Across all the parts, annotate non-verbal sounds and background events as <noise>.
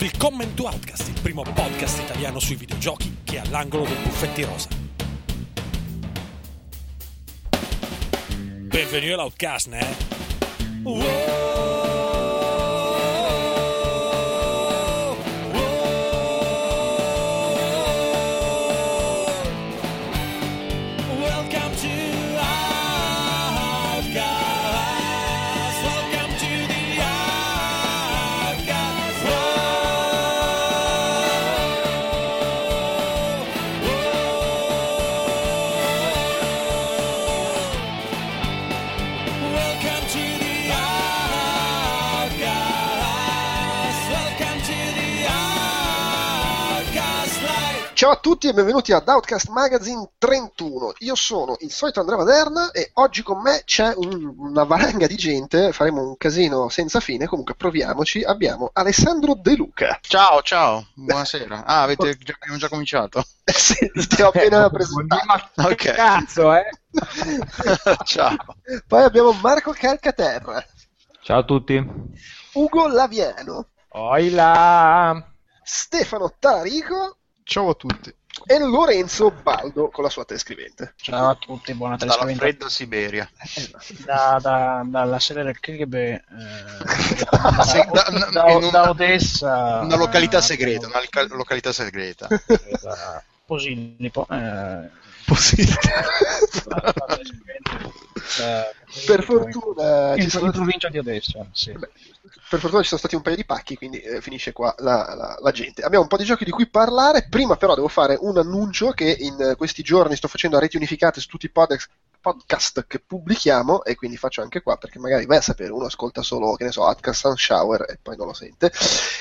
Willkommen to Outcast, il primo podcast italiano sui videogiochi che è all'angolo del buffetti rosa. Benvenuti all'Outcast, né? Welcome Ciao a tutti e benvenuti ad Outcast Magazine 31. Io sono il solito Andrea Maderna e oggi con me c'è un- una valanga di gente, faremo un casino senza fine, comunque proviamoci. Abbiamo Alessandro De Luca. Ciao, ciao, buonasera. Ah, avete già, abbiamo già cominciato? Eh <laughs> sì, ti ho appena presentato. Ma Ok. che cazzo, eh? <laughs> ciao. Poi abbiamo Marco Calcaterra, Ciao a tutti. Ugo Laviano, Oila! Stefano Tarico Ciao a tutti. e Lorenzo Baldo con la sua telescrivente. Ciao a tutti, buona Dalla telescrivente. fredda Siberia. Da, da- dalla sede del KGB, eh, <laughs> da, da- da- una- da Odessa. Una località eh, segreta, una località segreta. <laughs> da Posillipo. Eh, telescrivente, eh, Per fortuna ci in, sono in provincia di Odessa, sì. Beh, per fortuna ci sono stati un paio di pacchi, quindi eh, finisce qua la, la- la gente. Abbiamo un po' di giochi di cui parlare. Prima, però, devo fare un annuncio che in eh, questi giorni sto facendo a reti unificate su tutti i podcast, podcast che pubblichiamo, e quindi faccio anche qua perché magari vai a sapere, uno ascolta solo, che ne so, Outcast Sun Shower e poi non lo sente.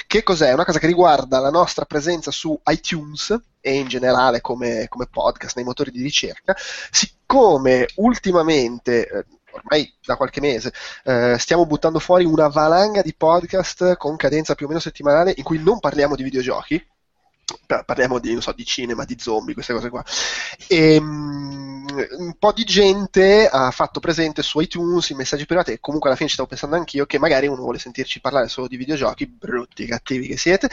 Che cos'è? Una cosa che riguarda la nostra presenza su iTunes e in generale come, come podcast nei motori di ricerca. Siccome ultimamente. eh, Ormai da qualche mese eh, stiamo buttando fuori una valanga di podcast con cadenza più o meno settimanale in cui non parliamo di videogiochi, parliamo di, non so, di cinema, di zombie, queste cose qua. E, mm, un po' di gente ha fatto presente su iTunes, in messaggi privati, e comunque alla fine ci stavo pensando anch'io, che magari uno vuole sentirci parlare solo di videogiochi, brutti, cattivi che siete,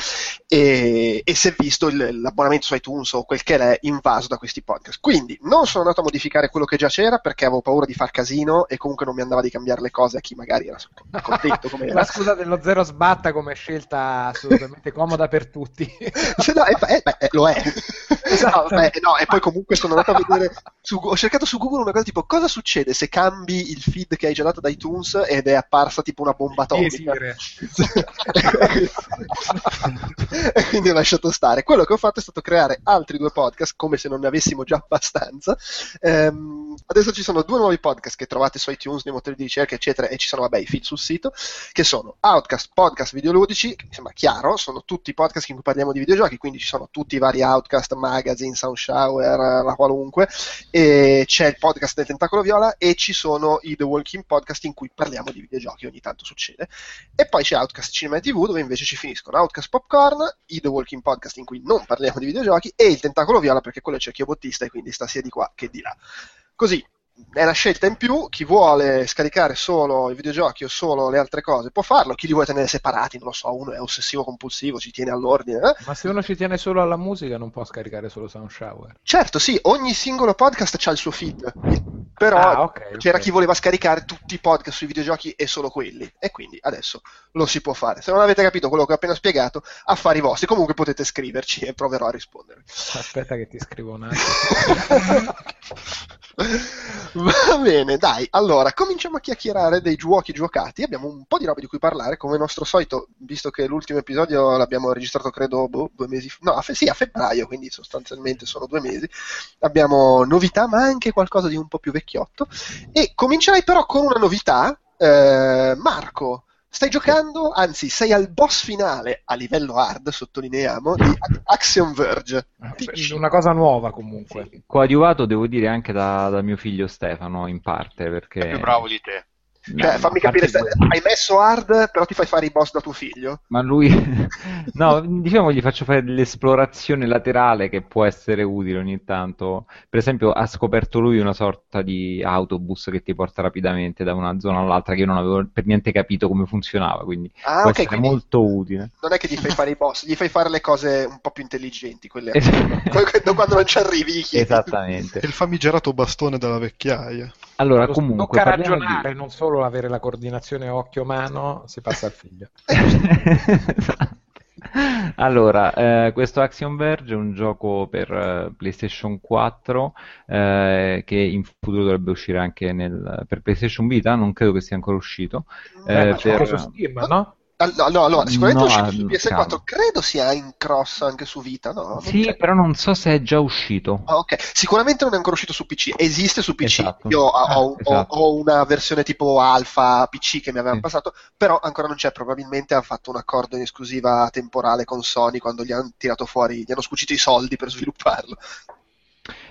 e, e si è visto il- l'abbonamento su iTunes o quel che è invaso da questi podcast. Quindi non sono andato a modificare quello che già c'era perché avevo paura di far casino e comunque non mi andava di cambiare le cose a chi magari era contento come <laughs> era. Ma scusate, lo zero sbatta come scelta assolutamente <laughs> comoda per tutti. Se no, eh, eh, beh, eh, lo è. Esatto. No, beh, no, e poi comunque sono andato a vedere, su- ho cercato su Google una cosa tipo cosa succede se cambi il feed che hai già dato da iTunes ed è apparsa tipo una bomba atomica. <laughs> E quindi ho lasciato stare. Quello che ho fatto è stato creare altri due podcast, come se non ne avessimo già abbastanza. Ehm, adesso ci sono due nuovi podcast che trovate su iTunes, nei motori di ricerca, eccetera, e ci sono, vabbè, i feed sul sito, che sono Outcast Podcast Videoludici, che mi sembra chiaro, sono tutti i podcast in cui parliamo di videogiochi, quindi ci sono tutti i vari Outcast, Magazine, Sound Shower, la qualunque, c'è il podcast del Tentacolo Viola e ci sono i The Walking Podcast in cui parliamo di videogiochi, ogni tanto succede. E poi c'è Outcast Cinema e TV dove invece ci finiscono Outcast Popcorn, i The Walking Podcast in cui non parliamo di videogiochi e il Tentacolo Viola perché quello è cerchio bottista e quindi sta sia di qua che di là. Così è una scelta in più, chi vuole scaricare solo i videogiochi o solo le altre cose può farlo, chi li vuole tenere separati, non lo so, uno è ossessivo compulsivo, ci tiene all'ordine. eh? Ma se uno ci tiene solo alla musica non può scaricare solo Sound Shower. Certo, sì, ogni singolo podcast ha il suo feed, però Ah, ok, c'era ok. chi voleva scaricare tutti i podcast sui videogiochi e solo quelli, e quindi adesso lo si può fare. Se non avete capito quello che ho appena spiegato, affari vostri, comunque potete scriverci e proverò a rispondere. Aspetta che ti scrivo un attimo. <laughs> <laughs> <laughs> Va bene, dai, allora cominciamo a chiacchierare dei giochi giocati. Abbiamo un po' di roba di cui parlare, come nostro solito, visto che l'ultimo episodio l'abbiamo registrato credo boh, due mesi fa, no, a fe- sì, a febbraio, quindi sostanzialmente sono due mesi. Abbiamo novità, ma anche qualcosa di un po' più vecchiotto. E comincerei però con una novità. Eh, Marco, stai giocando, anzi, sei al boss finale a livello hard, sottolineiamo, di Axiom Verge. Una cosa nuova comunque. Coadiuvato devo dire anche da, da mio figlio Stefano in parte È perché più bravo di te. Cioè, No, fammi capire, se- hai messo hard, però ti fai fare i boss da tuo figlio? Ma lui, <laughs> no, diciamo gli faccio fare dell'esplorazione laterale che può essere utile ogni tanto. Per esempio, ha scoperto lui una sorta di autobus che ti porta rapidamente da una zona all'altra che io non avevo per niente capito come funzionava, quindi Ah, può ok, essere quindi molto utile. non è che gli fai fare i boss, gli fai fare le cose un po' più intelligenti, quelle <laughs> <laughs> quando non ci arrivi gli chiedi. Esattamente. Il famigerato bastone della vecchiaia. Allora, Lo- comunque, Tocca parliamo di- ragionare, non solo avere la coordinazione occhio-mano, si passa al figlio. <laughs> Allora, eh, questo Axiom Verge è un gioco per eh, PlayStation 4 eh, che in futuro dovrebbe uscire anche nel- per PlayStation Vita, non credo che sia ancora uscito. Eh, Eh, c'è per- su Steam, no? No, no, sicuramente No, è uscito su no, PS4, cavolo. credo sia in cross anche su Vita, no? Sì, c'è. però non so se è già uscito. Ah, ok. Sicuramente non è ancora uscito su PC, esiste su PC. Esatto. Io ho, ho- esatto. ho una versione tipo alfa PC che mi avevano Sì. passato, però ancora non c'è. Probabilmente hanno fatto un accordo in esclusiva temporale con Sony quando gli hanno tirato fuori, gli hanno scucito i soldi per svilupparlo.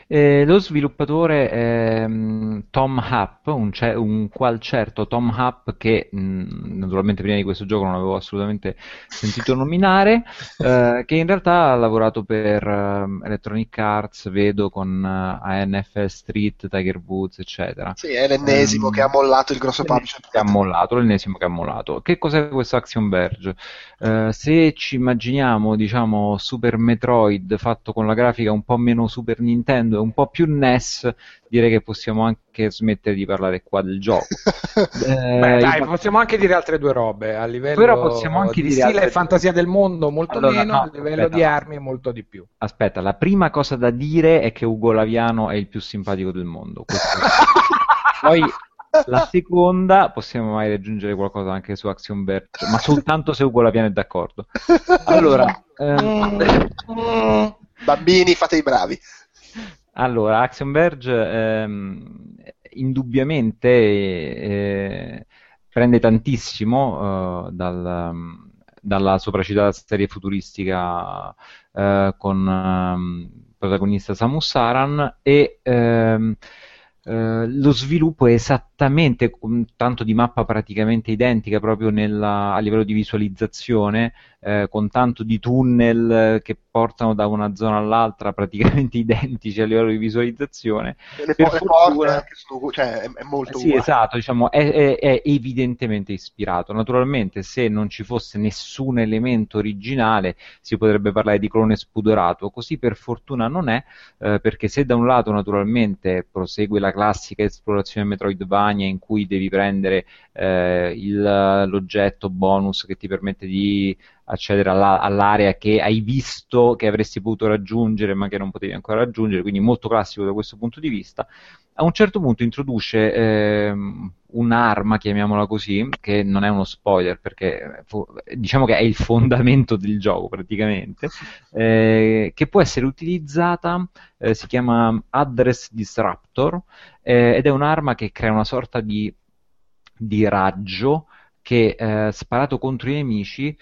Eh, lo sviluppatore è mm, Tom Happ, un, ce- un qual certo Tom Happ che mm, naturalmente prima di questo gioco non avevo assolutamente sentito <laughs> nominare, eh, che in realtà ha lavorato per ehm, Electronic Arts, vedo con eh, ANFL Street, Tiger Woods, eccetera. Sì, è l'ennesimo Ehm, che ha mollato il grosso publisher. che ha mollato, l'ennesimo che ha mollato. Che cos'è questo Action Verge? Eh, se ci immaginiamo, diciamo, Super Metroid fatto con la grafica un po' meno Super Nintendo e un po' più NES, direi che possiamo anche smettere di parlare qua del gioco. <laughs> Eh, Beh, dai, possiamo anche dire altre due robe. A livello Però possiamo anche di dire stile altre- e fantasia del mondo, molto Allora, meno, no, a livello aspetta, di armi, molto di più. Aspetta, la prima cosa da dire è che Ugo Laviano è il più simpatico del mondo. Questo- <laughs> Poi la seconda, possiamo mai raggiungere qualcosa anche su Action Verge, ma soltanto se Ugo Laviano è d'accordo. Allora, ehm, Bambini, fate i bravi. Allora Verge ehm, indubbiamente eh, prende tantissimo eh, dal, dalla sopracitata serie futuristica eh, con ehm, protagonista Samus Aran e ehm, eh, lo sviluppo è esattamente con tanto di mappa praticamente identica proprio nella- a livello di visualizzazione, eh, con tanto di tunnel eh, che portano da una zona all'altra <laughs> praticamente identici a livello di visualizzazione. Le, po- le fortuna- porte anche sono cioè, è, è molto Sì, uguale. esatto, diciamo, è, è- è evidentemente ispirato. Naturalmente, se non ci fosse nessun elemento originale, si potrebbe parlare di clone spudorato. Così per fortuna non è, eh, perché se da un lato naturalmente prosegue la classica esplorazione Metroidvania in cui devi prendere eh, il- l'oggetto bonus che ti permette di accedere alla- all'area che hai visto che avresti potuto raggiungere ma che non potevi ancora raggiungere, quindi molto classico da questo punto di vista. A un certo punto introduce ehm, un'arma, chiamiamola così, che non è uno spoiler perché fu- diciamo che è il fondamento del gioco praticamente, <laughs> eh, che può essere utilizzata, eh, si chiama Address Disruptor, eh, ed è un'arma che crea una sorta di, di raggio che eh, sparato contro i nemici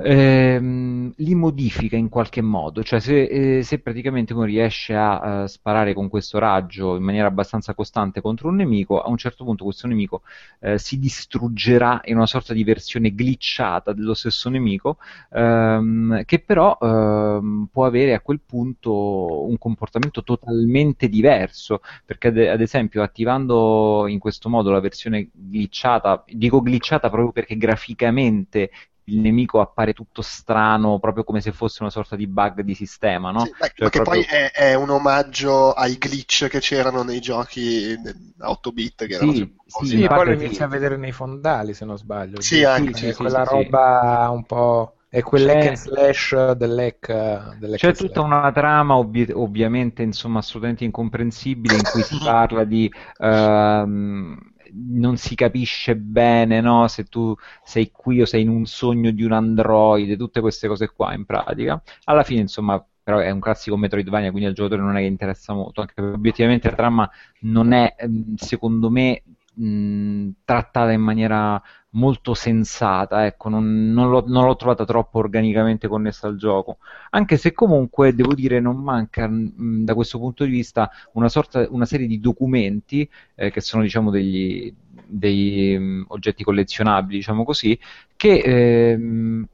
ehm, li modifica in qualche modo, cioè se, eh, se praticamente uno riesce a eh, sparare con questo raggio in maniera abbastanza costante contro un nemico, a un certo punto questo nemico eh, si distruggerà in una sorta di versione glitchata dello stesso nemico, ehm, che però ehm, può avere a quel punto un comportamento totalmente diverso, perché ad, ad esempio attivando in questo modo la versione glitchata, dico glitchata proprio perché graficamente il nemico appare tutto strano, proprio come se fosse una sorta di bug di sistema, no? Sì, beh, Cioè, ma che proprio- poi è, è un omaggio ai glitch che c'erano nei giochi a 8 bit che erano Sì, sì, così. Sì, poi lo inizia a vedere nei fondali, se non sbaglio. Sì, anche, È sì, quella sì, sì. roba un po'... È quell'hack and slash dell'hack, dell'hack C'è tutta slash. una trama ovvi- ovviamente insomma assolutamente incomprensibile in cui si <laughs> parla di ehm, non si capisce bene no, se tu sei qui o sei in un sogno di un androide, tutte queste cose qua in pratica. Alla fine insomma però è un classico Metroidvania, quindi al giocatore non è che interessa molto, anche perché obiettivamente la trama non è ehm, secondo me mh, trattata in maniera molto sensata, ecco, non, non l'ho, non l'ho trovata troppo organicamente connessa al gioco, anche se comunque devo dire non manca mh, da questo punto di vista una sorta, una serie di documenti eh, che sono diciamo degli, dei mm, oggetti collezionabili, diciamo così, che ehm,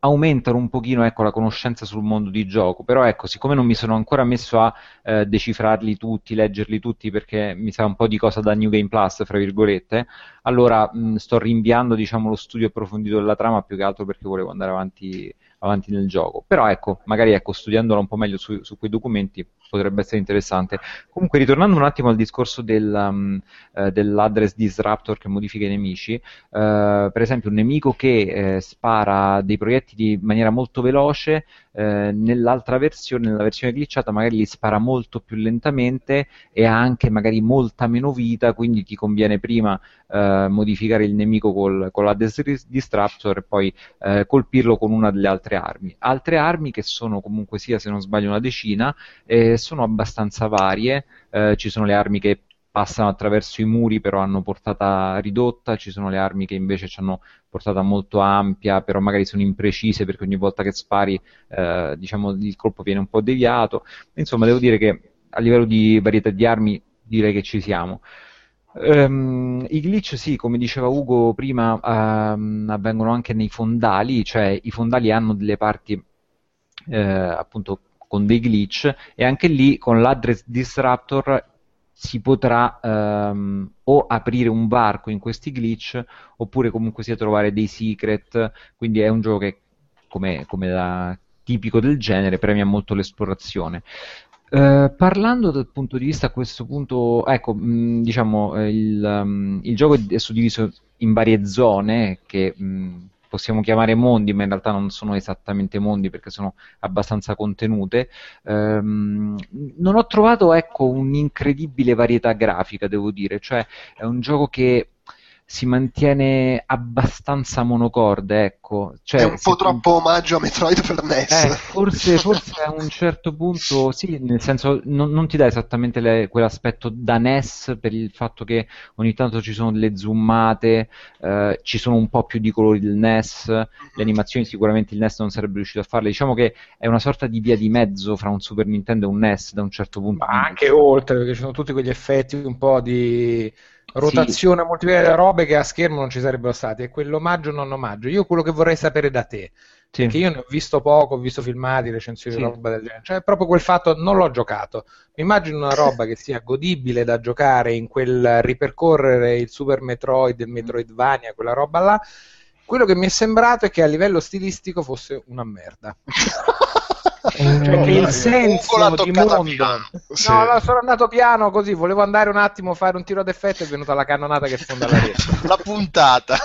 aumentano un pochino ecco, la conoscenza sul mondo di gioco, però ecco, siccome non mi sono ancora messo a eh, decifrarli tutti, leggerli tutti perché mi sa un po' di cosa da New Game Plus, fra virgolette, allora mh, sto rinviando diciamo, lo studio approfondito della trama più che altro perché volevo andare avanti, avanti nel gioco. Però ecco, magari ecco, studiandola un po' meglio su, su, quei documenti potrebbe essere interessante. Comunque, ritornando un attimo al discorso del, um, eh, dell'address disruptor che modifica i nemici, eh, per esempio un nemico che eh, spara dei proiettili in maniera molto veloce, eh, nell'altra versione, nella versione glitchata, magari li spara molto più lentamente e ha anche magari molta meno vita, quindi ti conviene prima eh, modificare il nemico col, con l'address disruptor e poi eh, colpirlo con una delle altre armi. Altre armi che sono comunque sia, se non sbaglio, una decina, eh, sono abbastanza varie, eh, ci sono le armi che passano attraverso i muri però hanno portata ridotta, ci sono le armi che invece hanno portata molto ampia, però magari sono imprecise perché ogni volta che spari eh, diciamo, il colpo viene un po' deviato. Insomma, devo dire che a livello di varietà di armi direi che ci siamo. Um, I glitch, sì, come diceva Ugo prima, um, avvengono anche nei fondali, cioè i fondali hanno delle parti eh, appunto con dei glitch e anche lì con l'address disruptor si potrà um, o aprire un varco in questi glitch oppure comunque sia trovare dei secret, quindi è un gioco che come, come da tipico del genere premia molto l'esplorazione. Uh, parlando dal punto di vista a questo punto, ecco, mh, diciamo, eh, il, um, il, gioco è suddiviso in varie zone che mh, possiamo chiamare mondi, ma in realtà non sono esattamente mondi perché sono abbastanza contenute. Um, non ho trovato, ecco, un'incredibile varietà grafica, devo dire, cioè è un gioco che si mantiene abbastanza monocorde, ecco. Cioè, è un po' troppo omaggio a Metroid per NES. Eh, forse, forse, a un certo punto sì, nel senso non, non ti dà esattamente le, quell'aspetto da NES per il fatto che ogni tanto ci sono delle zoomate, eh, ci sono un po' più di colori del NES, le animazioni sicuramente il NES non sarebbe riuscito a farle, diciamo che è una sorta di via di mezzo fra un Super Nintendo e un NES da un certo punto. Ma anche oltre, perché ci sono tutti quegli effetti un po' di rotazione, sì. moltiplicare robe che a schermo non ci sarebbero state. È quell'omaggio o non omaggio. Io quello che vorrei sapere da te, sì. perché io ne ho visto poco, ho visto filmati, recensioni, sì. roba del genere. Cioè, proprio quel fatto, non l'ho giocato. Mi immagino una roba che sia godibile da giocare in quel ripercorrere il Super Metroid, il Metroidvania, quella roba là. Quello che mi è sembrato è che a livello stilistico fosse una merda. <laughs> cioè che il senso di mondo sì. no, no, sono andato piano così volevo andare un attimo a fare un tiro d'effetto e è venuta la cannonata che sfonda la rete <laughs> la puntata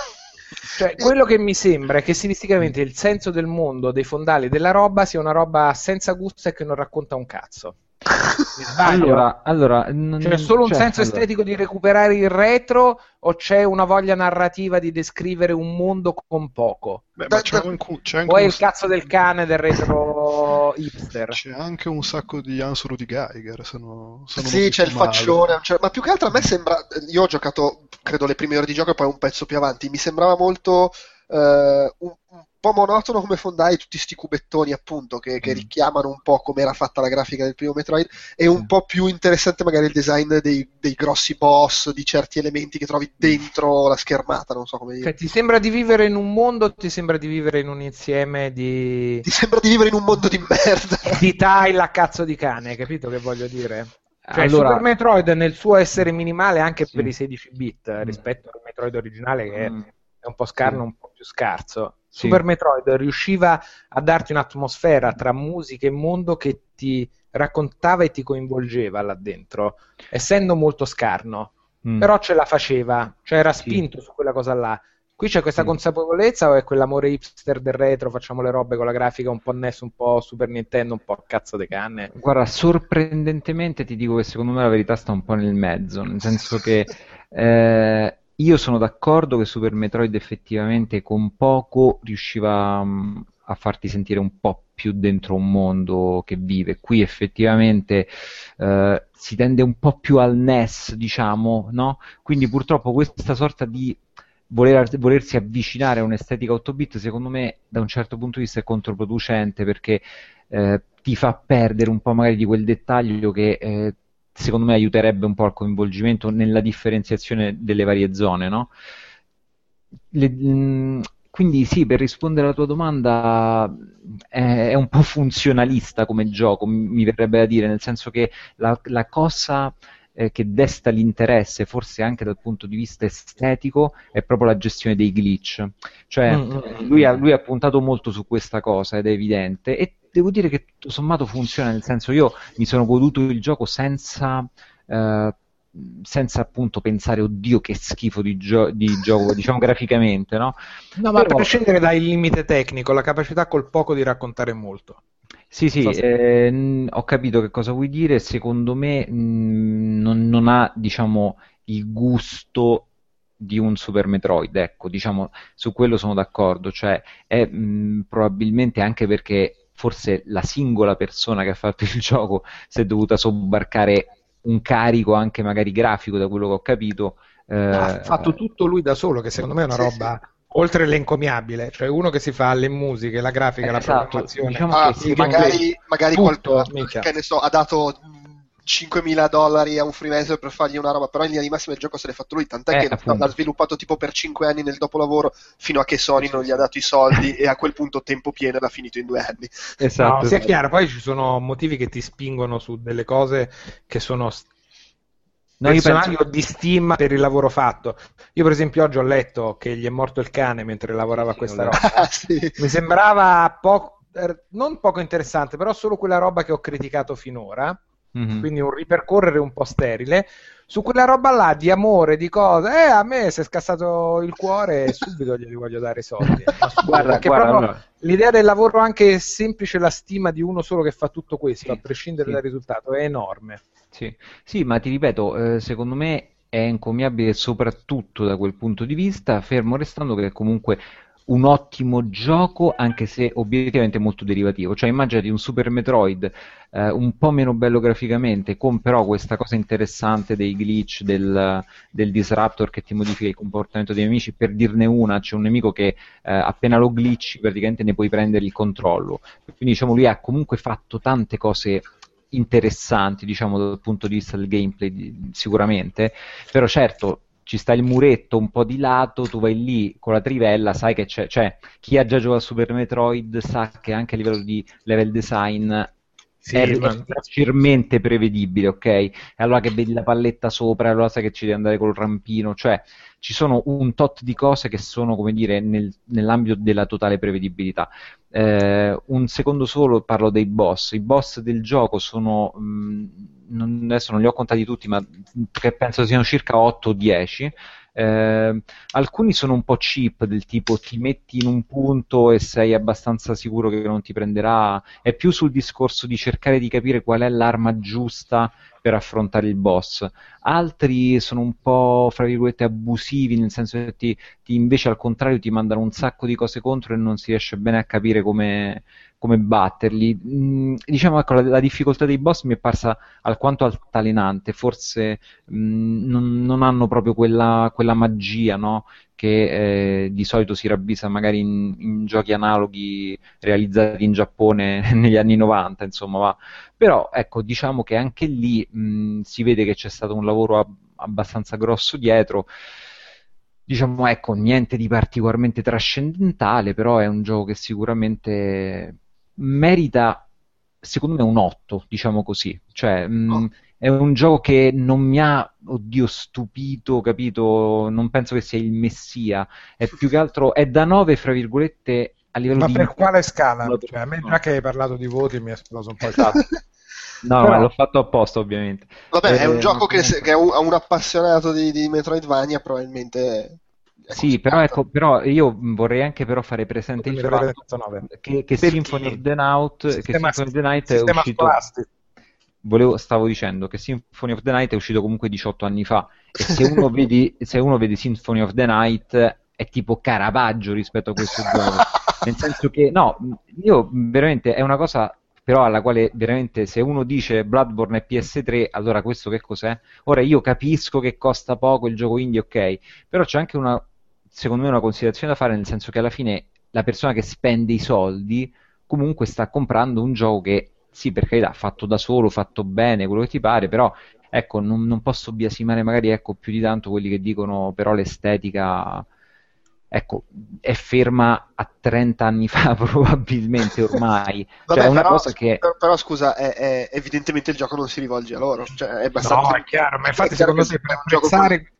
cioè, quello che mi sembra è che stilisticamente il senso del mondo, dei fondali, della roba sia una roba senza gusto e che non racconta un cazzo. Allora, allora n- c'è solo un cioè, senso allora. estetico di recuperare il retro o c'è una voglia narrativa di descrivere un mondo con poco? Beh, ma c'è anche, c'è anche O è un il cazzo del cane del retro <laughs> hipster? C'è anche un sacco di Ansuru di Geiger. Sono, sono sì, c'è il male. faccione. Cioè, ma più che altro a me sembra. Io ho giocato, credo, le prime ore di gioco e poi un pezzo più avanti. Mi sembrava molto. un, un po' monotono come fondai tutti sti cubettoni appunto che, che Mm. richiamano un po' come era fatta la grafica del primo Metroid e un po' più interessante magari il design dei, dei grossi boss di certi elementi che trovi dentro la schermata non so come dire Cioè, ti sembra di vivere in un mondo o ti sembra di vivere in un insieme di, ti sembra di vivere in un mondo di merda <laughs> di tile a cazzo di cane, capito che voglio dire? Cioè, Allora- Super Metroid nel suo essere minimale anche Sì. per i 16 bit Mm. rispetto al Metroid originale che è, Mm. è un po' scarno, Sì. un po' più scarso. Sì. Super Metroid riusciva a darti un'atmosfera tra musica e mondo che ti raccontava e ti coinvolgeva là dentro, essendo molto scarno. Mm. Però ce la faceva, cioè era Sì. spinto su quella cosa là. Qui c'è questa Sì. consapevolezza o è quell'amore hipster del retro, facciamo le robe con la grafica un po' NES, un po' Super Nintendo, un po' cazzo de canne? Guarda, sorprendentemente ti dico che secondo me la verità sta un po' nel mezzo, nel senso che <laughs> eh, io sono d'accordo che Super Metroid effettivamente con poco riusciva mm, a farti sentire un po' più dentro un mondo che vive. Qui effettivamente eh, si tende un po' più al NES, diciamo, no? Quindi purtroppo questa sorta di voler- volersi avvicinare a un'estetica 8 bit, secondo me, da un certo punto di vista è controproducente perché eh, ti fa perdere un po' magari di quel dettaglio che eh, secondo me aiuterebbe un po' al coinvolgimento nella differenziazione delle varie zone, no? Le, mh, quindi sì, per rispondere alla tua domanda, è, è, un po' funzionalista come gioco, mi verrebbe da dire, nel senso che la, la cosa eh, che desta l'interesse, forse anche dal punto di vista estetico, è proprio la gestione dei glitch. Cioè, mm-hmm. lui, ha, lui ha puntato molto su questa cosa ed è evidente. E devo dire che tutto sommato funziona, nel senso io mi sono goduto il gioco senza... Eh, senza appunto pensare, oddio, che schifo di, gio- di gioco, diciamo graficamente, no? No, ma Però... a prescindere dal limite tecnico, la capacità col poco di raccontare molto. Sì, sì, eh, ho capito che cosa vuoi dire. Secondo me mh, non, non, ha, diciamo, il gusto di un Super Metroid, ecco, diciamo, su quello sono d'accordo, cioè è mh, probabilmente anche perché forse la singola persona che ha fatto il <laughs> gioco si è dovuta sobbarcare un carico anche magari grafico, da quello che ho capito. Eh, ha fatto tutto lui da solo, che secondo me è una roba oltre l'encomiabile, cioè uno che si fa le musiche, la grafica, eh, la esatto. programmazione. Diciamo ah, sì, magari, magari qualcuno che ne so, ha dato 5.000 dollari a un freelancer per fargli una roba, però in linea di massima il gioco se l'è fatto lui, tant'è eh, che appunto. l'ha sviluppato tipo per 5 anni nel dopolavoro fino a che Sony non gli ha dato i soldi e a quel punto tempo pieno l'ha finito in due anni. Esatto. No, sia chiaro, poi ci sono motivi che ti spingono su delle cose che sono No, personali penso... o di stima per il lavoro fatto. Io, per esempio, oggi ho letto che gli è morto il cane mentre lavorava a questa roba. <laughs> sì. Mi sembrava poco, er, non poco interessante, però solo quella roba che ho criticato finora. Mm-hmm. Quindi un ripercorrere un po' sterile su quella roba là di amore, di cose. Eh, a me si è scassato il cuore e <laughs> subito glieli voglio dare i soldi. <laughs> guarda, guarda allora. l'idea del lavoro anche semplice, la stima di uno solo che fa tutto questo, sì, a prescindere sì. dal risultato, è enorme. Sì, sì ma ti ripeto, eh, secondo me è encomiabile soprattutto da quel punto di vista, fermo restando che comunque un ottimo gioco, anche se obiettivamente molto derivativo. Cioè, immaginati un Super Metroid eh, un po' meno bello graficamente, con però questa cosa interessante dei glitch, del, del, disruptor che ti modifica il comportamento dei nemici. Per dirne una, c'è un nemico che eh, appena lo glitch praticamente ne puoi prendere il controllo. Quindi, diciamo, lui ha comunque fatto tante cose interessanti, diciamo, dal punto di vista del gameplay, sicuramente. Però certo, ci sta il muretto un po' di lato, tu vai lì con la trivella, sai che c'è, cioè chi ha già giocato a Super Metroid sa che anche a livello di level design sì, è ma... facilmente prevedibile, ok? E allora che vedi la palletta sopra, allora sai che ci devi andare col rampino, cioè ci sono un tot di cose che sono, come dire, nel, nell'ambito della totale prevedibilità. Eh, un secondo solo parlo dei boss. I boss del gioco sono... Mh, non, adesso non li ho contati tutti, ma che penso siano circa 8 o 10. Eh, alcuni sono un po' cheap, del tipo ti metti in un punto e sei abbastanza sicuro che non ti prenderà. È più sul discorso di cercare di capire qual è l'arma giusta per affrontare il boss. Altri sono un po', fra virgolette, abusivi, nel senso che ti, ti invece al contrario ti mandano un sacco di cose contro e non si riesce bene a capire come, come batterli. Mm, diciamo ecco, la, la, difficoltà dei boss mi è parsa alquanto altalenante, forse mm, non, non, hanno proprio quella, quella magia no? che eh, di solito si ravvisa magari in, in, giochi analoghi realizzati in Giappone <laughs> negli anni 90, insomma, ma... però ecco, diciamo che anche lì mh, si vede che c'è stato un lavoro ab- abbastanza grosso dietro. Diciamo, ecco, niente di particolarmente trascendentale, però è un gioco che sicuramente merita, secondo me, un 8, diciamo così. Cioè, mh, oh è un gioco che non mi ha, oddio, stupito, capito? Non penso che sia il messia. È più che altro, è da 9, fra virgolette, a livello Ma di... per quale scala? Cioè, a me già che hai parlato di voti mi è esploso un po' il <laughs> capo. No, Però... ma l'ho fatto apposta, ovviamente. Vabbè, eh, è un eh, gioco che, se, che un, un, appassionato di, di Metroidvania probabilmente sì, però, ecco, però, io vorrei anche però fare presente il fatto che, che Symphony of the Night, sistema, che Symphony of the Night è uscito scolastico. Volevo, stavo dicendo che Symphony of the Night è uscito comunque 18 anni fa e se uno, <laughs> vedi, se uno vede Symphony of the Night è tipo Caravaggio rispetto a questo gioco <laughs> nel senso che no, io veramente è una cosa però alla quale veramente se uno dice Bloodborne è PS3 allora questo che cos'è? ora io capisco che costa poco il gioco indie ok però c'è anche una secondo me una considerazione da fare nel senso che alla fine la persona che spende i soldi comunque sta comprando un gioco che sì, per carità, fatto da solo, fatto bene, quello che ti pare, però ecco, non, non posso biasimare magari ecco, più di tanto quelli che dicono però l'estetica ecco, è ferma a 30 anni fa <laughs> probabilmente ormai. Vabbè, cioè, è una però, cosa che... però, però, scusa, è, è, evidentemente il gioco non si rivolge a loro. Cioè, è abbastanza... No, è chiaro, ma infatti secondo te per apprezzare...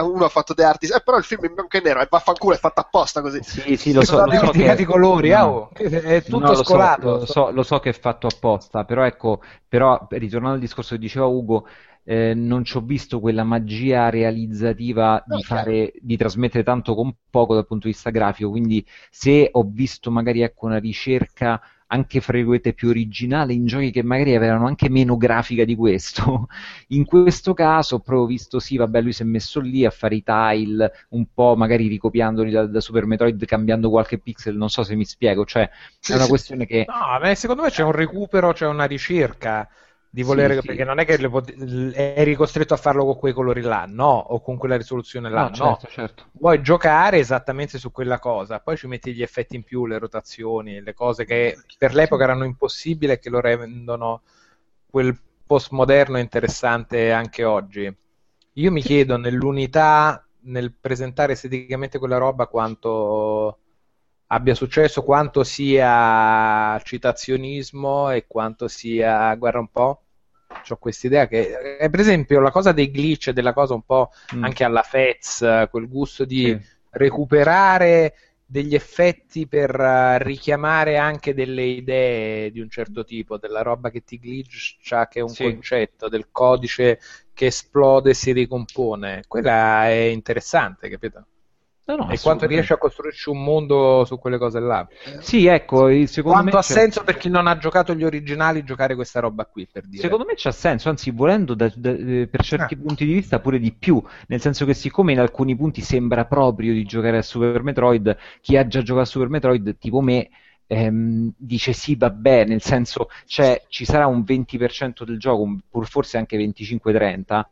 uno ha fatto The Artist, eh, però il film in bianco e nero, è vaffanculo, è fatto apposta così. Sì, sì, lo so, Sono lo so dimenticati che... i colori, no. ah, oh, è tutto No, lo so, scolato. lo, so, lo so che è fatto apposta, però ecco, però ritornando al discorso che diceva Ugo, eh, non ci ho visto quella magia realizzativa di, fare, di trasmettere tanto con poco dal punto di vista grafico, quindi se ho visto magari ecco, una ricerca anche fra virgolette più originale in giochi che magari avevano anche meno grafica di questo, <laughs> in questo caso ho proprio visto sì, vabbè, lui si è messo lì a fare i tile, un po' magari ricopiandoli da, da Super Metroid, cambiando qualche pixel, non so se mi spiego, cioè Sì, è una sì. questione che... No, beh, secondo me c'è un recupero, c'è una ricerca di volere, Sì, sì. perché non è che le eri costretto a farlo con quei colori là, no, o con quella risoluzione là, No, no. certo, certo. Vuoi giocare esattamente su quella cosa, poi ci metti gli effetti in più, le rotazioni, le cose che per l'epoca erano impossibili e che lo rendono quel postmoderno interessante anche oggi. Io mi chiedo nell'unità, nel presentare esteticamente quella roba, quanto abbia successo, quanto sia citazionismo e quanto sia, guarda un po', ho questa idea che, eh, per esempio, la cosa dei glitch e della cosa un po' Mm. anche alla Fez, quel gusto di Sì. recuperare degli effetti per eh, richiamare anche delle idee di un certo tipo, della roba che ti glitcha, che è un Sì. concetto, del codice che esplode e si ricompone. Quella è interessante, capito? No, no, e quanto riesce a costruirci un mondo su quelle cose là. Sì, ecco, il- secondo Quanto me ha c'è- senso per chi non ha giocato gli originali giocare questa roba qui, per dire. Secondo me c'ha senso, anzi, volendo da- da- eh, per certi Ah. punti di vista pure di più, nel senso che siccome in alcuni punti sembra proprio di giocare a Super Metroid, chi ha già giocato a Super Metroid, tipo me, ehm, dice sì, vabbè, nel senso cioè, ci sarà un 20% del gioco, pur forse anche 25-30,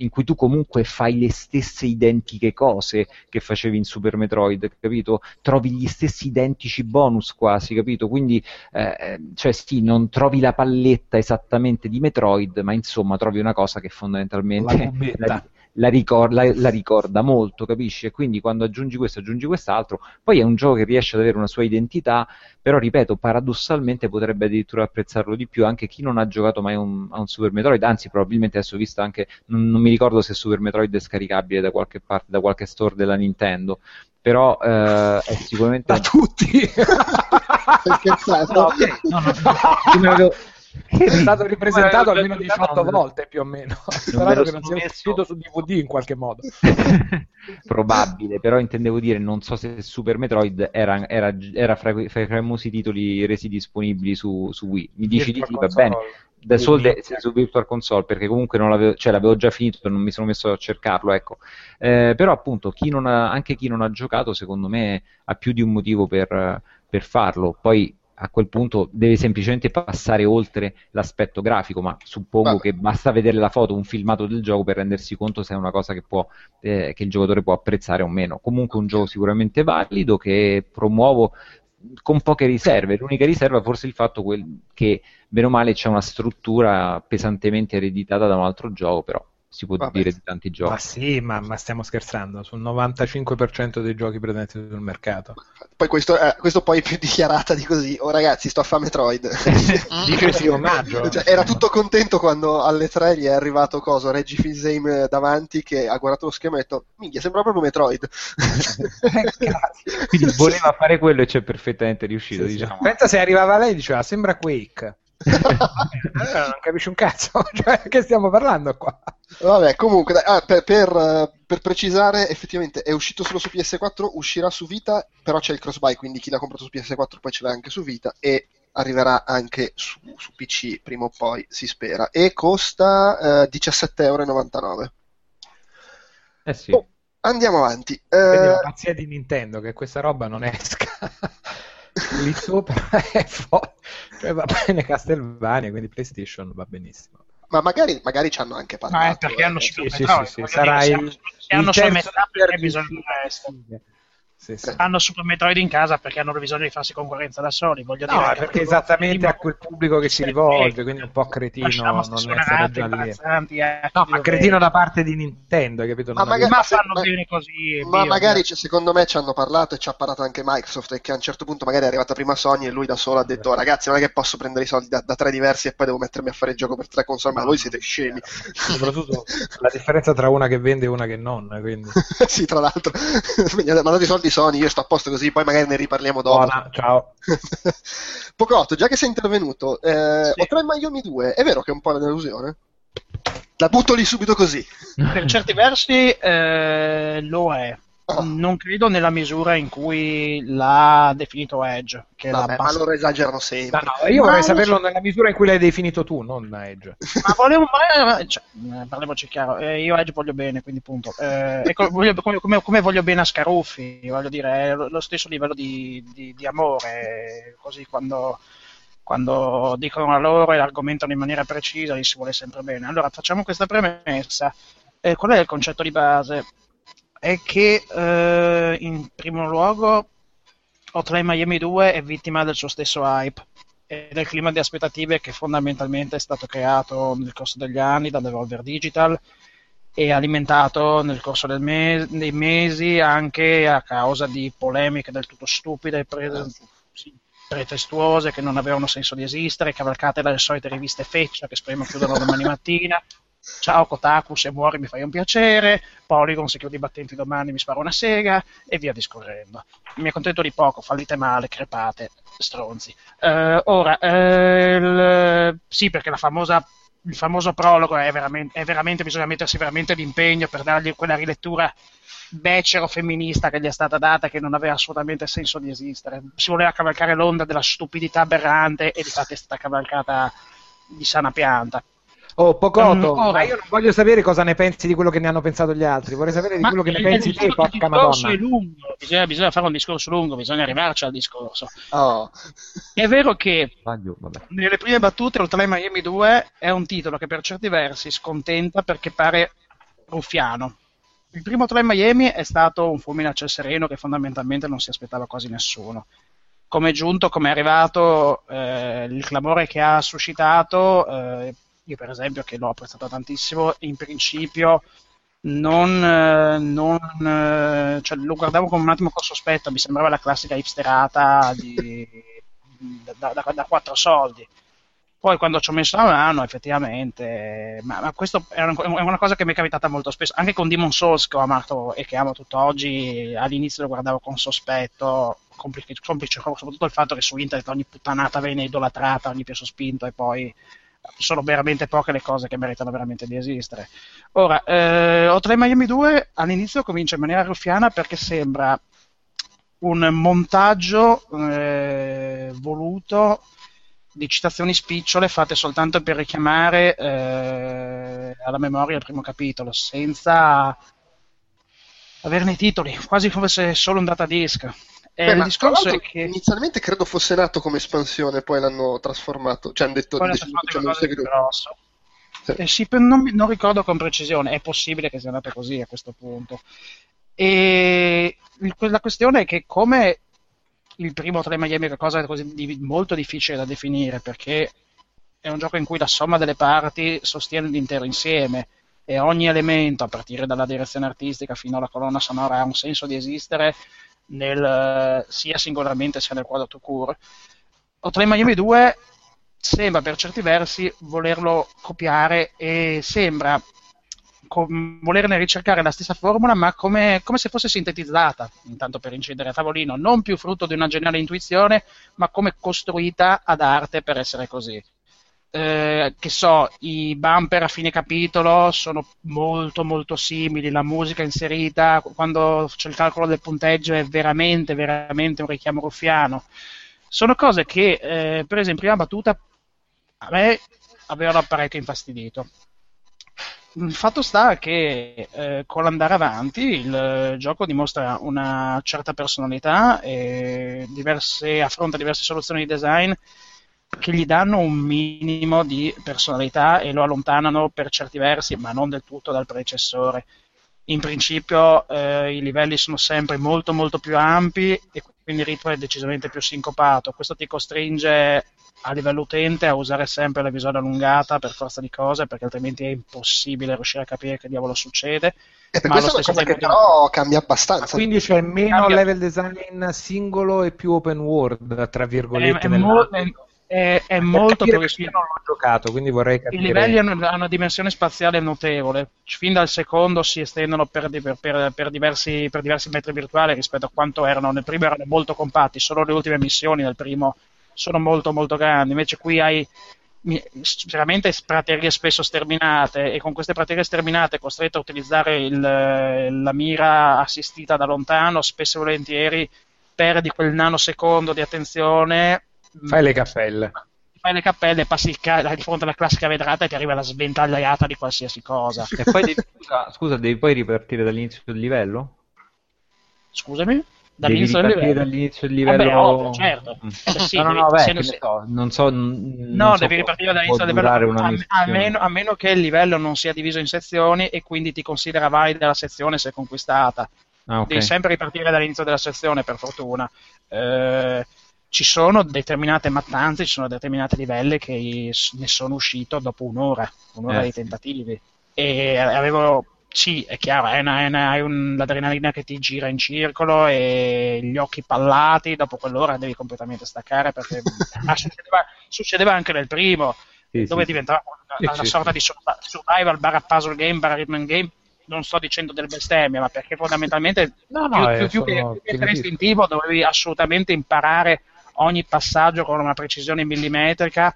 in cui tu comunque fai le stesse identiche cose che facevi in Super Metroid, capito? Trovi gli stessi identici bonus quasi, capito? Quindi, eh, cioè sì, non trovi la palletta esattamente di Metroid, ma insomma trovi una cosa che fondamentalmente la, <laughs> la ricor- la- la ricorda molto, capisci? E quindi quando aggiungi questo, aggiungi quest'altro, poi è un gioco che riesce ad avere una sua identità, però ripeto, paradossalmente potrebbe addirittura apprezzarlo di più. Anche chi non ha giocato mai un- a un Super Metroid, anzi probabilmente adesso ho visto anche, non, non mi ricordo se Super Metroid è scaricabile da qualche parte, da qualche store della Nintendo, però eh, è sicuramente... Da tutti! <laughs> No, ok, no, no, no, me lo- è stato ripresentato No, almeno no, 18 no, no. volte più o meno. lo che non sia messo- uscito su DVD in qualche modo. <laughs> Probabile, però intendevo dire, non so se Super Metroid era, era- era fra, fra i famosi titoli resi disponibili su, su Wii. Mi dici di sì, va bene. Da de- su Virtual Console, perché comunque non l'avevo, cioè, l'avevo già finito non mi sono messo a cercarlo, ecco. Eh, però appunto, chi non ha- anche chi non ha giocato, secondo me, ha più di un motivo per, per farlo. Poi a quel punto deve semplicemente passare oltre l'aspetto grafico, ma suppongo Vabbè. che basta vedere la foto, un filmato del gioco per rendersi conto se è una cosa che, può, eh, che il giocatore può apprezzare o meno. Comunque un gioco sicuramente valido che promuovo con poche riserve. L'unica riserva forse il fatto che, bene o male, c'è una struttura pesantemente ereditata da un altro gioco, però si può Vabbè. dire di tanti giochi. Ma sì, ma, ma stiamo scherzando, sul 95% dei giochi presenti sul mercato. Poi questo, eh, questo poi è più dichiarata di così. Oh ragazzi, sto a fare Metroid. <laughs> Dice sì, omaggio. Cioè, era tutto contento quando alle 3 gli è arrivato coso, Reggie Fils-Aime davanti che ha guardato lo schema e ha detto minchia, sembra proprio Metroid. Quindi voleva fare quello e c'è perfettamente riuscito, Sì, sì. diciamo. Pensa se arrivava lei e diceva sembra Quake. Allora non capisci un cazzo, <laughs> cioè, che stiamo parlando qua? Vabbè, comunque, dai, ah, per, per, eh, per precisare, effettivamente è uscito solo su PS4, uscirà su Vita, però c'è il cross-buy, quindi chi l'ha comprato su PS4 poi ce l'ha anche su Vita e arriverà anche su, su PC prima o poi, si spera. E costa eh, 17,99€. Eh sì. Oh, andiamo avanti. Quindi Eh, la pazzia di Nintendo che questa roba non esca. <laughs> Lì sopra <laughs> è fuori. Cioè va bene <laughs> Castlevania, quindi PlayStation va benissimo. ma magari, magari ci hanno anche parlato. è perché hanno eh. Sì, sì, sì, sì, sarà se il, hanno- se il hanno solo terzo per perché bisogna essere. Sì, sì. hanno Super Metroid in casa perché hanno bisogno di farsi concorrenza da soli. Voglio No, dire, perché esattamente a quel pubblico che si rivolge, quindi è un po' cretino non essere già lì. eh, No, ma cretino da parte di Nintendo, hai capito? Ma Non magari- ma se- fanno ma- bene così. Ma via, magari cioè, secondo me ci hanno parlato e ci ha parlato anche Microsoft e che a un certo punto magari è arrivata prima Sony e lui da solo ha detto ragazzi non è che posso prendere i soldi da, da tre diversi e poi devo mettermi a fare il gioco per tre console, ma voi siete scemi. Soprattutto <laughs> la differenza tra una che vende e una che non, quindi... <laughs> sì, tra l'altro, <laughs> mi ha mandato i soldi Sony, io sto a posto così, poi magari ne riparliamo dopo. Buona, ciao. <laughs> Pocotto, già che sei intervenuto, eh, Sì. ho tre Miami 2, è vero che è un po' una delusione? La butto lì subito così. Per certi versi eh, lo è. <coughs> Non credo nella misura in cui l'ha definito Edge, che è la Vabbè, ma bassa- loro esagerano No, sempre. no, io vorrei Ma- saperlo nella misura in cui l'hai definito tu, non Edge. Ma volevo, ma, cioè, eh, parliamoci chiaro, eh, io Edge voglio bene, quindi punto. Eh, e co- voglio- come, come- come voglio bene a Scaruffi, voglio dire, è lo lo stesso livello di, di- di amore, così quando, quando dicono a loro e argomentano in maniera precisa, gli si vuole sempre bene. Allora, facciamo questa premessa. Eh, qual è il concetto di base? È che eh, in primo luogo Hotline Miami 2 è vittima del suo stesso hype e del clima di aspettative che fondamentalmente è stato creato nel corso degli anni da Devolver Digital e alimentato nel corso del me- dei mesi anche a causa di polemiche del tutto stupide e pre- sì, pretestuose che non avevano senso di esistere, cavalcate dalle solite riviste feccia che speriamo chiudano domani mattina. Ciao Kotaku, se muori mi fai un piacere, Polygon se chiudi i battenti domani mi spara una sega e via discorrendo. Mi accontento di poco, fallite male, crepate, stronzi. Eh, ora, eh, il- sì, perché la famosa, il famoso prologo è veramente, è veramente, bisogna mettersi veramente d'impegno per dargli quella rilettura becero femminista che gli è stata data che non aveva assolutamente senso di esistere. Si voleva cavalcare l'onda della stupidità aberrante e di fatto è stata cavalcata di sana pianta. Oh, Pocotto, ora- ma io non voglio sapere cosa ne pensi di quello che ne hanno pensato gli altri, vorrei sapere di quello che ne pensi te, il porca discorso madonna. è lungo, bisogna, bisogna fare un discorso lungo, bisogna arrivarci al discorso. Oh. È vero che Sbaglio, vabbè. nelle prime battute Hotline Miami 2 è un titolo che per certi versi scontenta perché pare ruffiano. Il primo Hotline Miami è stato un fulmine a ciel sereno che fondamentalmente non si aspettava quasi nessuno. Come è giunto, come è arrivato, eh, il clamore che ha suscitato, eh, io per esempio che l'ho apprezzato tantissimo, in principio non, eh, non, eh, cioè, lo guardavo come un attimo con sospetto, mi sembrava la classica hipsterata di, da, da, da quattro soldi. Poi quando ci ho messo la mano, effettivamente, ma, ma questo è una, cosa che mi è capitata molto spesso, anche con Demon Souls che ho amato e che amo tutt'oggi, all'inizio lo guardavo con sospetto, complice, complice soprattutto il fatto che su internet ogni puttanata viene idolatrata, ogni più sospinto e poi sono veramente poche le cose che meritano veramente di esistere. Ora, eh, Hotline Miami 2 all'inizio comincia in maniera ruffiana perché sembra un montaggio eh, voluto di citazioni spicciole fatte soltanto per richiamare eh, alla memoria il primo capitolo, senza averne i titoli, quasi come se solo un datadisk. E Beh, il discorso tra è che inizialmente credo fosse nato come espansione, poi l'hanno trasformato, cioè hanno detto poi deciso più seguito. grosso. Sì. Eh sì, non, non ricordo con precisione, è possibile che sia andato così a questo punto. E la questione è che come il primo 3 Miami è qualcosa così di molto difficile da definire perché è un gioco in cui la somma delle parti sostiene l'intero insieme e ogni elemento, a partire dalla direzione artistica fino alla colonna sonora, ha un senso di esistere nel, eh, sia singolarmente sia nel quadro tout court. Hotline Miami 2 sembra per certi versi volerlo copiare e sembra com- volerne ricercare la stessa formula, ma come, come se fosse sintetizzata, intanto per incidere a tavolino, non più frutto di una geniale intuizione, ma come costruita ad arte per essere così. Eh, che so, i bumper a fine capitolo sono molto molto simili, la musica inserita quando c'è il calcolo del punteggio è veramente veramente un richiamo ruffiano. Sono cose che, eh, per esempio, in prima battuta a me avevano parecchio infastidito. Il fatto sta che eh, con l'andare avanti il eh, gioco dimostra una certa personalità diverse, affronta diverse soluzioni di design che gli danno un minimo di personalità e lo allontanano per certi versi, ma non del tutto dal predecessore. in principio eh, i livelli sono sempre molto molto più ampi e quindi il ritmo è decisamente più sincopato. Questo ti costringe a livello utente a usare sempre la visione allungata per forza di cose, perché altrimenti è impossibile riuscire a capire che diavolo succede. E per questo è una cosa che però cambia abbastanza. Quindi c'è meno cambia... level design singolo e più open world, tra virgolette. È, è, mo- è, è molto più io non l'ho giocato, quindi vorrei capire. I livelli hanno, hanno una dimensione spaziale notevole. Fin dal secondo si estendono per, per, per, per, diversi, per diversi metri virtuali rispetto a quanto erano. Nel primo erano molto compatti, solo le ultime missioni del primo sono molto molto grandi. Invece qui hai veramente praterie spesso sterminate e con queste praterie sterminate costretto a utilizzare il, la mira assistita da lontano, spesso e volentieri perdi quel nanosecondo di attenzione Fai le cappelle. Fai le cappelle, passi il ca- di fronte alla classica vetrata e ti arriva la sventagliata di qualsiasi cosa. E poi devi, scusa, scusa, devi poi ripartire dall'inizio del livello? Scusami? Dall'inizio del livello? dall'inizio del livello. Vabbè, ovvio, certo. Mm. Eh sì, no, no, no, beh, se, se... So, non so. Non no, so devi ripartire dall'inizio del livello. A, a, meno, a, meno, che il livello non sia diviso in sezioni e quindi ti considera valida la sezione se conquistata. Ah, okay. Devi sempre ripartire dall'inizio della sezione, per fortuna. Eh, ci sono determinate mattanze, ci sono determinati livelli che ne sono uscito dopo un'ora, un'ora eh, di tentativi. E avevo, sì, è chiaro, hai, una, hai un, l'adrenalina che ti gira in circolo e gli occhi pallati, dopo quell'ora devi completamente staccare perché <laughs> succedeva, succedeva, anche nel primo, sì, dove sì, diventava una, una sorta di survival barra puzzle game, barra rhythm game. Non sto dicendo del bestemmia, ma perché fondamentalmente no, no, più, più, più, che, più che istintivo dovevi assolutamente imparare ogni passaggio con una precisione millimetrica.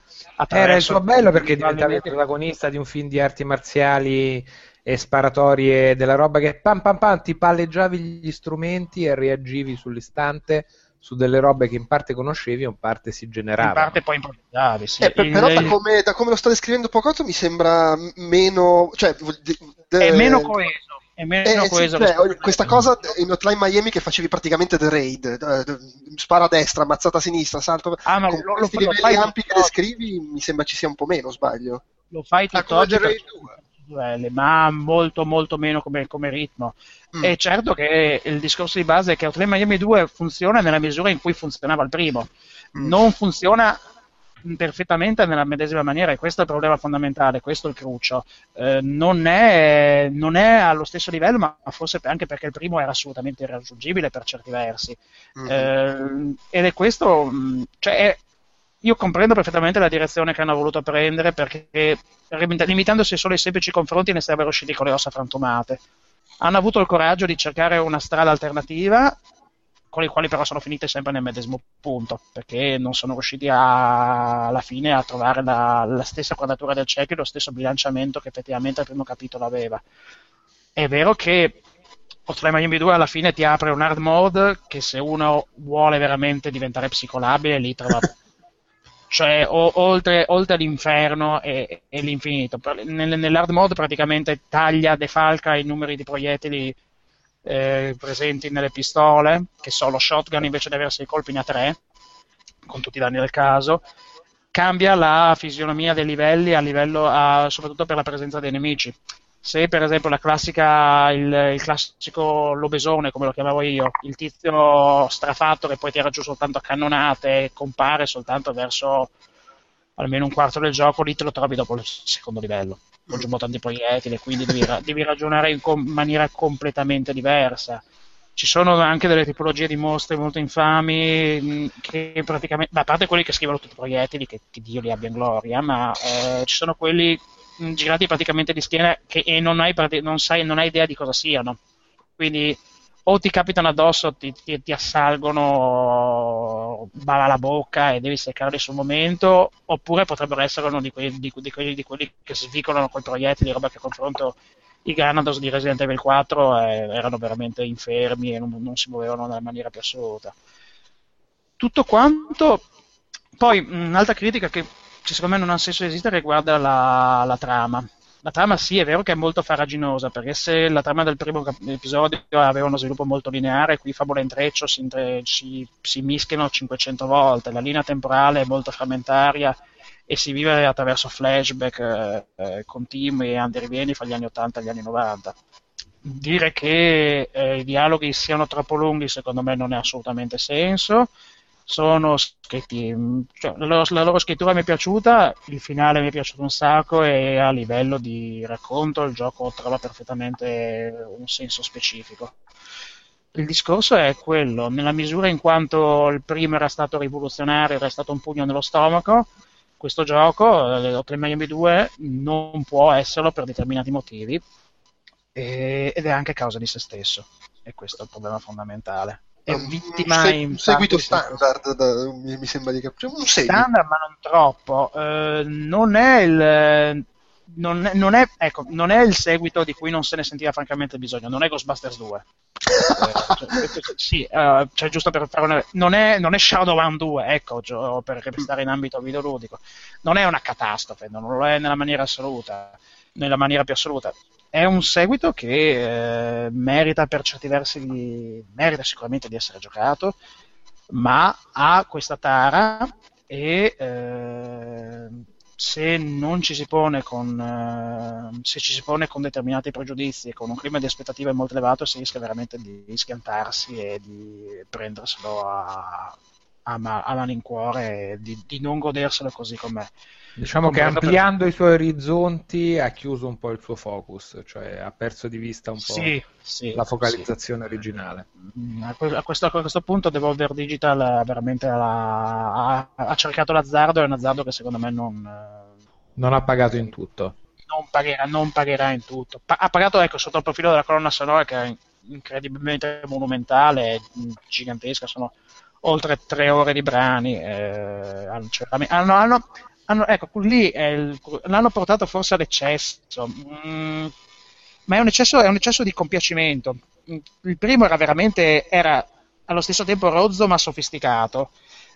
Era il suo bello perché diventavi il protagonista di un film di arti marziali e sparatorie della roba che pam pam pam ti palleggiavi gli strumenti e reagivi sull'istante su delle robe che in parte conoscevi e in parte si generavano. In parte poi improvvisavi, sì. Eh, però da come, da come, lo sta descrivendo Pocotto mi sembra meno... Cioè, de, de, è meno coeso è meno eh, coeso. Sì, cioè, questa cosa in Hotline Miami che facevi praticamente The Raid, spara a destra, ammazzata a sinistra, salto. Ah, ma lo, questi lo, livelli lo ampi che descrivi mi sembra ci sia un po' meno, sbaglio. Lo fai ah, tutt'oggi per duelli, ma molto molto meno come, come ritmo. Mm. E certo che il discorso di base è che Hotline Miami 2 funziona nella misura in cui funzionava il primo. Mm. Non funziona perfettamente nella medesima maniera e questo è il problema fondamentale, questo è il crucio. Eh, non, è, non, è, allo stesso livello, ma forse anche perché il primo era assolutamente irraggiungibile per certi versi. Mm-hmm. Eh, ed è questo, mm, cioè, è, io comprendo perfettamente la direzione che hanno voluto prendere perché limitandosi solo ai semplici confronti ne sarebbero usciti con le ossa frantumate. Hanno avuto il coraggio di cercare una strada alternativa con le quali però sono finite sempre nel medesimo punto, perché non sono riusciti a, alla fine a trovare la, la stessa quadratura del cerchio e lo stesso bilanciamento che effettivamente il primo capitolo aveva. È vero che Hotline Miami 2 alla fine ti apre un hard mode che se uno vuole veramente diventare psicolabile lì trova <laughs> cioè o, oltre, oltre, l'inferno e, e l'infinito Nel, nell'hard mode praticamente taglia, defalca i numeri di proiettili eh, presenti nelle pistole, che sono shotgun invece di avere 6 colpi ne ha 3, con tutti i danni del caso. Cambia la fisionomia dei livelli a livello, a, soprattutto per la presenza dei nemici. Se per esempio la classica, il, il, classico lobesone, come lo chiamavo io, il tizio strafatto che poi tira giù soltanto a cannonate, compare soltanto verso almeno un quarto del gioco, lì te lo trovi dopo il secondo livello aggiungo tanti proiettili, quindi devi, devi ragionare in com- maniera completamente diversa. Ci sono anche delle tipologie di mostri molto infami che praticamente, a parte quelli che scrivono tutti i proiettili, che, che Dio li abbia in gloria, ma eh, ci sono quelli girati praticamente di schiena che, e non hai, non, sai, non hai idea di cosa siano. Quindi o ti capitano addosso, ti, ti, ti assalgono, bava la bocca e devi seccarli sul momento, oppure potrebbero essere uno di quelli, di, di quelli, di quelli che svicolano col proiettili, roba che confronto. I Granados di Resident Evil 4 eh, erano veramente infermi e non, non, si muovevano nella maniera più assoluta. Tutto quanto, poi un'altra critica che secondo me non ha senso esistere riguarda la, la trama la trama sì, è vero che è molto faraginosa, perché se la trama del primo cap- episodio aveva uno sviluppo molto lineare, qui Fabula Intreccio si, intre- si, si mischiano 500 volte, la linea temporale è molto frammentaria e si vive attraverso flashback eh, eh, continui e andirivieni fra gli anni 80 e gli anni 90. dire che eh, i dialoghi siano troppo lunghi secondo me non ha assolutamente senso sono scritti cioè, la, loro, la, loro, scrittura mi è piaciuta il finale mi è piaciuto un sacco e a livello di racconto il gioco trova perfettamente un senso specifico il discorso è quello nella misura in quanto il primo era stato rivoluzionario era stato un pugno nello stomaco questo gioco, Hotline Miami 2, non può esserlo per determinati motivi e, ed è anche causa di se stesso. E questo è il problema fondamentale. È Un vittima se- un seguito standard, da- mi, sembra di capire. Un standard, ma non troppo. Eh, non è il. Non è, non, è, ecco, non è il seguito di cui non se ne sentiva francamente bisogno, non è Ghostbusters 2. Eh, cioè, sì, eh, cioè, giusto per fare una, non, è, non è Shadowrun 2, ecco, gio- per restare in ambito videoludico. Non è una catastrofe, non lo è nella maniera assoluta, nella maniera più assoluta. È un seguito che eh, merita per certi versi, di- merita sicuramente di essere giocato, ma ha questa tara e eh, se non ci si pone con eh, se ci si pone con determinati pregiudizi e con un clima di aspettative molto elevato si rischia veramente di schiantarsi e di prenderselo a, a, ma- a malincuore e di, di non goderselo così com'è. Diciamo che Comprendo per- ampliando i suoi orizzonti ha chiuso un po' il suo focus, cioè ha perso di vista un po' Sì, sì, la focalizzazione originale. Mm, A que- a questo, a questo punto Devolver Digital eh, veramente la- ha, ha cercato l'azzardo, è un azzardo che secondo me non, eh, Non ha pagato in tutto. non pagherà, non pagherà in tutto. Pa- ha pagato ecco, sotto il profilo della colonna sonora che è incredibilmente monumentale, gigantesca, sono oltre tre ore di brani. eh, hanno, cioè, hanno- hanno- hanno- ecco, lì il- l'hanno portato forse all'eccesso. Mm, ma è un eccesso, è un eccesso di compiacimento. Il primo era veramente era allo stesso tempo rozzo ma sofisticato.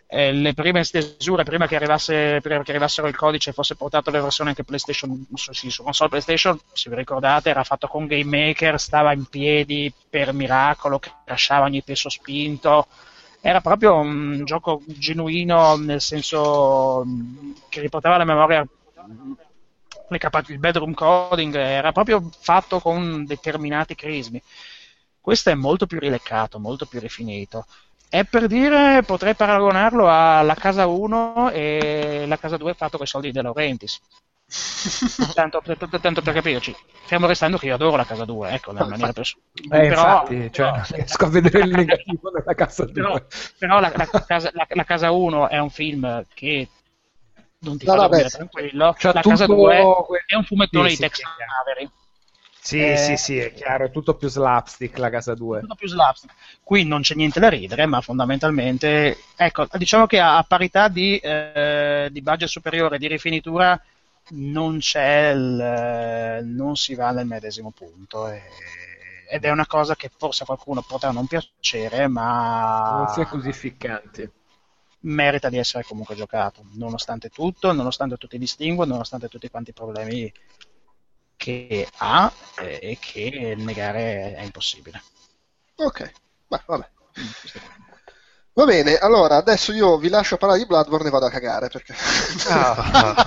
Eh, le prime stesure, prima che, arrivasse, prima che arrivassero il codice e fosse portato le versioni anche PlayStation, su, sì, su console PlayStation, se vi ricordate, era fatto con Game Maker, stava in piedi per miracolo, crashava ogni peso spinto. Era proprio un gioco genuino nel senso mm, che riportava alla memoria mm, il bedroom coding, era proprio fatto con determinati crismi. Questo è molto più rileccato, molto più rifinito. È per dire, potrei paragonarlo alla casa 1 e la casa 2 fatto con i soldi di De Laurentiis. Tanto, per, tanto per capirci, fermo restando che io adoro la casa 2, ecco, nella maniera più Eh, però- infatti, cioè, però- riesco a vedere il <laughs> negativo della però, 2. però la, la casa, la- la casa 1 è un film che non ti No, fa no, beh, tranquillo. C'ha la casa tutto 2 quel- è un fumettone Sì, di Tex Avery. Sì, Eh, sì, sì, è chiaro, è tutto più slapstick la casa 2. tutto più slapstick. Qui non c'è niente da ridere, ma fondamentalmente, ecco, diciamo che a, a parità di, eh, di budget superiore, di rifinitura, non c'è il, non si va nel medesimo punto. e- ed è una cosa che forse a qualcuno potrà non piacere, ma Non si è così ficcanti. merita di essere comunque giocato, nonostante tutto, nonostante tutti i distinguo, nonostante tutti quanti i problemi che ha e che negare è impossibile. Ok, Beh, vabbè. Va bene, allora adesso io vi lascio parlare di Bloodborne e vado a cagare perché... Ah. <laughs>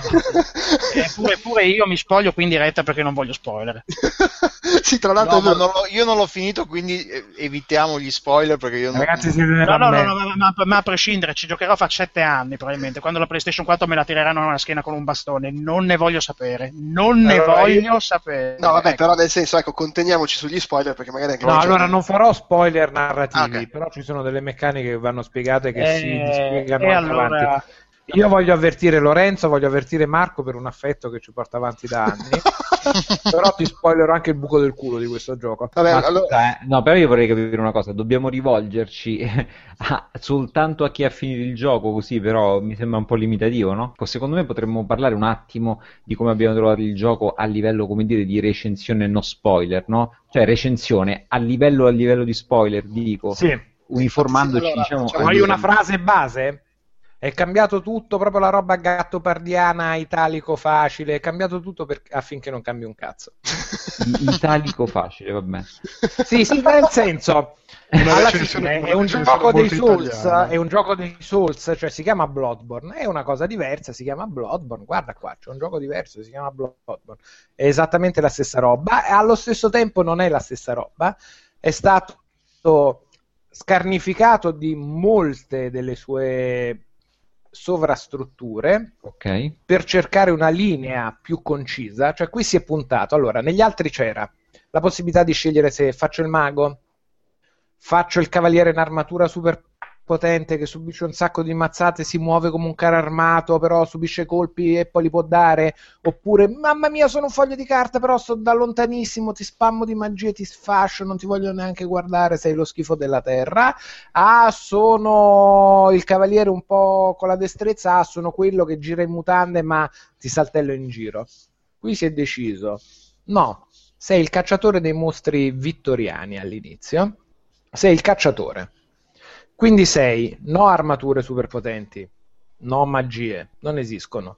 Eppure pure io mi spoglio qui in diretta perché non voglio spoiler. <laughs> sì, tra l'altro... No, vero. non io non l'ho finito, quindi evitiamo gli spoiler perché io non... Ragazzi, siete No, no, no, no, ma, ma- ma a prescindere, ci giocherò fra sette anni probabilmente, quando la PlayStation 4 me la tireranno nella schiena con un bastone. Non ne voglio sapere, non ne Allora, voglio sapere. No, vabbè, Ecco. però nel senso, ecco, conteniamoci sugli spoiler perché magari anche No, allora non farò spoiler narrativi, Ok. però ci sono delle meccaniche che vanno spiegate che Eh, si spiegano e anche allora- avanti. Io voglio avvertire Lorenzo, voglio avvertire Marco per un affetto che ci porta avanti da anni, <laughs> però ti spoilerò anche il buco del culo di questo gioco. Vabbè, Ma allora... eh, no, però io vorrei capire una cosa, dobbiamo rivolgerci <laughs> a- soltanto a chi ha finito il gioco, così però mi sembra un po' limitativo, no? Secondo me potremmo parlare un attimo di come abbiamo trovato il gioco a livello, come dire, di recensione no spoiler, no? Cioè recensione a livello, a livello di spoiler, dico, Sì. Uniformandoci, Allora, diciamo... a Vuoi livello- una frase base? È cambiato tutto, proprio la roba gattopardiana, italico facile, è cambiato tutto per... affinché non cambi un cazzo. Italico facile, vabbè. Sì, sì, nel senso, <laughs> Una alla fine è un gioco dei Souls, italiana. è un gioco dei Souls, cioè si chiama Bloodborne, è una cosa diversa, si chiama Bloodborne, guarda qua, c'è un gioco diverso, si chiama Bloodborne, è esattamente la stessa roba, e allo stesso tempo non è la stessa roba, è stato scarnificato di molte delle sue sovrastrutture Ok. per cercare una linea più concisa, cioè qui si è puntato. Allora, negli altri c'era la possibilità di scegliere se faccio il mago, faccio il cavaliere in armatura super potente che subisce un sacco di mazzate, si muove come un carro armato, però subisce colpi e poi li può dare, oppure mamma mia sono un foglio di carta, però sto da lontanissimo, ti spammo di magie, ti sfascio, non ti voglio neanche guardare, sei lo schifo della terra. Ah, sono il cavaliere un po' con la destrezza, ah, sono quello che gira in mutande ma ti saltello in giro. Qui si è deciso, no, sei il cacciatore dei mostri vittoriani all'inizio, sei il cacciatore. Quindi sei no armature superpotenti, no magie, non esistono.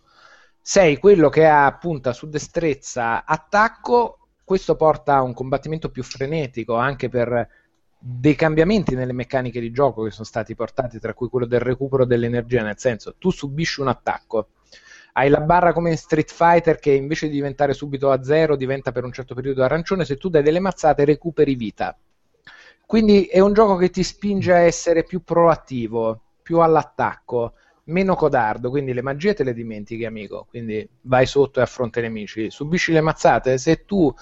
Sei quello che ha punta su destrezza, attacco, questo porta a un combattimento più frenetico anche per dei cambiamenti nelle meccaniche di gioco che sono stati portati, tra cui quello del recupero dell'energia, nel senso tu subisci un attacco, hai la barra come in Street Fighter che invece di diventare subito a zero diventa per un certo periodo arancione, se tu dai delle mazzate recuperi vita. Quindi è un gioco che ti spinge a essere più proattivo, più all'attacco, meno codardo, quindi le magie te le dimentichi, amico. Quindi vai sotto e affronta i nemici. Subisci le mazzate, se tu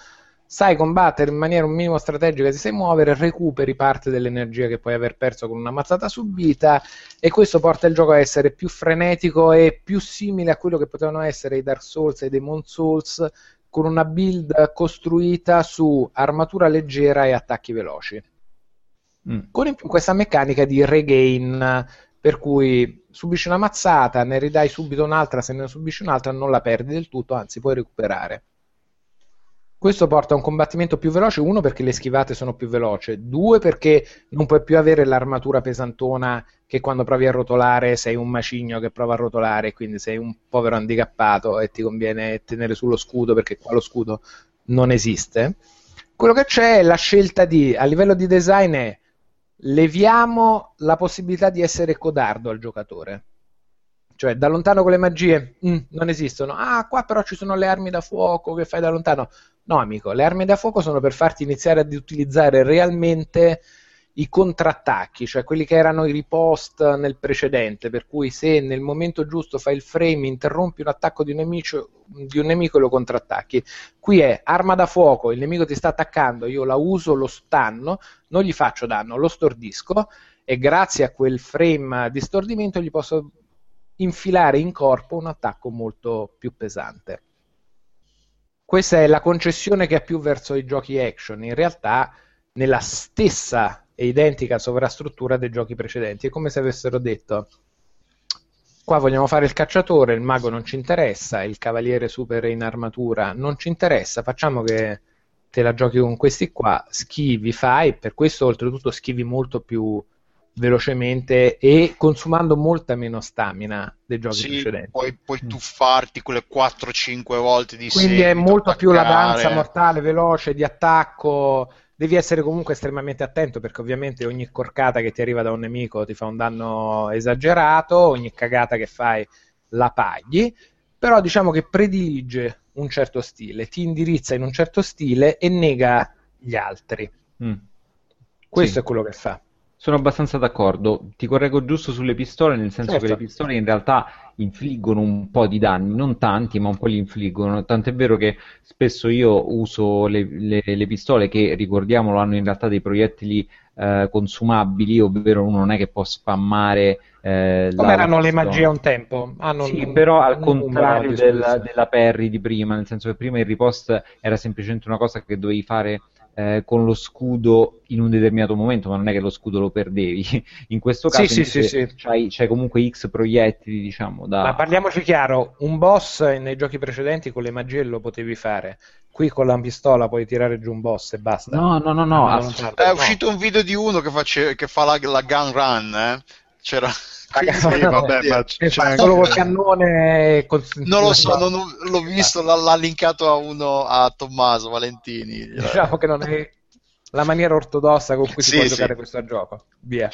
sai combattere in maniera un minimo strategica, ti sai muovere, recuperi parte dell'energia che puoi aver perso con una mazzata subita e questo porta il gioco a essere più frenetico e più simile a quello che potevano essere i Dark Souls e i Demon Souls con una build costruita su armatura leggera e attacchi veloci Mm. con in più questa meccanica di regain per cui subisci una mazzata, ne ridai subito un'altra, se ne subisci un'altra non la perdi del tutto, anzi puoi recuperare. Questo porta a un combattimento più veloce, uno perché le schivate sono più veloci, due perché non puoi più avere l'armatura pesantona che quando provi a rotolare sei un macigno che prova a rotolare, quindi sei un povero handicappato e ti conviene tenere sullo scudo perché qua lo scudo non esiste. Quello che c'è è la scelta di, a livello di design è leviamo la possibilità di essere codardo al giocatore. Cioè, da lontano con le magie mm, non esistono. Ah, qua però ci sono le armi da fuoco che fai da lontano. No, amico, le armi da fuoco sono per farti iniziare ad utilizzare realmente i contrattacchi, cioè quelli che erano i ripost nel precedente, per cui se nel momento giusto fai il frame, interrompi un attacco di un nemico, di un nemico e lo contrattacchi. Qui è arma da fuoco, il nemico ti sta attaccando, io la uso, lo stanno, non gli faccio danno, lo stordisco e grazie a quel frame di stordimento gli posso infilare in corpo un attacco molto più pesante. Questa è la concessione che ha più verso i giochi action, in realtà nella stessa e identica sovrastruttura dei giochi precedenti. È come se avessero detto: Qua vogliamo fare il cacciatore, il mago non ci interessa, il cavaliere super in armatura non ci interessa, facciamo che te la giochi con questi qua, schivi, fai, per questo oltretutto schivi molto più velocemente e consumando molta meno stamina dei giochi Sì, precedenti. poi puoi tuffarti quelle 4-5 volte di Quindi è seguito, molto più la danza mortale, veloce, di attacco. Devi essere comunque estremamente attento perché ovviamente ogni corcata che ti arriva da un nemico ti fa un danno esagerato, ogni cagata che fai la paghi, però diciamo che predilige un certo stile, ti indirizza in un certo stile e nega gli altri. Mm. Questo Sì. è quello che fa. Sono abbastanza d'accordo. Ti correggo giusto sulle pistole, nel senso Certo. che le pistole in realtà infliggono un po' di danni, non tanti, ma un po' li infliggono. Tant'è vero che spesso io uso le, le- le pistole che, ricordiamolo, hanno in realtà dei proiettili eh, consumabili, ovvero uno non è che può spammare. eh, Come erano le magie a un tempo? Hanno Sì, un- però al contrario del- disposizione. della Perry di prima, nel senso che prima il ripost era semplicemente una cosa che dovevi fare eh, con lo scudo in un determinato momento, ma non è che lo scudo lo perdevi. <laughs> In questo caso sì, sì, sì. c'hai, c'hai comunque X proiettili, diciamo, da... Ma parliamoci chiaro, un boss nei giochi precedenti con le magie lo potevi fare. Qui con la pistola puoi tirare giù un boss e basta. No, no, no, no, È uscito un video di uno che, face- che fa la, la gun run, eh? C'era Sì, vabbè, ma c'è anche- solo col cannone con- Non lo so, non- non- l'ho visto, l'ha, l'ha linkato a uno, a Tommaso Valentini. diciamo che non è la maniera ortodossa con cui si Sì, può sì. giocare questo gioco. Via.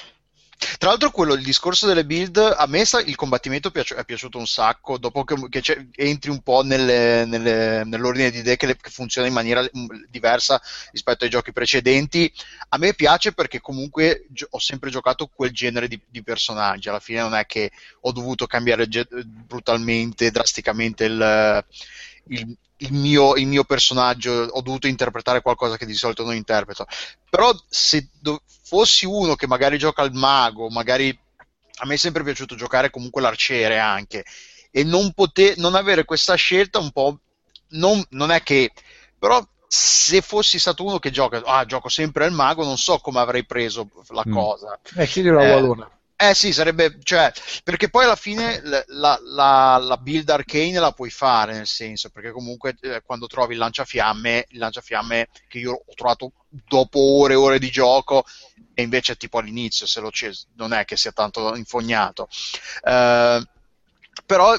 Tra l'altro, quello, il discorso delle build, a me il combattimento è piaciuto un sacco. Dopo che, che entri un po' nelle- nelle- nell'ordine di idee che, le- che funziona in maniera mm, diversa rispetto ai giochi precedenti, a me piace perché comunque gio- ho sempre giocato quel genere di, di personaggi. Alla fine non è che ho dovuto cambiare ge- brutalmente, drasticamente il. il- il mio, il mio personaggio ho dovuto interpretare qualcosa che di solito non interpreto però se do- fossi uno che magari gioca al mago, magari a me è sempre piaciuto giocare comunque l'arciere anche, e non, poter, non avere questa scelta un po'... Non, non è che... però se fossi stato uno che gioca, ah, gioco sempre al mago, non so come avrei preso la Mm. cosa. Eh, chiedilo a Eh, Waluna. Eh sì, sarebbe, cioè, perché poi alla fine la, la- la build arcane la puoi fare, nel senso, perché comunque eh, quando trovi il lanciafiamme, il lanciafiamme che io ho trovato dopo ore e ore di gioco, e invece tipo all'inizio, se lo c'è, non è che sia tanto infognato. Eh, però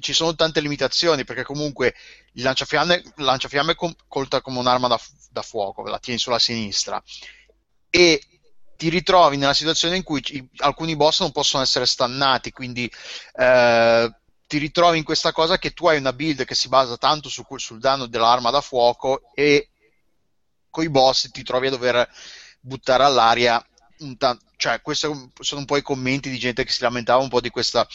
ci sono tante limitazioni, perché comunque il lanciafiamme, il lanciafiamme colta come un'arma da, da fuoco, la tieni sulla sinistra, e ti ritrovi nella situazione in cui ci- alcuni boss non possono essere stannati, quindi eh, ti ritrovi in questa cosa che tu hai una build che si basa tanto su- sul danno dell'arma da fuoco e con i boss ti trovi a dover buttare all'aria un ta- cioè questi sono un po' i commenti di gente che si lamentava un po' di questa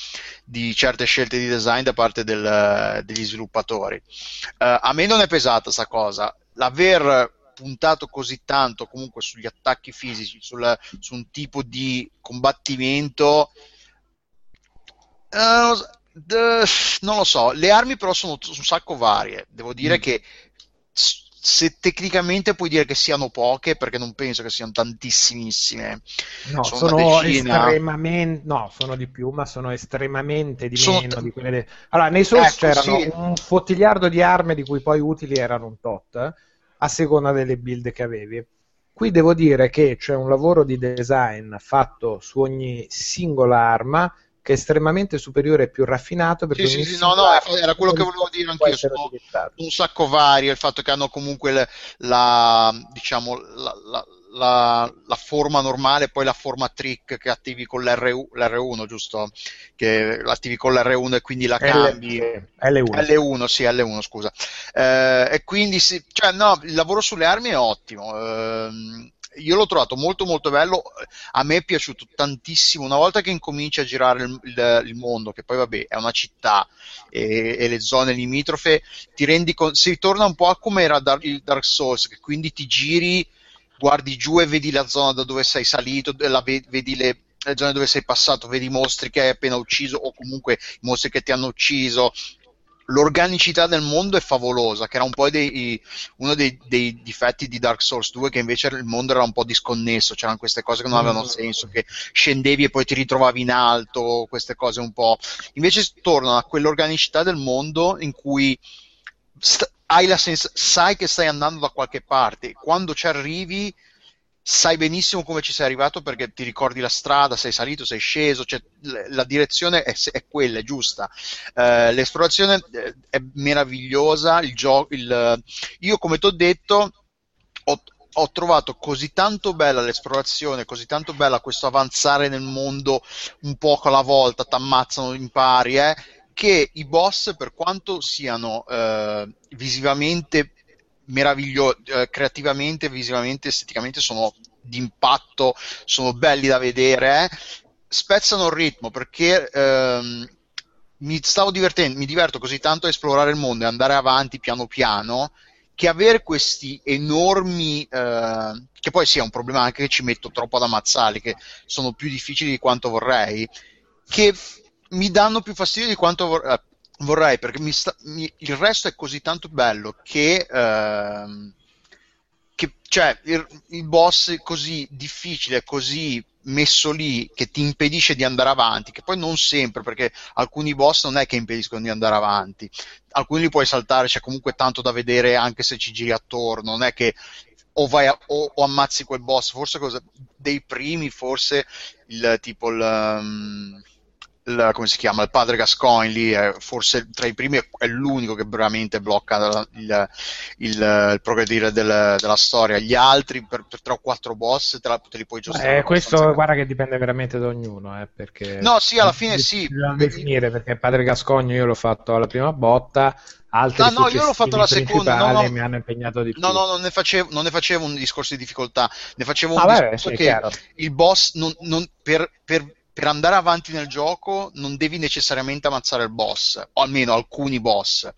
di certe scelte di design da parte del- degli sviluppatori. Eh, a me non è pesata sta cosa. L'aver puntato così tanto comunque sugli attacchi fisici sul- su un tipo di combattimento eh, non lo so, d- non lo so, le armi però sono un sacco varie. Devo dire Mm. che se tecnicamente puoi dire che siano poche, perché non penso che siano tantissimissime. No, sono sono, estremamente, no, sono di più, ma sono estremamente di Sono meno t- di quelle de- Allora, nei Souls Ecco, c'erano sì. un fottigliardo di armi di cui poi utili erano un tot, eh, a seconda delle build che avevi. Qui devo dire che c'è un lavoro di design fatto su ogni singola arma che è estremamente superiore e più raffinato perché Sì, sì, sì, no, no, era quello che volevo dire anch'io. Sono un sacco vario, il fatto che hanno comunque la, diciamo, la, la- la- la forma normale poi la forma trick che attivi con l'R1, l'R1 giusto? Che attivi con l'R1 e quindi la cambi. L- L1. L1, sì, L1, scusa. Eh, e quindi, sì, cioè, no, il lavoro sulle armi è ottimo. Ehm, io l'ho trovato molto molto bello, a me è piaciuto tantissimo. Una volta che incominci a girare il, il- il mondo, che poi vabbè è una città e, e le zone limitrofe, ti rendi conto, si torna un po' a come era Dar- il Dark Souls, che quindi ti giri, guardi giù e vedi la zona da dove sei salito, la ve- vedi le, le zone dove sei passato, vedi i mostri che hai appena ucciso o comunque i mostri che ti hanno ucciso. L'organicità del mondo è favolosa, che era un po' dei- uno dei, dei difetti di Dark Souls 2, che invece il mondo era un po' disconnesso, c'erano queste cose che non avevano Mm. senso, che scendevi e poi ti ritrovavi in alto, queste cose un po'. Invece tornano a quell'organicità del mondo in cui st- sens- sai che stai andando da qualche parte, quando ci arrivi sai benissimo come ci sei arrivato perché ti ricordi la strada, sei salito, sei sceso, cioè, la direzione è, è quella, è giusta. Eh, l'esplorazione eh, è meravigliosa, il gioco, il, io come ti ho detto ho, ho trovato così tanto bella l'esplorazione, così tanto bella questo avanzare nel mondo un poco alla volta, t'ammazzano, impari, eh, che i boss, per quanto siano eh, visivamente meravigliosi, eh, creativamente, visivamente, esteticamente sono d'impatto, sono belli da vedere, eh, spezzano il ritmo perché ehm, mi stavo divertendo, mi diverto così tanto a esplorare il mondo e andare avanti piano piano che avere questi enormi eh, che poi sia un problema anche che ci metto troppo ad ammazzarli che sono più difficili di quanto vorrei che mi danno più fastidio di quanto vor- eh, vorrei perché mi sta- mi- il resto è così tanto bello che, ehm, che cioè il, il boss è così difficile così messo lì che ti impedisce di andare avanti che poi non sempre perché alcuni boss non è che impediscono di andare avanti. Alcuni li puoi saltare c'è comunque tanto da vedere anche se ci giri attorno non è che o vai a- o, o ammazzi quel boss forse cosa, dei primi forse il tipo il, um, il, come si chiama, il padre Gascoigne lì è forse tra i primi è l'unico che veramente blocca il, il, il progredire del, della storia. Gli altri per, per 3 o 4 boss te, la, te li puoi giocare. Eh, questo guarda che dipende veramente da ognuno. Eh, perché no, sì, alla fine sì. definire perché padre Gascoigne io l'ho fatto alla prima botta. Altri no, no, io l'ho fatto la seconda. No, no, mi hanno impegnato di più. No, no, non ne, facevo, non ne facevo un discorso di difficoltà, ne facevo un ah, discorso sì, che chiaro. il boss non, non, per, per per andare avanti nel gioco non devi necessariamente ammazzare il boss, o almeno alcuni boss.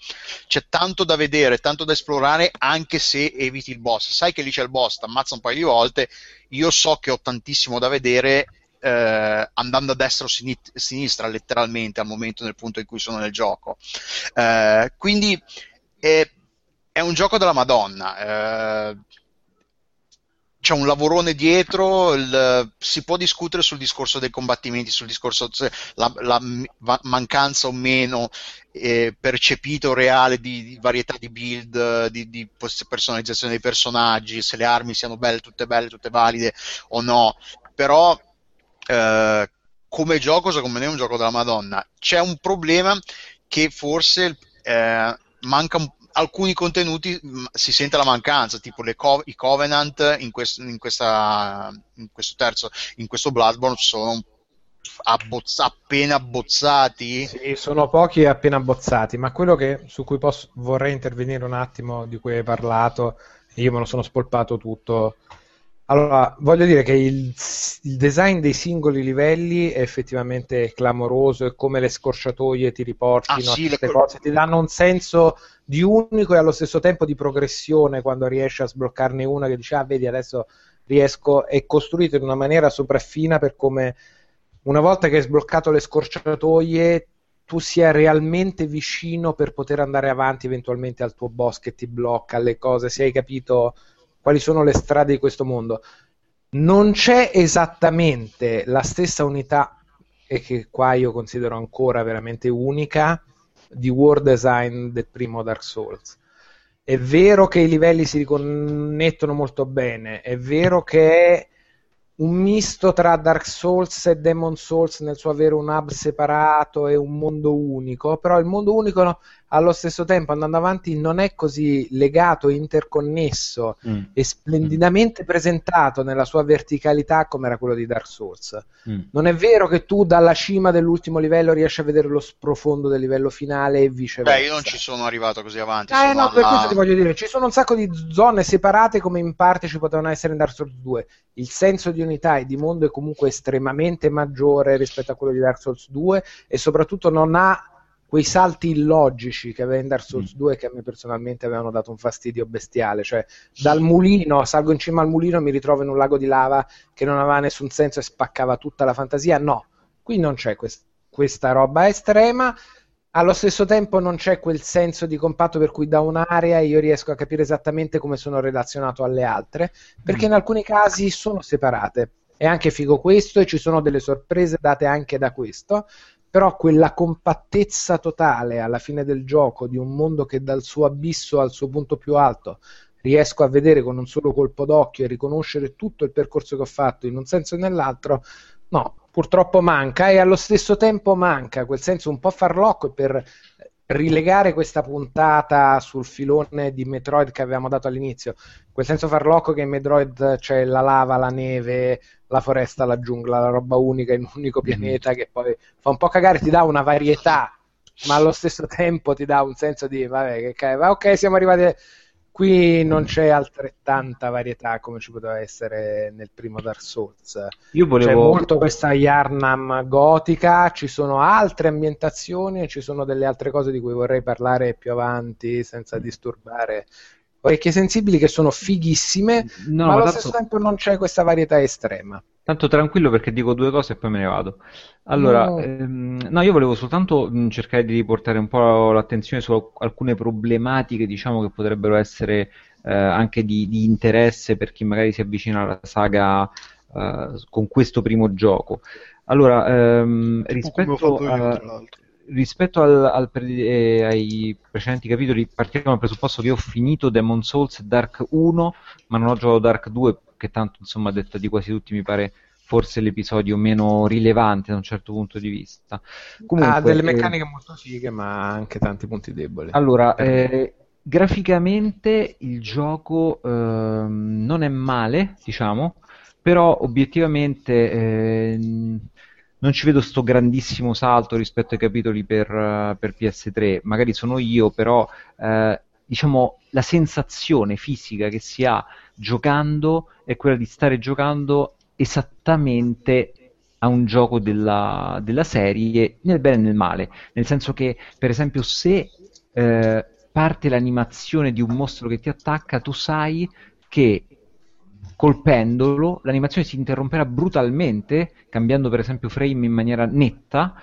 C'è tanto da vedere, tanto da esplorare, anche se eviti il boss. Sai che lì c'è il boss, ti ammazza un paio di volte. Io so che ho tantissimo da vedere eh, andando a destra o a sinistra, letteralmente, al momento nel punto in cui sono nel gioco. Eh, quindi è, è, un gioco della Madonna. C'è un lavorone dietro, il, si può discutere sul discorso dei combattimenti, sul discorso la, la mancanza o meno eh, percepito reale di, di, varietà di build, di, di, personalizzazione dei personaggi, se le armi siano belle, tutte belle, tutte valide o no, però eh, come gioco secondo me è un gioco della Madonna. C'è un problema che forse eh, manca un alcuni contenuti si sente la mancanza, tipo co- i Covenant in, quest- in, questa, in, questo terzo, in questo Bloodborne sono abbozz- appena abbozzati. Sì, sono pochi e appena abbozzati, ma quello che, su cui posso, vorrei intervenire un attimo, di cui hai parlato, io me lo sono spolpato tutto allora, voglio dire che il, il, design dei singoli livelli è effettivamente clamoroso e come le scorciatoie ti riportino ah, sì, queste le... cose, ti danno un senso di unico e allo stesso tempo di progressione quando riesci a sbloccarne una che dici, ah vedi adesso riesco, è costruito in una maniera sopraffina per come una volta che hai sbloccato le scorciatoie tu sia realmente vicino per poter andare avanti eventualmente al tuo boss che ti blocca, le cose, se hai capito quali sono le strade di questo mondo. Non c'è esattamente la stessa unità, e che qua io considero ancora veramente unica, di world design del primo Dark Souls. È vero che i livelli si riconnettono molto bene, è vero che è un misto tra Dark Souls e Demon Souls nel suo avere un hub separato e un mondo unico, però il mondo unico allo stesso tempo andando avanti non è così legato, interconnesso mm. e splendidamente mm. presentato nella sua verticalità come era quello di Dark Souls. Mm. Non è vero che tu dalla cima dell'ultimo livello riesci a vedere lo sprofondo del livello finale e viceversa. Beh, io non ci sono arrivato così avanti. Eh no, alla... per questo ti voglio dire, ci sono un sacco di zone separate come in parte ci potevano essere in Dark Souls 2. Il senso di unità e di mondo è comunque estremamente maggiore rispetto a quello di Dark Souls 2 e soprattutto non ha quei salti illogici che aveva in Dark Souls mm. 2 che a me personalmente avevano dato un fastidio bestiale, cioè dal mulino, salgo in cima al mulino e mi ritrovo in un lago di lava che non aveva nessun senso e spaccava tutta la fantasia, no, qui non c'è quest- questa roba estrema, allo stesso tempo non c'è quel senso di compatto per cui da un'area io riesco a capire esattamente come sono relazionato alle altre, perché mm. in alcuni casi sono separate. È anche figo questo e ci sono delle sorprese date anche da questo, però quella compattezza totale alla fine del gioco di un mondo che dal suo abisso al suo punto più alto riesco a vedere con un solo colpo d'occhio e riconoscere tutto il percorso che ho fatto in un senso o nell'altro, no, purtroppo manca e allo stesso tempo manca quel senso un po' farlocco per rilegare questa puntata sul filone di Metroid che avevamo dato all'inizio, quel senso farlocco che in Metroid c'è la lava, la neve, la foresta, la giungla, la roba unica in un unico mhm. pianeta mm-hmm. che poi fa un po' cagare, ti dà una varietà, ma allo stesso tempo ti dà un senso di, vabbè, che cagare, ok, siamo arrivati... Qui non c'è altrettanta varietà come ci poteva essere nel primo Dark Souls. Io volevo... C'è molto questa Yarnam gotica, ci sono altre ambientazioni e ci sono delle altre cose di cui vorrei parlare più avanti senza disturbare orecchie sensibili che sono fighissime, no, ma allo stesso tempo non c'è questa varietà estrema. Tanto tranquillo perché dico due cose e poi me ne vado. Allora, no, ehm, no io volevo soltanto mh, cercare di riportare un po' l'attenzione su alcune problematiche, diciamo, che potrebbero essere eh, anche di, di, interesse per chi magari si avvicina alla saga eh, con questo primo gioco. Allora, ehm, rispetto a rispetto al, al eh, ai precedenti capitoli partiamo dal presupposto che ho finito Demon Souls Dark 1 ma non ho giocato Dark 2 che tanto insomma detta di quasi tutti mi pare forse l'episodio meno rilevante da un certo punto di vista. Comunque, ha delle eh, meccaniche molto fighe, ma anche tanti punti deboli. allora, eh, graficamente il gioco ehm, non è male, diciamo, però obiettivamente ehm, non ci vedo sto grandissimo salto rispetto ai capitoli per, eh, per PS3. Magari sono io, però eh, diciamo la sensazione fisica che si ha giocando è quella di stare giocando esattamente a un gioco della, della serie nel bene e nel male. Nel senso che, per esempio, se eh, parte l'animazione di un mostro che ti attacca, tu sai che colpendolo l'animazione si interromperà brutalmente, cambiando per esempio frame in maniera netta,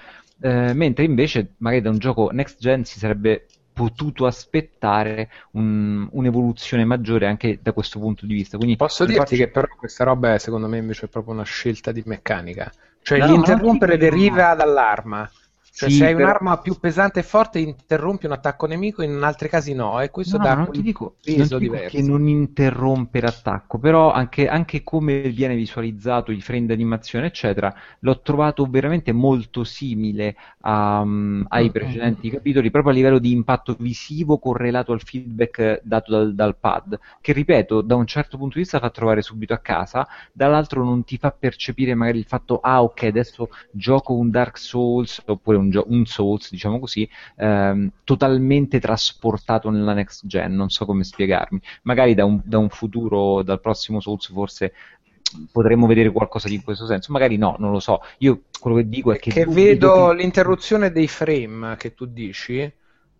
eh, mentre invece magari da un gioco next gen si sarebbe potuto aspettare un- un'evoluzione maggiore anche da questo punto di vista. Quindi Posso dirti faccio- che però questa roba è secondo me invece è proprio una scelta di meccanica. Cioè No, l'interrompere deriva dall'arma. Cioè Sì, se hai però- un'arma più pesante e forte interrompi un attacco nemico, in altri casi no, e questo No, dà non ti dico, non ti dico diverso. che non interrompe l'attacco, però anche, anche come viene visualizzato, i frame d'animazione, eccetera, l'ho trovato veramente molto simile a, mm, ai precedenti capitoli, proprio a livello di impatto visivo correlato al feedback dato dal, dal pad, che ripeto, da un certo punto di vista fa trovare subito a casa, dall'altro non ti fa percepire magari il fatto, ah ok, adesso gioco un Dark Souls, oppure un, gio- un Souls, diciamo così, ehm, totalmente trasportato nella next gen, non so come spiegarmi. Magari da un, da un futuro, dal prossimo Souls forse potremmo vedere qualcosa di in questo senso, magari no, non lo so. Io quello che dico è che... che vedo che- l'interruzione dei frame che tu dici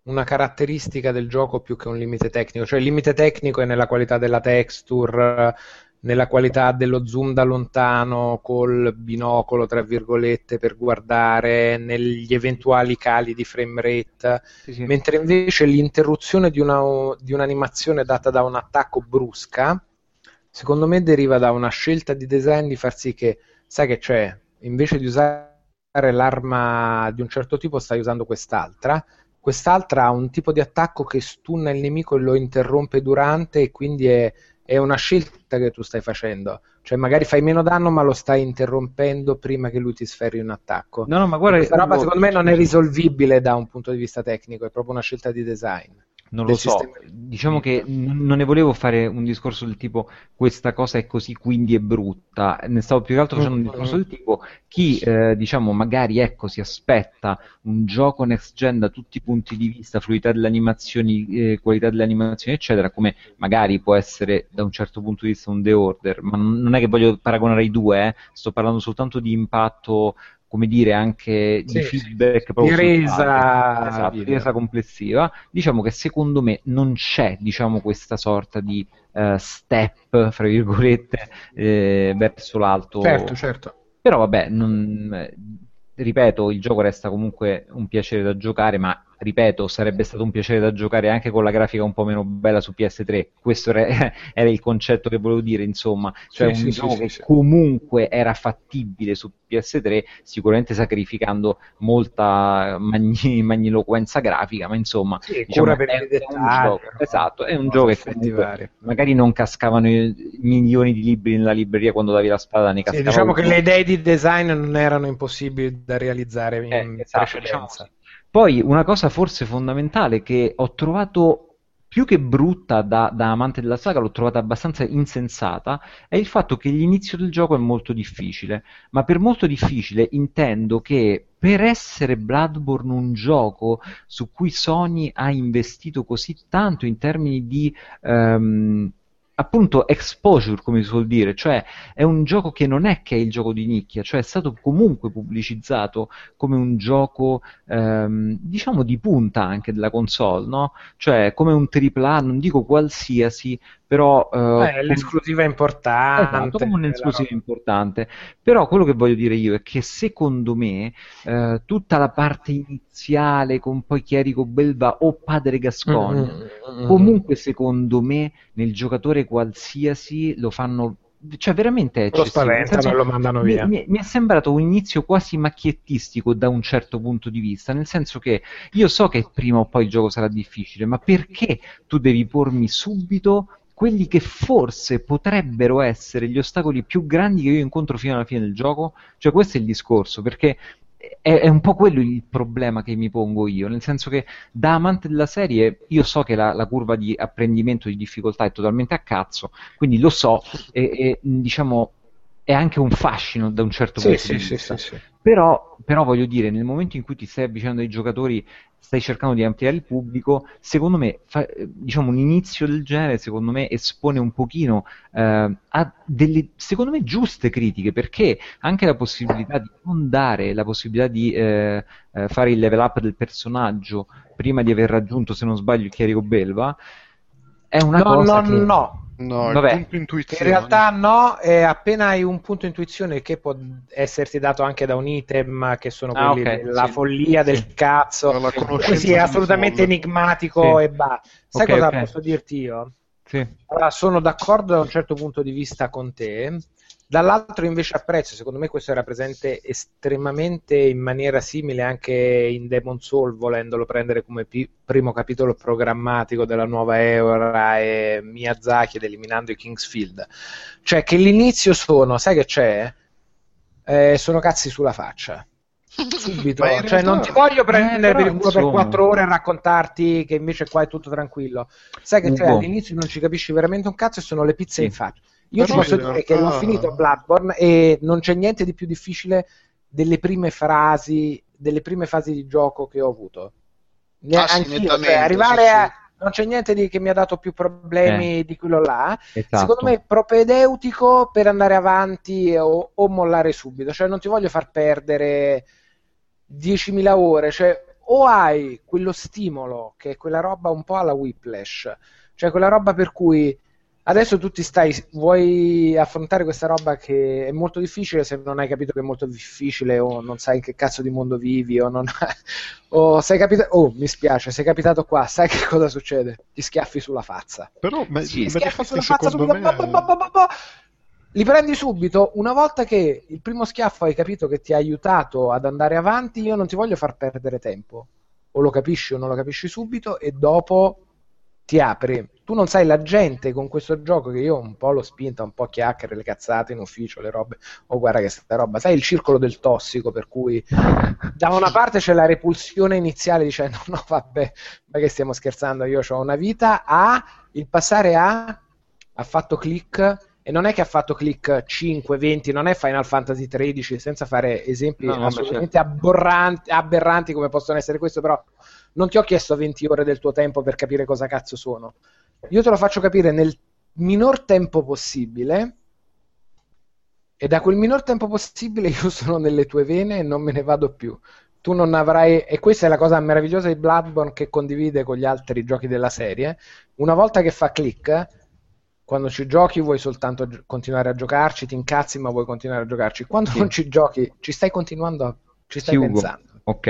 una caratteristica del gioco più che un limite tecnico, cioè il limite tecnico è nella qualità della texture, nella qualità dello zoom da lontano col binocolo, tra virgolette, per guardare, negli eventuali cali di frame rate, Sì, sì. mentre invece l'interruzione di, una- di un'animazione data da un attacco brusca, secondo me deriva da una scelta di design di far sì che, sai che c'è, invece di usare l'arma di un certo tipo stai usando quest'altra, quest'altra ha un tipo di attacco che stunna il nemico e lo interrompe durante e quindi è, è una scelta che tu stai facendo. Cioè magari fai meno danno ma lo stai interrompendo prima che lui ti sferri un attacco. No, no, ma guarda, Questa roba secondo me non è risolvibile da un punto di vista tecnico, è proprio una scelta di design. Non lo so, sistema. diciamo che n- non ne volevo fare un discorso del tipo questa cosa è così quindi è brutta, ne stavo più che altro facendo un discorso del tipo chi eh, diciamo magari ecco si aspetta un gioco next gen da tutti i punti di vista, fluidità delle animazioni, eh, qualità delle animazioni eccetera, come magari può essere da un certo punto di vista un The Order, ma non non è che voglio paragonare i due, eh, sto parlando soltanto di impatto come dire anche di Sì, feedback sì. proprio Di resa esatto, di resa complessiva diciamo che secondo me non c'è diciamo, questa sorta di eh, step, fra virgolette, eh, verso l'alto. Certo, certo. Però vabbè, non- eh, ripeto, il gioco resta comunque un piacere da giocare, ma ripeto, sarebbe stato un piacere da giocare anche con la grafica un po' meno bella su PS3. Questo era, <laughs> era il concetto che volevo dire, insomma, cioè Sì, un sì, gioco sì, che comunque era fattibile su PS3, sicuramente sacrificando molta magni- <laughs> magniloquenza grafica, ma insomma, Sì, diciamo, per è, i è un dettagli, gioco, però, esatto, è un gioco che comunque magari non cascavano milioni di libri nella libreria quando davi la spada, ne Sì, cascava diciamo che le idee di design non erano impossibili da realizzare in Eh, esatto, diciamo precedenza. così. Poi una cosa forse fondamentale che ho trovato più che brutta da, da amante della saga, l'ho trovata abbastanza insensata, è il fatto che l'inizio del gioco è molto difficile. Ma per molto difficile intendo che per essere Bloodborne un gioco su cui Sony ha investito così tanto in termini di ehm, appunto exposure, come si suol dire, cioè è un gioco che non è che è il gioco di nicchia, cioè è stato comunque pubblicizzato come un gioco ehm, diciamo di punta anche della console, no? Cioè come un AAA, non dico qualsiasi, però eh, Eh, l'esclusiva è importante. Esatto, come un'esclusiva roba- importante. Però quello che voglio dire io è che secondo me eh, tutta la parte iniziale con poi Chierico Belva o Padre Gascogne, Mm, mm, mm. comunque secondo me nel giocatore qualsiasi lo fanno cioè veramente lo. Nel spaventano e lo mandano via. mi- mi è sembrato un inizio quasi macchiettistico da un certo punto di vista, nel senso che io so che prima o poi il gioco sarà difficile, ma perché tu devi pormi subito quelli che forse potrebbero essere gli ostacoli più grandi che io incontro fino alla fine del gioco. Cioè, questo è il discorso, perché è, è, un po' quello il problema che mi pongo io, nel senso che da amante della serie io so che la, la curva di apprendimento di difficoltà è totalmente a cazzo, quindi lo so e, e diciamo è anche un fascino da un certo sì, punto sì, di sì, vista. sì, sì. Però, però voglio dire, nel momento in cui ti stai avvicinando ai giocatori, stai cercando di ampliare il pubblico, secondo me, fa, diciamo, un inizio del genere, secondo me, espone un pochino eh, a delle, secondo me, giuste critiche, perché anche la possibilità di non dare la possibilità di eh, eh, fare il level up del personaggio prima di aver raggiunto, se non sbaglio, il chierico belva, è una no, cosa no, che... no. No, Vabbè, il punto intuizione. In realtà no, appena hai un punto intuizione che può esserti dato anche da un item che sono Ah, quelli ok, della sì. follia del cazzo, così è assolutamente enigmatico Sì. e basta. Sai cosa ok. posso dirti io? Sì. Allora, sono d'accordo da un certo punto di vista con te, dall'altro invece apprezzo, secondo me questo era presente estremamente in maniera simile anche in Demon Soul, volendolo prendere come pi- primo capitolo programmatico della nuova era e Miyazaki ed eliminando i Kingsfield. Cioè che l'inizio sono, sai che c'è? Eh, sono cazzi sulla faccia. Subito, <laughs> cioè non ti voglio prendere Eh, però, per il culo per quattro ore e raccontarti che invece qua è tutto tranquillo. Sai che Ugo. all'inizio non ci capisci veramente un cazzo e sono le pizze Sì. in faccia. Io ti posso dire realtà- che l'ho finito Bloodborne e non c'è niente di più difficile delle prime frasi, delle prime fasi di gioco che ho avuto. Ne- Ah, anch'io, cioè, arrivare sì, a... sì. Non c'è niente di, che mi ha dato più problemi di quello là. Esatto. Secondo me è propedeutico per andare avanti o, o mollare subito. Cioè non ti voglio far perdere 10.000 ore. Cioè, o hai quello stimolo, che è quella roba un po' alla whiplash, cioè quella roba per cui adesso tu ti stai, vuoi affrontare questa roba che è molto difficile se non hai capito che è molto difficile o non sai in che cazzo di mondo vivi o non <laughs> o sei capitato, oh mi spiace, sei capitato qua, sai che cosa succede? Ti schiaffi sulla faccia. Però ma, Sì, ma Schiaffi sulla faccia secondo subito, me... bo- bo- bo- bo- bo- li prendi subito, una volta che il primo schiaffo hai capito che ti ha aiutato ad andare avanti, io non ti voglio far perdere tempo. O lo capisci o non lo capisci subito e dopo ti apri. Tu non sai la gente con questo gioco che io un po' l'ho spinta, un po' chiacchiere, le cazzate in ufficio, le robe. Oh, guarda che sta roba. Sai il circolo del tossico, per cui da una parte c'è la repulsione iniziale dicendo <laughs> no, vabbè, ma che stiamo scherzando, io ho una vita, a il passare a ha fatto click e non è che ha fatto click 5, 20, non è Final Fantasy 13, senza fare esempi No, no, assolutamente aberranti come possono essere questo, però non ti ho chiesto 20 ore del tuo tempo per capire cosa cazzo sono. Io te lo faccio capire nel minor tempo possibile e da quel minor tempo possibile io sono nelle tue vene e non me ne vado più. Tu non avrai, e questa è la cosa meravigliosa di Bloodborne che condivide con gli altri giochi della serie, una volta che fa click, quando ci giochi vuoi soltanto continuare a giocarci, ti incazzi ma vuoi continuare a giocarci. Quando Sì. non ci giochi, ci stai continuando, ci stai Sì, Ugo. pensando. Ok.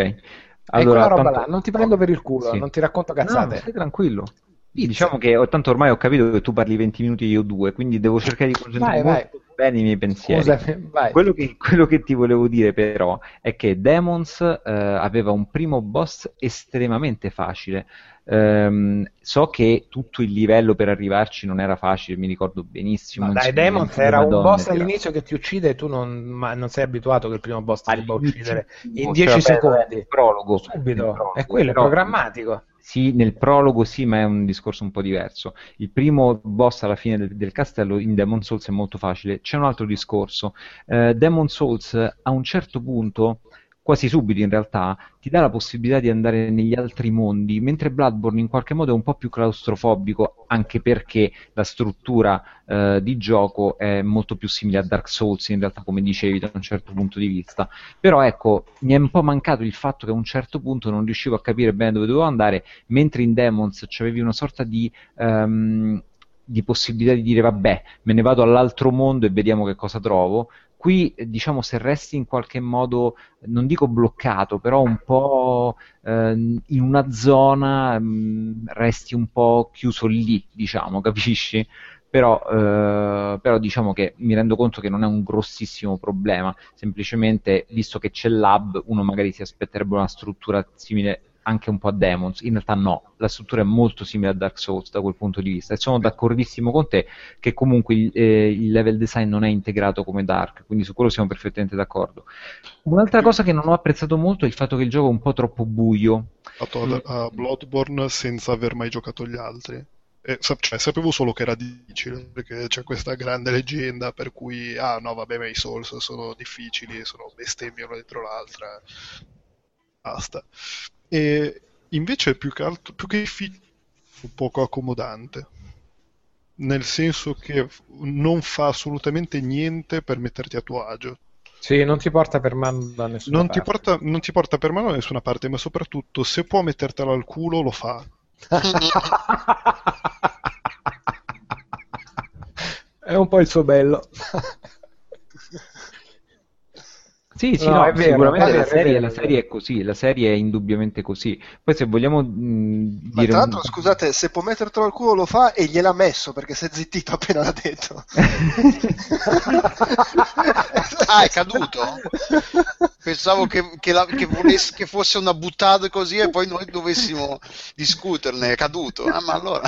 Allora, roba tanto- là, non ti prendo per il culo, Sì. non ti racconto No, cazzate. stai tranquillo. Pizza. Diciamo che ho- tanto ormai ho capito che tu parli 20 minuti io due, quindi devo cercare di concentrarmi Vai, vai. bene i miei pensieri. Scusami. Quello che, quello che ti volevo dire però è che Demons eh, aveva un primo boss estremamente facile. Ehm, so che tutto il livello per arrivarci non era facile, mi ricordo benissimo. Ma dai, Demons era un Madonne, boss era- all'inizio che ti uccide e tu non, ma non sei abituato che il primo boss ti debba uccidere in cioè, 10 vabbè, secondi. nel prologo. Subito, Nel prologo, è quello, è programmatico. Sì, nel prologo sì, ma è un discorso un po' diverso. Il primo boss alla fine del, del castello in Demon Souls è molto facile. C'è un altro discorso. Eh, Demon Souls a un certo punto, quasi subito in realtà, ti dà la possibilità di andare negli altri mondi, mentre Bloodborne in qualche modo è un po' più claustrofobico, anche perché la struttura eh, di gioco è molto più simile a Dark Souls, in realtà, come dicevi, da un certo punto di vista. Però ecco, mi è un po' mancato il fatto che a un certo punto non riuscivo a capire bene dove dovevo andare, mentre in Demons c'avevi una sorta di, ehm, di possibilità di dire vabbè, me ne vado all'altro mondo e vediamo che cosa trovo. Qui, eh, diciamo, se resti in qualche modo, non dico bloccato, però un po' ehm, in una zona, mh, resti un po' chiuso lì, diciamo, capisci? Però, eh, però diciamo che mi rendo conto che non è un grossissimo problema, semplicemente visto che c'è l'hub, uno magari si aspetterebbe una struttura simile anche un po' a Demons, in realtà no, la struttura è molto simile a Dark Souls da quel punto di vista e sono d'accordissimo con te che comunque il, eh, il level design non è integrato come Dark, quindi su quello siamo perfettamente d'accordo. Un'altra cosa che non ho apprezzato molto è il fatto che il gioco è un po' troppo buio. Fatto mm. a Bloodborne senza aver mai giocato gli altri. Eh, cioè, sapevo solo che era difficile perché c'è questa grande leggenda per cui ah no vabbè ma i Souls sono difficili sono bestemmie una dentro l'altra basta e invece più che altro più che difficile un poco accomodante nel senso che non fa assolutamente niente per metterti a tuo agio sì, non ti porta per mano da nessuna non parte. Ti porta, non ti porta per mano da nessuna parte, ma soprattutto se può mettertelo al culo lo fa. <laughs> È un po' il suo bello. <laughs> Sì, sì, no, no, è vero, sicuramente è vero, la, serie, la, serie, è così, la serie è indubbiamente così. Poi se vogliamo mh, dire... Ma tra l'altro, un... scusate, se può mettertelo al culo lo fa e gliel'ha messo perché si è zittito appena l'ha detto. <laughs> ah, è caduto? Pensavo che, che, la, che, volesse, che fosse una buttata così e poi noi dovessimo discuterne, è caduto. Ah, ma allora...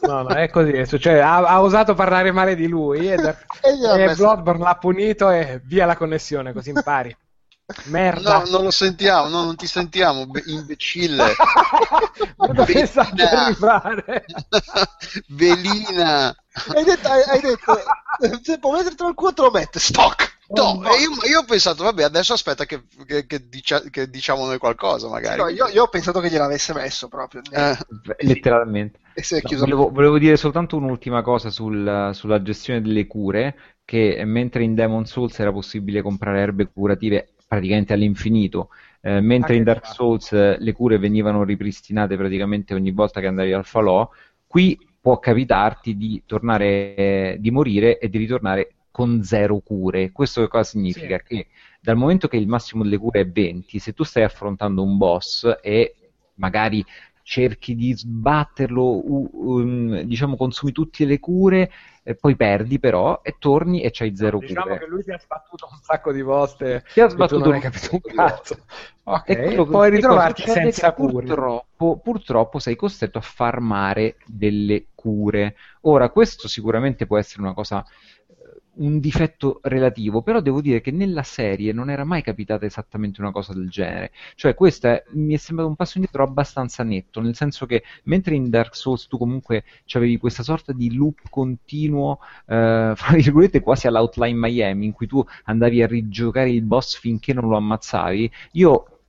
No, no, è così, cioè, ha, ha, osato parlare male di lui e, e, e Bloodborne l'ha punito e via la connessione, così impari. Merda. No, non lo sentiamo, no, non ti sentiamo, be- imbecille. <laughs> <laughs> Velina. Hai detto, hai, hai detto, se può metterti al culo te lo mette, stock. No, no. Io, io, ho pensato, vabbè, adesso aspetta che, che, che, dicia, che diciamo noi qualcosa, magari. No, io, io, ho pensato che gliel'avesse messo proprio. Eh, letteralmente. No, volevo, volevo, dire soltanto un'ultima cosa sul, sulla gestione delle cure, che mentre in Demon Souls era possibile comprare erbe curative praticamente all'infinito, eh, mentre in Dark Souls eh, le cure venivano ripristinate praticamente ogni volta che andavi al falò, qui può capitarti di tornare, eh, di morire e di ritornare con zero cure. Questo che cosa significa? Sì. Che dal momento che il massimo delle cure è 20, se tu stai affrontando un boss e magari cerchi di sbatterlo, um, diciamo consumi tutte le cure, e poi perdi però e torni e c'hai zero diciamo cure. che lui ti ha sbattuto un sacco di volte. Ti ha sbattuto non hai capito un cazzo. ok e puoi ritrovarti senza cure. purtroppo, purtroppo sei costretto a farmare delle cure. Ora questo sicuramente può essere una cosa un difetto relativo, però devo dire che nella serie non era mai capitata esattamente una cosa del genere. Cioè, questo è, mi è sembrato un passo indietro abbastanza netto, nel senso che mentre in Dark Souls tu comunque avevi questa sorta di loop continuo, eh, <laughs> fra virgolette quasi all'Outline Miami, in cui tu andavi a rigiocare il boss finché non lo ammazzavi, io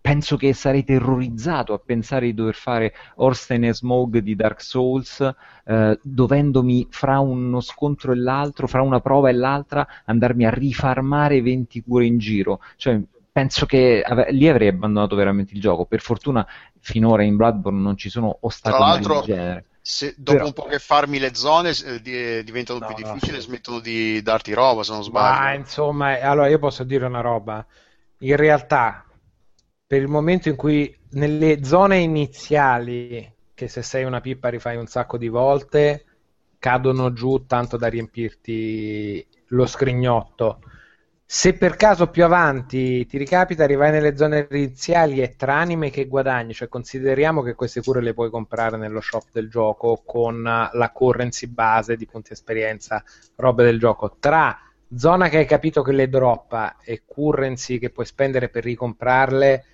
penso che sarei terrorizzato a pensare di dover fare Orstein e Smog di Dark Souls, eh, dovendomi fra uno scontro e l'altro, fra una prova e l'altra, andarmi a rifarmare 20 cure in giro. Cioè, penso che ave- lì avrei abbandonato veramente il gioco. Per fortuna finora in Bloodborne non ci sono ostacoli del genere. Se dopo Però... un po' che farmi le zone eh, diventano no, più difficili, no, sì. smettono di darti roba, se non sbaglio. Ma insomma, allora io posso dire una roba. In realtà, per il momento in cui nelle zone iniziali, che se sei una pippa rifai un sacco di volte, cadono giù tanto da riempirti lo scrignotto. Se per caso più avanti ti ricapita, arrivai nelle zone iniziali e tra anime che guadagni, cioè consideriamo che queste cure le puoi comprare nello shop del gioco con la currency base di punti esperienza, robe del gioco, tra zona che hai capito che le droppa e currency che puoi spendere per ricomprarle,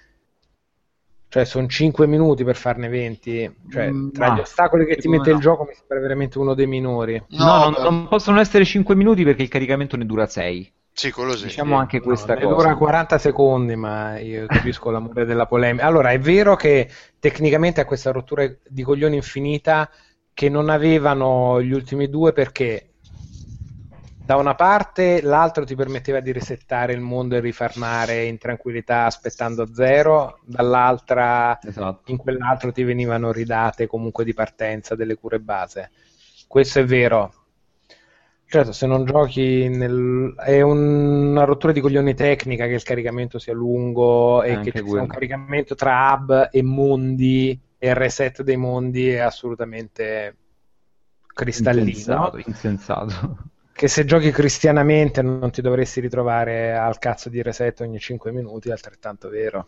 cioè, sono 5 minuti per farne 20. Cioè, mm, tra gli ostacoli che ti mette no. il gioco mi sembra veramente uno dei minori. No, no non, non, possono essere 5 minuti perché il caricamento ne dura 6. Sì, quello sì. Diciamo anche questa cosa. Ne dura 40 secondi, ma io capisco l'amore della polemica. Allora, è vero che tecnicamente ha questa rottura di coglioni infinita che non avevano gli ultimi due perché da una parte l'altro ti permetteva di resettare il mondo e rifarmare in tranquillità aspettando a zero, dall'altra esatto. in quell'altro ti venivano ridate comunque di partenza delle cure base. Questo è vero. Certo, se non giochi nel... è un... una rottura di coglioni tecnica che il caricamento sia lungo e Anche che ci sia un caricamento tra hub e mondi e il reset dei mondi è assolutamente cristallino. Insensato. insensato che se giochi cristianamente non ti dovresti ritrovare al cazzo di reset ogni 5 minuti, è altrettanto vero.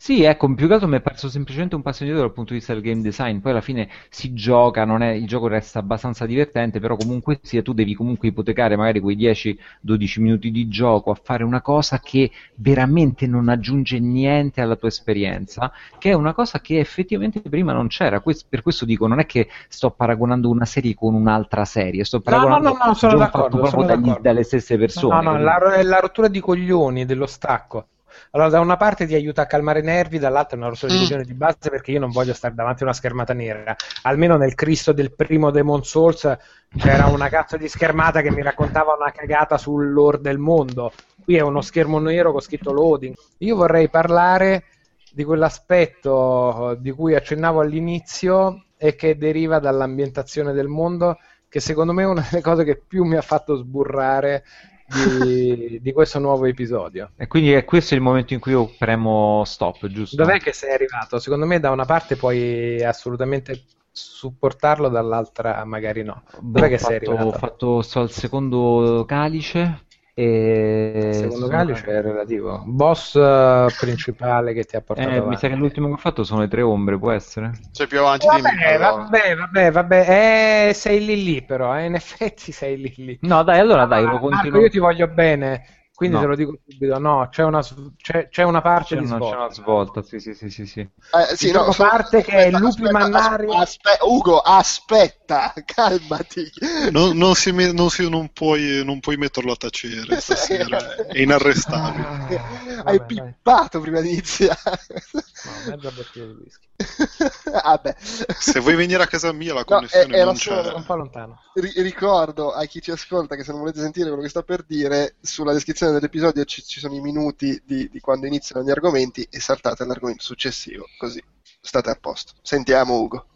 Sì, ecco, più che altro mi è parso semplicemente un passo indietro dal punto di vista del game design, poi alla fine si gioca, è, il gioco resta abbastanza divertente, però comunque sia tu devi comunque ipotecare magari quei 10-12 minuti di gioco a fare una cosa che veramente non aggiunge niente alla tua esperienza, che è una cosa che effettivamente prima non c'era, per questo dico, non è che sto paragonando una serie con un'altra serie, sto paragonando no, no, no, sono d'accordo, proprio sono dagli, d'accordo. dalle stesse persone. No, no, la, la rottura di coglioni dello stacco. Allora, da una parte ti aiuta a calmare i nervi, dall'altra è una risoluzione mm. di base perché io non voglio stare davanti a una schermata nera. Almeno nel Cristo del primo Demon Souls c'era una cazzo di schermata che mi raccontava una cagata sull'ore del mondo. Qui è uno schermo nero con scritto loading. Io vorrei parlare di quell'aspetto di cui accennavo all'inizio e che deriva dall'ambientazione del mondo, che secondo me è una delle cose che più mi ha fatto sburrare di, di, questo nuovo episodio. E quindi è questo il momento in cui io premo stop, giusto? Dov'è che sei arrivato? Secondo me da una parte puoi assolutamente supportarlo, dall'altra magari no. Dov'è Beh, che fatto, sei arrivato? Ho fatto, sto al secondo calice e secondo Calice è relativo. Boss uh, principale che ti ha portato. Eh, mi sa che l'ultimo che ho fatto sono le tre ombre, può essere? Sei più avanti vabbè, di me. Vabbè, vabbè, vabbè. Eh, sei lì lì, però. Eh, in effetti sei lì lì. No, dai, allora dai, lo continuo. Marco, io ti voglio bene. Quindi no. te lo dico subito, no, c'è una, c'è, c'è una parte c'è di una, svolta. C'è una svolta, sì, sì, sì, sì. sì. Eh, sì no, parte che è Lupi aspetta, Mannari... Aspetta, Ugo, aspetta, <laughs> calmati. Non, non, si, non, si, non, puoi, non puoi metterlo a tacere stasera, <laughs> è inarrestabile. Ah, Hai pippato prima di iniziare. No, mezza bottiglia di whisky. <laughs> Vabbè. Se vuoi venire a casa mia la connessione no, non c'è. un po' lontano. R- ricordo a chi ci ascolta che se non volete sentire quello che sto per dire, sulla descrizione dell'episodio ci, ci sono i minuti di, di, quando iniziano gli argomenti e saltate all'argomento successivo, così state a posto. Sentiamo Ugo.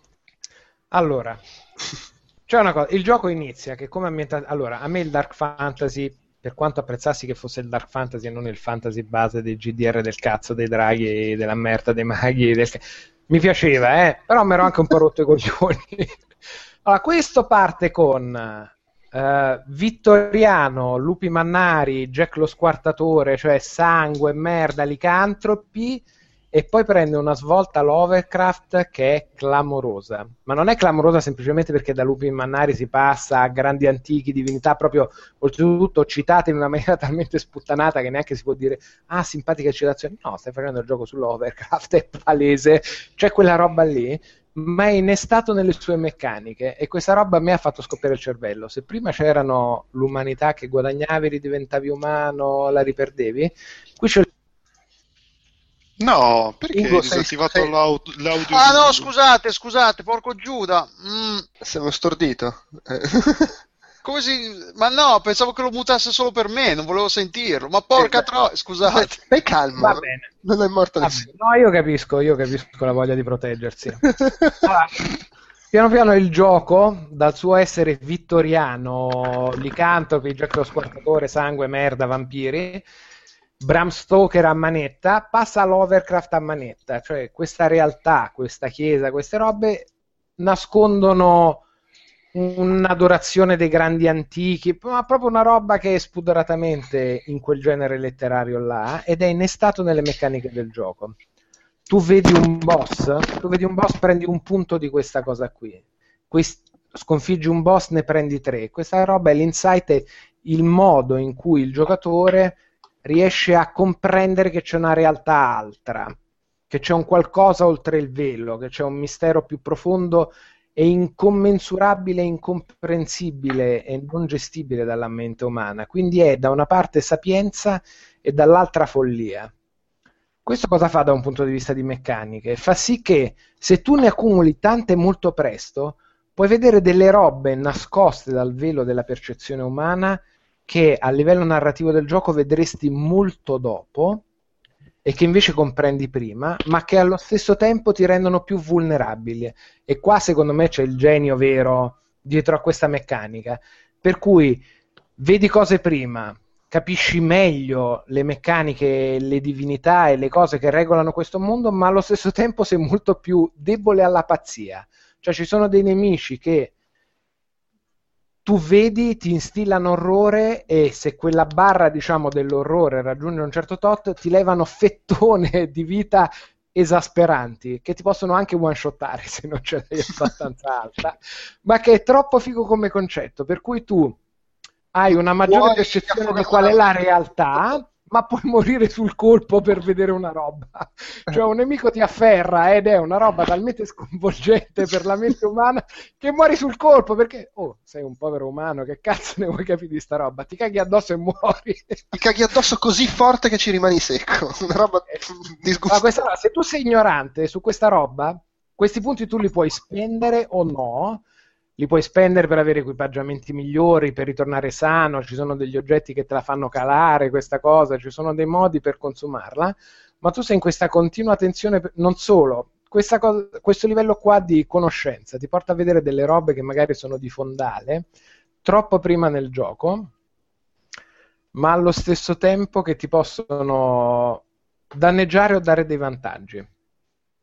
Allora, c'è una cosa, il gioco inizia che come ambientato... Allora, a me il Dark Fantasy per quanto apprezzassi che fosse il Dark Fantasy e non il fantasy base dei GDR del cazzo, dei draghi, della merda, dei maghi, del... mi piaceva, eh? però mi ero anche un po' rotto i coglioni. <laughs> allora, questo parte con uh, Vittoriano, Lupi Mannari, Jack lo Squartatore, cioè sangue, merda, licantropi, e poi prende una svolta Lovecraft che è clamorosa. Ma non è clamorosa semplicemente perché da lupi mannari si passa a grandi antichi divinità, proprio oltretutto citate in una <laughs> maniera talmente sputtanata che neanche si può dire ah, simpatica citazione. No, stai facendo il gioco su Lovecraft, <laughs> è palese, c'è quella roba lì, ma è innestato nelle sue meccaniche e questa roba a me ha fatto scoppiare il cervello. Se prima c'erano l'umanità che guadagnavi, ridiventavi umano, la riperdevi, qui c'è il No, perché Ugo, hai disattivato sei... l'audio, l'audio? Ah no, scusate, scusate, porco Giuda. Mm. Siamo stordito. <laughs> Come si... Ma no, pensavo che lo mutasse solo per me, non volevo sentirlo. Ma porca eh, troia, scusate. Stai calmo, va bene. non è morto nessuno. No, io capisco, io capisco la voglia di proteggersi. allora, piano piano il gioco, dal suo essere vittoriano, licantropi, gioco lo squartatore, sangue, merda, vampiri, Bram Stoker a manetta passa all'Overcraft a manetta, cioè questa realtà, questa chiesa, queste robe nascondono un'adorazione dei grandi antichi, ma proprio una roba che è spudoratamente in quel genere letterario là ed è innestato nelle meccaniche del gioco. Tu vedi un boss, tu vedi un boss, prendi un punto di questa cosa qui. Quest- sconfiggi un boss, ne prendi tre. Questa roba è l'insight, è il modo in cui il giocatore riesce a comprendere che c'è una realtà altra, che c'è un qualcosa oltre il velo, che c'è un mistero più profondo e incommensurabile, incomprensibile e non gestibile dalla mente umana. Quindi è da una parte sapienza e dall'altra follia. Questo cosa fa da un punto di vista di meccaniche? Fa sì che se tu ne accumuli tante molto presto, puoi vedere delle robe nascoste dal velo della percezione umana che a livello narrativo del gioco vedresti molto dopo e che invece comprendi prima, ma che allo stesso tempo ti rendono più vulnerabili. E qua secondo me c'è il genio vero dietro a questa meccanica. Per cui vedi cose prima, capisci meglio le meccaniche, le divinità e le cose che regolano questo mondo, ma allo stesso tempo sei molto più debole alla pazzia. Cioè ci sono dei nemici che tu vedi, ti instillano orrore e se quella barra, diciamo, dell'orrore raggiunge un certo tot, ti levano fettone <laughs> di vita esasperanti che ti possono anche one shottare se non ce l'hai abbastanza <laughs> alta, ma che è troppo figo come concetto, per cui tu hai una maggiore percezione di qual è la realtà, ma puoi morire sul colpo per vedere una roba. Cioè un nemico ti afferra ed è una roba talmente sconvolgente per la mente umana che muori sul colpo perché, oh, sei un povero umano, che cazzo ne vuoi capire di sta roba? Ti caghi addosso e muori. Ti caghi addosso così forte che ci rimani secco. Una roba eh, disgustante. se tu sei ignorante su questa roba, questi punti tu li puoi spendere o no li puoi spendere per avere equipaggiamenti migliori, per ritornare sano, ci sono degli oggetti che te la fanno calare questa cosa, ci sono dei modi per consumarla, ma tu sei in questa continua tensione, non solo, cosa, questo livello qua di conoscenza ti porta a vedere delle robe che magari sono di fondale troppo prima nel gioco, ma allo stesso tempo che ti possono danneggiare o dare dei vantaggi.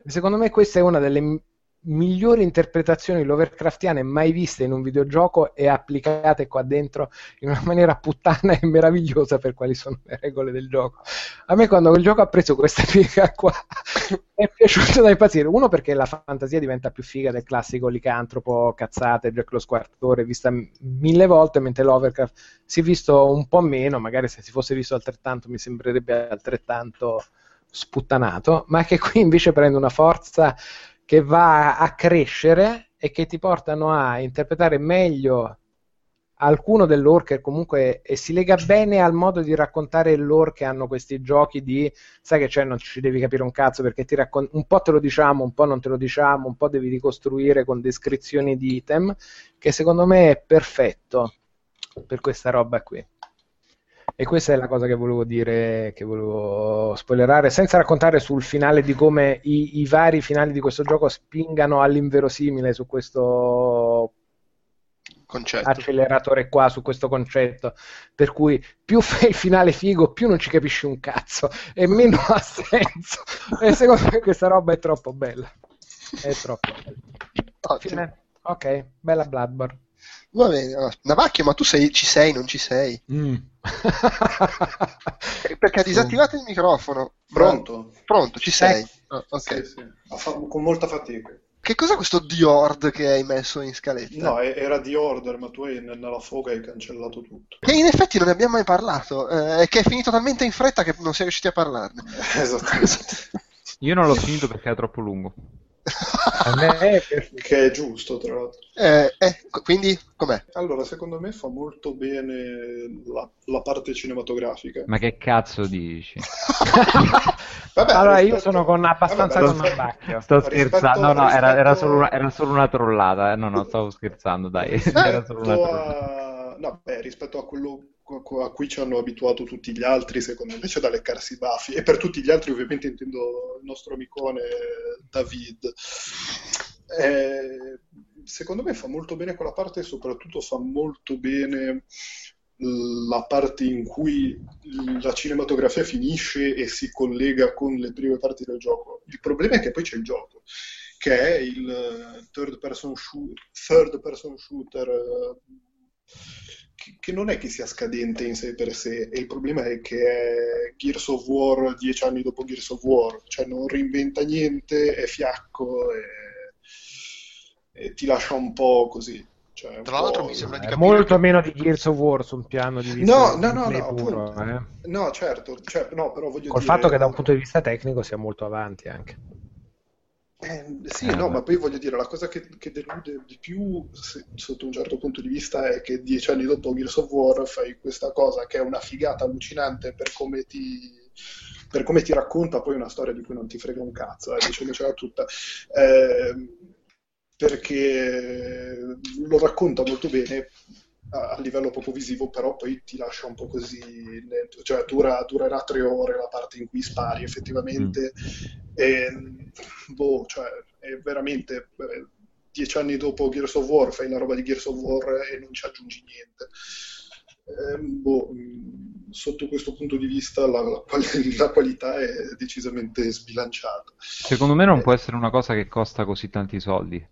Secondo me questa è una delle migliori interpretazioni Lovecraftiane mai viste in un videogioco e applicate qua dentro in una maniera puttana e meravigliosa per quali sono le regole del gioco. A me quando il gioco ha preso questa piega qua <laughs> è piaciuto da impazzire. Uno perché la fantasia diventa più figa del classico licantropo, cazzate, Jack lo squartatore, vista mille volte, mentre Lovecraft si è visto un po' meno, magari se si fosse visto altrettanto mi sembrerebbe altrettanto sputtanato, ma che qui invece prende una forza che va a crescere e che ti portano a interpretare meglio alcuno dell'ore che comunque e si lega bene al modo di raccontare l'ore che hanno questi giochi di sai che c'è non ci devi capire un cazzo perché ti raccon- un po' te lo diciamo un po' non te lo diciamo un po' devi ricostruire con descrizioni di item che secondo me è perfetto per questa roba qui e questa è la cosa che volevo dire, che volevo spoilerare, senza raccontare sul finale di come i, i vari finali di questo gioco spingano all'inverosimile su questo concetto. acceleratore qua su questo concetto. Per cui più fai il finale figo, più non ci capisci un cazzo e meno <laughs> ha senso. E secondo me questa roba è troppo bella. È troppo bella. Ok, bella Bloodborne. Va bene, Navacchio, ma tu sei, ci sei, non ci sei? Mm. Perché ha disattivato il microfono. Pronto? Pronto, ci sei? Oh, okay. sì, sì. con molta fatica. Che cos'è questo The che hai messo in scaletta? No, era The Order, ma tu hai, nella foga hai cancellato tutto. Che in effetti non ne abbiamo mai parlato, eh, che è finito talmente in fretta che non si è riusciti a parlarne. <laughs> Esattamente. <laughs> Io non l'ho finito perché era troppo lungo. A me che è giusto, tra l'altro. Eh, eh, quindi com'è? Allora, secondo me fa molto bene la, la parte cinematografica. Ma che cazzo dici? <laughs> Vabbè, allora, rispetto... io sono con abbastanza Vabbè, con rispetto... Sto scherzando, no, no, rispetto... era, era, solo una, era, solo una, trollata. Eh. No, no, stavo scherzando, dai. <laughs> Era solo una trollata. A... No, beh, rispetto a quello a cui ci hanno abituato tutti gli altri, secondo me c'è da leccarsi i baffi. E per tutti gli altri, ovviamente, intendo il nostro amicone David. Eh, secondo me fa molto bene quella parte e soprattutto fa molto bene la parte in cui la cinematografia finisce e si collega con le prime parti del gioco. Il problema è che poi c'è il gioco, che è il third person, shoot, third person shooter che non è che sia scadente in sé per sé, e il problema è che è Gears of War dieci anni dopo Gears of War, cioè non reinventa niente, è fiacco e, e ti lascia un po' così. Cioè, Tra l'altro mi sembra di capire molto che... meno di Gears of War sul piano di vista no, no, no, no, puro, eh. no, certo, cioè, no, però voglio Col dire... fatto che da un punto di vista tecnico sia molto avanti anche. Eh, sì, eh, no, ma poi voglio dire, la cosa che, che delude di più se, sotto un certo punto di vista è che dieci anni dopo Gears of War fai questa cosa che è una figata allucinante per come ti, per come ti racconta poi una storia di cui non ti frega un cazzo, eh, dicendocela tutta. Eh, perché lo racconta molto bene a, a, livello proprio visivo, però poi ti lascia un po' così, cioè dura, durerà tre ore la parte in cui spari effettivamente. Mm e, boh, cioè, è veramente eh, dieci anni dopo Gears of War fai la roba di Gears of War e non ci aggiungi niente. Eh, boh, mm, sotto questo punto di vista la, la, <laughs> la, qualità è decisamente sbilanciata. Secondo me non eh. può essere una cosa che costa così tanti soldi.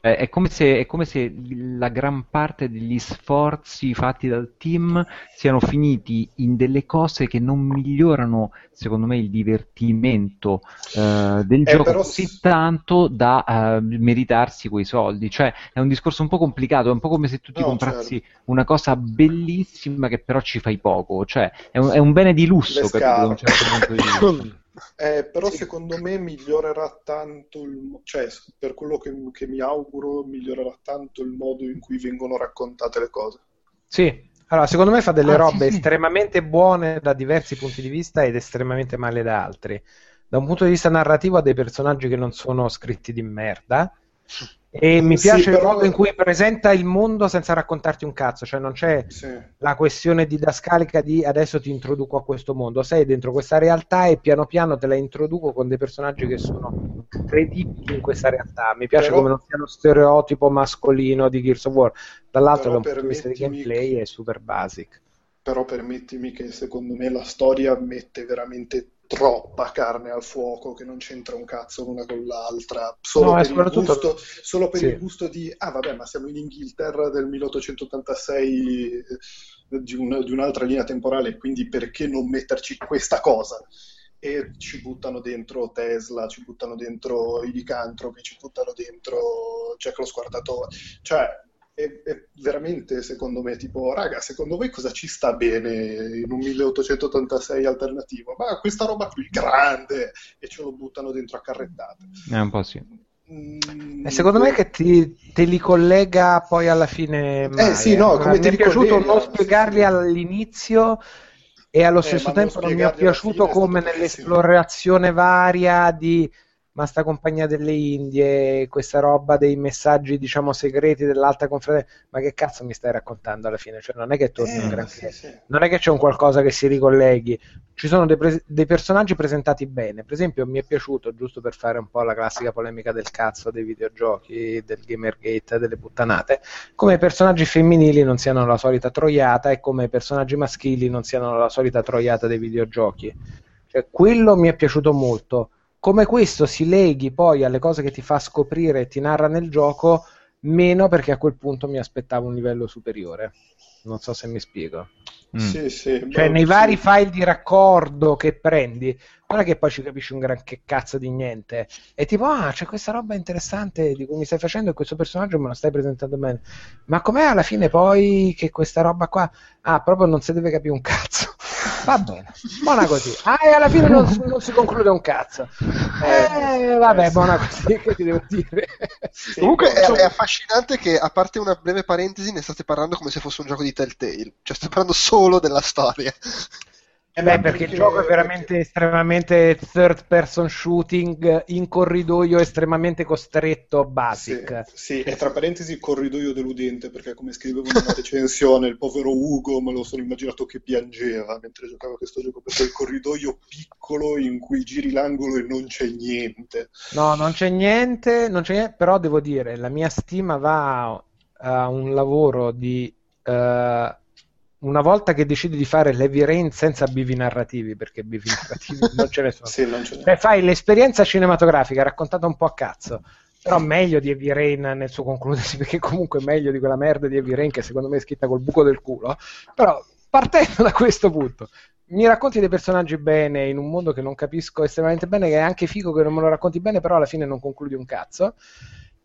Cioè, è, come se, è, come se, la gran parte degli sforzi fatti dal team siano finiti in delle cose che non migliorano, secondo me, il divertimento uh, del eh, gioco così s- tanto da uh, meritarsi quei soldi. Cioè, è un discorso un po' complicato, è un po' come se tu ti no, comprassi certo. una cosa bellissima che però ci fai poco. Cioè, è un, è un bene di lusso, capito, da un certo punto di vista. <laughs> Eh, però sì. secondo me migliorerà tanto, il, cioè per quello che, che, mi auguro, migliorerà tanto il modo in cui vengono raccontate le cose. Sì, allora secondo me fa delle ah, robe sì, estremamente buone da diversi punti di vista ed estremamente male da altri. Da un punto di vista narrativo ha dei personaggi che non sono scritti di merda e mi piace sì, il modo in cui presenta il mondo senza raccontarti un cazzo, cioè non c'è sì. la questione didascalica di adesso ti introduco a questo mondo, sei dentro questa realtà e piano piano te la introduco con dei personaggi che sono credibili in questa realtà. Mi piace Però... come non sia lo stereotipo mascolino di Gears of War, dall'altro da un punto di vista di gameplay è super basic. Però permettimi che secondo me la storia mette veramente troppa carne al fuoco che non c'entra un cazzo l'una con l'altra. Solo, no, per, il gusto, solo per sì. il gusto di ah vabbè ma siamo in Inghilterra del 1886 eh, di, un, di un'altra linea temporale quindi perché non metterci questa cosa? E ci buttano dentro Tesla, ci buttano dentro i licantropi, ci buttano dentro Jack lo squartatore. Cioè è, è, veramente, secondo me, tipo, raga, secondo voi cosa ci sta bene in un 1886 alternativo? Ma questa roba qui grande e ce lo buttano dentro a carrettate. È un po' sì. Mm, secondo me che ti, te li collega poi alla fine. Male. Eh sì, no, come mi è piaciuto non spiegarli all'inizio e allo eh, stesso tempo non mi è piaciuto come nell'esplorazione varia di ma sta compagnia delle Indie, questa roba dei messaggi, diciamo, segreti dell'alta confraternita, ma che cazzo mi stai raccontando alla fine? Cioè, non è che torni eh, un granché, sì, sì. non è che c'è un qualcosa che si ricolleghi, ci sono dei, pre- dei, personaggi presentati bene, per esempio mi è piaciuto, giusto per fare un po' la classica polemica del cazzo dei videogiochi, del Gamergate, delle puttanate, come i personaggi femminili non siano la solita troiata e come i personaggi maschili non siano la solita troiata dei videogiochi. Cioè, quello mi è piaciuto molto come questo si leghi poi alle cose che ti fa scoprire e ti narra nel gioco, meno perché a quel punto mi aspettavo un livello superiore. Non so se mi spiego. Mm. Sì, sì, cioè, nei sì. vari file di raccordo che prendi, non è che poi ci capisci un granché cazzo di niente. È tipo, ah, c'è questa roba interessante di cui mi stai facendo e questo personaggio me lo stai presentando bene. Ma com'è alla fine poi che questa roba qua? Ah, proprio non si deve capire un cazzo. Va bene, buona così. Ah, e alla fine non, non si conclude un cazzo. <laughs> Eh, vabbè, buona così, <laughs> che ti devo dire. <laughs> Sì, Comunque è, è, affascinante che, a parte una breve parentesi, ne state parlando come se fosse un gioco di Telltale. Cioè, state parlando solo della storia. Eh beh, perché il gioco è veramente estremamente third person shooting in corridoio estremamente costretto, basic. Sì, sì, e tra parentesi corridoio deludente, perché come scrivevo in una recensione, il povero Ugo me lo sono immaginato che piangeva mentre giocava a questo gioco, perché è il corridoio piccolo in cui giri l'angolo e non c'è niente. No, non c'è niente, non c'è niente però devo dire, la mia stima va a un lavoro di... Uh, una volta che decidi di fare l'heavy rain senza bivi narrativi, perché bivi narrativi <laughs> non ce ne sono, sì, ce ne. Fai l'esperienza cinematografica raccontata un po' a cazzo, però meglio di Heavy Rain nel suo concludersi, <laughs> perché comunque è meglio di quella merda di Heavy Rain che secondo me è scritta col buco del culo, però partendo da questo punto, mi racconti dei personaggi bene in un mondo che non capisco estremamente bene, che è anche figo che non me lo racconti bene, però alla fine non concludi un cazzo,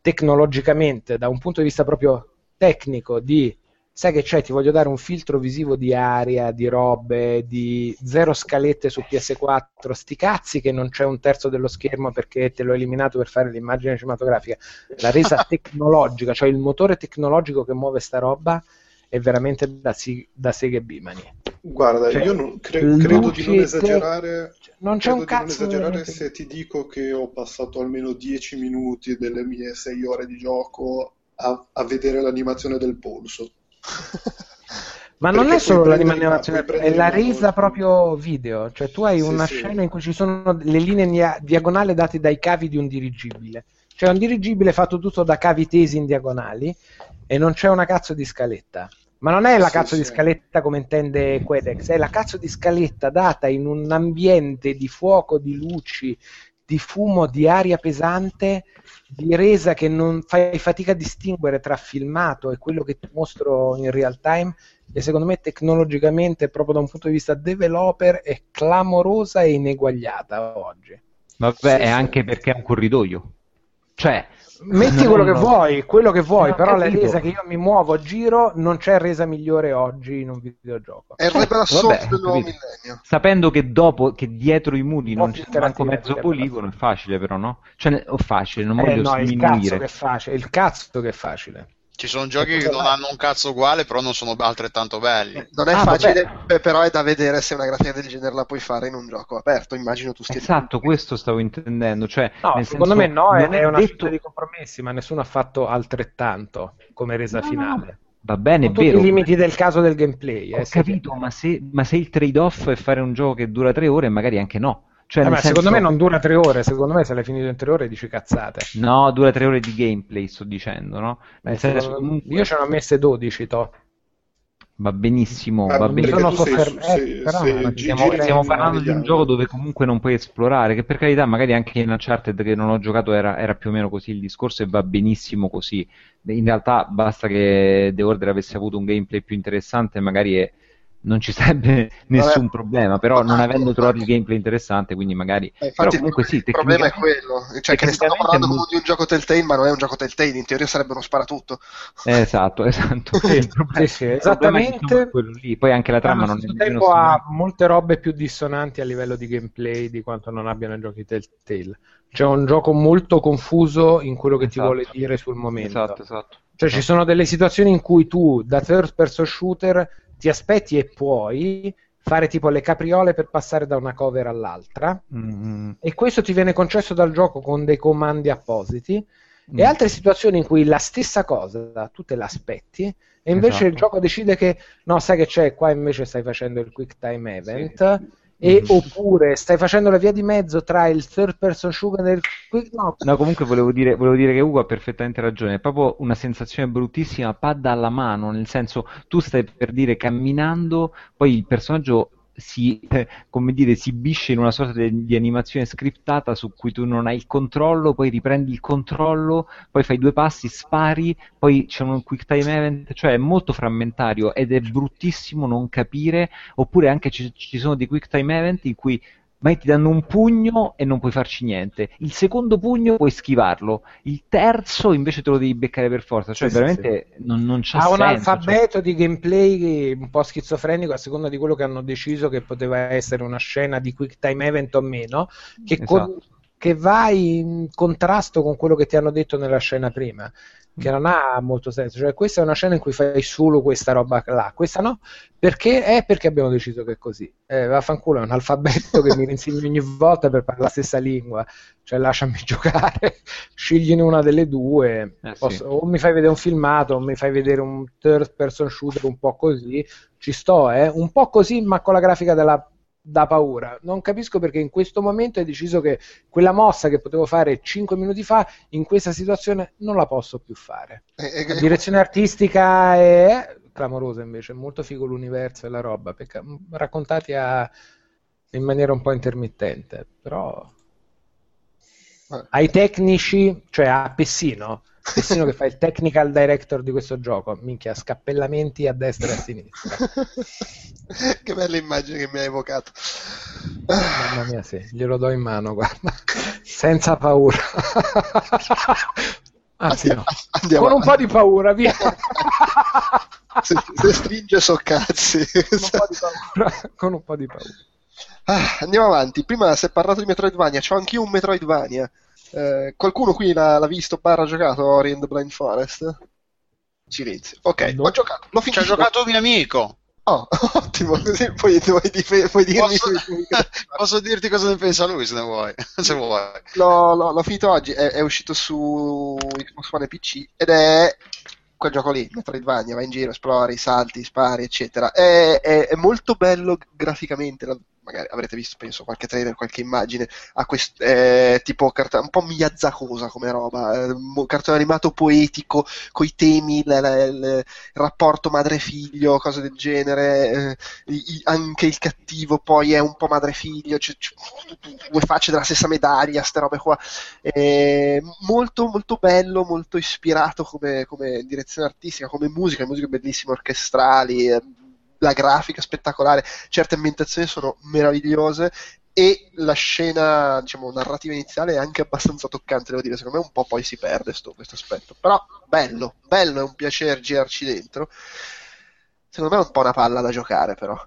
tecnologicamente, da un punto di vista proprio tecnico, di sai che c'è, ti voglio dare un filtro visivo di aria, di robe, di zero scalette su PS4, sti cazzi che non c'è un terzo dello schermo perché te l'ho eliminato per fare l'immagine cinematografica. La resa <laughs> tecnologica, cioè il motore tecnologico che muove sta roba è veramente da, da seghe bimani. Guarda, cioè, io non, cre- credo di non esagerare. Non c'è un cazzo. Non esagerare se ti dico che ho passato almeno 10 minuti delle mie 6 ore di gioco a, a vedere l'animazione del polso. Ma non è solo l'animazione, è la resa proprio video. Cioè, tu hai sì, una sì. scena in cui ci sono le linee diagonali date dai cavi di un dirigibile. Cioè, un dirigibile fatto tutto da cavi tesi in diagonali e non c'è una cazzo di scaletta. Ma non è la Sì, cazzo di sì. scaletta come intende Quedex, è la cazzo di scaletta data in un ambiente di fuoco, di luci, di fumo, di aria pesante, di resa che non fai fatica a distinguere tra filmato e quello che ti mostro in real time. E secondo me tecnologicamente, proprio da un punto di vista developer, è clamorosa e ineguagliata oggi. Vabbè, Sì, è anche perché è un corridoio. Cioè, Metti quello che vuoi, quello che vuoi, Eh, però la capito. resa che io mi muovo a giro non c'è resa migliore oggi in un videogioco. È il Rebel Assault Vabbè, del nuovo millennio. Sapendo che dopo, che dietro i muri non c'è più manco mezzo poligono, è facile però, no? Cioè, o facile, non Eh, voglio no, il cazzo sminuire. che è facile, il cazzo che è facile. Ci sono giochi che non hanno un cazzo uguale, però non sono altrettanto belli. Non è Ah, facile, vabbè. beh, però è da vedere se una grafica del genere la puoi fare in un gioco aperto. Immagino tu stia Esatto, questo stavo intendendo. Cioè, No, nel secondo senso, me no, è, è una detto- scelta di compromessi, ma nessuno ha fatto altrettanto come resa No, no, finale. Va bene, è Con tutti vero. i limiti del caso del gameplay. Ho eh, sì. capito, ma se, ma se il trade-off è fare un gioco che dura tre ore, magari anche no. Cioè, Eh, ma secondo senso- me non dura tre ore, secondo me se l'hai finito in tre ore dici cazzate. No, dura tre ore di gameplay, sto dicendo, no? Nel Eh, senso, comunque, Io ce ne ho messe 12, to. va benissimo, Ma va benissimo. sei- eh, però gi- Stiamo, stiamo parlando di un gioco dove comunque non puoi esplorare, che per carità magari anche in Uncharted che non ho giocato era, era più o meno così il discorso e va benissimo così. In realtà basta che The Order avesse avuto un gameplay più interessante magari e non ci sarebbe <laughs> nessun problema, però non avendo trovato il gameplay interessante, quindi magari... Eh, Però infatti comunque sì, il problema è quello, cioè che ne tecnicamente parlando molto- di un gioco Telltale, ma non è un gioco Telltale, in teoria sarebbe uno sparatutto. Eh, esatto, <laughs> esatto. Il problema, Sì, sì, il esattamente. è quello lì. Poi anche la trama Allo non è tempo ha molte robe più dissonanti a livello di gameplay di quanto non abbiano i giochi Telltale. C'è un gioco molto confuso in quello che ti Esatto. vuole dire sul momento. Esatto, esatto. Cioè ci sono delle situazioni in cui tu da third person shooter ti aspetti e puoi fare tipo le capriole per passare da una cover all'altra Mm, e questo ti viene concesso dal gioco con dei comandi appositi mm. e altre situazioni in cui la stessa cosa tu te l'aspetti e invece Esatto. il gioco decide che no, sai che c'è, qua invece stai facendo il quick time event e Mhm. oppure stai facendo la via di mezzo tra il third person shooter e il quick no, No, comunque volevo dire, volevo dire che Ugo ha perfettamente ragione, è proprio una sensazione bruttissima, padda alla mano, nel senso tu stai per dire camminando, poi il personaggio si, eh, come dire, si bisce in una sorta di, di animazione scriptata su cui tu non hai il controllo, poi riprendi il controllo, poi fai due passi, spari, poi c'è un quick time event, cioè è molto frammentario ed è bruttissimo non capire, oppure anche ci, ci sono dei quick time event in cui ma ti danno un pugno e non puoi farci niente. Il secondo pugno puoi schivarlo, il terzo invece te lo devi beccare per forza. Cioè, Sì, sì, veramente Non, non c'ha ha un senso. alfabeto di gameplay un po' schizofrenico a seconda di quello che hanno deciso che poteva essere una scena di quick time event o meno, che, Esatto. con- che va in contrasto con quello che ti hanno detto nella scena prima, che non ha molto senso. Cioè, questa è una scena in cui fai solo questa roba là, questa no, perché è perché abbiamo deciso che è così. Eh, vaffanculo, è un alfabeto che mi <laughs> rinsegni ogni volta per parlare la stessa lingua, cioè lasciami <laughs> giocare, scegliene una delle due. Eh, sì. Posso- o mi fai vedere un filmato, o mi fai vedere un third person shooter un po' così, ci sto, eh? un po' così, ma con la grafica della da paura. Non capisco perché in questo momento hai deciso che quella mossa che potevo fare 5 minuti fa, in questa situazione non la posso più fare. E- La e- direzione artistica è clamorosa invece, molto figo l'universo e la roba, pecca- raccontati a- in maniera un po' intermittente, però ai tecnici, cioè a Pessino, Pessino che fa il technical director di questo gioco, minchia, scappellamenti a destra e a sinistra. <laughs> che bella immagine che mi hai evocato. Mamma mia, sì, glielo do in mano, guarda, senza paura. <laughs> Anzi, no. Andiamo Con un po' di paura, via. <laughs> se, se stringe so cazzi. Con un po' di paura. Con un po' di paura. Ah, andiamo avanti. Prima si è parlato di Metroidvania, c'ho anch'io un Metroidvania. Eh, qualcuno qui l'ha, l'ha visto, barra giocato Ori and the Blind Forest? Silenzio. Ok, No. ho giocato. L'ho Ci ha finito. giocato un mio amico. Oh, <laughs> ottimo. Così puoi, puoi, puoi dirmi Posso, <laughs> posso dirti cosa ne pensa lui se ne vuoi. <laughs> Se vuoi. l'ho, l'ho- l'ho finito oggi. È, è uscito su Xbox One e PC ed è quel gioco lì, Metroidvania, vai in giro, esplori, salti, spari, eccetera. È, è- è molto bello graficamente. la- magari avrete visto, penso, qualche trailer, qualche immagine, quest- eh, tipo cartone, un po' Miyazzakosa come roba, eh, cartone animato poetico, coi temi, l- l- l- il rapporto madre-figlio, cose del genere, eh, i- anche il cattivo poi è un po' madre-figlio, c- c- due facce della stessa medaglia, ste robe qua. Molto, molto bello, molto ispirato come, come direzione artistica, come musica, musiche bellissime, orchestrali, eh, la grafica spettacolare, certe ambientazioni sono meravigliose e la scena diciamo, narrativa iniziale è anche abbastanza toccante, devo dire, secondo me un po' poi si perde sto, questo aspetto, però bello, bello, è un piacere girarci dentro. Secondo me è un po' una palla da giocare, però. <laughs>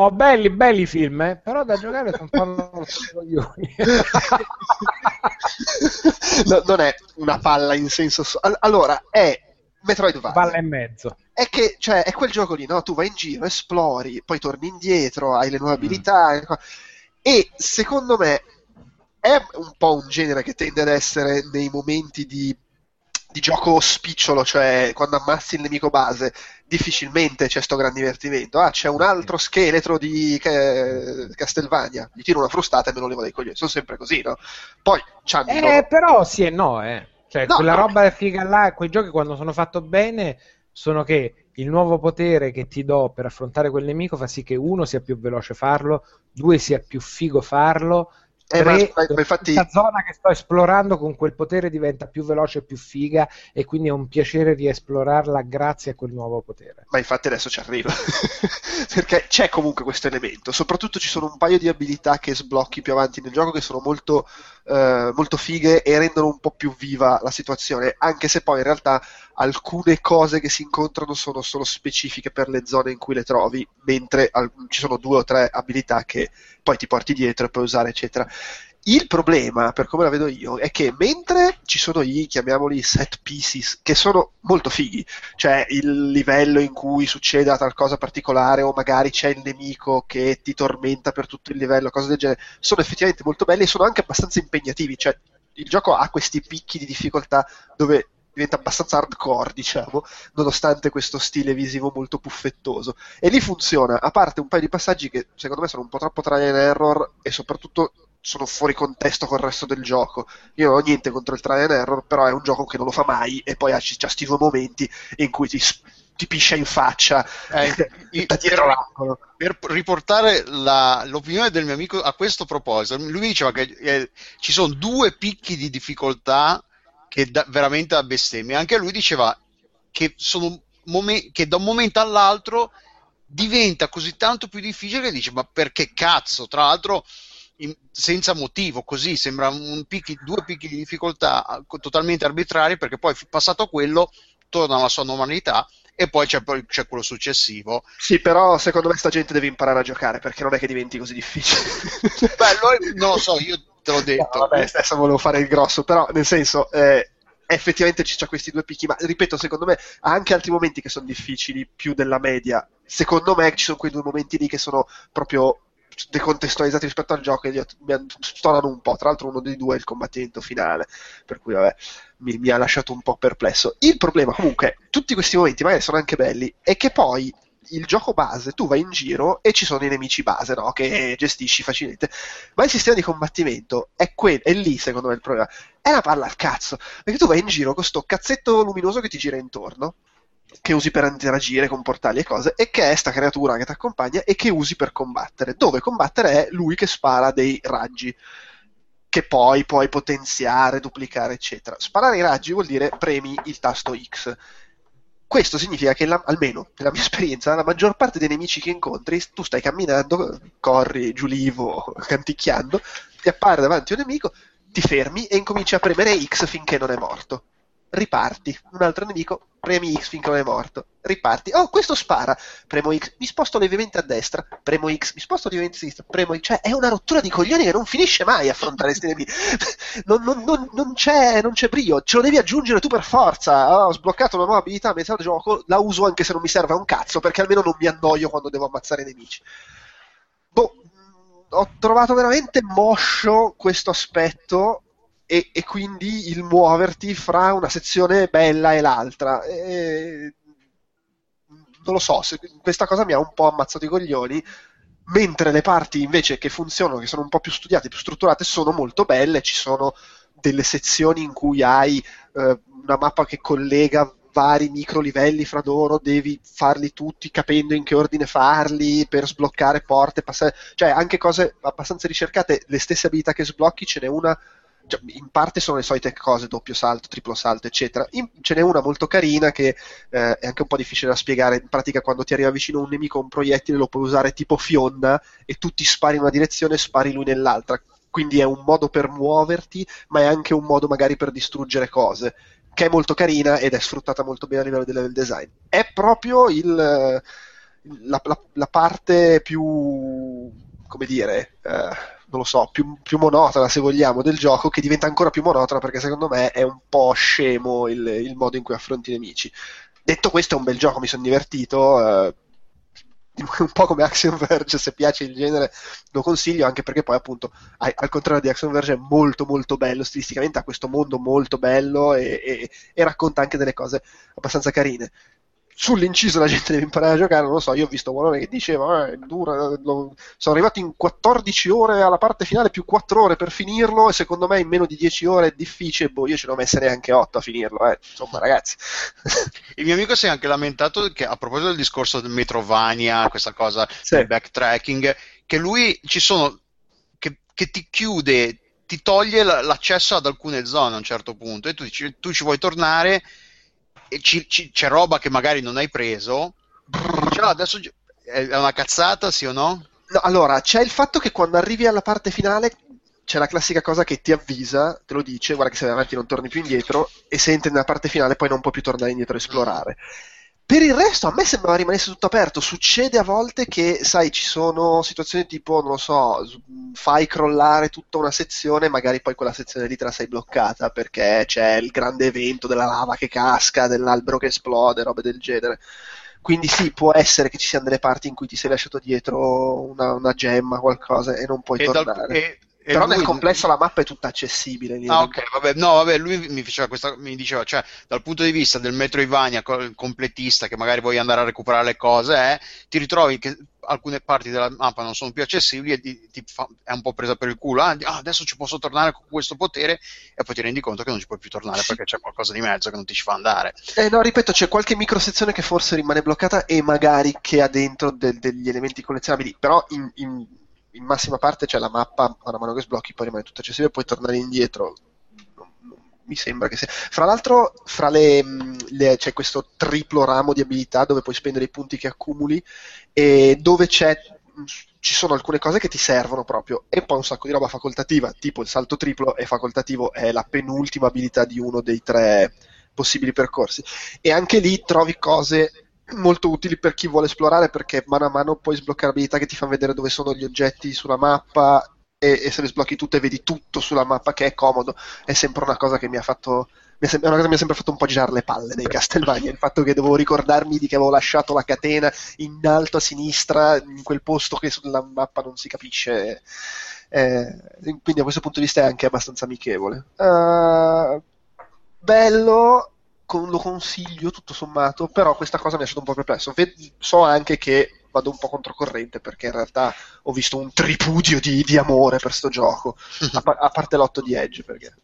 Oh, belli, belli film, eh? però da giocare sono un po' coglioni. <laughs> no, non è una palla in senso... So- allora, è Metroidvania. Palla e mezzo. È che, cioè, è quel gioco lì, no? Tu vai in giro, esplori, poi torni indietro, hai le nuove mm. abilità, e secondo me è un po' un genere che tende ad essere nei momenti di di gioco spicciolo, cioè quando ammazzi il nemico base, difficilmente c'è sto gran divertimento. Ah, c'è un altro scheletro di eh, Castelvania, gli tiro una frustata e me lo levo dai coglioni. Sono sempre così, no? Poi c'hanno Eh, però sì e no, eh. Cioè, No, quella no. roba figa là, quei giochi quando sono fatto bene sono che il nuovo potere che ti do per affrontare quel nemico fa sì che uno sia più veloce farlo, due sia più figo farlo, Eh, tre ma- ma infatti- questa zona che sto esplorando con quel potere diventa più veloce e più figa e quindi è un piacere riesplorarla grazie a quel nuovo potere. Ma infatti adesso ci arrivo. <laughs> Perché c'è comunque questo elemento. Soprattutto ci sono un paio di abilità che sblocchi più avanti nel gioco che sono molto, eh, molto fighe e rendono un po' più viva la situazione. Anche se poi in realtà alcune cose che si incontrano sono solo specifiche per le zone in cui le trovi, mentre al- ci sono due o tre abilità che poi ti porti dietro e puoi usare, eccetera. Il problema, per come la vedo io, è che mentre ci sono i, chiamiamoli set pieces, che sono molto fighi, cioè il livello in cui succede tal cosa particolare o magari c'è il nemico che ti tormenta per tutto il livello, cose del genere, sono effettivamente molto belli e sono anche abbastanza impegnativi, cioè il gioco ha questi picchi di difficoltà dove diventa abbastanza hardcore, diciamo, nonostante questo stile visivo molto puffettoso. E lì funziona, a parte un paio di passaggi che secondo me sono un po' troppo trial and error e soprattutto sono fuori contesto col resto del gioco. Io non ho niente contro il trial and error, però è un gioco che non lo fa mai e poi ha ci- c'ha sti due momenti in cui ti, ti piscia in faccia Eh, da dietro l'angolo. per riportare la- l'opinione del mio amico a questo proposito, lui mi diceva che eh, ci sono due picchi di difficoltà che da, veramente a bestemmia. Anche lui diceva che, sono momen- che da un momento all'altro diventa così tanto più difficile che dice: Ma perché cazzo? Tra l'altro, in- senza motivo, così sembra un picchi- due picchi di difficoltà co- totalmente arbitrari, perché poi passato quello torna alla sua normalità. E poi c'è, c'è quello successivo, Sì, però secondo me sta gente deve imparare a giocare perché non è che diventi così difficile. Beh, lo so, <laughs> io te l'ho detto. No, vabbè, adesso volevo fare il grosso, però nel senso, eh, effettivamente ci sono questi due picchi, ma ripeto, secondo me ha anche altri momenti che sono difficili più della media. Secondo me ci sono quei due momenti lì che sono proprio decontestualizzati rispetto al gioco e mi stonano un po'. Tra l'altro uno dei due è il combattimento finale, per cui vabbè, mi, mi ha lasciato un po' perplesso. Il problema comunque, tutti questi momenti magari sono anche belli, è che poi il gioco base, tu vai in giro e ci sono i nemici base, no? Che gestisci facilmente. Ma il sistema di combattimento è, quel, è lì, secondo me, il problema. È una palla al cazzo. Perché tu vai in giro con sto cazzetto luminoso che ti gira intorno, che usi per interagire con portali e cose, e che è sta creatura che ti accompagna e che usi per combattere. Dove combattere è lui che spara dei raggi. Che poi puoi potenziare, duplicare, eccetera. Sparare i raggi vuol dire premi il tasto X. Questo significa che, la- almeno nella mia <laughs> esperienza, la maggior parte dei nemici che incontri, tu stai camminando, corri giù livo, canticchiando, ti appare davanti un nemico, ti fermi e incominci a premere X finché non è morto. Riparti. Un altro nemico, premi X finché non è morto. Riparti. Oh, questo spara. Premo X, mi sposto lievemente a destra. Premo X, mi sposto lievemente a sinistra. Premo X. Cioè, è una rottura di coglioni che non finisce mai affrontare questi nemici. <laughs> Non, non- non- non c'è, non c'è brio. Ce lo devi aggiungere tu per forza. Oh, ho sbloccato una nuova abilità a metà gioco. La uso anche se non mi serve a un cazzo, perché almeno non mi annoio quando devo ammazzare i nemici. Boh, mh, ho trovato veramente moscio questo aspetto e, e quindi il muoverti fra una sezione bella e l'altra. E- non lo so, se, questa cosa mi ha un po' ammazzato i coglioni, mentre le parti invece che funzionano, che sono un po' più studiate, più strutturate, sono molto belle, ci sono delle sezioni in cui hai eh, una mappa che collega vari micro livelli fra loro, devi farli tutti capendo in che ordine farli per sbloccare porte, passare, cioè anche cose abbastanza ricercate, le stesse abilità che sblocchi, ce n'è una cioè, in parte sono le solite cose, doppio salto, triplo salto, eccetera. In, ce n'è una molto carina che eh, è anche un po' difficile da spiegare. In pratica, quando ti arriva vicino un nemico, un proiettile lo puoi usare tipo fionna e tu ti spari in una direzione e spari lui nell'altra. Quindi è un modo per muoverti, ma è anche un modo magari per distruggere cose che è molto carina ed è sfruttata molto bene a livello di level design. È proprio il, la, la, la, parte più, come dire, eh, non lo so, più, più, monotona se vogliamo del gioco, che diventa ancora più monotona perché secondo me è un po' scemo il, il modo in cui affronti i nemici. Detto questo, è un bel gioco, mi sono divertito. Eh, <laughs> un po' come Action Verge, se piace il genere lo consiglio, anche perché poi appunto al contrario di Action Verge è molto molto bello, stilisticamente ha questo mondo molto bello e, e, e racconta anche delle cose abbastanza carine sull'inciso la gente deve imparare a giocare, non lo so, io ho visto uno che diceva, eh, dura, lo, sono arrivato in 14 ore alla parte finale più 4 ore per finirlo e secondo me in meno di 10 ore è difficile, boh, io ce ne ho messe neanche 8 a finirlo, eh. insomma ragazzi. <laughs> Il mio amico si è anche lamentato che a proposito del discorso del Metrovania, questa cosa sì. del backtracking, che lui ci sono, che, che ti chiude, ti toglie l'accesso ad alcune zone a un certo punto e tu, tu ci vuoi tornare ci, ci, c'è roba che magari non hai preso, dici, ah, adesso è una cazzata, sì o no? No, allora, c'è il fatto che quando arrivi alla parte finale c'è la classica cosa che ti avvisa, te lo dice, guarda che se vai avanti non torni più indietro, e se entri nella parte finale poi non puoi più tornare indietro a esplorare. Per il resto a me sembrava rimanesse tutto aperto, succede a volte che, sai, ci sono situazioni tipo, non lo so, fai crollare tutta una sezione, magari poi quella sezione lì te la sei bloccata perché c'è il grande evento della lava che casca, dell'albero che esplode, robe del genere. Quindi sì, può essere che ci siano delle parti in cui ti sei lasciato dietro una, una gemma, qualcosa e non puoi e tornare. Dal, e, però nel complesso la mappa è tutta accessibile. Ah, ok, vabbè. No, vabbè, lui mi, questa, mi, diceva, cioè, dal punto di vista del Metroidvania completista, che magari vuoi andare a recuperare le cose, eh, ti ritrovi che alcune parti della mappa non sono più accessibili e ti, ti fa, è un po' presa per il culo. Ah, ah, adesso ci posso tornare con questo potere e poi ti rendi conto che non ci puoi più tornare perché c'è qualcosa di mezzo che non ti ci fa andare. Eh, no, ripeto, c'è qualche microsezione che forse rimane bloccata e magari che ha dentro del, degli elementi collezionabili, però in, in in massima parte c'è la mappa, man mano che sblocchi poi rimane tutto accessibile, puoi tornare indietro. Mi sembra che sia. Fra l'altro, fra le, le, c'è questo triplo ramo di abilità dove puoi spendere i punti che accumuli e dove c'è ci sono alcune cose che ti servono proprio e poi un sacco di roba facoltativa, tipo il salto triplo è facoltativo, è la penultima abilità di uno dei tre possibili percorsi. E anche lì trovi cose molto utili per chi vuole esplorare perché mano a mano puoi sbloccare abilità che ti fanno vedere dove sono gli oggetti sulla mappa e, e se le sblocchi tutte vedi tutto sulla mappa che è comodo è sempre una cosa che mi ha fatto è una cosa che mi ha sempre fatto un po' girare le palle nei Castlevania, il fatto che dovevo ricordarmi di che avevo lasciato la catena in alto a sinistra, in quel posto che sulla mappa non si capisce. Eh, quindi da questo punto di vista è anche abbastanza amichevole. Uh, bello, con, lo consiglio tutto sommato, però questa cosa mi ha lasciato un po' perplesso. so anche che vado un po' controcorrente perché in realtà ho visto un tripudio di, di amore per questo gioco, a, a, parte l'8 di Edge, perché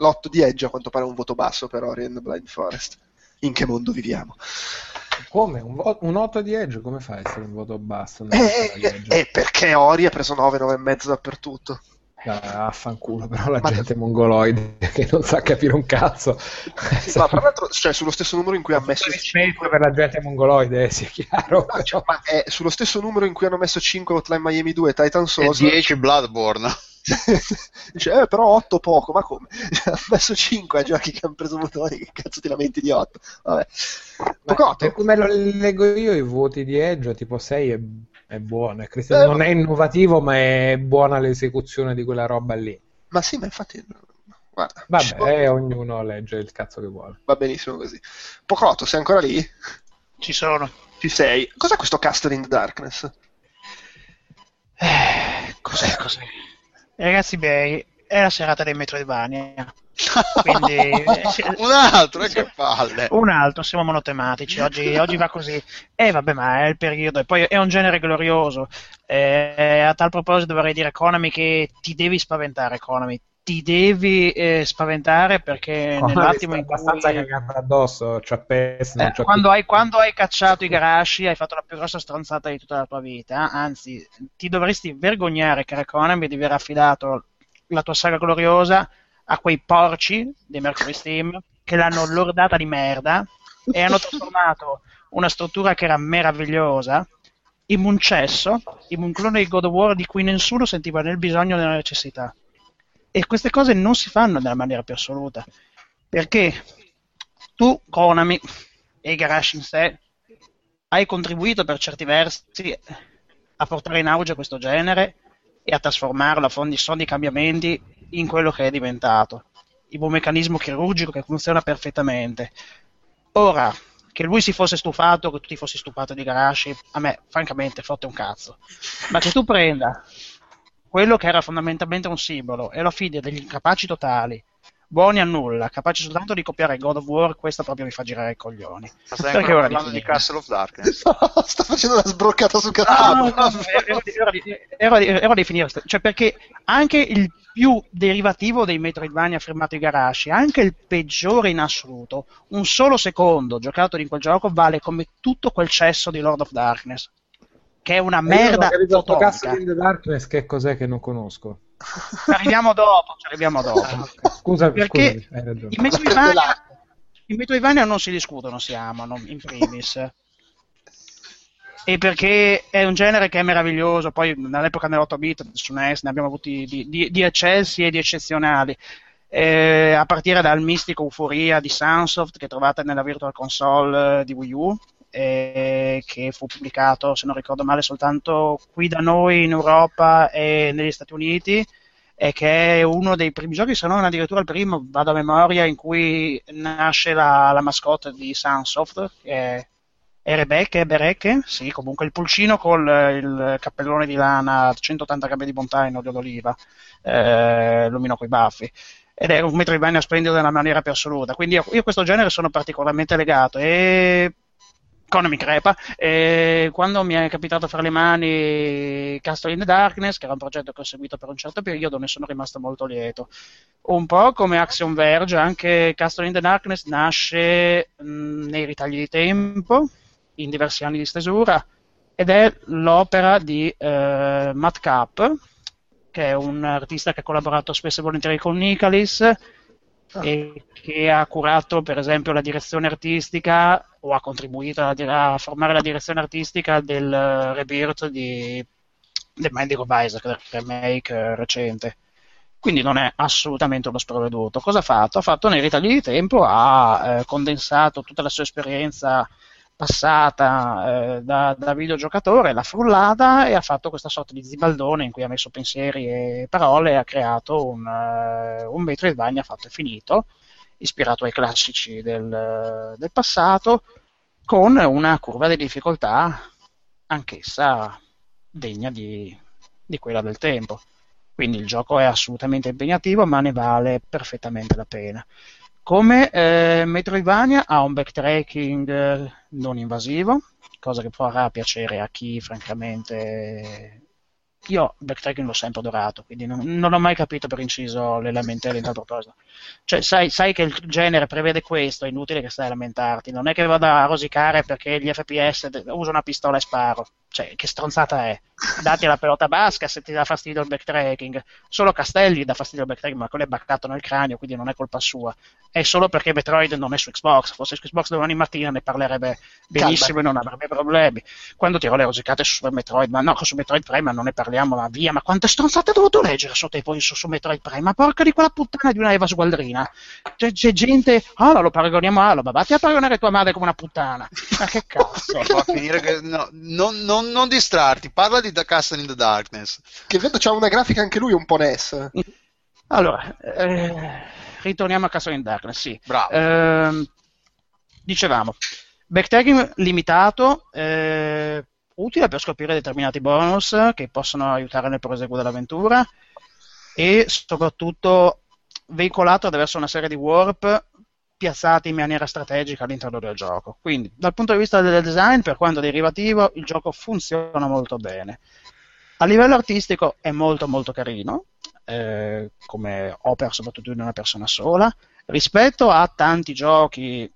l'8 di Edge a quanto pare è un voto basso per Ori and Blind Forest. In che mondo viviamo? Come? Un, vo- un 8 di Edge come fa a essere un voto basso? Eh, eh, eh, perché Ori ha preso 9, 9,5 dappertutto. Ah, affanculo, però la Ma gente è mongoloide che non sa capire un cazzo. Ma tra l'altro, cioè, sullo stesso numero in cui ha messo 5 per la gente mongoloide, eh, sia chiaro. No, cioè, ma è sullo stesso numero in cui hanno messo 5 Hotline Miami 2 e Titan Souls e 10 Bloodborne. <laughs> Dice, eh, però 8 poco, ma come? <laughs> ha messo 5 a giochi che hanno preso motori, che cazzo ti lamenti di 8? Vabbè. Per come lo leggo io i voti di Edge, tipo 6 è è buono, è eh, non è innovativo, ma è buona l'esecuzione di quella roba lì. Ma sì, ma infatti Guarda, Vabbè, ognuno legge il cazzo che vuole. Va benissimo così. Pocotto, sei ancora lì? Ci sono. Ci sei. Cos'è questo Castle in the Darkness? Eh, cos'è, cos'è? Eh, ragazzi, beh, è la serata dei Metroidvania. Quindi, <laughs> un altro, eh, che palle. Un altro, siamo monotematici, oggi, oggi va così. E eh, vabbè, ma è il periodo, e poi è un genere glorioso. Eh, a tal proposito vorrei dire Konami che ti devi spaventare, Konami, ti devi eh, spaventare perché oh, nell'attimo in cui abbastanza cagata addosso c'ha pes, eh, quando, hai, quando, hai, cacciato i Garashi hai fatto la più grossa stronzata di tutta la tua vita anzi ti dovresti vergognare che Konami di aver affidato la tua saga gloriosa a quei porci dei Mercury Steam che l'hanno lordata di merda e hanno trasformato una struttura che era meravigliosa in un cesso, in un clone di God of War di cui nessuno sentiva né il bisogno né la necessità. E queste cose non si fanno nella maniera più assoluta. Perché tu, Konami e Garage in sé, hai contribuito per certi versi a portare in auge questo genere e a trasformarlo a fondi soldi cambiamenti in quello che è diventato. Il un meccanismo chirurgico che funziona perfettamente. Ora, che lui si fosse stufato, che tu ti fossi stufato di Garashi, a me francamente fotte un cazzo. Ma che tu prenda quello che era fondamentalmente un simbolo e lo affidi a degli incapaci totali, buoni a nulla, capaci soltanto di copiare God of War, questo proprio mi fa girare i coglioni. Ma stai Perché ora parlando di, Castle of Darkness? <laughs> no, sta facendo una sbroccata su Castle ah, no, no, no, era di finire, cioè perché anche il più derivativo dei Metroidvania firmato i Garashi, anche il peggiore in assoluto, un solo secondo giocato in quel gioco vale come tutto quel cesso di Lord of Darkness che è una merda ho Castle in the Darkness che cos'è che non conosco? Ci arriviamo dopo ci arriviamo dopo. Ah, scusa perché i Metroidvania, i Metroidvania non si discutono si amano in primis. E perché è un genere che è meraviglioso poi nell'epoca dell'8 bit su NES ne abbiamo avuti di, di, di eccessi e di eccezionali. Eh, a partire dal mistico Euforia di Sunsoft che trovate nella Virtual Console di Wii U eh, che fu pubblicato, se non ricordo male, soltanto qui da noi in Europa e negli Stati Uniti e che è uno dei primi giochi, se non addirittura il primo, vado a memoria, in cui nasce la, la mascotte di Sunsoft, che è Erebecche, Berecche, sì, comunque il pulcino con il cappellone di lana, 180 grammi di bontà in olio d'oliva, eh, lumino coi baffi ed è un Metroidvania splendido nella maniera più assoluta. Quindi io, io a questo genere sono particolarmente legato e Konami crepa. E quando mi è capitato fra le mani Castle in the Darkness, che era un progetto che ho seguito per un certo periodo, ne sono rimasto molto lieto. Un po' come Action Verge, anche Castle in the Darkness nasce mh, nei ritagli di tempo, in diversi anni di stesura, ed è l'opera di eh, Matt Cap, che è un artista che ha collaborato spesso e volentieri con Nicalis Ah. e che ha curato per esempio la direzione artistica o ha contribuito a, a formare la direzione artistica del rebirth di The Minding of Isaac, del remake recente. Quindi non è assolutamente uno sprovveduto. Cosa ha fatto? Ha fatto nei ritagli di tempo, ha eh, condensato tutta la sua esperienza passata eh, da, da, videogiocatore, l'ha frullata e ha fatto questa sorta di zibaldone in cui ha messo pensieri e parole e ha creato un, uh, un Metroidvania fatto e finito, ispirato ai classici del, del passato, con una curva di difficoltà anch'essa degna di, di quella del tempo. Quindi il gioco è assolutamente impegnativo, ma ne vale perfettamente la pena. Come eh, Metroidvania ha un backtracking eh, non invasivo, cosa che farà piacere a chi francamente io il backtracking l'ho sempre adorato, quindi non, non, ho mai capito per inciso le lamentele in tal proposito. Cioè, sai, sai, che il genere prevede questo, è inutile che stai a lamentarti. Non è che vada a rosicare perché gli FPS usa una pistola e sparo. Cioè, che stronzata è? Dati la pelota basca se ti dà fastidio il backtracking. Solo Castelli dà fastidio il backtracking, ma quello è baccato nel cranio, quindi non è colpa sua. È solo perché Metroid non è su Xbox. Fosse su Xbox domani mattina ne parlerebbe benissimo Calma. e non avrebbe problemi. Quando tiro le rosicate su Super Metroid, ma no, su Metroid Prime ma non ne parliamo, ma via. Ma quante stronzate ho dovuto leggere sotto i su, su Metroid Prime? Ma porca di quella puttana di una Eva Sgualdrina. C'è, c'è gente, ah, oh, lo paragoniamo a Aloba, vatti a paragonare tua madre come una puttana. Ma che cazzo? <laughs> Fa finire che, no, non, non, non distrarti, parla di The Castle in the Darkness. Che vedo c'ha una grafica anche lui un po' NES. Allora, eh, ritorniamo a Castle in the Darkness, sì. Bravo. Eh, dicevamo, backtagging limitato, eh, utile per scoprire determinati bonus che possono aiutare nel proseguo dell'avventura e soprattutto veicolato attraverso una serie di warp piazzati in maniera strategica all'interno del gioco. Quindi, dal punto di vista del design, per quanto derivativo, il gioco funziona molto bene. A livello artistico è molto molto carino, eh, come opera soprattutto di una persona sola, rispetto a tanti giochi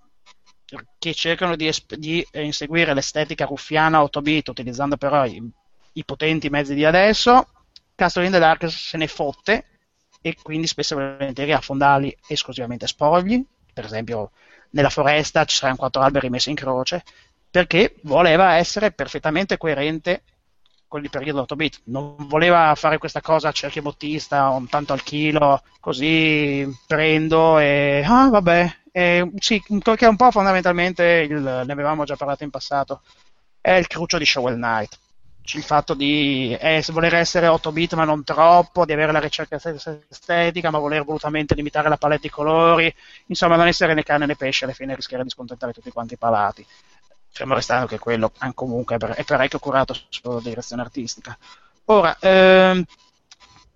che cercano di, esp- di inseguire l'estetica ruffiana 8-bit utilizzando però i, i potenti mezzi di adesso, Castle in the Dark se ne fotte e quindi spesso e volentieri ha fondali esclusivamente spogli, per esempio nella foresta ci saranno quattro alberi messi in croce, perché voleva essere perfettamente coerente con il periodo 8 bit, non voleva fare questa cosa a cerchio bottista, un tanto al chilo, così prendo e ah vabbè, e, sì, che è un po' fondamentalmente, il, ne avevamo già parlato in passato, è il crucio di Shovel Knight il fatto di eh, voler essere 8 bit ma non troppo, di avere la ricerca estetica ma voler volutamente limitare la palette di colori, insomma non essere né carne né pesce, alla fine rischiare di scontentare tutti quanti i palati. Fermo restando che quello comunque è parecchio curato sulla direzione artistica. Ora, ehm,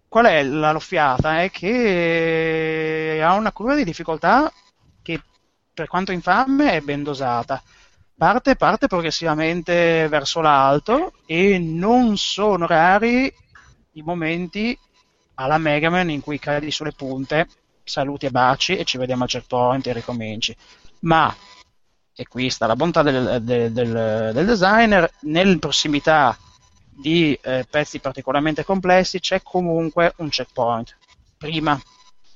qual è la loffiata? È che ha una curva di difficoltà che per quanto infame è ben dosata parte, parte progressivamente verso l'alto e non sono rari i momenti alla Mega Man in cui cadi sulle punte, saluti e baci e ci vediamo al checkpoint e ricominci. Ma, e qui sta la bontà del, del, del, del designer, nelle prossimità di eh, pezzi particolarmente complessi c'è comunque un checkpoint, prima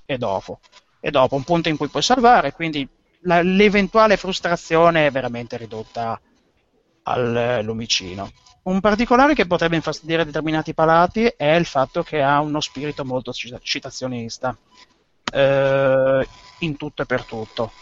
e dopo. E dopo un punto in cui puoi salvare, quindi la, l'eventuale frustrazione è veramente ridotta al lumicino. Un particolare che potrebbe infastidire determinati palati è il fatto che ha uno spirito molto citazionista eh, in tutto e per tutto.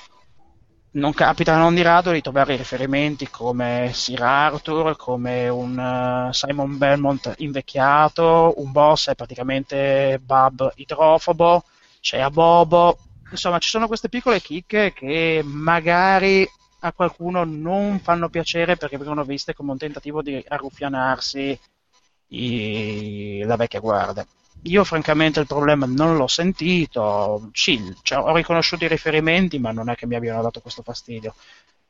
Non capita non di rado di trovare riferimenti come Sir Arthur, come un uh, Simon Belmont invecchiato, un boss è praticamente Bub idrofobo, c'è Abobo, insomma, ci sono queste piccole chicche che magari a qualcuno non fanno piacere perché vengono viste come un tentativo di arruffianarsi i... la vecchia guardia. Io francamente il problema non l'ho sentito, sì, cioè, ho riconosciuto i riferimenti, ma non è che mi abbiano dato questo fastidio.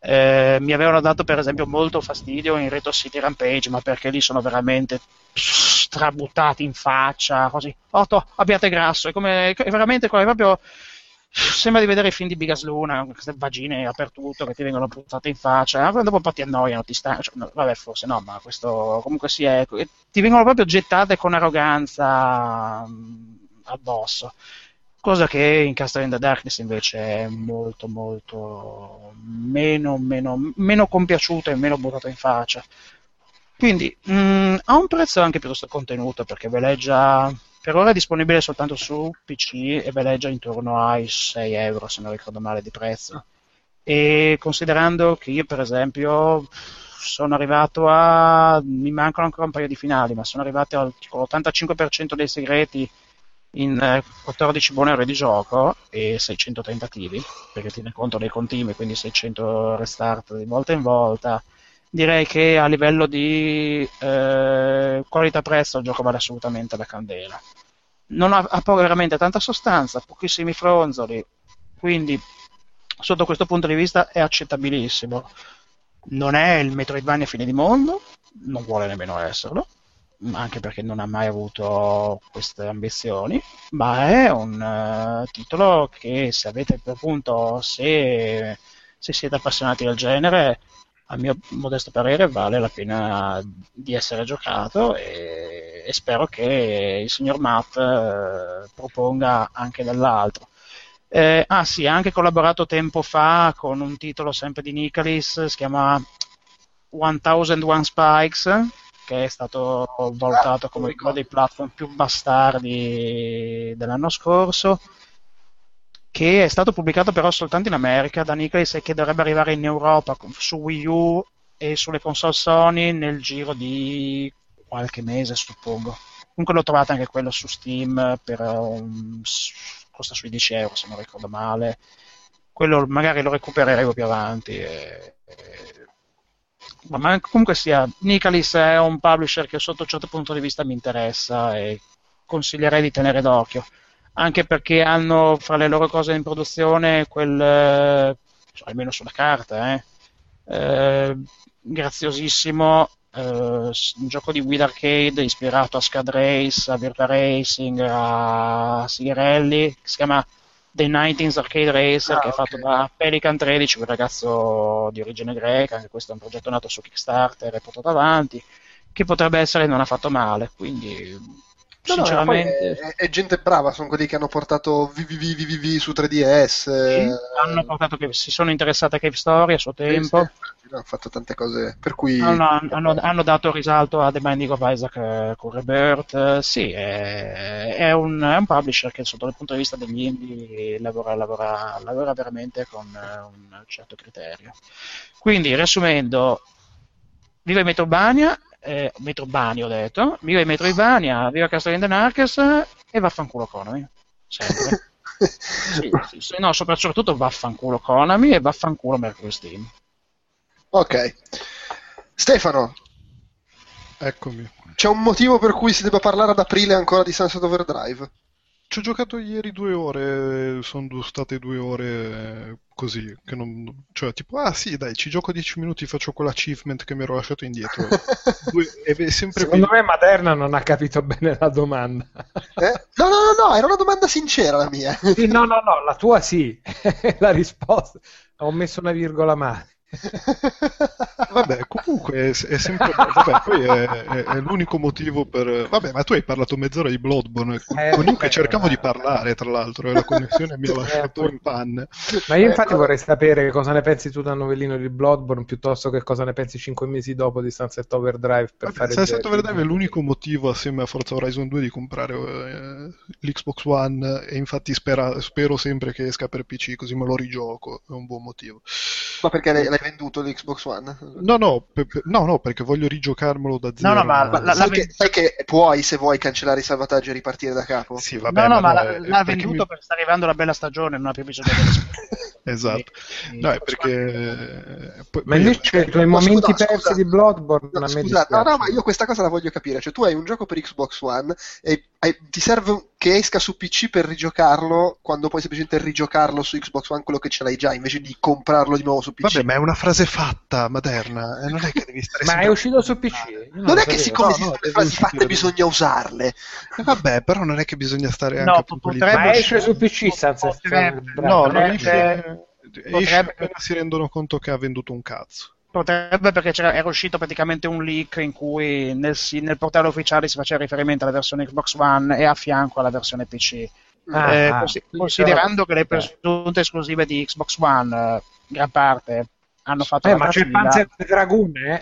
Eh, mi avevano dato per esempio molto fastidio in Retro City Rampage, ma perché lì sono veramente strabuttati in faccia, così. Otto, abbiate grasso, è come è veramente come proprio sembra di vedere i film di Bigas Luna, queste vagine apertutto che ti vengono puzzate in faccia, dopo un po' ti annoiano, ti stanno, cioè, vabbè forse no, ma questo comunque si è, ti vengono proprio gettate con arroganza mm, addosso, cosa che in Castle in the Darkness invece è molto molto meno, meno, meno compiaciuta e meno buttata in faccia. Quindi mh, mm, ha un prezzo anche piuttosto contenuto perché veleggia per ora è disponibile soltanto su PC e veleggia intorno ai 6 euro, se non ricordo male, di prezzo. E considerando che io, per esempio, sono arrivato a. mi mancano ancora un paio di finali, ma sono arrivato all'85% dei segreti in 14 buone ore di gioco e 600 tentativi, perché tiene conto dei continui, quindi 600 restart di volta in volta direi che a livello di eh, qualità-prezzo il gioco vale assolutamente la candela. Non ha, ha veramente tanta sostanza, pochissimi fronzoli, quindi sotto questo punto di vista è accettabilissimo. Non è il Metroidvania fine di mondo, non vuole nemmeno esserlo, anche perché non ha mai avuto queste ambizioni, ma è un uh, titolo che se avete appunto, se, se siete appassionati del genere, a mio modesto parere vale la pena di essere giocato e, e spero che il signor Matt eh, proponga anche dell'altro. Eh, ah sì, ha anche collaborato tempo fa con un titolo sempre di Nicalis, si chiama 1001 Spikes, che è stato valutato come uno dei platform più bastardi dell'anno scorso che è stato pubblicato però soltanto in America da Nicholas e che dovrebbe arrivare in Europa su Wii U e sulle console Sony nel giro di qualche mese, suppongo. Comunque l'ho trovato anche quello su Steam per un... costa sui 10 euro se non ricordo male. Quello magari lo recupereremo più avanti. E... Ma comunque sia, Nicalis è un publisher che sotto un certo punto di vista mi interessa e consiglierei di tenere d'occhio anche perché hanno fra le loro cose in produzione quel, eh, almeno sulla carta, eh, eh, graziosissimo eh, un gioco di guida arcade ispirato a Scad Race, a Virtua Racing, a Sigarelli, che si chiama The 19th Arcade Racer, ah, che è fatto da Pelican 13, un ragazzo di origine greca, anche questo è un progetto nato su Kickstarter e portato avanti, che potrebbe essere non ha fatto male, quindi No, sinceramente no, è, è, gente brava, sono quelli che hanno portato VVVVV su 3DS. Sì, hanno portato che si sono interessati a Cave Story a suo tempo. Sì, sì, hanno fatto tante cose per cui hanno, hanno, hanno dato risalto a The Binding of Isaac eh, con Rebirth. Sì, è, è, un, è, un, publisher che sotto il punto di vista degli indie lavora, lavora, lavora veramente con eh, un certo criterio. Quindi, riassumendo, Viva Metroidvania eh, Metroidvania ho detto, viva i Metroidvania, viva Castlevania Narcas e vaffanculo Konami, sempre. <laughs> sì, sì, sì, no, soprattutto vaffanculo Konami e vaffanculo Mercury Steam. Ok. Stefano. Eccomi. C'è un motivo per cui si debba parlare ad aprile ancora di Sunset Overdrive? Ci ho giocato ieri due ore, sono state due ore così, che non, cioè tipo, ah sì dai, ci gioco dieci minuti, faccio quell'achievement che mi ero lasciato indietro. <laughs> due, Secondo più... me Materna non ha capito bene la domanda. Eh? No, no, no, no, era una domanda sincera la mia. Sì, no, no, no, la tua sì, <laughs> la risposta. Ho messo una virgola male. <laughs> vabbè, comunque è, è sempre. Vabbè, poi è, è, è, l'unico motivo per. Vabbè, ma tu hai parlato mezz'ora di Bloodborne. Eh, con Luca cercavo di parlare, tra l'altro, e la connessione mi ha <laughs> lasciato in panne. Ma io, infatti, vorrei sapere cosa ne pensi tu da novellino di Bloodborne piuttosto che cosa ne pensi cinque mesi dopo di Sunset Overdrive. Per vabbè, fare Sunset Overdrive è l'unico motivo, assieme a Forza Horizon 2, di comprare eh, l'Xbox One. E infatti spera, spero sempre che esca per PC, così me lo rigioco. È un buon motivo. Ma perché l'hai venduto l'Xbox One? No, no, pe- pe- no, no, perché voglio rigiocarmelo da zero. No, no, ma, ma la, sai, che, sai, che, puoi, se vuoi, cancellare i salvataggi e ripartire da capo? Sì, vabbè, no, no, ma, ma l'ha, l'ha venduto mi... perché sta arrivando la bella stagione, non ha più bisogno di <laughs> Esatto. no, è perché... Poi, ma invece i tuoi momenti scusa, persi scusa. di Bloodborne... No, scusa, no, no, ma io questa cosa la voglio capire. Cioè, tu hai un gioco per Xbox One e hai, ti serve che esca su PC per rigiocarlo, quando puoi semplicemente rigiocarlo su Xbox One quello che ce l'hai già, invece di comprarlo di nuovo su PC. Vabbè, ma è una frase fatta, moderna, eh, non è che devi stare <laughs> Ma è uscito su PC. <laughs> Non, non è che siccome no, no, frasi fatte bisogna usarle. Eh, vabbè, però non è che bisogna stare no, anche potrebbe... Ma esce su PC senza No, non esce... Esce appena si rendono conto che ha venduto un cazzo. Potrebbe perché era uscito praticamente un leak in cui nel, nel, portale ufficiale si faceva riferimento alla versione Xbox One e a fianco alla versione PC. Ah, eh, ah, considerando che le presunte esclusive di Xbox One, eh, gran parte, hanno fatto eh, ma c'è il Panzer Dragoon, eh?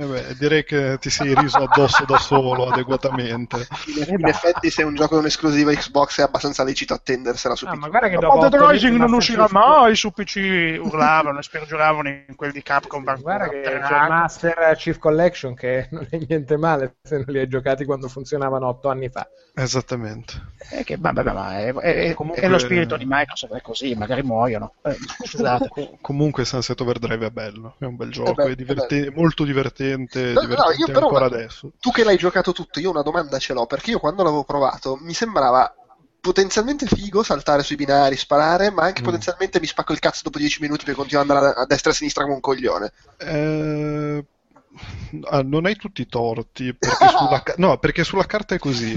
eh beh, direi che ti sei riso addosso da solo adeguatamente. In, effetti, se un gioco non esclusivo Xbox è abbastanza lecito attendersela su ah, PC. Ma guarda che dopo Dead Rising non uscirà mai su PC, urlavano e spergiuravano in quelli di Capcom. Guarda che c'è il Master Chief Collection che <laughs> non è niente male se non li hai giocati quando funzionavano otto anni fa. Esattamente. È, che, vabbè, vabbè, è, è, Comunque... è, lo spirito di Microsoft, è così, magari muoiono. Eh, scusate. Comunque Sunset Overdrive è bello, è un bel gioco, beh, è, diverte- è molto divertente, no, divertente no, io però, ancora adesso. Tu che l'hai giocato tutto, io una domanda ce l'ho, perché io quando l'avevo provato mi sembrava potenzialmente figo saltare sui binari, sparare, ma anche mm. potenzialmente mi spacco il cazzo dopo 10 minuti per continuare ad andare a destra e a sinistra come un coglione. Eh Ah, non hai tutti i torti perché sulla, <laughs> no, perché sulla carta è così.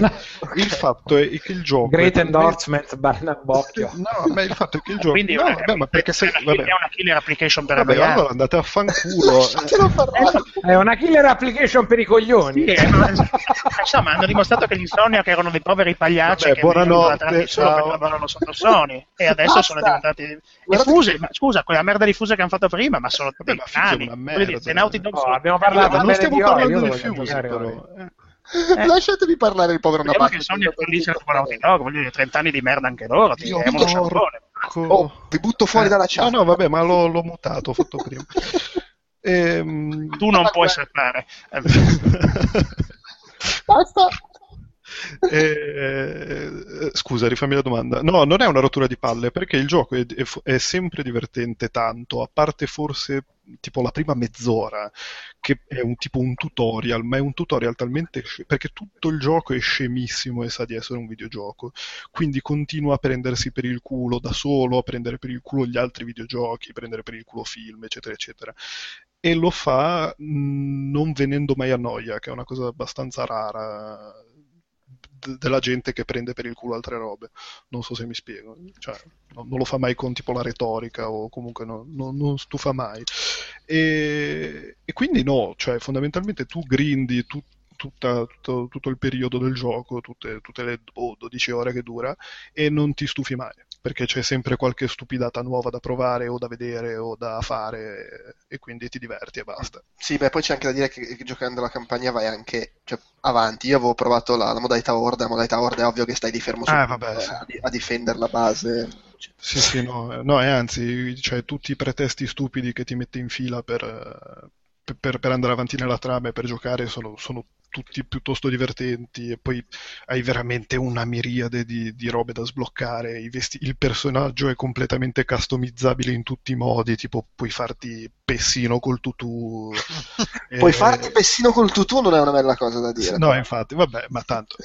Il fatto è che il gioco. Great endorsement, Barna Bocchio. <laughs> No, ma il fatto è che il <laughs> gioco. Quindi no, vabbè, ma perché se, vabbè. è una killer application per vabbè, allora andate a fanculo. è una killer application per i coglioni. Sì, eh, ma, insomma, hanno dimostrato che gli Insomniac erano dei poveri pagliacci vabbè, che buonanotte, solo perché lavorano sotto Sony e adesso Basta. sono diventati. Fuse, ma, scusa, quella merda di fuse che hanno fatto prima, ma sono dei cani. The Naughty Dog. abbiamo parlato non stiamo parlando del Fuse, però. Eh. Eh. Lasciatemi parlare il povero Napoli. che Sony è felice con Naughty Dog, voglio dire, 30 anni di merda anche loro, ti è uno Oh, vi butto fuori eh, dalla chat. No, no, vabbè, ma l'ho, l'ho mutato, ho fatto prima. Ehm... <laughs> Tu non puoi saltare. Basta. <laughs> eh, scusa, rifammi la domanda. No, non è una rottura di palle, perché il gioco è, è, è, sempre divertente tanto, a parte forse tipo la prima mezz'ora, che è un tipo un tutorial, ma è un tutorial talmente... perché tutto il gioco è scemissimo e sa di essere un videogioco, quindi continua a prendersi per il culo da solo, a prendere per il culo gli altri videogiochi, a prendere per il culo film, eccetera, eccetera e lo fa non venendo mai a noia, che è una cosa abbastanza rara della gente che prende per il culo altre robe. Non so se mi spiego. Cioè, no, non lo fa mai con tipo la retorica o comunque no, no, non stufa mai. E, e, quindi no, cioè fondamentalmente tu grindi tu, tutta, tutto, tutto, il periodo del gioco, tutte, tutte le oh, 12 ore che dura e non ti stufi mai perché c'è sempre qualche stupidata nuova da provare o da vedere o da fare e quindi ti diverti e basta. Sì, beh, poi c'è anche da dire che, che giocando la campagna vai anche cioè, avanti. Io avevo provato la, la modalità Horde, la modalità Horde è ovvio che stai di fermo su, ah, vabbè, sì. a, a, difendere la base. Sì, sì, no, no e anzi, cioè, tutti i pretesti stupidi che ti mette in fila per, per, per andare avanti nella trama e per giocare sono, sono tutti piuttosto divertenti e poi hai veramente una miriade di, di robe da sbloccare. Vesti- il personaggio è completamente customizzabile in tutti i modi, tipo puoi farti pessino col tutù. <laughs> puoi e... farti pessino col tutù non è una bella cosa da dire. No, infatti, vabbè, ma tanto. <laughs>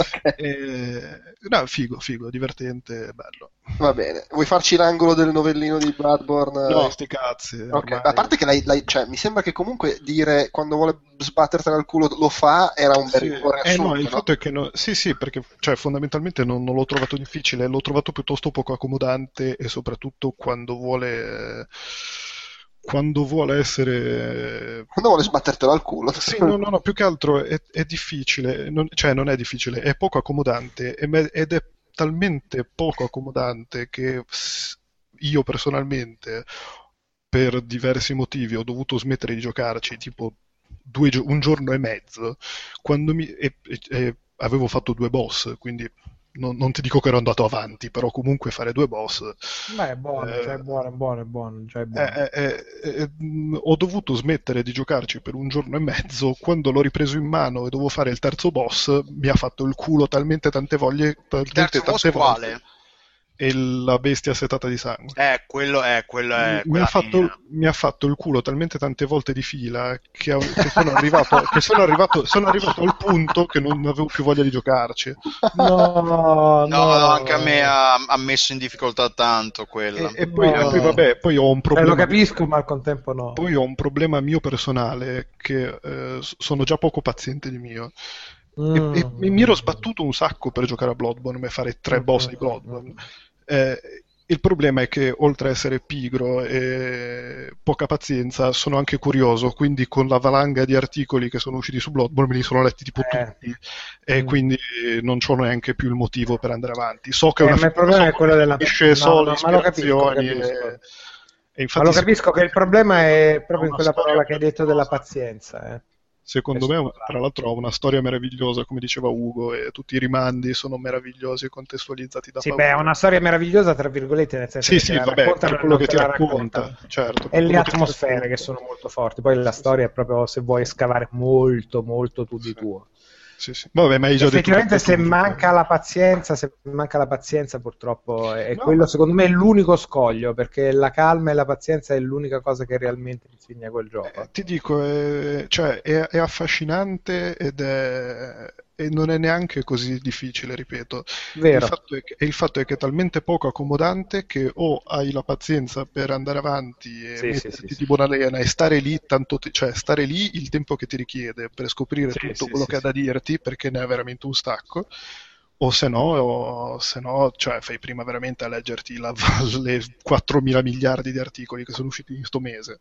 okay. e... No, figo, figo, divertente, bello. Va bene, vuoi farci l'angolo del novellino di Bloodborne? No, sti cazzi. Okay. A parte che lei, lei cioè, mi sembra che comunque dire quando vuole sbattertela al culo lo fa era un bel sì. riassunto. Eh no, il no? fatto è che no, sì, sì, perché cioè, fondamentalmente non, non, l'ho trovato difficile, l'ho trovato piuttosto poco accomodante e soprattutto quando vuole quando vuole essere quando vuole sbattertelo al culo sì, no, no, no, più che altro è, è difficile non, cioè non è difficile, è poco accomodante ed è talmente poco accomodante che io personalmente per diversi motivi ho dovuto smettere di giocarci tipo due, un giorno e mezzo, quando mi, e, e, avevo fatto due boss, quindi non, non, ti dico che ero andato avanti, però comunque fare due boss... Beh, è buono, eh, cioè è buono, è buono, è buono. Cioè è buono. Eh, eh, eh, eh ho dovuto smettere di giocarci per un giorno e mezzo, quando l'ho ripreso in mano e dovevo fare il terzo boss, mi ha fatto il culo talmente tante voglie... Talmente il terzo tante boss volte, quale? E la bestia setata di sangue. Eh, quello è, quello è mi, ha fatto, mi, ha fatto, il culo talmente tante volte di fila che, che, sono, arrivato, che sono, arrivato, sono, arrivato, al punto che non avevo più voglia di giocarci. No, <laughs> no, no anche a me ha, ha, messo in difficoltà tanto quello. E, e, poi, no. poi, vabbè, poi ho un problema. Eh, lo capisco, ma al contempo no. Poi ho un problema mio personale che eh, sono già poco paziente di mio. Mm. E, e, mi ero sbattuto un sacco per giocare a Bloodborne e fare tre boss di Bloodborne. Eh, il problema è che oltre a essere pigro e poca pazienza, sono anche curioso, quindi con la valanga di articoli che sono usciti su Bloodborne me li sono letti tipo eh. tutti e mm. quindi non ho neanche più il motivo per andare avanti. So che eh, una il problema è quello della esce solo no, ma lo capisco, capisco. E... E ma lo capisco che il problema è proprio in quella parola che hai detto della pazienza. Eh. Secondo me, tra l'altro, ha una storia meravigliosa, come diceva Ugo, e tutti i rimandi sono meravigliosi e contestualizzati da Sì, paura. beh, è una storia meravigliosa, tra virgolette, nel senso sì, che sì, vabbè, per quello che ti racconta, racconta. certo. E le atmosfere che sono molto forti. Poi la storia è proprio, se vuoi scavare molto, molto tu di tuo. Sì, sì. Vabbè, ma Effettivamente, se manca la pazienza, se manca la pazienza, purtroppo è no. quello, secondo me, è l'unico scoglio perché la calma e la pazienza è l'unica cosa che realmente insegna quel gioco. Eh, ti dico, è, cioè, è, è affascinante ed è, e non è neanche così difficile, ripeto. Il fatto, che, il fatto è che è talmente poco accomodante che o hai la pazienza per andare avanti e sì, metterti sì, di buona lena e stare lì, tanto te, cioè stare lì il tempo che ti richiede per scoprire tutto quello che ha da dirti, perché ne ha veramente un stacco o se no, o se no cioè, fai prima veramente a leggerti la, <laughs> le 4.000 miliardi di articoli che sono usciti in questo mese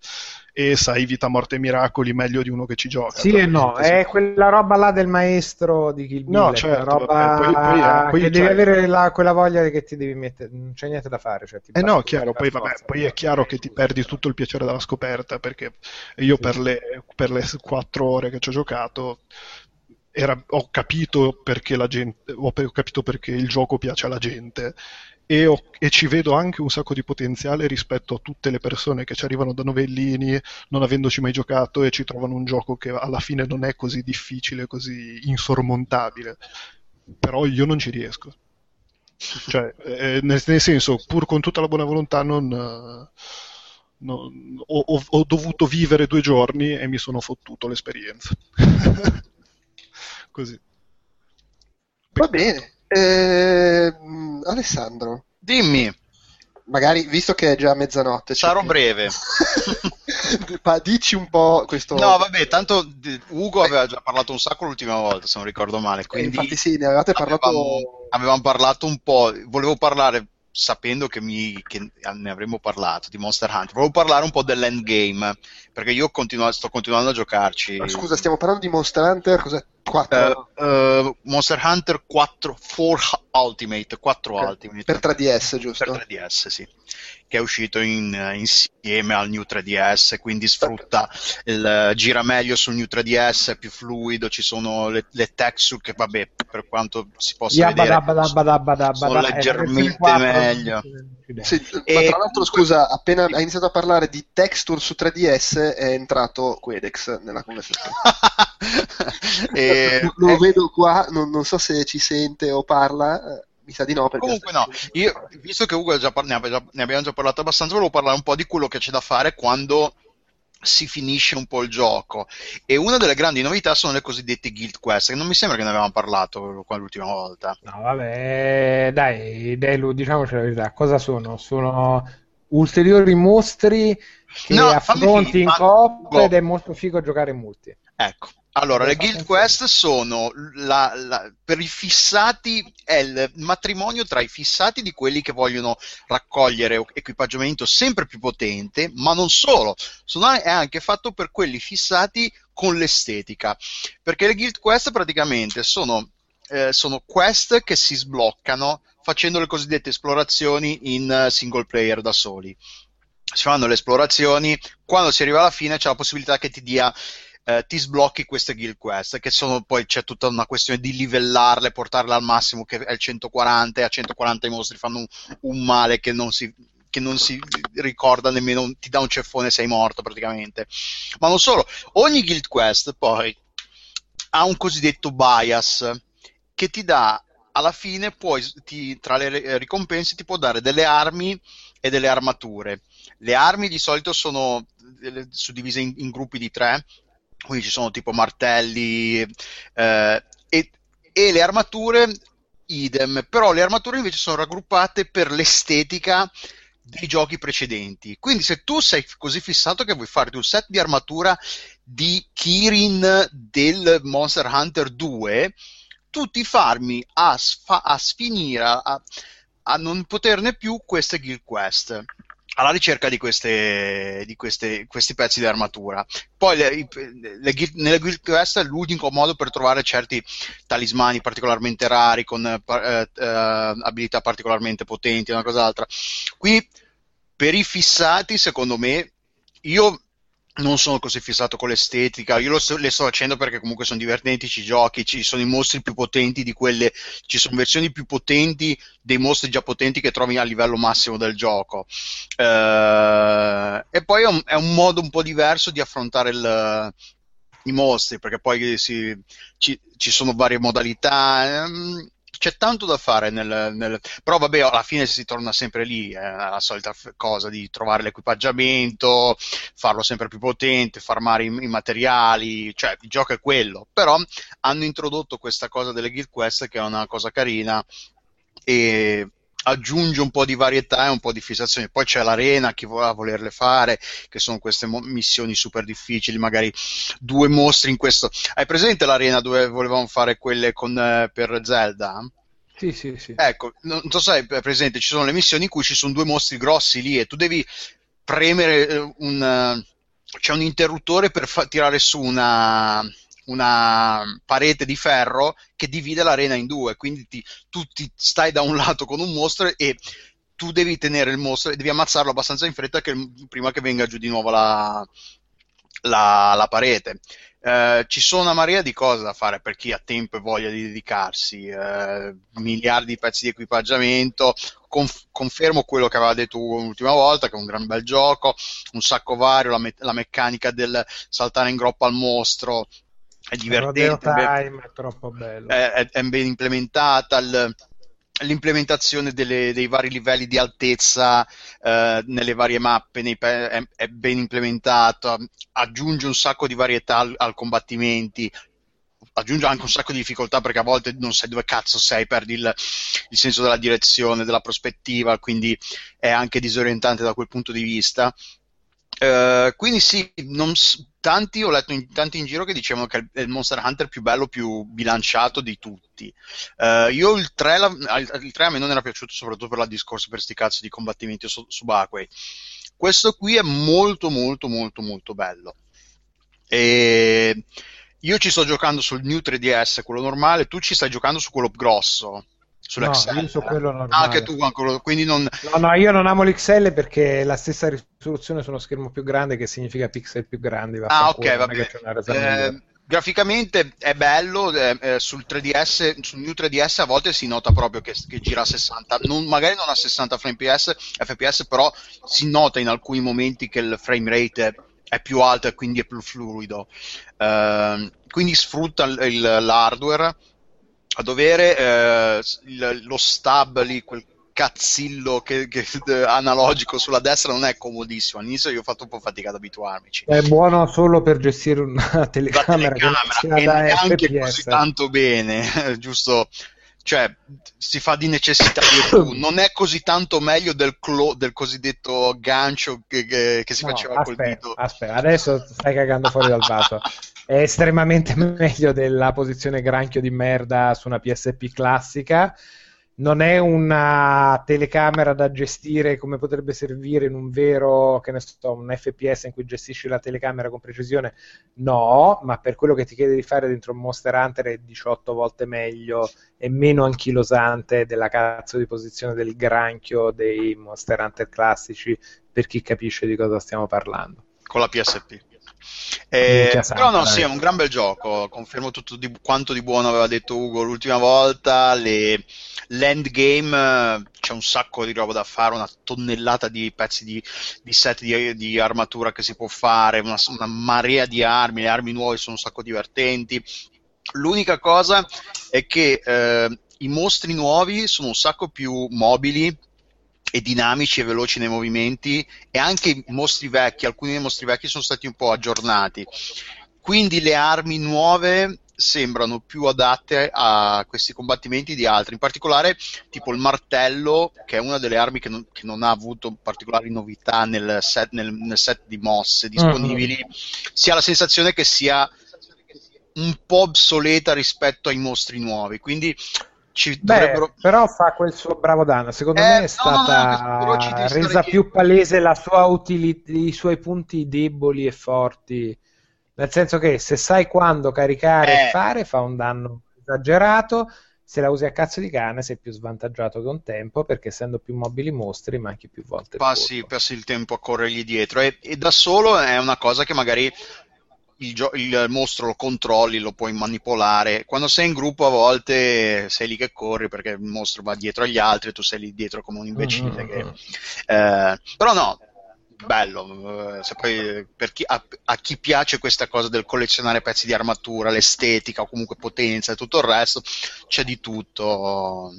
e sai vita, morte e miracoli meglio di uno che ci gioca. Sì e no, è sì. quella roba là del maestro di Kill Bill, no, certo, roba vabbè, poi, poi, eh, poi, che devi cioè avere la, quella voglia che ti devi mettere, non c'è niente da fare. Cioè, eh no, chiaro, poi, vabbè, poi è chiaro che ti perdi tutto il piacere della scoperta perché io sì, per, le, per le 4 ore che ci ho giocato era, ho capito perché la gente, ho capito perché il gioco piace alla gente e, ho, e, ci vedo anche un sacco di potenziale rispetto a tutte le persone che ci arrivano da novellini non avendoci mai giocato e ci trovano un gioco che alla fine non è così difficile, così insormontabile. però io non ci riesco. Cioè, eh, nel, nel, senso, pur con tutta la buona volontà, non, eh, non, ho, ho, dovuto vivere due giorni e mi sono fottuto l'esperienza. <laughs> Così. Va bene. Eh, Alessandro. Dimmi. Magari, visto che è già mezzanotte... Sarò che... breve. <laughs> dici un po' questo... No, vabbè, tanto Ugo aveva già parlato un sacco l'ultima volta, se non ricordo male. Eh, quindi infatti sì, ne avevate parlato... Avevamo, avevamo parlato un po', volevo parlare sapendo che, mi, che, ne avremmo parlato di Monster Hunter, volevo parlare un po' dell'endgame, perché io continu- sto continuando a giocarci. Scusa, stiamo parlando di Monster Hunter, cos'è? 4? Uh, uh, Monster Hunter 4 4 Ultimate, 4 okay. Ultimate. Per 3DS, giusto? Per 3DS, sì che è uscito in, insieme al New 3DS, quindi sfrutta il gira meglio sul New 3DS, è più fluido, ci sono le, le texture che vabbè, per quanto si possa yeah, vedere, sono leggermente meglio. Sì, e... Ma tra l'altro, scusa, appena hai iniziato a parlare di texture su 3DS è entrato Quedex nella conversazione. <laughs> e... Lo, vedo qua, non, non so se ci sente o parla. Mi sa di no. Comunque no, io, visto che Ugo già par- ne abbiamo già parlato abbastanza, volevo parlare un po' di quello che c'è da fare quando si finisce un po' il gioco. E una delle grandi novità sono le cosiddette Guild Quest, che non mi sembra che ne avevamo parlato qua l'ultima volta. No, vabbè, dai, Delu, diciamoci la verità, cosa sono? Sono ulteriori mostri che no, affronti in coop ed è molto figo giocare in multi. Ecco, allora, le Guild Quest sono la, la, per i fissati, è il matrimonio tra i fissati di quelli che vogliono raccogliere equipaggiamento sempre più potente, ma non solo, sono, è anche fatto per quelli fissati con l'estetica, perché le Guild Quest praticamente sono, eh, sono quest che si sbloccano facendo le cosiddette esplorazioni in uh, single player da soli. Si fanno le esplorazioni, quando si arriva alla fine c'è la possibilità che ti dia eh, ti sblocchi queste guild quest, che sono poi c'è tutta una questione di livellarle, portarle al massimo che è il 140 e a 140 i mostri fanno un, un male che non si che non si ricorda nemmeno, ti dà un ceffone e sei morto praticamente. Ma non solo, ogni guild quest poi ha un cosiddetto bias che ti dà alla fine poi ti, tra le ricompense ti può dare delle armi e delle armature. Le armi di solito sono eh, suddivise in, in gruppi di tre quindi ci sono tipo martelli eh, e, e le armature idem, però le armature invece sono raggruppate per l'estetica dei giochi precedenti. Quindi se tu sei così fissato che vuoi farti un set di armatura di Kirin del Monster Hunter 2, tu ti farmi a, sfa- a sfinire, a, a non poterne più queste guild quest alla ricerca di, queste, di queste, questi pezzi di armatura. Poi le, le, nelle Guild Quest è l'unico modo per trovare certi talismani particolarmente rari, con eh, eh, abilità particolarmente potenti, una cosa altra. Quindi per i fissati, secondo me, io non sono così fissato con l'estetica, io sto, le sto facendo perché comunque sono divertenti i giochi, ci sono i mostri più potenti di quelle, ci sono versioni più potenti dei mostri già potenti che trovi a livello massimo del gioco. Uh, e poi è un, è un, modo un po' diverso di affrontare il, i mostri, perché poi si, ci, ci, sono varie modalità. Um, c'è tanto da fare nel, nel, però vabbè alla fine si torna sempre lì eh, la solita cosa di trovare l'equipaggiamento farlo sempre più potente farmare i, i, materiali cioè il gioco è quello. Però hanno introdotto questa cosa delle guild quest che è una cosa carina e aggiunge un po' di varietà e un po' di fissazione. Poi c'è l'arena, chi vuole volerle fare, che sono queste mo- missioni super difficili, magari due mostri in questo. Hai presente l'arena dove volevamo fare quelle con, eh, per Zelda? Sì, sì, sì. Ecco, non, so se hai presente, ci sono le missioni in cui ci sono due mostri grossi lì e tu devi premere eh, un... Uh, c'è un interruttore per fa- tirare su una una parete di ferro che divide l'arena in due, quindi ti, tu ti stai da un lato con un mostro e tu devi tenere il mostro e devi ammazzarlo abbastanza in fretta che, prima che venga giù di nuovo la, la, la parete. Eh, ci sono una marea di cose da fare per chi ha tempo e voglia di dedicarsi, eh, miliardi di pezzi di equipaggiamento. Conf- confermo quello che aveva detto l'ultima volta, che è un gran bel gioco, un sacco vario, la, me- la meccanica del saltare in groppa al mostro, è divertente, time è troppo bello. È, è, è ben implementata. Il, l'implementazione delle, dei vari livelli di altezza eh, nelle varie mappe nei, è, è, ben implementata, aggiunge un sacco di varietà al, al combattimenti, aggiunge anche un sacco di difficoltà perché a volte non sai dove cazzo sei, perdi il, il, senso della direzione, della prospettiva, quindi è anche disorientante da quel punto di vista. Uh, quindi sì, non, tanti ho letto in, tanti in giro che dicevano che è il Monster Hunter più bello, più bilanciato di tutti. Uh, io il 3, la, il 3, a me non era piaciuto soprattutto per la discorso per sti cazzo di combattimenti su, subacquei. Questo qui è molto molto molto molto bello. E io ci sto giocando sul New 3DS, quello normale, tu ci stai giocando su quello grosso. Sull'XL. No, io su quello normale. Ah, anche tu ancora, quindi non... No, no, io non amo l'XL perché è la stessa risoluzione su uno schermo più grande che significa pixel più grandi. Ah, ok, va bene. Eh, graficamente è bello, eh, eh sul 3DS, sul New 3DS a volte si nota proprio che, che gira a 60, non, magari non a 60 fps, FPS, però si nota in alcuni momenti che il frame rate è più alto e quindi è più fluido. Uh, quindi sfrutta il, l'hardware a dovere, uh, il, lo stab lì, quel cazzillo che, che, analogico sulla destra non è comodissimo. All'inizio io ho fatto un po' fatica ad abituarmici. È buono solo per gestire una <laughs> telecamera, telecamera e neanche FPS. così tanto bene, <laughs> giusto cioè si fa di necessità virtù, <laughs> non è così tanto meglio del, clo- del cosiddetto gancio che, che, che si no, faceva aspetta, col dito. Aspetta, adesso stai cagando fuori dal vaso. È estremamente <laughs> meglio della posizione granchio di merda su una PSP classica non è una telecamera da gestire come potrebbe servire in un vero, che ne so, un FPS in cui gestisci la telecamera con precisione, no, ma per quello che ti chiede di fare dentro un Monster Hunter è 18 volte meglio e meno anchilosante della cazzo di posizione del granchio dei Monster Hunter classici, per chi capisce di cosa stiamo parlando. Con la PSP. Eh, però no, sì, è un gran bel gioco. Confermo tutto di, quanto di buono aveva detto Ugo l'ultima volta. Le, l'endgame c'è un sacco di roba da fare, una tonnellata di pezzi di, di set di, di, armatura che si può fare, una, una marea di armi. Le armi nuove sono un sacco divertenti. L'unica cosa è che eh, i mostri nuovi sono un sacco più mobili e dinamici e veloci nei movimenti e anche i mostri vecchi, alcuni dei mostri vecchi sono stati un po' aggiornati. Quindi le armi nuove sembrano più adatte a questi combattimenti di altri, in particolare tipo il martello, che è una delle armi che non, che non ha avuto particolari novità nel set, nel, nel set di mosse disponibili, mm-hmm. si ha la sensazione che sia un po' obsoleta rispetto ai mostri nuovi. Quindi ci Beh, dovrebbero... però fa quel suo bravo danno secondo eh, me è stata no, no, resa più palese la sua utilità i suoi punti deboli e forti. Nel senso che se sai quando caricare eh. e fare fa un danno esagerato. Se la usi a cazzo di cane sei più svantaggiato che un tempo perché essendo più mobili mostri manchi più volte passi, passi il tempo a corrergli dietro. E, e da solo è una cosa che magari il, gio- il, mostro lo controlli, lo puoi manipolare. Quando sei in gruppo a volte sei lì che corri perché il mostro va dietro agli altri e tu sei lì dietro come un imbecille. Mm-hmm. Che, eh, però no, bello. Eh, se poi per chi, a, a, chi piace questa cosa del collezionare pezzi di armatura, l'estetica o comunque potenza e tutto il resto, c'è di tutto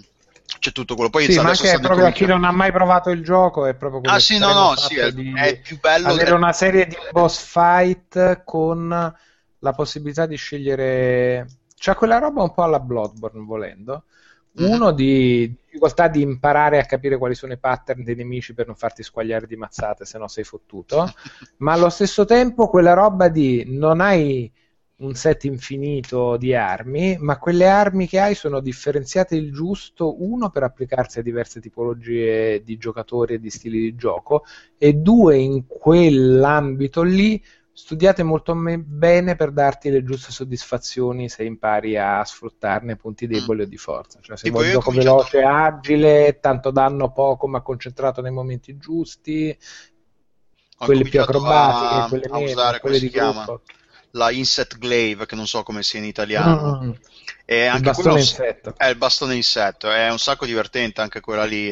c'è tutto quello. Poi sì, ma anche proprio a chi non ha mai provato il gioco è proprio quello Ah sì, no, no, sì, è, è, più bello avere una serie di boss fight con la possibilità di scegliere c'è quella roba un po' alla Bloodborne volendo. Mm. Uno di difficoltà di imparare a capire quali sono i pattern dei nemici per non farti squagliare di mazzate, se no sei fottuto. <laughs> ma allo stesso tempo quella roba di non hai un set infinito di armi, ma quelle armi che hai sono differenziate il giusto, uno per applicarsi a diverse tipologie di giocatori e di stili di gioco, e due in quell'ambito lì studiate molto me- bene per darti le giuste soddisfazioni se impari a sfruttarne punti deboli o di forza. Cioè, se tipo vuoi un gioco cominciato... veloce, agile, tanto danno poco ma concentrato nei momenti giusti, Ho quelli più acrobatiche, a, quelle meno, quelle di gruppo. La Inset Glaive, che non so come sia in italiano. Mm. E anche il bastone quello- insetto. È il bastone insetto, è un sacco divertente anche quella lì.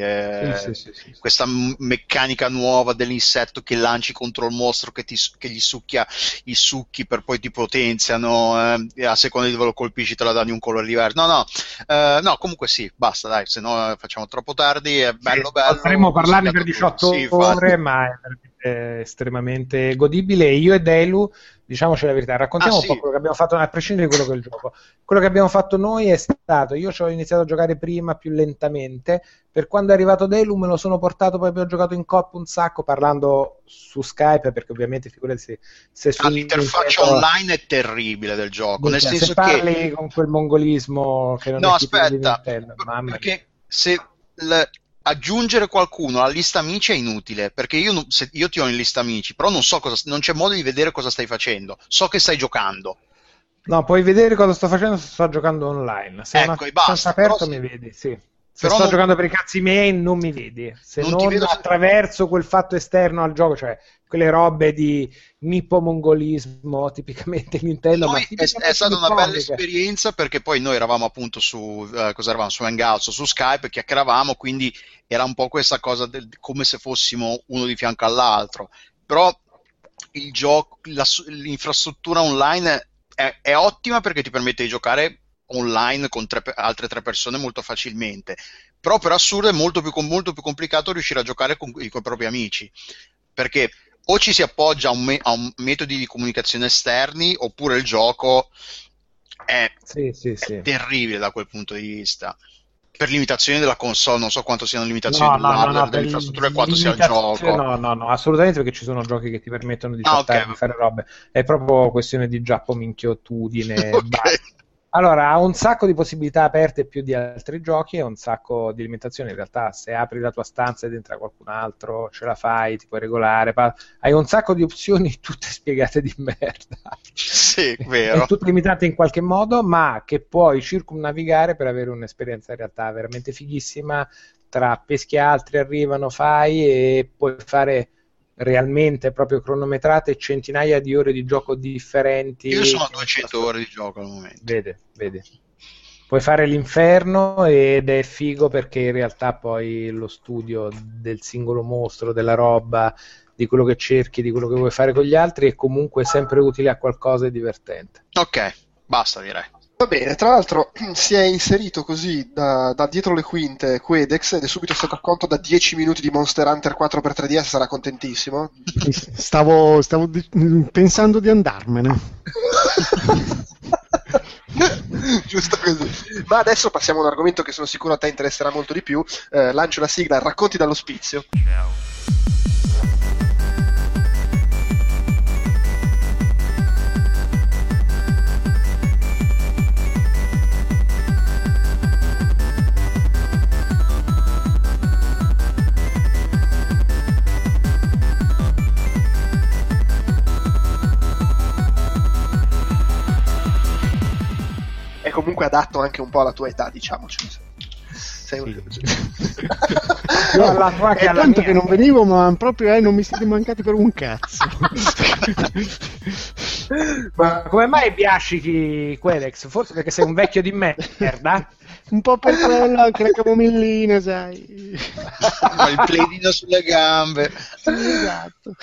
Sì, sì, sì. Questa meccanica nuova dell'insetto che lanci contro il mostro che, ti, che gli succhia i succhi per poi ti potenziano. eh, a seconda di dove lo colpisci te la danno un colore diverso. No, no, eh, no, comunque sì, basta, dai, se no eh, facciamo troppo tardi. È bello, bello. Potremmo parlarne per consigliato 18 tutto. Sì, infatti. ore, ma è veramente estremamente godibile. Io e Delu, diciamoci la verità, raccontiamo Ah, un po' sì. quello che abbiamo fatto, a prescindere di quello che è il gioco. Quello che abbiamo fatto noi è stato, io ci ho iniziato a giocare prima più lentamente, per quando è arrivato Delu me lo sono portato, poi abbiamo giocato in coppia un sacco parlando su Skype, perché ovviamente figurati se, se su Ah, l'interfaccia Nintendo- online è terribile del gioco, nel Cioè, senso se che parli con quel mongolismo che non No, è tipico di aspetta, Nintendo, mamma mia. perché se aggiungere qualcuno alla lista amici è inutile, perché io, se- io ti ho in lista amici, però non so cosa, non c'è modo di vedere cosa stai facendo, so che stai giocando. No, puoi vedere cosa sto facendo se sto giocando online. Se Ecco, è e basta, una aperto però mi vedi, sì. Se Però sto non- giocando per i cazzi miei non mi vedi. Se Non non, vedo attraverso quel fatto esterno al gioco, cioè quelle robe di nippo-mongolismo <laughs> tipicamente Nintendo, ma Noi è, tipicamente è stata una bella esperienza perché poi noi eravamo appunto su, eh, cosa eravamo, su Hangouts su Skype, chiacchieravamo, quindi era un po' questa cosa del- come se fossimo uno di fianco all'altro. Però il gioco, la l'infrastruttura online è, è ottima perché ti permette di giocare online con tre altre tre persone molto facilmente. Però per assurdo è molto più, molto più complicato riuscire a giocare con, con i propri amici. Perché o ci si appoggia a, un me- a un metodi di comunicazione esterni oppure il gioco è, Sì, sì, è sì. terribile da quel punto di vista. Per limitazioni della console, non so quanto siano limitazioni No, no, no, no, dell'infrastruttura e quanto sia il gioco. No, no, no, assolutamente perché ci sono giochi che ti permettono di Ah, chattare, ok. di fare robe. È proprio questione di giappo minchiottudine. <laughs> Allora, ha un sacco di possibilità aperte più di altri giochi e un sacco di limitazioni. In realtà, se apri la tua stanza ed entra qualcun altro, ce la fai, ti puoi regolare. pa- Hai un sacco di opzioni, <laughs> tutte spiegate di merda. Sì, <laughs> vero. tutto limitate in qualche modo, ma che puoi circumnavigare per avere un'esperienza in realtà veramente fighissima. Tra peschi altri arrivano, fai e puoi fare realmente proprio cronometrate centinaia di ore di gioco differenti. Io sono a 200 ore di gioco al momento. Vede, vede. Puoi fare l'inferno ed è figo perché in realtà poi lo studio del singolo mostro, della roba, di quello che cerchi, di quello che vuoi fare con gli altri è comunque sempre utile a qualcosa di divertente. Ok, basta direi. Va bene, tra l'altro <clears throat> si è inserito così da, da dietro le quinte Quedex ed è subito stato accolto da 10 minuti di Monster Hunter 4x3DS, sarà contentissimo. <laughs> Stavo, stavo di- pensando di andarmene. <laughs> Giusto così. Ma adesso passiamo a un argomento che sono sicuro a te interesserà molto di più. Eh, lancio la sigla Racconti dall'ospizio. È comunque adatto anche un po' alla tua età, diciamoci. Sei un... <laughs> Io alla tua che È tanto mia. che non venivo, ma proprio eh, non mi siete mancati per un cazzo. <laughs> Ma come mai biascichi Quedex? Forse perché sei un vecchio di <laughs> merda? un po' per quello, anche la camomillina, sai. Il pledino sulle gambe. Sì, esatto.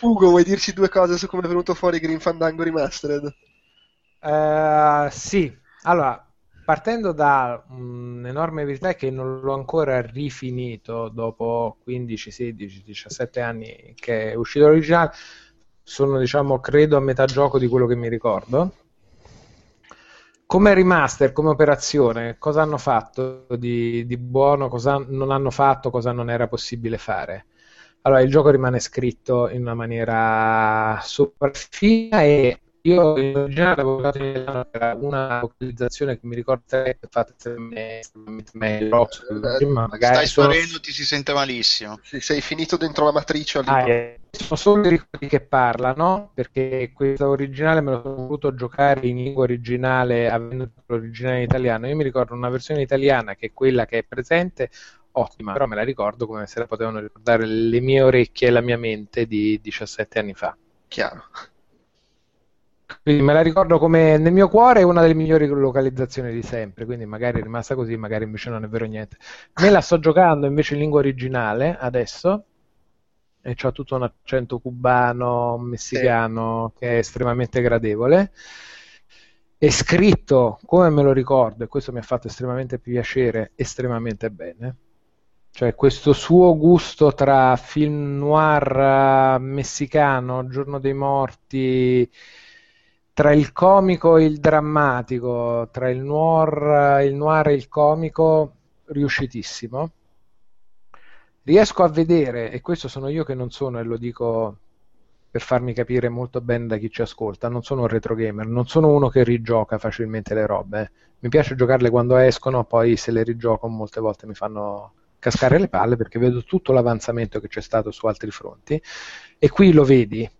Ugo, vuoi dirci due cose su come è venuto fuori Green Fandango Remastered? Eh, sì, allora, partendo da un'enorme verità che non l'ho ancora rifinito dopo 15, 16, 17 anni che è uscito l'originale, sono diciamo credo a metà gioco di quello che mi ricordo. Come remaster, come operazione, cosa hanno fatto di, di buono, cosa non hanno fatto, cosa non era possibile fare? Allora, il gioco rimane scritto in una maniera super fina e io in originale avevo giocato in italiano, era una localizzazione che mi ricordo è fatta estremamente meglio, ma magari Stai sono- sparendo, ti si sente malissimo. Sì, sei finito dentro la matrice Ah, eh, sono solo i ricordi che parlano perché questa originale me lo sono voluto giocare in lingua originale avendo l'originale in italiano. Io mi ricordo una versione italiana che è quella che è presente, ottima, però me la ricordo come se la potevano ricordare le mie orecchie e la mia mente di 17 anni fa. Chiaro. Quindi me la ricordo come nel mio cuore una delle migliori localizzazioni di sempre, quindi magari è rimasta così, magari invece non è vero niente. Me la sto giocando invece in lingua originale adesso e c'ha tutto un accento cubano, messicano sì. che è estremamente gradevole. È scritto, come me lo ricordo, e questo mi ha fatto estremamente piacere, estremamente bene. Cioè questo suo gusto tra film noir messicano, Giorno dei Morti, tra il comico e il drammatico, tra il noir, il noir e il comico, riuscitissimo. Riesco a vedere, e questo sono io che non sono, e lo dico per farmi capire molto bene da chi ci ascolta, non sono un retro gamer, non sono uno che rigioca facilmente le robe. Eh. Mi piace giocarle quando escono, poi se le rigioco molte volte mi fanno cascare le palle perché vedo tutto l'avanzamento che c'è stato su altri fronti e qui lo vedi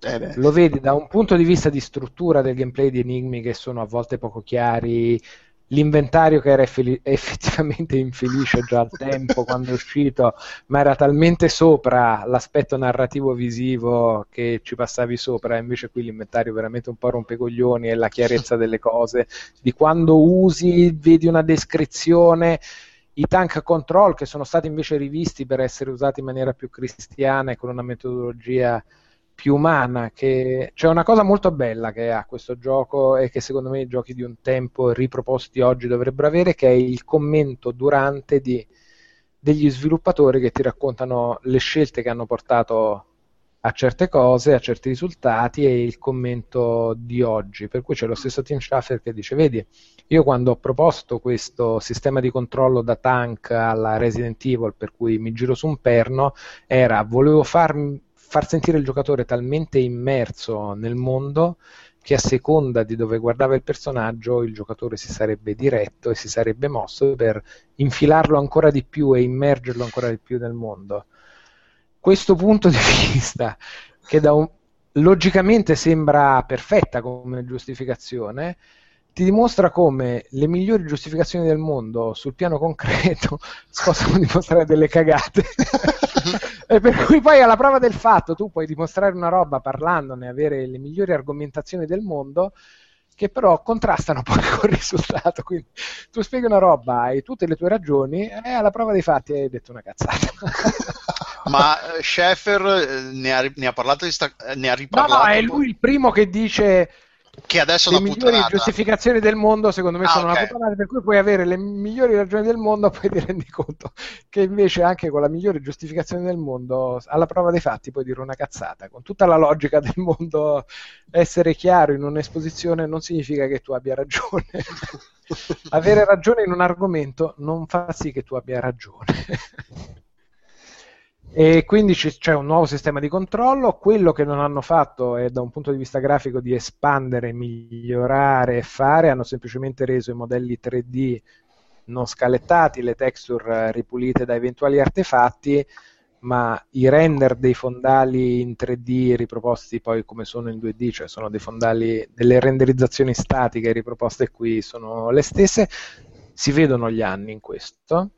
eh lo vedi da un punto di vista di struttura del gameplay di enigmi che sono a volte poco chiari, l'inventario che era effe- <laughs> effettivamente infelice già al tempo quando è uscito, ma era talmente sopra l'aspetto narrativo visivo che ci passavi sopra, invece qui l'inventario veramente un po' rompecoglioni e la chiarezza <laughs> delle cose, di quando usi, vedi una descrizione i tank control che sono stati invece rivisti per essere usati in maniera più cristiana e con una metodologia più umana. C'è una cosa molto bella che ha questo gioco e che secondo me i giochi di un tempo riproposti oggi dovrebbero avere, che è il commento durante di... degli sviluppatori che ti raccontano le scelte che hanno portato a certe cose, a certi risultati e il commento di oggi. Per cui c'è lo stesso Tim Schafer che dice, vedi, io quando ho proposto questo sistema di controllo da tank alla Resident Evil, per cui mi giro su un perno, era, volevo farmi far sentire il giocatore talmente immerso nel mondo che a seconda di dove guardava il personaggio il giocatore si sarebbe diretto e si sarebbe mosso per infilarlo ancora di più e immergerlo ancora di più nel mondo. Questo punto di <laughs> vista, che un, logicamente sembra perfetta come giustificazione, ti dimostra come le migliori giustificazioni del mondo sul piano concreto <laughs> possono dimostrare delle cagate. <laughs> e per cui poi alla prova del fatto tu puoi dimostrare una roba parlandone, avere le migliori argomentazioni del mondo, che però contrastano <laughs> poi col risultato. Quindi tu spieghi una roba, hai tutte le tue ragioni, e alla prova dei fatti hai detto una cazzata. <laughs> Ma eh, Schaeffer eh, ne ha, ne ha parlato di sta, eh, ne ha riparlato. No, no, è lui il primo che dice che adesso le migliori giustificazioni del mondo secondo me ah, sono okay. una puttanata per cui puoi avere le migliori ragioni del mondo <laughs> poi ti rendi conto che invece anche con la migliore giustificazione del mondo alla prova dei fatti puoi dire una cazzata. Con tutta la logica del mondo essere chiaro in un'esposizione non significa che tu abbia ragione. <laughs> Avere ragione in un argomento non fa sì che tu abbia ragione e quindi c'è un nuovo sistema di controllo. Quello che non hanno fatto è da un punto di vista grafico di espandere, migliorare e fare, hanno semplicemente reso i modelli 3D non scalettati, le texture ripulite da eventuali artefatti, ma i render dei fondali in 3D riproposti poi come sono in 2D, cioè sono dei fondali, delle renderizzazioni statiche riproposte qui sono le stesse, si vedono gli anni in questo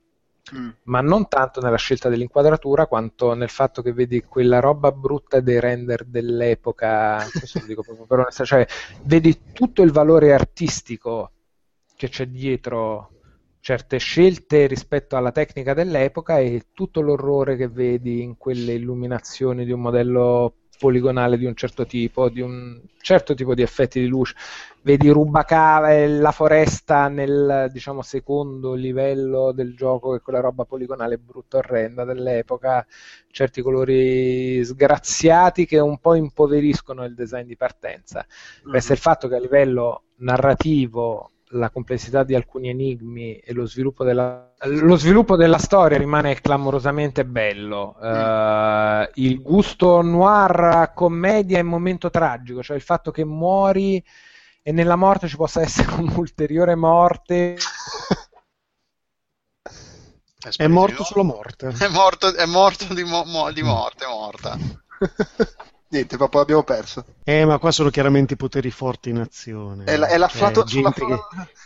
Mm. ma non tanto nella scelta dell'inquadratura quanto nel fatto che vedi quella roba brutta dei render dell'epoca, questo lo dico proprio per onestà, cioè vedi tutto il valore artistico che c'è dietro certe scelte rispetto alla tecnica dell'epoca e tutto l'orrore che vedi in quelle illuminazioni di un modello poligonale di un certo tipo, di un certo tipo di effetti di luce. Vedi Rubacave, la foresta nel diciamo, secondo livello del gioco, che è quella roba poligonale brutta orrenda dell'epoca, certi colori sgraziati che un po' impoveriscono il design di partenza. Mm-hmm. Resta il fatto che a livello narrativo la complessità di alcuni enigmi e lo sviluppo della, lo sviluppo della storia rimane clamorosamente bello. Mm. Uh, il gusto noir commedia e momento tragico, cioè il fatto che muori e nella morte ci possa essere <laughs> un'ulteriore morte. È morto sulla morte. È morto, è morto di, mo- di morte, è morta. <laughs> Niente, proprio abbiamo perso. Eh, ma qua sono chiaramente i poteri forti in azione. È, la, è l'afflato, Eh, gente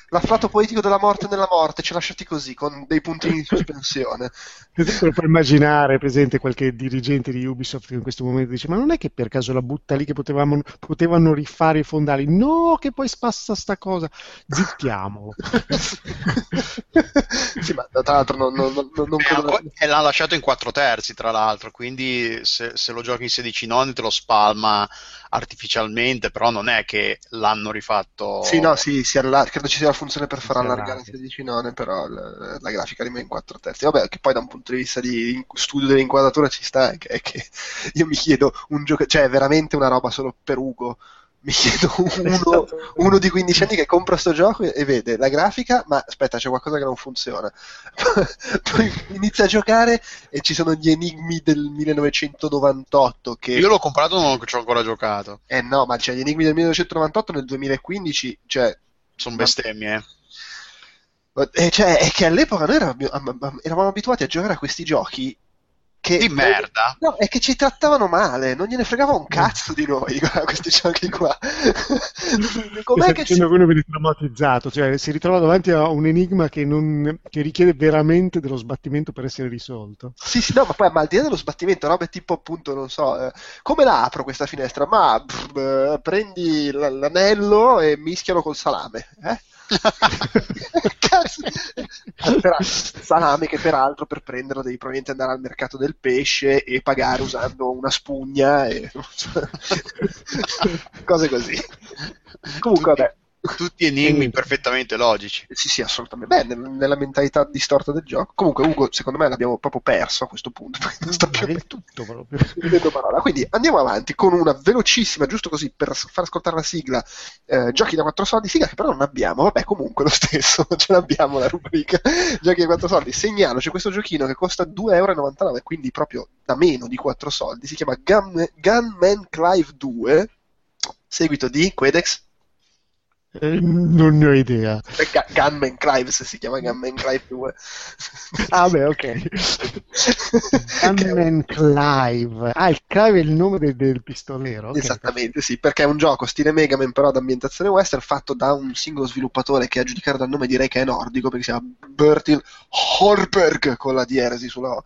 l'afflato poetico della morte nella morte, ci ha lasciati così, con dei puntini in sospensione. <laughs> Per puoi immaginare, presente qualche dirigente di Ubisoft che in questo momento dice: Ma non è che per caso la butta lì che potevamo, potevano rifare i fondali? No, che poi spassa sta cosa. Zittiamolo. <laughs> sì, ma tra l'altro non, non, non, non E credo- E l'ha lasciato in 4 terzi, tra l'altro, quindi se, se lo giochi in 16 noni te lo spalma artificialmente, però non è che l'hanno rifatto. Sì, no, sì, si allarga. credo ci sia la funzione per far allargare allarga. in 16 none, però la, la grafica rimane in 4 terzi. Vabbè, che poi da un punto di vista di in- studio dell'inquadratura ci sta anche, è che io mi chiedo un gioco, cioè è veramente una roba solo per Ugo. Mi chiedo uno, <laughs> uno di 15 anni che compra sto gioco e vede la grafica, ma aspetta, c'è qualcosa che non funziona. <laughs> Poi inizia a giocare e ci sono gli enigmi del 1998 che... Io l'ho comprato e non ci ho ancora giocato. Eh no, ma c'è gli enigmi del 1998 nel 2015, cioè... Sono bestemmie. eh. Eh, cioè, è che all'epoca noi eravamo, am- am- eravamo abituati a giocare a questi giochi che... Di merda. No, è che ci trattavano male, non gliene fregava un cazzo di noi, <laughs> questi giochi qua. Com'è che che uno viene traumatizzato, cioè si ritrova davanti a un enigma che, non- che richiede veramente dello sbattimento per essere risolto. Sì, sì, no, ma poi ma al di là dello sbattimento, robe tipo appunto, non so, eh, come la apro questa finestra? Ma pff, eh, prendi l'anello e mischialo col salame, eh? Salame che peraltro per prenderlo devi probabilmente andare al mercato del pesce e pagare usando una spugna e <laughs> cose così. Comunque, vabbè. Tutti enigmi perfettamente logici. Sì, sì, assolutamente. Beh, nel- nella mentalità distorta del gioco. Comunque, Ugo, secondo me l'abbiamo proprio perso a questo punto. <laughs> non sta più del tutto proprio. <laughs> Quindi andiamo avanti con una velocissima, giusto così per far ascoltare la sigla. eh, giochi da 4 soldi, sigla che però non abbiamo. Vabbè, comunque lo stesso, <laughs> ce l'abbiamo la rubrica. Giochi da 4 soldi. Segnalo, c'è questo giochino che costa 2,99 euro, quindi proprio da meno di 4 soldi. Si chiama Gun- Gunman Clive 2. Seguito di Quedex. Eh, <laughs> non ne ho idea. Eh, Gu- Gunman Clive se si chiama Gunman Clive 2. <laughs> Ah, beh, ok. Gunman Clive. Ah, il Clive è il nome del, del pistolero. ok. Esattamente, sì, perché è un gioco stile Mega Man però ad ambientazione western fatto da un singolo sviluppatore che a giudicare dal nome direi che è nordico perché si chiama Bertil Horberg con la dieresi sulla O.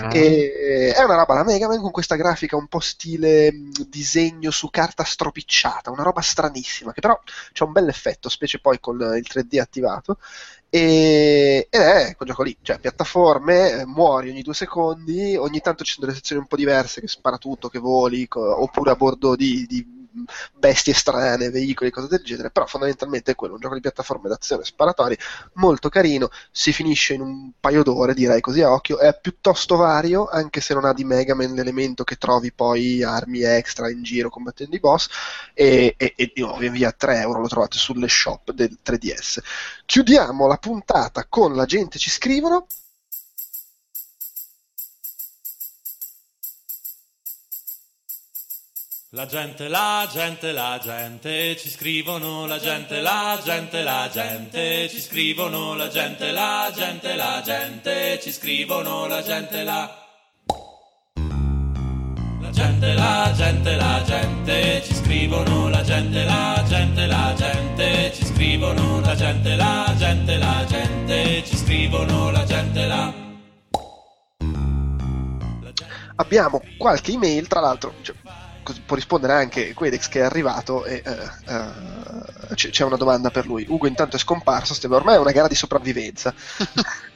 Ah. E è una roba da Mega Man con questa grafica un po' stile mh, disegno su carta stropicciata, una roba stranissima che però c'ha un bel effetto, specie poi con il 3D attivato. E, ed è quel gioco lì, cioè piattaforme, eh, muori ogni due secondi, ogni tanto ci sono delle sezioni un po' diverse che spara tutto, che voli, co- oppure a bordo di, di bestie strane, veicoli, cose del genere, però fondamentalmente è quello, un gioco di piattaforme d'azione sparatori, molto carino, si finisce in un paio d'ore, direi così a occhio, è piuttosto vario, anche se non ha di Mega Man l'elemento che trovi poi armi extra in giro combattendo i boss, e, e, e di nuovo via via 3 euro lo trovate sulle shop del 3DS. Chiudiamo la puntata con la gente ci scrivono. La gente, la gente, la gente, ci scrivono la gente, la gente, la gente, ci scrivono la gente, la gente, la gente, ci scrivono la gente, la... La gente, la gente, la gente, ci scrivono la gente, la gente, la gente, ci scrivono la gente, la gente, la gente, ci scrivono la gente, la... Abbiamo qualche email, tra l'altro cioè, può rispondere anche Quedex che è arrivato e eh, eh, c- c'è una domanda per lui. Ugo intanto è scomparso, Steve, ormai è una gara di sopravvivenza. <laughs>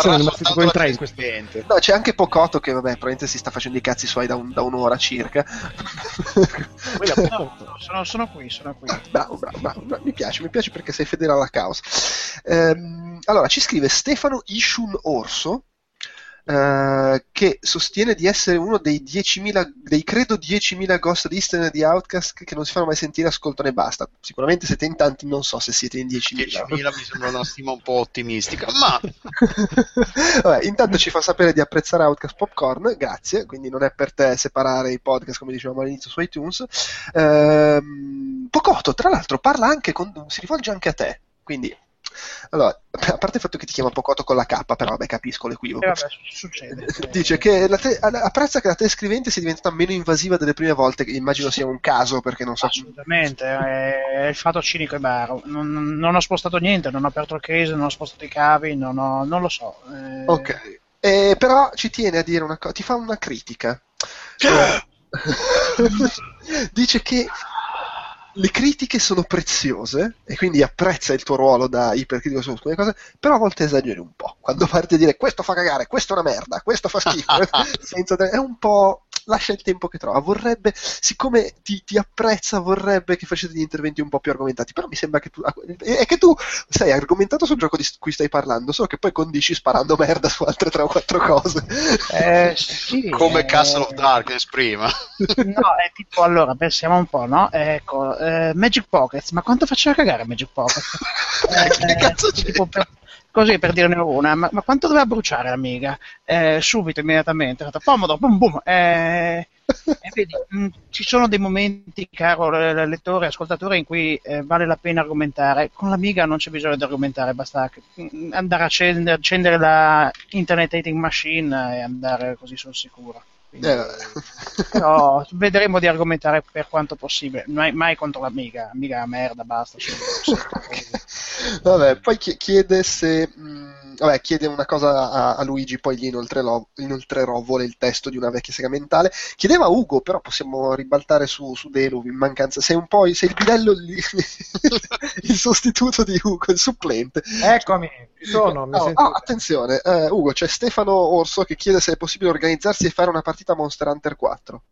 Sono rimasti tipo in tre in questo No, c'è anche Pocotto che, vabbè, probabilmente si sta facendo i cazzi suoi da, un- da un'ora circa. <laughs> No, sono, sono qui, sono qui. <laughs> Bravo, bravo, bravo, bravo, mi piace, mi piace perché sei fedele alla causa. Ehm, allora, ci scrive Stefano Ishun Orso, eh, che sostiene di essere uno dei 10.000, dei credo 10.000 Ghost e di Outcast che non si fanno mai sentire, ascoltano e basta. Sicuramente siete in tanti, non so se siete in 10.000. 10.000 mi sembra una stima un po' ottimistica, ma <laughs> Vabbè, intanto ci fa sapere di apprezzare Outcast Popcorn, grazie, quindi non è per te separare i podcast come dicevamo all'inizio su iTunes. Ehm, Pocotto, tra l'altro, parla anche con, si rivolge anche a te, quindi Allora, a parte il fatto che ti chiama Pocotto con la K, però vabbè, capisco l'equivoco. Eh, vabbè, succede. <laughs> Dice che la te- apprezza che la telescrivente sia diventata meno invasiva delle prime volte, che immagino sia un caso perché non so. Assolutamente, è il fatto cinico e baro. Non, non, ho spostato niente, non ho aperto il case, non ho spostato i cavi, non, ho, non lo so. Eh... Ok, eh, però ci tiene a dire una cosa, ti fa una critica. Eh, <gasps> <laughs> dice che le critiche sono preziose e quindi apprezza il tuo ruolo da ipercritico su alcune cose, però a volte esageri un po'. Quando parti a dire questo fa cagare, questo è una merda, questo fa schifo, <laughs> <laughs> senza, è un po' lascia il tempo che trova. Vorrebbe, siccome ti, ti, apprezza, vorrebbe che facete degli interventi un po' più argomentati. Però mi sembra che tu. È che tu sei argomentato sul gioco di cui stai parlando, solo che poi condisci sparando merda su altre 3 o 4 cose. Eh, <laughs> sì, Come eh... Castle of Darkness prima. no, è tipo allora, pensiamo un po', no? Ecco, eh, Magic Pockets, ma quanto faceva cagare Magic Pockets? <laughs> eh, che cazzo c'è? Tipo per, così per dirne una, ma, ma quanto doveva bruciare l'amiga? Eh, subito, immediatamente, fatto comodo, boom boom. Eh, e vedi, mh, ci sono dei momenti, caro lettore, ascoltatore, in cui eh, vale la pena argomentare. Con l'amiga non c'è bisogno di argomentare, basta andare a accendere, accendere la Internet Dating Machine e andare così sul sicuro. Quindi, Eh, <laughs> però vedremo di argomentare per quanto possibile, mai, mai contro l'amiga, amiga merda, basta. <laughs> Vabbè, poi chi- chiede se. mh, vabbè, chiede una cosa a, a Luigi, poi gli inoltrerò, inoltrerò, vuole il testo di una vecchia sega mentale. Chiedeva a Ugo, però possiamo ribaltare su, su Delu in mancanza. Sei un po' sei il bidello, il, <laughs> il sostituto di Ugo, il supplente. Eccomi, ci sono. Mi Oh, sento- oh, attenzione, eh, Ugo, c'è Stefano Orso che chiede se è possibile organizzarsi e fare una partita Monster Hunter 4.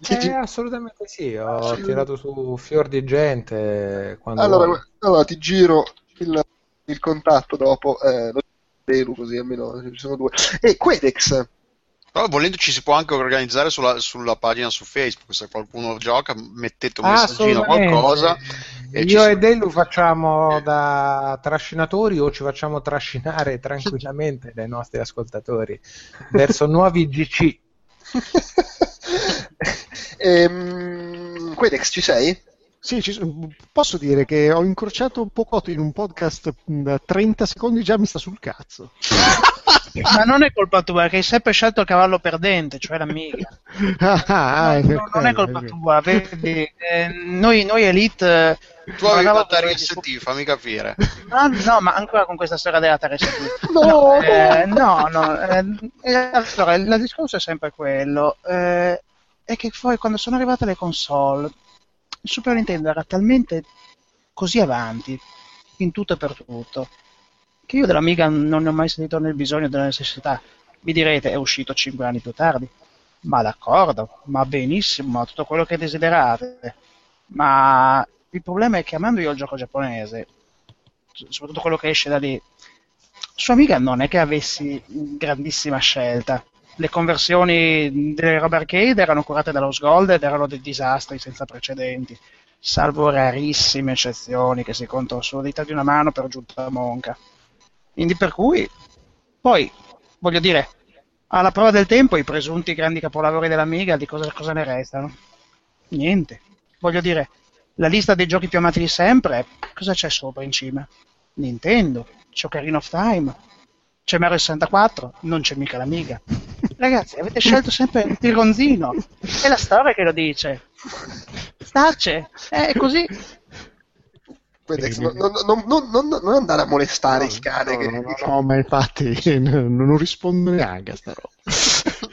Eh, assolutamente sì, ho tirato su fior di gente quando Allora, allora, ti giro il, il contatto dopo, eh, lo Delu così almeno ci sono due. E Quedex, Però volendo ci si può anche organizzare sulla, sulla pagina su Facebook, se qualcuno gioca mettete un Ah, messaggino, assolutamente. qualcosa. E Io si- e Delu facciamo da trascinatori o ci facciamo trascinare <laughs> tranquillamente dai nostri ascoltatori verso nuovi GC. Ehm, Quedex ci sei? Sì, ci posso dire che ho incrociato Pocotto in un podcast da 30 secondi già mi sta sul cazzo. <laughs> Ma non è colpa tua, perché hai sempre scelto il cavallo perdente, cioè l'amiga. <laughs> Ah, ah, per No, non è colpa tua, vedi, eh, noi, noi Elite... eh, Tu avevi magari- la Atari ST, fammi capire. No, no, ma ancora con questa storia della TRST. <laughs> No, eh, no, no. eh, eh, allora, il il discorso è sempre quello. eh, è che poi quando sono arrivate le console, il Super Nintendo era talmente così avanti in tutto e per tutto che io dell'Amiga non ne ho mai sentito né il bisogno né la necessità. Mi direte, è uscito 5 anni più tardi. Ma d'accordo, ma benissimo, tutto quello che desiderate. Ma il problema è che amando io il gioco giapponese, soprattutto quello che esce da lì, su Amiga non è che avessi grandissima scelta. Le conversioni delle robe arcade erano curate dallo Gold ed erano dei disastri senza precedenti, salvo rarissime eccezioni che si contano sulla dita di una mano per giunta monca. Quindi per cui, poi, voglio dire, alla prova del tempo i presunti grandi capolavori dell'Amiga di cosa, cosa ne restano? Niente. Voglio dire, la lista dei giochi più amati di sempre, cosa c'è sopra in cima? Nintendo, c'è Ocarina of Time, c'è Mario 64, non c'è mica l'Amiga. Ragazzi, avete scelto sempre il tironzino. È la storia che lo dice. Stace, è così. Quedex, non, non- non- non- andare a molestare il cane. No, che- no, no, no, ma infatti non <laughs> non rispondo neanche a sta roba.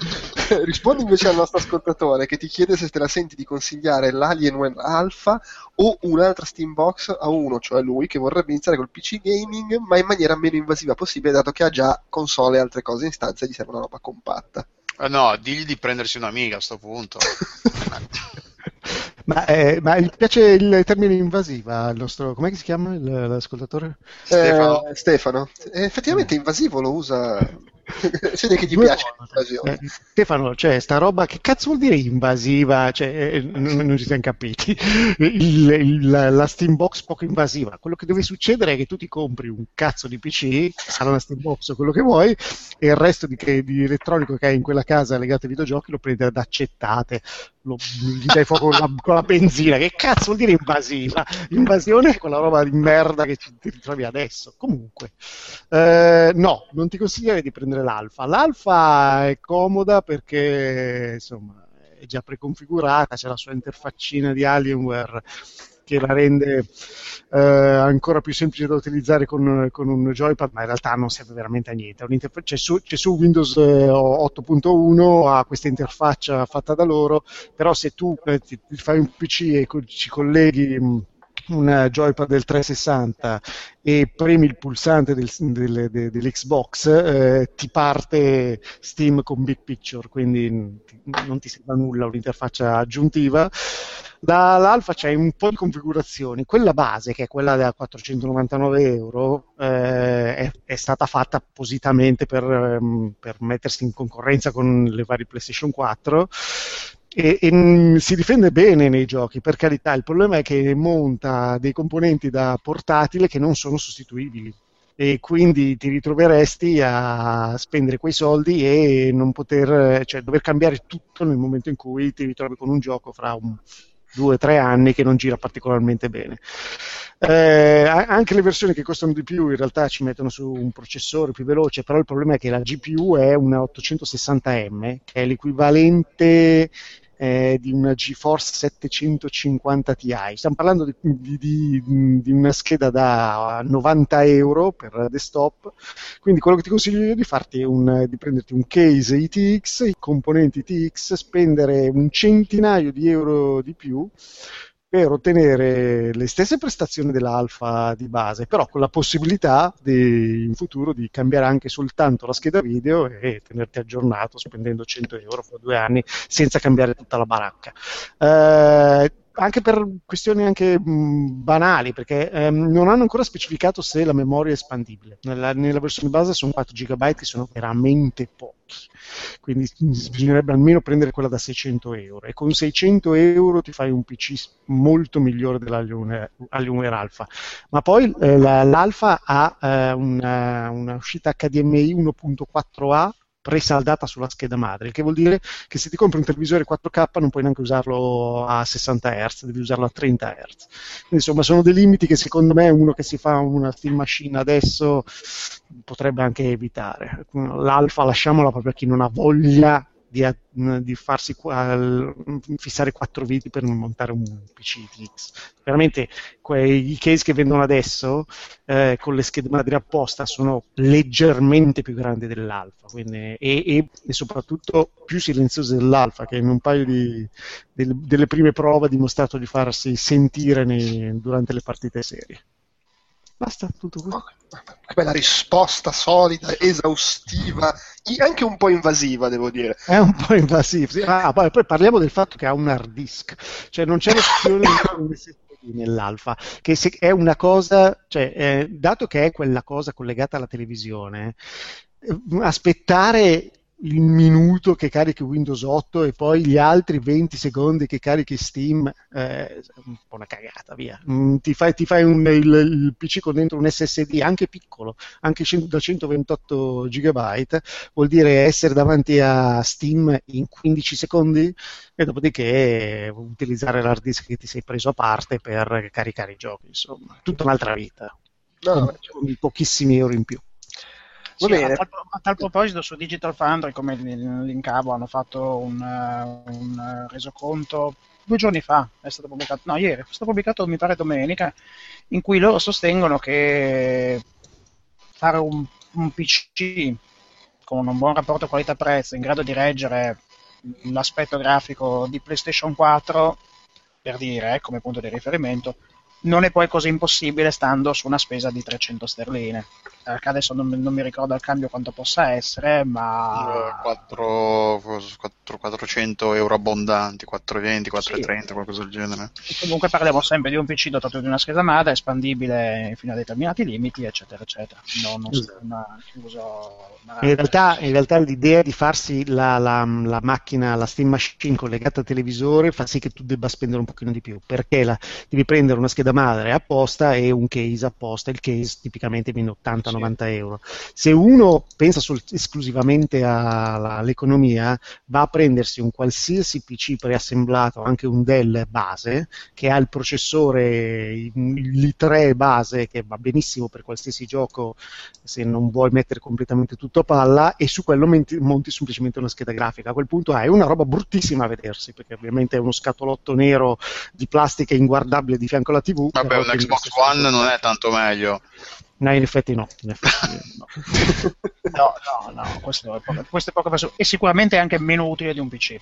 <laughs> Rispondi invece al nostro ascoltatore che ti chiede se te la senti di consigliare l'Alienware Alpha o un'altra Steambox a uno, cioè lui, che vorrebbe iniziare col PC gaming, ma in maniera meno invasiva possibile, dato che ha già console e altre cose in stanza e gli serve una roba compatta. Eh, no, digli di prendersi un'amiga a sto punto. <laughs> Ma, eh, ma gli piace il termine invasiva al nostro... Com'è che si chiama l'ascoltatore? Stefano. Eh, Stefano. Eh, effettivamente invasivo lo usa <laughs> si vede che ti Due piace l'invasione. Eh, Stefano, cioè, sta roba, che cazzo vuol dire invasiva? Cioè, eh, non, non ci siamo capiti. Il- il- la, la Steambox poco invasiva. Quello che deve succedere è che tu ti compri un cazzo di PC, sarà una Steambox o quello che vuoi, e il resto di, che- di elettronico che hai in quella casa legato ai videogiochi lo prendi ad accettate, lo, gli dai fuoco con la, con la benzina. Che cazzo vuol dire invasiva? Invasione è quella roba di merda che ti ritrovi adesso. Comunque, eh, no, non ti consiglierei di prendere l'alfa. L'alfa è comoda perché insomma è già preconfigurata, c'è la sua interfaccina di Alienware che la rende eh, ancora più semplice da utilizzare con, con un joypad, ma in realtà non serve veramente a niente. C'è su, c'è su Windows eh, 8.1, ha questa interfaccia fatta da loro, però se tu eh, ti, ti fai un PC e co- ci colleghi mh, un joypad del 360 e premi il pulsante del- del- de- dell'Xbox, eh, ti parte Steam con Big Picture, quindi non ti serve nulla un'interfaccia aggiuntiva. Da- L'alfa c'è un po' di configurazioni, quella base che è quella da 499 euro eh, è, è stata fatta appositamente per, ehm, per mettersi in concorrenza con le varie PlayStation 4 e, e, si difende bene nei giochi, per carità. Il problema è che monta dei componenti da portatile che non sono sostituibili e quindi ti ritroveresti a spendere quei soldi e non poter, cioè dover cambiare tutto nel momento in cui ti ritrovi con un gioco fra un, due o tre anni che non gira particolarmente bene. Eh, anche le versioni che costano di più in realtà ci mettono su un processore più veloce, però il problema è che la GPU è una 860M, che è l'equivalente eh, di una GeForce 750 Ti. Stiamo parlando di, di- di- una scheda da 90 euro per desktop. Quindi quello che ti consiglio io è di, farti un, di prenderti un case ITX, i componenti ITX, spendere un centinaio di euro di più per ottenere le stesse prestazioni dell'alfa di base, però con la possibilità di- in futuro di cambiare anche soltanto la scheda video e tenerti aggiornato spendendo 100 euro per due anni senza cambiare tutta la baracca. Eh, anche per questioni anche mh, banali, perché ehm, non hanno ancora specificato se la memoria è espandibile. Nella, nella versione base sono 4 GB che sono veramente pochi, quindi bisognerebbe almeno prendere quella da 600 euro e con 600 euro ti fai un PC molto migliore dell'Alienware Alienware Alpha. Ma poi eh, la- l'Alpha ha eh, una, una uscita HDMI 1.4A presaldata sulla scheda madre, il che vuol dire che se ti compri un televisore 4K non puoi neanche usarlo a 60 Hz, devi usarlo a 30 Hz. Insomma, sono dei limiti che secondo me uno che si fa una Steam Machine adesso potrebbe anche evitare. L'alfa lasciamola proprio a chi non ha voglia di, di farsi fissare quattro viti per montare un PC TX. Veramente quei case che vendono adesso eh, con le schede madri apposta sono leggermente più grandi dell'alfa quindi- e, e- e soprattutto più silenziose dell'alfa che in un paio di, del- delle prime prove ha dimostrato di farsi sentire nei- durante le partite serie. Basta, tutto qui. Che bella risposta solida, esaustiva, anche un po' invasiva, devo dire. È un po' invasivo. sì. Ah, poi, poi parliamo del fatto che ha un hard disk, cioè non c'è <laughs> l'opzione nell'alfa, che è una cosa, cioè, eh, dato che è quella cosa collegata alla televisione, eh, aspettare il minuto che carichi Windows 8 e poi gli altri 20 secondi che carichi Steam eh, un po' una cagata, via. Mm, ti fai, ti fai un- il, il PC con dentro un SSD anche piccolo, anche da 128 GB, vuol dire essere davanti a Steam in 15 secondi e dopodiché utilizzare l'hard disk che ti sei preso a parte per caricare i giochi, insomma, tutta un'altra vita, No, con, con pochissimi euro in più. Sì. A, tal, a tal proposito, su Digital Foundry, come linkavo, hanno fatto un, eh, un, resoconto due giorni fa, è stato pubblicato, no, ieri, è stato pubblicato, mi pare, domenica, in cui loro sostengono che fare un, un PC con un buon rapporto qualità-prezzo in grado di reggere l'aspetto grafico di PlayStation 4, per dire, eh, come punto di riferimento, non è poi così impossibile stando su una spesa di 300 sterline. Adesso non, non, mi ricordo al cambio quanto possa essere, ma... 4, 4, 400 euro abbondanti, 420, 430, sì. qualcosa del genere. E comunque parliamo sempre di un PC dotato di una scheda madre, espandibile fino a determinati limiti, eccetera, eccetera. No, non esatto. una chiuso... In realtà, in realtà, l'idea di farsi la, la, la, macchina, la Steam Machine collegata al televisore fa sì che tu debba spendere un pochino di più, perché la, devi prendere una scheda madre apposta e un case apposta, il case tipicamente viene 80 90 euro. Se uno pensa sol- esclusivamente all'economia, va a prendersi un qualsiasi PC preassemblato, anche un Dell base, che ha il processore, l'i3 base, che va benissimo per qualsiasi gioco se non vuoi mettere completamente tutto a palla, e su quello monti, monti semplicemente una scheda grafica. A quel punto hai una roba bruttissima a vedersi, perché ovviamente è uno scatolotto nero di plastica inguardabile di fianco alla TV. Vabbè, un Xbox One non è tanto meglio. No, in effetti no. In effetti no. no, no, no, questo è, poco, questo è poco preso. E sicuramente è anche meno utile di un PC.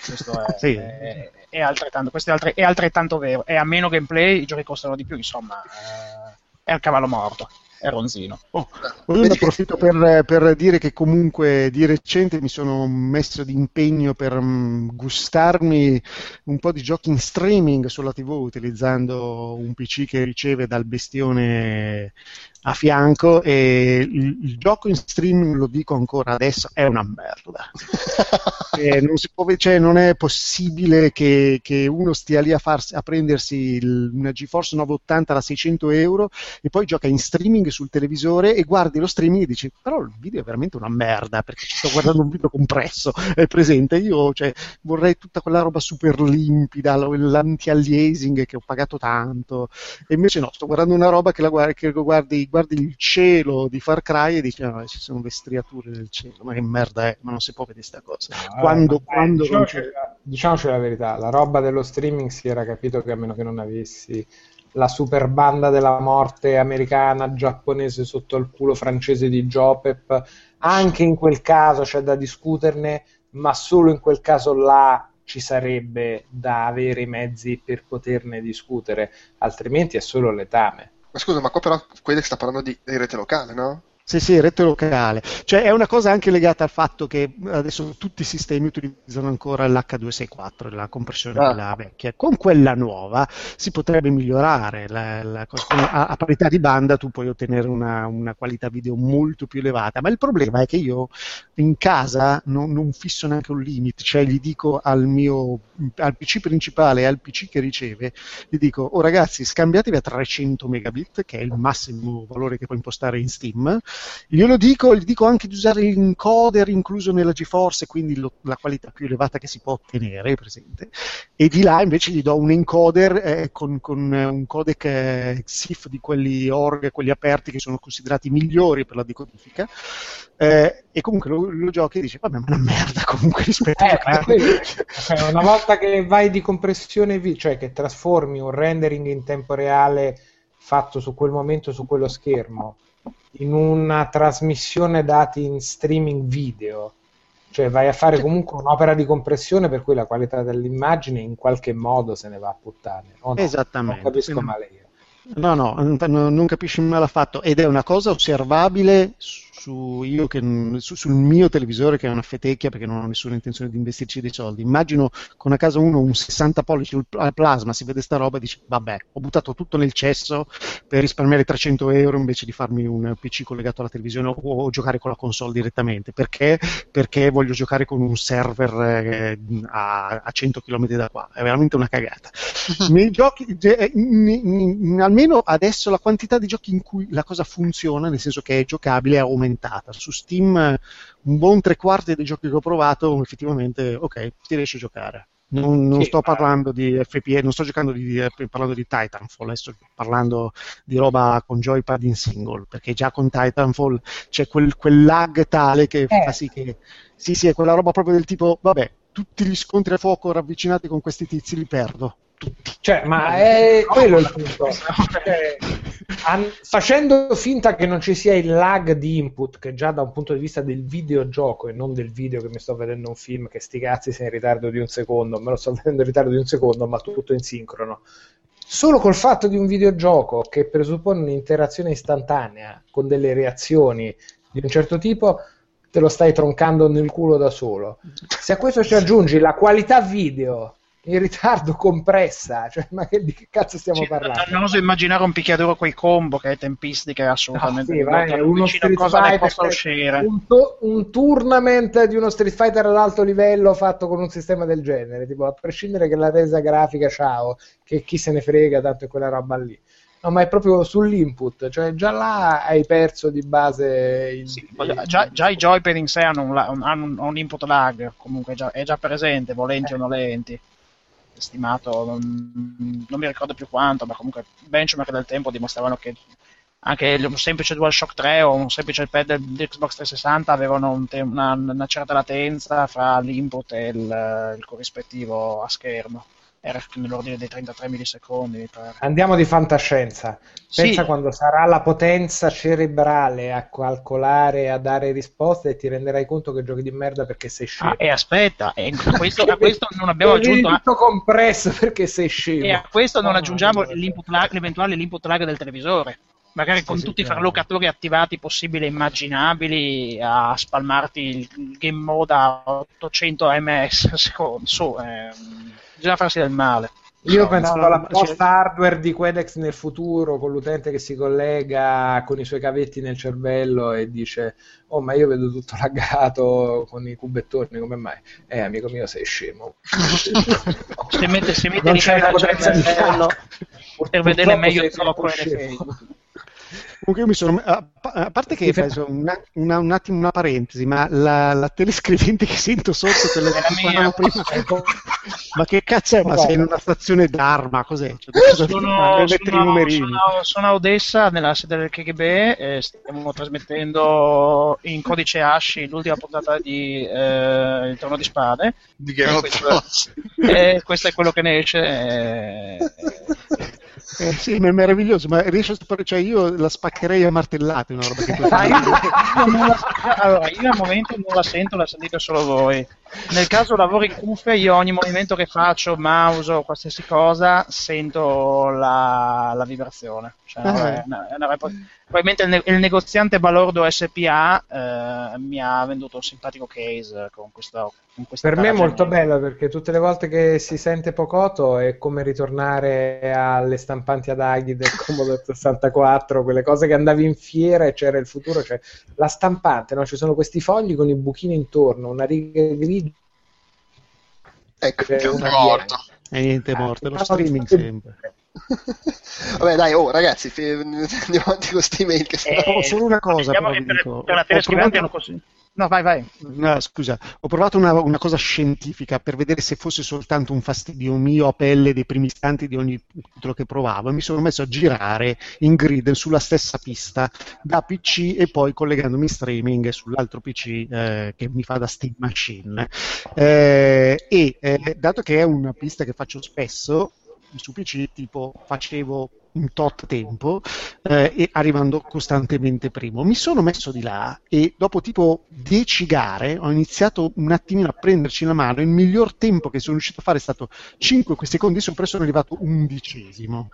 Questo è, sì. è, è, altrettanto, questo è, altre, è, altrettanto, vero. E a meno gameplay i giochi costano di più, insomma, eh, è al cavallo morto è Ronzino. Oh, io ne approfitto per, per, dire che comunque di recente mi sono messo d'impegno per um, gustarmi un po' di giochi in streaming sulla TV utilizzando un PC che riceve dal bestione a fianco e il, il, gioco in streaming, lo dico ancora adesso, è una merda. <laughs> non, può, cioè, non, è possibile che, che uno stia lì a, farsi, a prendersi il, una GeForce 980 da 600 euro e poi gioca in streaming sul televisore e guardi lo streaming e dici però il video è veramente una merda perché sto guardando un video compresso, è presente. Io cioè, vorrei tutta quella roba super limpida, l'anti-aliasing che ho pagato tanto e invece no, sto guardando una roba che la guardi, che guardi guardi il cielo di Far Cry e dici no, ci sono le striature nel cielo, ma che merda è, ma non si può vedere questa cosa. No, quando, vabbè, quando diciamoci, diciamoci la verità, la roba dello streaming si era capito che a meno che non avessi la super banda della morte americana, giapponese sotto il culo francese di Jopep, anche in quel caso c'è da discuterne, ma solo in quel caso là ci sarebbe da avere i mezzi per poterne discutere, altrimenti è solo letame. Ma scusa, ma qua però Quedex sta parlando di, di rete locale, no? Sì, sì, rete locale. Cioè è una cosa anche legata al fatto che adesso tutti i sistemi utilizzano ancora l'H264, la compressione ah. quella vecchia. Con quella nuova si potrebbe migliorare. La, la a, a, parità di banda tu puoi ottenere una, una, qualità video molto più elevata, ma il problema è che io in casa non, non fisso neanche un limite, cioè gli dico al mio al PC principale e al PC che riceve, gli dico, oh ragazzi, scambiatevi a 300 megabit, che è il massimo valore che puoi impostare in Steam, Glielo dico, gli dico anche di usare l'encoder incluso nella GeForce, quindi lo, la qualità più elevata che si può ottenere, presente. E di là invece gli do un encoder eh, con, con, un codec eh, XIF di quelli org, quelli aperti che sono considerati migliori per la decodifica. Eh, e comunque lo, lo giochi e dici, vabbè, ma è una merda comunque rispetto eh, a quello. cioè, una volta che vai di compressione, cioè che trasformi un rendering in tempo reale fatto su quel momento su quello schermo in una trasmissione dati in streaming video. Cioè vai a fare comunque un'opera di compressione per cui la qualità dell'immagine in qualche modo se ne va a puttane. No? Esattamente. Non capisco male io. No, no, non capisci male affatto ed è una cosa osservabile su, io che, su, sul mio televisore che è una fetecchia perché non ho nessuna intenzione di investirci dei soldi. Immagino con a casa uno un 60 pollici al plasma, si vede sta roba e dice vabbè, ho buttato tutto nel cesso per risparmiare 300 euro invece di farmi un PC collegato alla televisione o, o giocare con la console direttamente. Perché? Perché voglio giocare con un server eh, a, a, 100 km da qua. È veramente una cagata. <laughs> Nei giochi, eh, in, in, almeno adesso la quantità di giochi in cui la cosa funziona, nel senso che è giocabile, è aumentata aumentata. Su Steam un buon tre quarti dei giochi che ho provato effettivamente, ok, ti riesci a giocare. Non, non sì, sto parlando di FPS, non sto giocando di, eh, parlando di Titanfall, sto parlando di roba con joypad in single, perché già con Titanfall c'è quel, quel lag tale che eh. fa sì che... Sì, sì, è quella roba proprio del tipo, vabbè, tutti gli scontri a fuoco ravvicinati con questi tizi li perdo cioè, ma è quello il punto. Cioè, an- facendo finta che non ci sia il lag di input, che già da un punto di vista del videogioco e non del video che mi sto vedendo un film, che sti cazzi sei in ritardo di un secondo, me lo sto <laughs> vedendo in ritardo di un secondo, ma tutto in sincrono. solo col fatto di un videogioco che presuppone un'interazione istantanea con delle reazioni di un certo tipo, te lo stai troncando nel culo da solo. Se a questo ci aggiungi la qualità video in ritardo compressa, cioè, ma che, di che cazzo stiamo Sì, parlando? non oso immaginare un picchiaduro quei combo che è tempistiche assolutamente Ah, sì, vai, uno Street cosa ne possa uscire. Un, to- un tournament di uno Street Fighter ad alto livello fatto con un sistema del genere, tipo a prescindere che la resa grafica, ciao, che chi se ne frega, tanto è quella roba lì. No, ma è proprio sull'input, cioè già là hai perso di base il, il- Già, già i joypad in sé hanno un, hanno un- input lag, comunque già- è già presente, volenti o nolenti. Stimato, non, non mi ricordo più quanto, ma comunque benchmark del tempo dimostravano che anche un semplice DualShock 3 o un semplice pad del- dell'Xbox 360 avevano un te- una, una certa latenza fra l'input e il, il corrispettivo a schermo. Era nell'ordine dei 33 millisecondi. mi pare. Andiamo di fantascienza. Pensa Sì. quando sarà la potenza cerebrale a calcolare, a dare risposte e ti renderai conto che giochi di merda perché sei scemo. Ah, e aspetta, e <laughs> a questo, a questo non abbiamo aggiunto tutto compresso perché sei scemo. E a questo non No, aggiungiamo no, l'input lag- l'eventuale l'input lag del televisore. Magari con sì, tutti i farlocatori attivati possibili e immaginabili a spalmarti il il game mode a 800 ms secondo. <laughs> Su, ehm, bisogna farsi del male. Io No, penso no, alla no, post hardware di Quedex nel futuro con l'utente che si collega con i suoi cavetti nel cervello e dice oh ma io vedo tutto laggato con i cubettoni come mai? Eh amico mio sei scemo Se mette, se mette Non lì c'è la il potenza di cervello per vedere meglio sei il troppo Comunque io mi sono... A, parte che faccio una- una- un attimo una parentesi, ma la, la telescrivente che sento sotto, <laughs> quella È che la si mia. parlava prima, ma che cazzo è? Ma sei in una stazione d'arma? Cos'è? Cioè? Sono, sono- sono- sono a Odessa nella sede del KGB e stiamo trasmettendo in codice ASCII l'ultima puntata di eh, Il Trono di Spade Di Game E of questo- Thrones. <laughs> e questo è quello che ne esce eh, Eh, sì, ma è meraviglioso, ma riesci a stupare, cioè io la spaccherei a martellate una roba che <laughs> tu fai. allora, io al momento non la sento, la sentite solo voi. Nel caso lavori in cuffia, io ogni movimento che faccio, mouse o qualsiasi cosa, sento la, la vibrazione. Cioè, no, Ah. è una- è una- probabilmente il, ne- il negoziante Balordo SPA eh, mi ha venduto un simpatico case con questo. Con questa Per me è molto bello perché tutte le volte che si sente Pocotto è come ritornare alle stampanti ad aghi del <laughs> Commodore 64, quelle cose che andavi in fiera e c'era il futuro, cioè la stampante, no? ci sono questi fogli con i buchini intorno, una riga grigia. Ecco. e una morto. E niente, è morto, è lo Ah, streaming sempre. <laughs> Vabbè, dai, oh, ragazzi, <laughs> andiamo avanti con queste email. Che Eh, Ho solo una cosa, però che per, dico. per la Ho telescrivente provato- hanno così. No, vai, vai. No, scusa, ho provato una, una cosa scientifica per vedere se fosse soltanto un fastidio mio a pelle dei primi istanti di ogni titolo che provavo e mi sono messo a girare in grid sulla stessa pista da PC e poi collegandomi in streaming sull'altro PC eh, che mi fa da Steam Machine. Eh, e eh, dato che è una pista che faccio spesso, su PC tipo facevo un tot tempo eh, e arrivando costantemente primo. Mi sono messo di là e dopo tipo 10 gare ho iniziato un attimino a prenderci la mano. Il miglior tempo che sono riuscito a fare è stato 5 secondi sopra e sono arrivato undicesimo.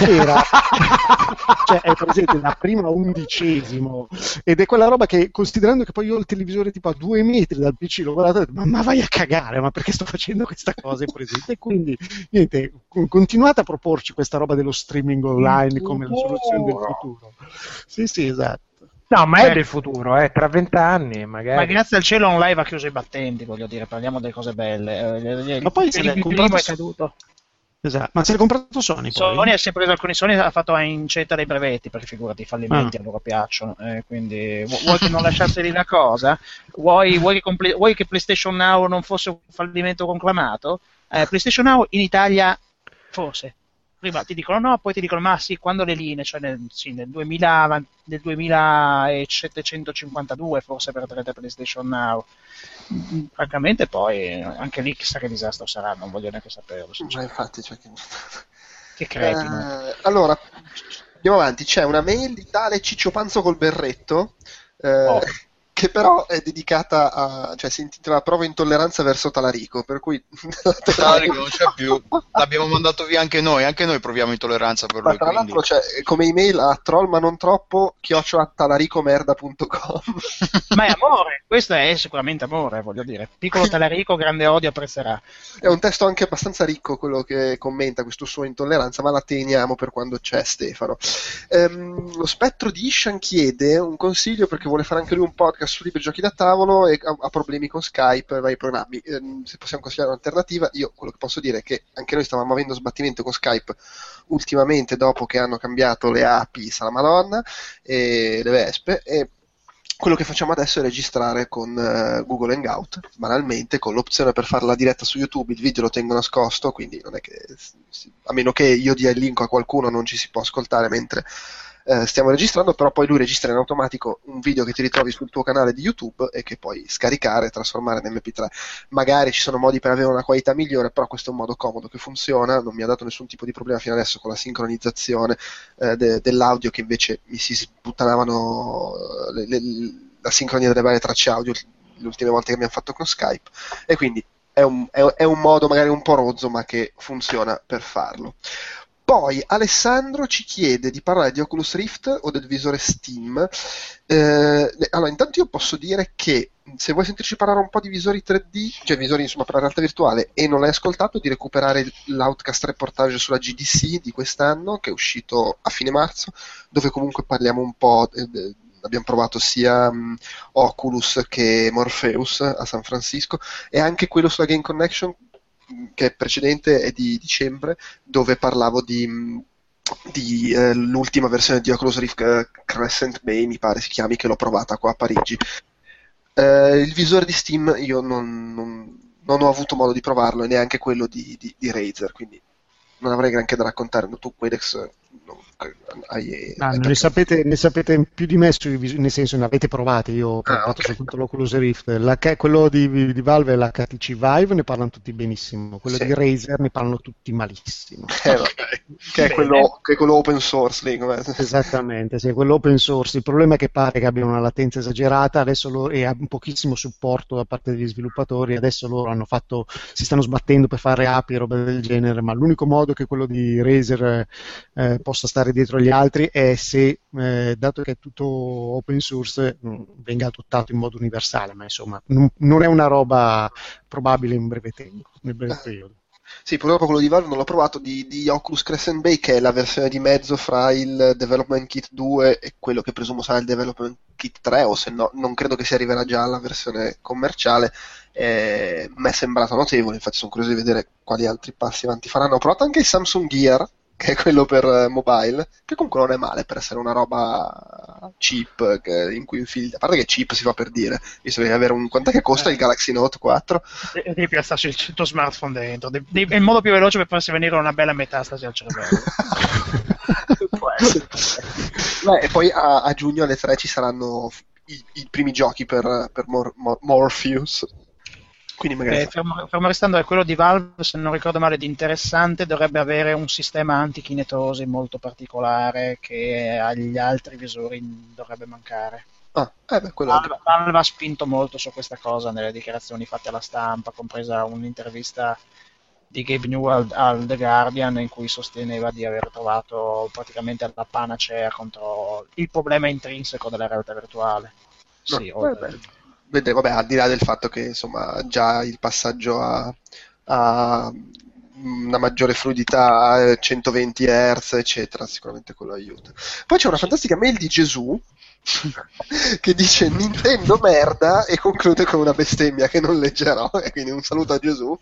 Era, <laughs> cioè, è presente da prima undicesimo ed è quella roba che considerando che poi io ho il televisore tipo a due metri dal PC l'ho guardato e ma, ma vai a cagare ma perché sto facendo questa cosa è presente e quindi niente con- continuate a proporci questa roba dello streaming online come la soluzione del futuro sì sì esatto No, ma è Eh. del futuro, eh, tra vent'anni Ma magari. grazie al cielo on live ha chiuso i battenti, voglio dire, parliamo delle cose belle. Eh, Ma poi se l'hai comprato è caduto. esatto ma se l'hai comprato Sony poi? Sony si è preso alcuni Sony ha fatto a incetta dei brevetti perché figurati i fallimenti Ah. a loro piacciono eh, quindi vu- vuoi che non lasciasse lì la cosa vuoi, vuoi che comple- vuoi che PlayStation Now non fosse un fallimento conclamato Eh, PlayStation Now in Italia forse prima ti dicono no poi ti dicono ma sì quando le linee cioè nel, sì, nel 2000 nel 2752 forse per 3 PlayStation Now Mm, francamente poi anche lì chissà che disastro sarà non voglio neanche saperlo Ma infatti, cioè, che... <laughs> che cretino Eh, allora, andiamo avanti. C'è una mail di tale Ciccio Panzo col berretto. eh, Oh. <laughs> che però è dedicata a, cioè si intitola Prova intolleranza verso Talarico, per cui <laughs> Talarico non c'è più, l'abbiamo mandato via anche noi, anche noi proviamo intolleranza per lui. Ma tra quindi. l'altro c'è come email a troll ma non troppo chiocciolatalaricomerda.com <laughs> Ma è amore, questo è sicuramente amore, voglio dire. Piccolo Talarico, grande odio, apprezzerà. È un testo anche abbastanza ricco quello che commenta questo suo intolleranza, ma la teniamo per quando c'è Stefano. Ehm, lo spettro di Ishan chiede un consiglio perché vuole fare anche lui un podcast su libri giochi da tavolo e ha, ha problemi con Skype e vari programmi. Ehm, se possiamo consigliare un'alternativa, io quello che posso dire è che anche noi stavamo avendo sbattimento con Skype ultimamente dopo che hanno cambiato le API, sa la Madonna, e le Vespe, e quello che facciamo adesso è registrare con eh, Google Hangout, banalmente, con l'opzione per fare la diretta su YouTube, il video lo tengo nascosto, quindi non è che, a meno che io dia il link a qualcuno non ci si può ascoltare mentre eh, stiamo registrando, però poi lui registra in automatico un video che ti ritrovi sul tuo canale di YouTube e che puoi scaricare e trasformare in MP3. Magari ci sono modi per avere una qualità migliore, però questo è un modo comodo che funziona, non mi ha dato nessun tipo di problema fino adesso con la sincronizzazione eh, de- dell'audio che invece mi si sputtanavano le, le, la sincronia delle varie tracce audio le ultime volte che abbiamo fatto con Skype e quindi è un, è, è un modo magari un po' rozzo ma che funziona per farlo. Poi Alessandro ci chiede di parlare di Oculus Rift o del visore Steam. Eh, allora, intanto io posso dire che se vuoi sentirci parlare un po' di visori 3D, cioè visori insomma per la realtà virtuale, e non l'hai ascoltato, di recuperare l'Outcast reportage sulla GDC di quest'anno, che è uscito a fine marzo, dove comunque parliamo un po'. Eh, abbiamo provato sia um, Oculus che Morpheus a San Francisco e anche quello sulla Game Connection che è precedente è di dicembre, dove parlavo di, di eh, l'ultima versione di Oculus Rift eh, Crescent Bay, mi pare si chiami, che l'ho provata qua a Parigi. Eh, il visore di Steam io non, non, non, ho avuto modo di provarlo e neanche quello di, di, di Razer, quindi non avrei granché da raccontare. Tu, Quedex, hai, ah, ne, sapete, ne, sapete, più di me, su, nel senso ne avete provate, io ho provato ah, okay. soltanto l'Oculus Rift, la, quello di, di, Valve è l'HTC Vive, ne parlano tutti benissimo, quello sì. di Razer ne parlano tutti malissimo. <laughs> Eh, che, è quello, che, è quello, open source lì. <laughs> Esattamente, sì, quello open source, il problema è che pare che abbia una latenza esagerata adesso lo, e ha un pochissimo supporto da parte degli sviluppatori, adesso loro hanno fatto, si stanno sbattendo per fare API e roba del genere, ma l'unico modo che quello di Razer eh, possa stare dietro agli altri è se, eh, dato che è tutto open source, mm, venga adottato in modo universale, ma insomma non, non è una roba probabile in breve tempo, nel breve eh. periodo. Sì, purtroppo quello di Valve non l'ho provato, di, di, Oculus Crescent Bay, che è la versione di mezzo fra il Development Kit 2 e quello che presumo sarà il Development Kit 3, o se no, non credo che si arriverà già alla versione commerciale. Eh, mi è sembrato notevole, infatti sono curioso di vedere quali altri passi avanti faranno. Ho provato anche il Samsung Gear, che è quello per eh, mobile, che comunque non è male per essere una roba cheap in cui infili. A parte che cheap si fa per dire, visto che avere un. Quant'è che costa eh. il Galaxy Note 4? E devi piazzarci il tuo smartphone dentro. Devi, è il modo più veloce per farsi venire una bella metastasi al cervello. <laughs> Beh, e poi a, a, giugno alle 3 ci saranno i, i primi giochi per, per Mor- Mor- Morpheus magari... Eh, fermo, fermo, restando è quello di Valve, se non ricordo male, di interessante, dovrebbe avere un sistema antichinetosi molto particolare che agli altri visori dovrebbe mancare. Ah, eh beh, Valve, Valve, ha spinto molto su questa cosa nelle dichiarazioni fatte alla stampa, compresa un'intervista di Gabe Newell al The Guardian in cui sosteneva di aver trovato praticamente la panacea contro il problema intrinseco della realtà virtuale. Sì, no, oltre... vedremo, vabbè, al di là del fatto che insomma già il passaggio a, a una maggiore fluidità a 120 Hz, eccetera, sicuramente quello aiuta. Poi c'è una fantastica mail di Gesù <laughs> che dice Nintendo merda e conclude con una bestemmia che non leggerò e quindi un saluto a Gesù.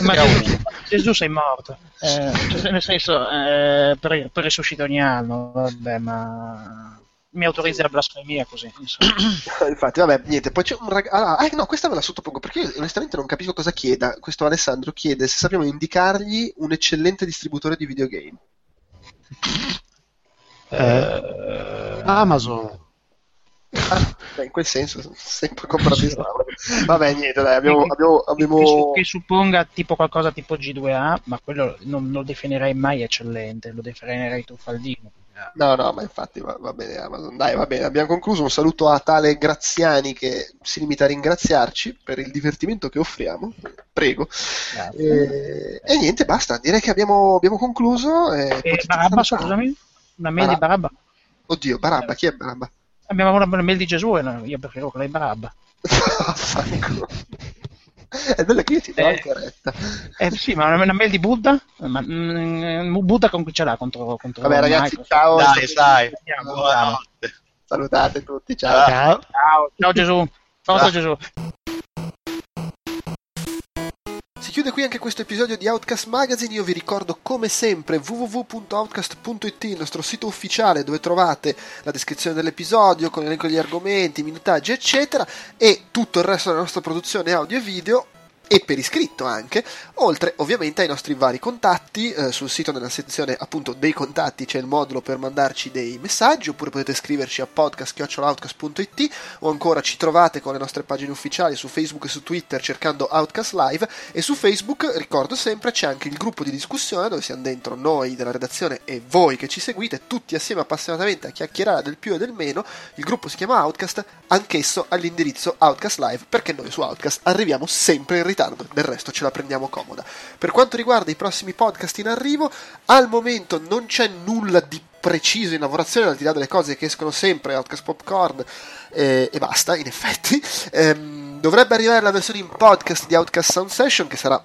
Ma Gesù, Gesù sei morto. Eh, cioè, nel senso eh, per, per risuscita ogni anno vabbè ma mi autorizzi la blasfemia così. <coughs> Infatti, vabbè, niente. Poi c'è un ragazzo. Ah, ah, no, questa ve la sottopongo perché io onestamente non capisco cosa chieda. Questo Alessandro chiede se sappiamo indicargli un eccellente distributore di videogame. Eh, Amazon. Ah, beh, in quel senso, sempre comprati <laughs> Vabbè, niente, dai, abbiamo. abbiamo, abbiamo... Che, che, supponga tipo qualcosa tipo G2A, ma quello non lo definirei mai eccellente, lo definirei truffaldino. No, no, ma infatti va, va, bene Amazon. Dai, va bene, abbiamo concluso. Un saluto a tale Graziani che si limita a ringraziarci per il divertimento che offriamo. Prego. E, e, niente, basta. Direi che abbiamo, abbiamo concluso. E, e Barabba, scusami? Una mail Barabba. di Barabba? Oddio, Barabba, chi è Barabba? Abbiamo una, mail di Gesù e io perché ero quella di Barabba. <laughs> È bello che io ti do eh, anche retta. Eh sì, ma una, mail di Buddha? Ma, mm, Buddha con chi ce l'ha contro, contro Vabbè ragazzi, Microsoft. ciao. Dai, dai. Salutate tutti, ciao. Ciao, ciao, ciao Gesù. Ciao, Gesù. Si chiude qui anche questo episodio di Outcast Magazine. Io vi ricordo come sempre www.outcast.it, il nostro sito ufficiale dove trovate la descrizione dell'episodio con l'elenco degli argomenti, minutaggi, eccetera, e tutto il resto della nostra produzione audio e video e per iscritto anche, oltre ovviamente ai nostri vari contatti, eh, sul sito nella sezione appunto dei contatti c'è il modulo per mandarci dei messaggi, oppure potete scriverci a podcast.outcast.it o ancora ci trovate con le nostre pagine ufficiali su Facebook e su Twitter cercando Outcast Live e su Facebook, ricordo sempre, c'è anche il gruppo di discussione dove siamo dentro noi della redazione e voi che ci seguite, tutti assieme appassionatamente a chiacchierare del più e del meno, il gruppo si chiama Outcast, anch'esso all'indirizzo Outcast Live, perché noi su Outcast arriviamo sempre in ritardo ritardo, del resto ce la prendiamo comoda. Per quanto riguarda i prossimi podcast in arrivo, al momento non c'è nulla di preciso in lavorazione, al di là delle cose che escono sempre, Outcast Popcorn eh, e basta, in effetti. Ehm, dovrebbe arrivare la versione in podcast di Outcast Sound Session, che sarà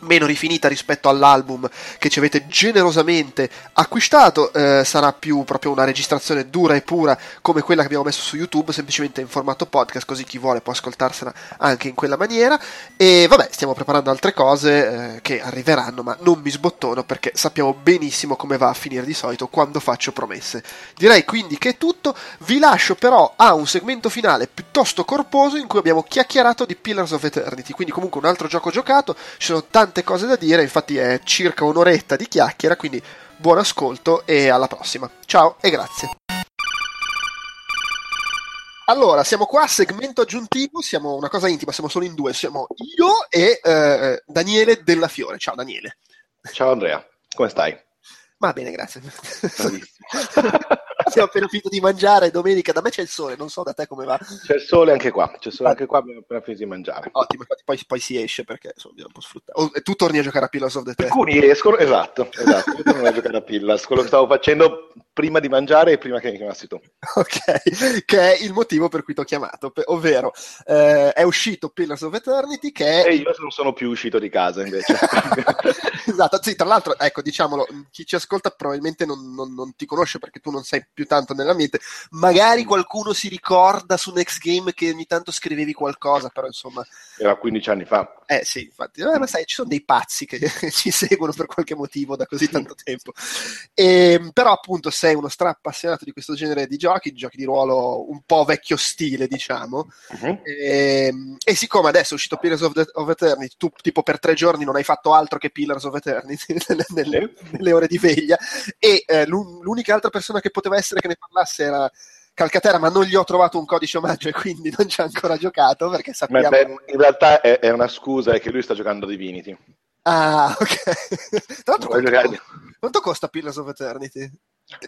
meno rifinita rispetto all'album che ci avete generosamente acquistato, eh, sarà più proprio una registrazione dura e pura come quella che abbiamo messo su YouTube, semplicemente in formato podcast, così chi vuole può ascoltarsela anche in quella maniera. E vabbè, stiamo preparando altre cose eh, che arriveranno, ma non mi sbottono perché sappiamo benissimo come va a finire di solito quando faccio promesse. Direi quindi che è tutto, vi lascio però a un segmento finale piuttosto corposo in cui abbiamo chiacchierato di Pillars of Eternity, quindi comunque un altro gioco giocato, ci sono tanti tante cose da dire, infatti è circa un'oretta di chiacchiera, quindi buon ascolto e alla prossima. Ciao e grazie. Allora, siamo qua, segmento aggiuntivo, siamo una cosa intima, siamo solo in due, siamo io e eh, Daniele Della Fiore. Ciao Daniele. Ciao Andrea, come stai? Va bene, grazie. <laughs> Abbiamo appena finito di mangiare domenica, da me c'è il sole, non so da te come va. C'è il sole anche qua, c'è il sole anche qua, abbiamo appena finito di mangiare. Ottimo, poi, poi si esce perché insomma, bisogna un po' sfruttare. Oh, tu torni a giocare a Pillars of the Test. Alcuni escono, esatto, esatto, io torno a giocare a Pillars, quello che stavo facendo prima di mangiare e prima che mi chiamassi tu. Ok, che è il motivo per cui ti ho chiamato, ovvero eh, è uscito Pillars of Eternity che è... E io non sono più uscito di casa invece. <laughs> esatto, sì, tra l'altro, ecco, diciamolo, chi ci ascolta probabilmente non, non, non, ti conosce perché tu non sei più tanto nell'ambiente, magari qualcuno si ricorda su Next Game che ogni tanto scrivevi qualcosa, però insomma... Era 15 anni fa. Eh sì, infatti, eh, ma sai, ci sono dei pazzi che <laughs> ci seguono per qualche motivo da così tanto tempo. E, ehm, però appunto sei uno stra appassionato di questo genere di giochi, di giochi di ruolo un po' vecchio stile, diciamo. Uh-huh. E, ehm, e, siccome adesso è uscito Pillars of, the, of, Eternity, tu tipo per tre giorni non hai fatto altro che Pillars of Eternity <laughs> nelle, nelle ore di veglia, e eh, l'unica altra persona che poteva essere che ne parlasse era Calcaterra, ma non gli ho trovato un codice omaggio e quindi non ci ha ancora giocato perché sappiamo... Beh, in realtà è, è, una scusa, è che lui sta giocando Divinity. Ah, ok. <laughs> Tra l'altro, quanto, quanto, costa Pillars of Eternity?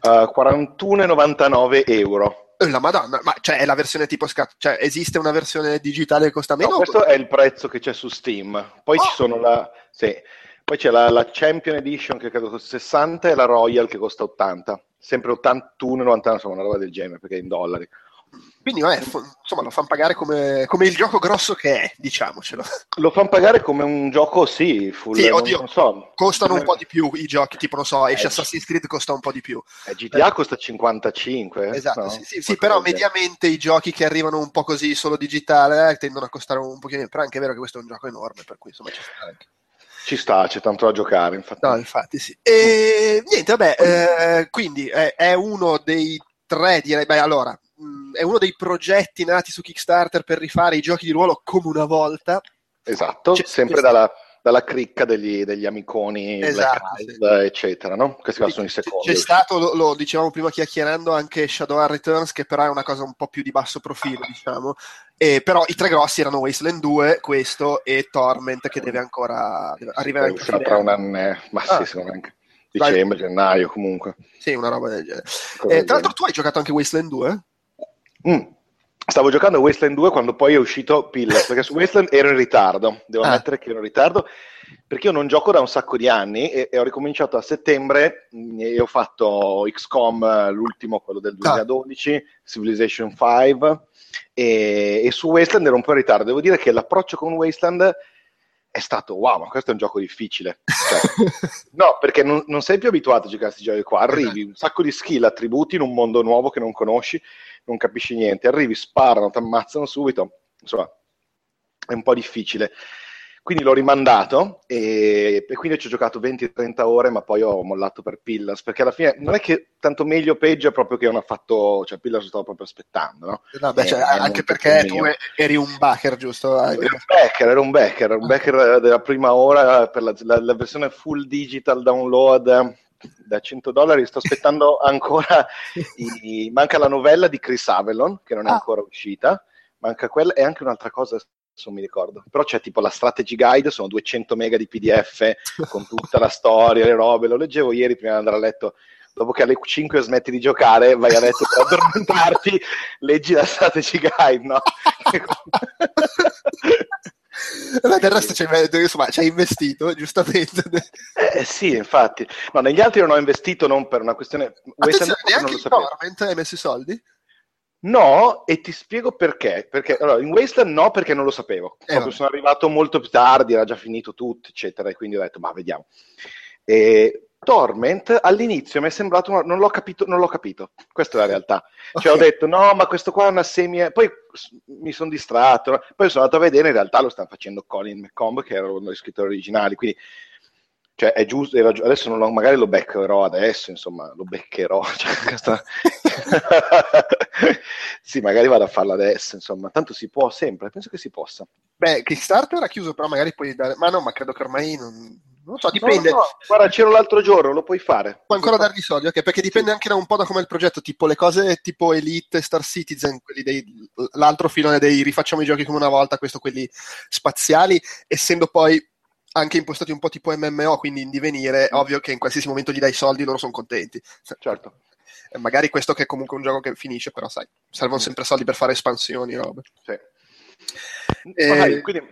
Uh, 41,99 euro. Eh, la madonna, ma cioè è la versione tipo scat- cioè esiste una versione digitale che costa meno? No, questo è il prezzo che c'è su Steam. Poi oh. ci sono la... Sì. Poi c'è la, la, Champion Edition che credo costa 60 e la Royal che costa 80. Sempre 81,99, insomma una roba del genere perché è in dollari. Quindi vabbè, insomma lo fanno pagare come, come, il gioco grosso che è, diciamocelo. Lo fanno pagare come un gioco, sì, full, sì, oddio, non, so. Costano un po' di più i giochi, tipo non so, esce eh, Assassin's Creed costa un po' di più. Eh, GTA eh. costa 55. Esatto, no? sì, sì, sì però mediamente i giochi che arrivano un po' così solo digitale eh, tendono a costare un pochino, però è anche vero che questo è un gioco enorme, per cui insomma ci sta anche. Ci sta, c'è tanto da giocare, infatti. No, infatti sì. E niente, vabbè, eh, quindi è, è, uno dei tre, direi, beh, allora, mh, mm, è uno dei progetti nati su Kickstarter per rifare i giochi di ruolo come una volta. Esatto, c'è sempre dalla, dalla cricca degli, degli amiconi, esatto, Eyes, sì. eccetera, no? Questi qua sono i secondi. C'è stato, lo, lo, dicevamo prima chiacchierando, anche Shadow Returns, che però è una cosa un po' più di basso profilo, diciamo. E, però i tre grossi erano Wasteland 2, questo e Torment, che deve ancora deve arrivare anche tra un anno, ma ah. sì, secondo me anche. Dicembre, gennaio comunque. Sì, una roba del genere. Eh, tra l'altro tu hai giocato anche Wasteland 2? Mm. Stavo giocando a Wasteland 2 quando poi è uscito Pillars, perché su Wasteland ero in ritardo, devo ah. ammettere che ero in ritardo, perché io non gioco da un sacco di anni e, e ho ricominciato a settembre mm, e ho fatto XCOM, l'ultimo, quello del 2012, ah. Civilization 5, e, e, su Wasteland ero un po' in ritardo. Devo dire che l'approccio con Wasteland è stato wow, ma questo è un gioco difficile. Cioè, <laughs> no, perché non, non, sei più abituato a giocare a questi giochi qua. Arrivi, un sacco di skill, attributi in un mondo nuovo che non conosci, non capisci niente. Arrivi, sparano, ti ammazzano subito. Insomma, è un po' difficile. Quindi l'ho rimandato e, e quindi ci ho giocato 20-30 ore, ma poi ho mollato per Pillars, perché alla fine non è che tanto meglio o peggio, è proprio che non ha fatto, cioè Pillars lo stavo proprio aspettando, no? no beh, cioè, anche perché tu eri un backer, giusto? Ero un backer, ero un backer, un backer della prima ora per la, la, la versione full digital download da 100 dollari. Sto aspettando <laughs> ancora. I... Manca la novella di Chris Avalon, che non è ah. ancora uscita. Manca quella e anche un'altra cosa non mi ricordo. Però c'è tipo la strategy guide, sono 200 mega di PDF con tutta la storia, le robe. Lo leggevo ieri prima di andare a letto. Dopo che alle 5 smetti di giocare, vai a letto per addormentarti, leggi la strategy guide, no? <laughs> <laughs> Beh, del resto ci hai investito, giustamente. Eh, sì, infatti. No, negli altri non ho investito non per una questione... Attenzione, neanche lo sapevo. hai messo i soldi? No, e ti spiego perché. perché allora, in Wasteland no, perché non lo sapevo. Eh, sono arrivato molto più tardi, era già finito tutto, eccetera, e quindi ho detto, ma vediamo. E Torment all'inizio mi è sembrato, una... non l'ho capito, non l'ho capito. Questa è la realtà. Cioè okay. ho detto, no, ma questo qua è una semi... Poi mi sono distratto, poi sono andato a vedere, in realtà lo stanno facendo Colin McComb, che era uno degli scrittori originali, quindi cioè è giusto, adesso lo, magari lo beccherò adesso, insomma, lo beccherò. <laughs> Cioè, questa... <laughs> sì, magari vado a farlo adesso, insomma, tanto si può sempre, penso che si possa. Beh, Kickstarter era chiuso, però magari puoi dare... Ma no, ma credo che ormai non... Non so, dipende. No, no, guarda, c'ero l'altro giorno, lo puoi fare. Puoi ancora dargli soldi, ok? Perché dipende sì. anche da un po' da come il progetto, tipo le cose tipo Elite, Star Citizen, quelli dei, l'altro filone dei rifacciamo i giochi come una volta, questo quelli spaziali, essendo poi anche impostati un po' tipo MMO, quindi in divenire, mm. ovvio che in qualsiasi momento gli dai soldi loro sono contenti. Certo. E magari questo che è comunque un gioco che finisce, però sai, servono mm. sempre soldi per fare espansioni, robe. Sì. E... Oh, quindi,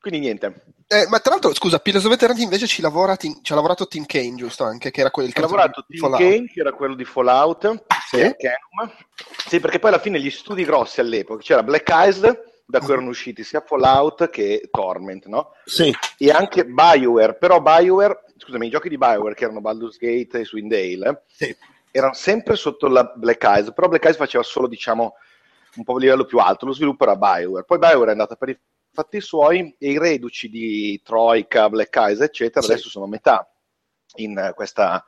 quindi, niente. Eh, ma tra l'altro, scusa, Pillars of Eternity invece ci, lavora, ci ha lavorato Tim Kane, giusto? Anche, che era quello, ha lavorato Tim Fallout. Kane, che era quello di Fallout. Sì. sì, perché poi alla fine gli studi grossi all'epoca, c'era Black Eyes da cui erano usciti sia Fallout che Torment, no? Sì. E anche BioWare, però BioWare, scusami, i giochi di BioWare che erano Baldur's Gate e Swindale, sì. erano sempre sotto la Black Eyes, però Black Eyes faceva solo, diciamo, un po' a livello più alto, lo sviluppo era BioWare. Poi BioWare è andata per i fatti suoi e i reduci di Troika, Black Eyes, eccetera, sì. adesso sono a metà in questa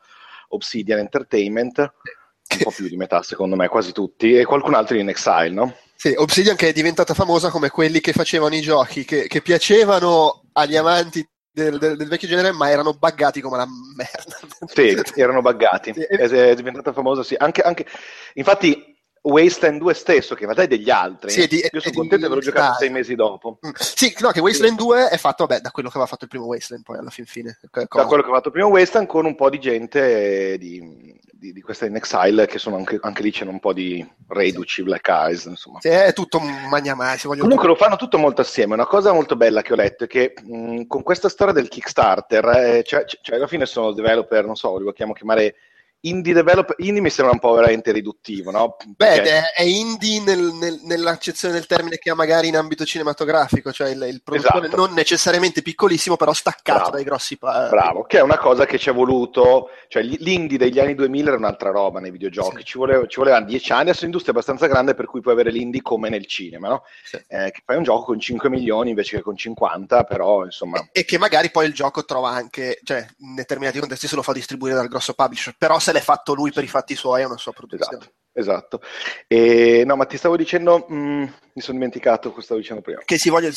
Obsidian Entertainment, un po' più di metà secondo me, quasi tutti, e qualcun altro in Exile, no? Sì, Obsidian che è diventata famosa come quelli che facevano i giochi che, che piacevano agli amanti del, del, del, vecchio genere, ma erano buggati come la merda. Sì, erano buggati. Sì. È, è, diventata famosa, sì. Anche, anche... Infatti, Wasteland 2 stesso, che in realtà è degli altri. Sì, di, Io sono contento di averlo giocato sei mesi dopo. Mm. Sì, no, che Wasteland 2 è fatto vabbè, da quello che aveva fatto il primo Wasteland, poi alla fin fine. Da quello che aveva fatto il primo Wasteland, con un po' di gente di, di, di questa in Exile, che sono anche, anche lì c'è un po' di reduci, sì. Black Eyes, insomma. Sì, è tutto magnamai. Comunque tutto. lo fanno tutto molto assieme. Una cosa molto bella che ho letto è che mh, con questa storia del Kickstarter, eh, cioè, cioè, alla fine sono developer, non so, li vogliamo chiamare indie developer, indie mi sembra un po' veramente riduttivo, no? Beh, è, è indie nel, nel, nell'accezione del termine che ha magari in ambito cinematografico, cioè il, il produttore esatto. non necessariamente piccolissimo, però staccato Bravo. dai grossi pa- Bravo, che è una cosa che ci è voluto, cioè l'indie degli anni 2000 era un'altra roba nei videogiochi, sì. ci, voleva, ci volevano dieci anni, adesso l'industria è abbastanza grande per cui puoi avere l'indie come nel cinema, no? Sì. Eh, che fai un gioco con 5 milioni invece che con 50, però insomma... E, e che magari poi il gioco trova anche, cioè in determinati contesti se lo fa distribuire dal grosso publisher, però se l'è fatto lui per i fatti suoi è una sua produzione. Esatto. Esatto. E, no, ma ti stavo dicendo, mh, mm, mi sono dimenticato cosa stavo dicendo prima. Che si voglia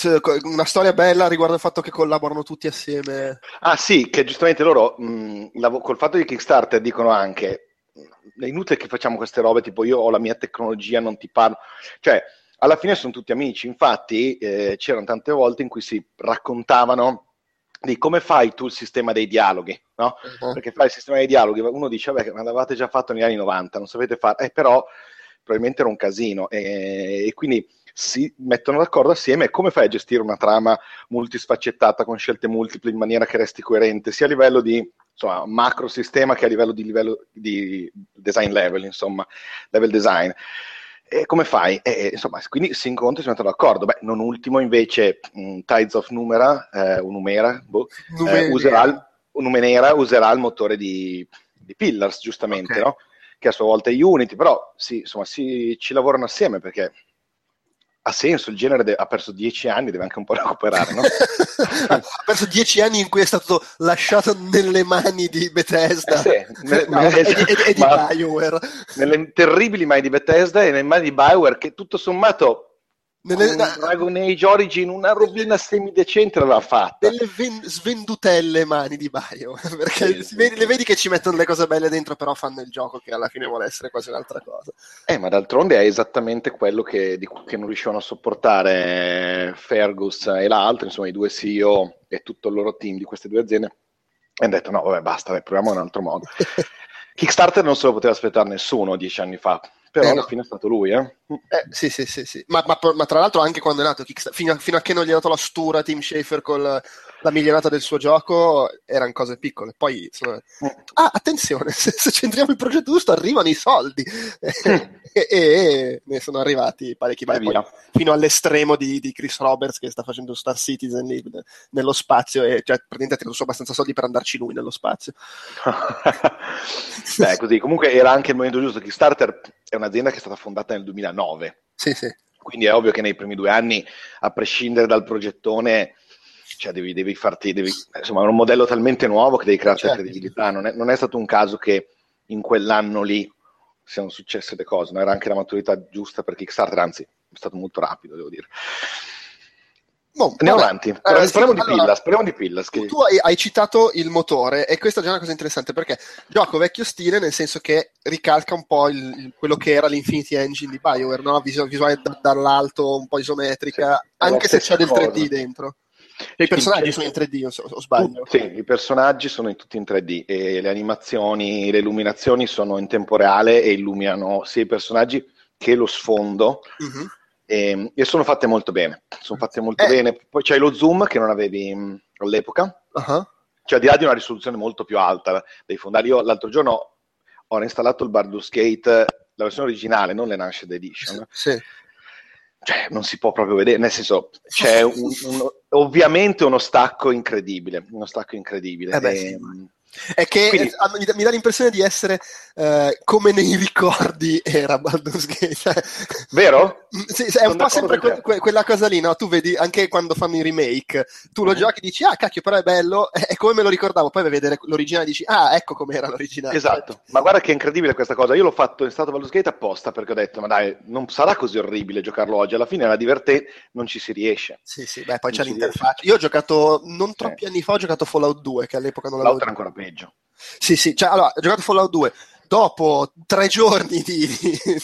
una storia bella riguardo al fatto che collaborano tutti assieme. Ah, sì, che giustamente loro mh, mm, lav- col fatto di Kickstarter dicono anche mm, è inutile che facciamo queste robe, tipo io ho la mia tecnologia, non ti parlo. Cioè, alla fine sono tutti amici. Infatti, eh, c'erano tante volte in cui si raccontavano di come fai tu il sistema dei dialoghi, no? Uh-huh. Perché fai il sistema dei dialoghi, uno dice, vabbè, ma l'avevate già fatto negli anni 90, non sapete fare, eh, però probabilmente era un casino e, e quindi si mettono d'accordo assieme come fai a gestire una trama multisfaccettata con scelte multiple in maniera che resti coerente sia a livello di insomma, macro sistema che a livello di, livello di design level, insomma, level design. E come fai? E, insomma, quindi si incontra e si mettono d'accordo. Beh, non ultimo invece mh, Tides of Numera, eh, Numera boh, eh, userà, Numenera userà il motore di, di Pillars, giustamente, okay. no? che a sua volta è Unity, però sì, insomma, si, ci lavorano assieme perché ha senso, il genere de- ha perso dieci anni, deve anche un po' recuperare, no? <laughs> ha perso dieci anni in cui è stato lasciato nelle mani di Bethesda eh sì, ne, no, e, e, e, di <laughs> Bioware. Nelle terribili mani di Bethesda e nelle mani di Bioware che tutto sommato nelle, Dragon Age Origin una rovina semidecente l'aveva fatta. Delle ven- svendutelle mani di Bio, <laughs> perché sì, vedi, le vedi che ci mettono le cose belle dentro, però fanno il gioco che alla fine vuole essere quasi un'altra cosa. Eh, ma d'altronde è esattamente quello che, di, che non riuscivano a sopportare Fergus e l'altro, insomma i due CEO e tutto il loro team di queste due aziende. E hanno detto no, vabbè, basta, dai, proviamo in un altro modo. <laughs> Kickstarter non se lo poteva aspettare nessuno dieci anni fa, però eh, alla no. fine è stato lui, eh? Eh sì, sì, sì, sì. Ma, ma, ma, tra l'altro anche quando è nato Kickstarter, fino a, fino a che non gli ha dato la stura Tim Schafer con la, la milionata del suo gioco, erano cose piccole. Poi, sono... Mm. ah, attenzione, <laughs> se, se, centriamo il progetto giusto arrivano i soldi. <laughs> E, e, e, ne sono arrivati parecchi. Poi, fino all'estremo di, di, Chris Roberts che sta facendo Star Citizen lì, nello spazio e cioè, praticamente ha tenuto su abbastanza soldi per andarci lui nello spazio. <laughs> Beh, così. Comunque era anche il momento giusto. Kickstarter è un'azienda che è stata fondata nel 2009. Sì, sì. Quindi è ovvio che nei primi due anni, a prescindere dal progettone, cioè devi, devi farti, devi, insomma, è un modello talmente nuovo che devi creare certo. credibilità. Non è, non è stato un caso che in quell'anno lì siano successe le cose, no? era anche la maturità giusta per Kickstarter, anzi è stato molto rapido, devo dire. Boh, Andiamo vabbè. avanti, allora, speriamo, di allora, Pillas, speriamo di Pillas. Che... Tu hai, hai, citato il motore e questa è già una cosa interessante perché gioco vecchio stile nel senso che ricalca un po' il, il, quello che era l'Infinity Engine di Bioware, no? visuale, visuale da, dall'alto un po' isometrica, sì, anche se c'è del 3D cosa. dentro. I personaggi sono in 3D, o, o sbaglio? Sì, i personaggi sono in, tutti in 3D e le animazioni, le illuminazioni sono in tempo reale e illuminano sia i personaggi che lo sfondo. Uh-huh e, ehm, e, sono fatte molto bene. Sono fatte molto eh. bene. Poi c'hai lo zoom che non avevi mm, all'epoca. Uh-huh. Cioè, al di là di una risoluzione molto più alta dei fondali. Io l'altro giorno ho installato il Baldur's Gate, la versione originale, non l'Enhanced Edition. Sì. Cioè, non si può proprio vedere, nel senso, c'è <laughs> un, un, ovviamente uno stacco incredibile, uno stacco incredibile. Eh beh, e, sì. È che Quindi... mi, dà, mi, dà, l'impressione di essere eh, come nei ricordi era Baldur's Gate. Vero? Mm, sì, è un po' sempre que- que- quella cosa lì, no? Tu vedi anche quando fanno i remake, tu lo mm-hmm. giochi e dici, ah cacchio, però è bello, <laughs> è come me lo ricordavo, poi vai a vedere l'originale e dici, ah ecco com'era l'originale. Esatto, ma guarda che incredibile questa cosa, io l'ho fatto in stato Baldur's Gate apposta perché ho detto, ma dai, non sarà così orribile giocarlo oggi, alla fine era divertente, non ci si riesce. Sì, sì, beh, poi non c'è l'interfaccia. Io ho giocato, non troppi sì. anni fa, ho giocato Fallout 2, che all'epoca non l'avevo... Fallout era ancora peggio. Sì, sì, cioè, allora, ho giocato Fallout 2, dopo tre giorni di,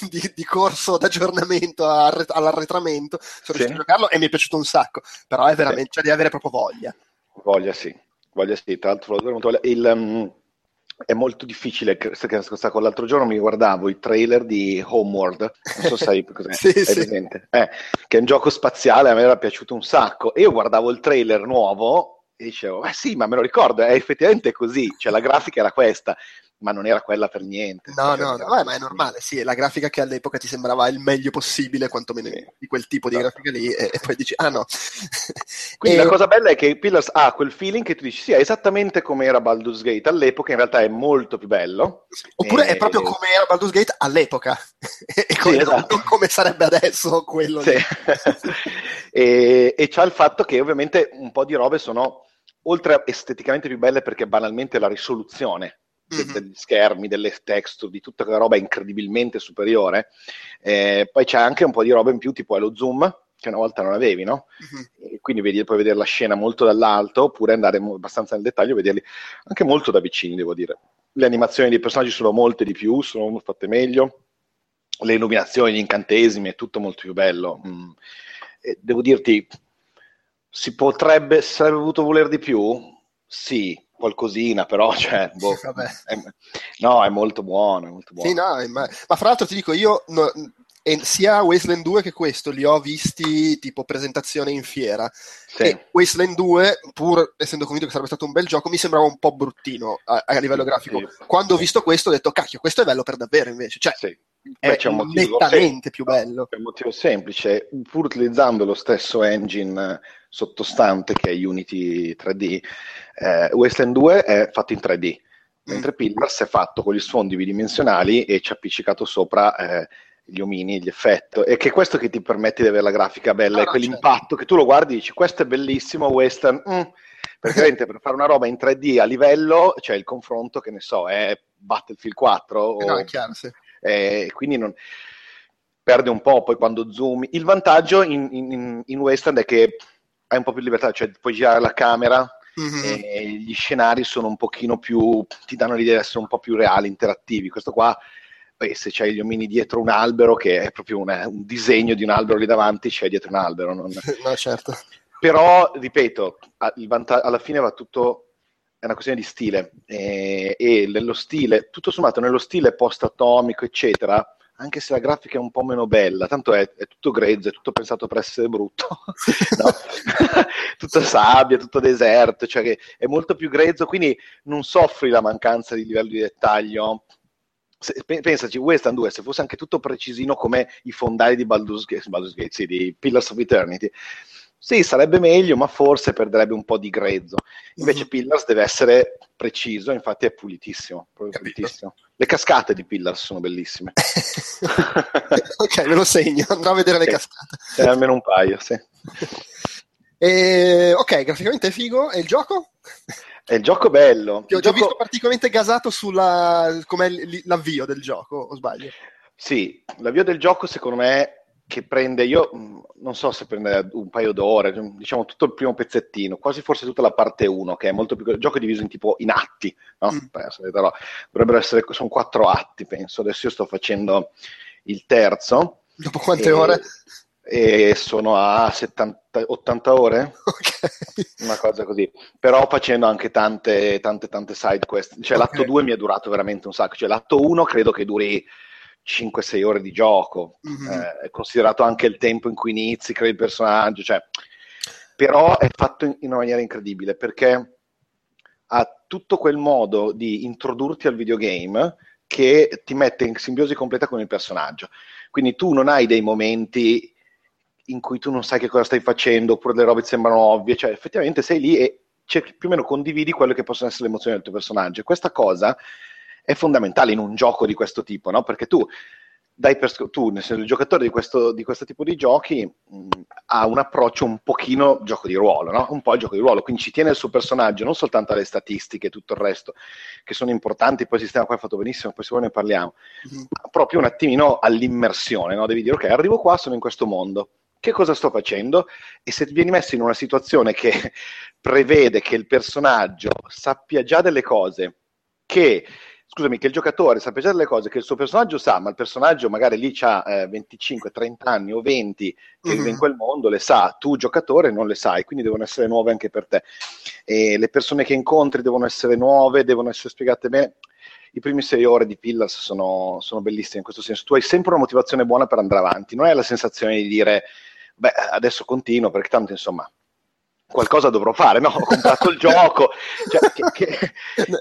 di, di corso d'aggiornamento all'arretramento, sono sì. riuscito a giocarlo e mi è piaciuto un sacco, però è veramente, sì. cioè devi avere proprio voglia. Voglia sì, voglia sì, tra l'altro il, um, è molto difficile, con l'altro giorno mi guardavo i trailer di Homeworld, non so se sai <laughs> cos'è, sì, sì. Eh, che è un gioco spaziale, a me era piaciuto un sacco, e io guardavo il trailer nuovo e dicevo, eh sì, ma me lo ricordo, è effettivamente così, cioè la grafica era questa, ma non era quella per niente. No, no, no, vabbè, ma è normale, sì, è la grafica che all'epoca ti sembrava il meglio possibile, quantomeno di quel tipo di esatto. grafica lì, e, e, poi dici, ah no. <laughs> Quindi e... la cosa bella è che Pillars ha quel feeling che tu dici, sì, è esattamente come era Baldur's Gate all'epoca, in realtà è molto più bello. Oppure e... è proprio come era Baldur's Gate all'epoca, <laughs> e come, sì, esatto. non come sarebbe adesso quello sì. <laughs> e, e c'ha il fatto che ovviamente un po' di robe sono oltre esteticamente più belle perché banalmente la risoluzione mm-hmm. degli schermi, delle texture, di tutta quella roba è incredibilmente superiore. Eh, poi c'è anche un po' di roba in più, tipo è lo zoom, che una volta non avevi, no? Mm-hmm. quindi vedi, puoi vedere la scena molto dall'alto, oppure andare abbastanza nel dettaglio e vederli anche molto da vicini, devo dire. Le animazioni dei personaggi sono molte di più, sono fatte meglio. Le illuminazioni, gli incantesimi, è tutto molto più bello. Mm. devo dirti, Si potrebbe, si sarebbe voluto voler di più? Sì, qualcosina, però, <laughs> cioè, boh, è, no, è molto buono, è molto buono. Sì, no, ma, ma, fra l'altro ti dico, io no, sia Wasteland 2 che questo li ho visti tipo presentazione in fiera. Sì. E Wasteland 2, pur essendo convinto che sarebbe stato un bel gioco, mi sembrava un po' bruttino a, a livello grafico. Sì. Quando ho visto questo ho detto, cacchio, questo è bello per davvero invece. Cioè, sì. Beh, c'è un motivo nettamente più bello. C'è un motivo semplice, pur utilizzando lo stesso engine sottostante che è Unity 3D, eh, Wasteland 2 è fatto in 3D, mentre mm. Pillars è fatto con gli sfondi bidimensionali e ci ha appiccicato sopra eh, gli omini, gli effetti. E che è questo che ti permette di avere la grafica bella, ah, è quell'impatto certo. che tu lo guardi e dici questo è bellissimo, Western... Mm. Perché per fare una roba in 3D a livello c'è il confronto, che ne so, è Battlefield 4 eh no, è chiaro, sì. eh, quindi non, perde un po' poi quando zoom. Il vantaggio in, in, in Western è che hai un po' più di libertà, cioè puoi girare la camera mm-hmm. e gli scenari sono un pochino più, ti danno l'idea di essere un po' più reali, interattivi. Questo qua, beh, se c'hai gli omini dietro un albero, che è proprio una, un disegno di un albero lì davanti, c'è dietro un albero. Non... <laughs> no, certo. Però, ripeto, vanta- alla fine va tutto è una questione di stile e, e nello stile, tutto sommato nello stile post-atomico, eccetera, anche se la grafica è un po' meno bella, tanto è, è tutto grezzo, è tutto pensato per essere brutto, <laughs> no? <laughs> tutta sabbia, tutto deserto, cioè che è molto più grezzo, quindi non soffri la mancanza di livello di dettaglio. Se, pensaci, Western 2, se fosse anche tutto precisino come i fondali di Baldur's Gate, Baldur's Gate sì, di Pillars of Eternity, sì, sarebbe meglio, ma forse perderebbe un po' di grezzo. Invece mm. Pillars deve essere preciso, infatti è pulitissimo, pulitissimo. Le cascate di Pillars sono bellissime. <laughs> ok, me lo segno, andrò a vedere le cascate. C'è almeno un paio, sì. <laughs> E, ok, graficamente è figo. E il gioco? È il gioco bello. Ti ho già gioco... visto particolarmente gasato sulla com'è l'avvio del gioco, o sbaglio? Sì, l'avvio del gioco secondo me che prende, io mm, non so se prende un paio d'ore, diciamo tutto il primo pezzettino, quasi forse tutta la parte 1, che è molto più... Il gioco è diviso in tipo in atti, no? Mm. Però, dovrebbero essere, sono quattro atti, penso. Adesso io sto facendo il terzo. Dopo quante e, ore? E sono a 70, 80 ore, okay. una cosa così. Però facendo anche tante, tante, tante side quest. Cioè okay. l'atto 2 mi è durato veramente un sacco. Cioè l'atto 1 credo che duri 5-6 ore di gioco, mm-hmm. eh, considerato anche il tempo in cui inizi, crei il personaggio, cioè, però è fatto in, in una maniera incredibile perché ha tutto quel modo di introdurti al videogame che ti mette in simbiosi completa con il personaggio. Quindi tu non hai dei momenti in cui tu non sai che cosa stai facendo, oppure le robe ti sembrano ovvie, cioè effettivamente sei lì e più o meno condividi quelle che possono essere le emozioni del tuo personaggio. Questa cosa è fondamentale in un gioco di questo tipo, no? Perché tu dai per, tu, nel senso, il giocatore di questo, di questo tipo di giochi mh, ha un approccio un pochino gioco di ruolo, no? un po' gioco di ruolo, quindi ci tiene il suo personaggio, non soltanto alle statistiche e tutto il resto, che sono importanti, poi il sistema qua è fatto benissimo, poi se vuoi ne parliamo, mm-hmm. proprio un attimino all'immersione, no? devi dire ok, arrivo qua, sono in questo mondo, che cosa sto facendo? E se vieni messo in una situazione che <laughs> prevede che il personaggio sappia già delle cose che scusami, che il giocatore sappia già delle cose che il suo personaggio sa, ma il personaggio magari lì ha eh, 25, 30 anni o 20 che mm-hmm. vive in quel mondo, le sa, tu giocatore non le sai, quindi devono essere nuove anche per te. E le persone che incontri devono essere nuove, devono essere spiegate bene. I primi sei ore di Pillars sono, sono bellissimi in questo senso. Tu hai sempre una motivazione buona per andare avanti, non hai la sensazione di dire, beh, adesso continuo, perché tanto insomma qualcosa dovrò fare, no? Ho comprato il <laughs> gioco, cioè, che, che,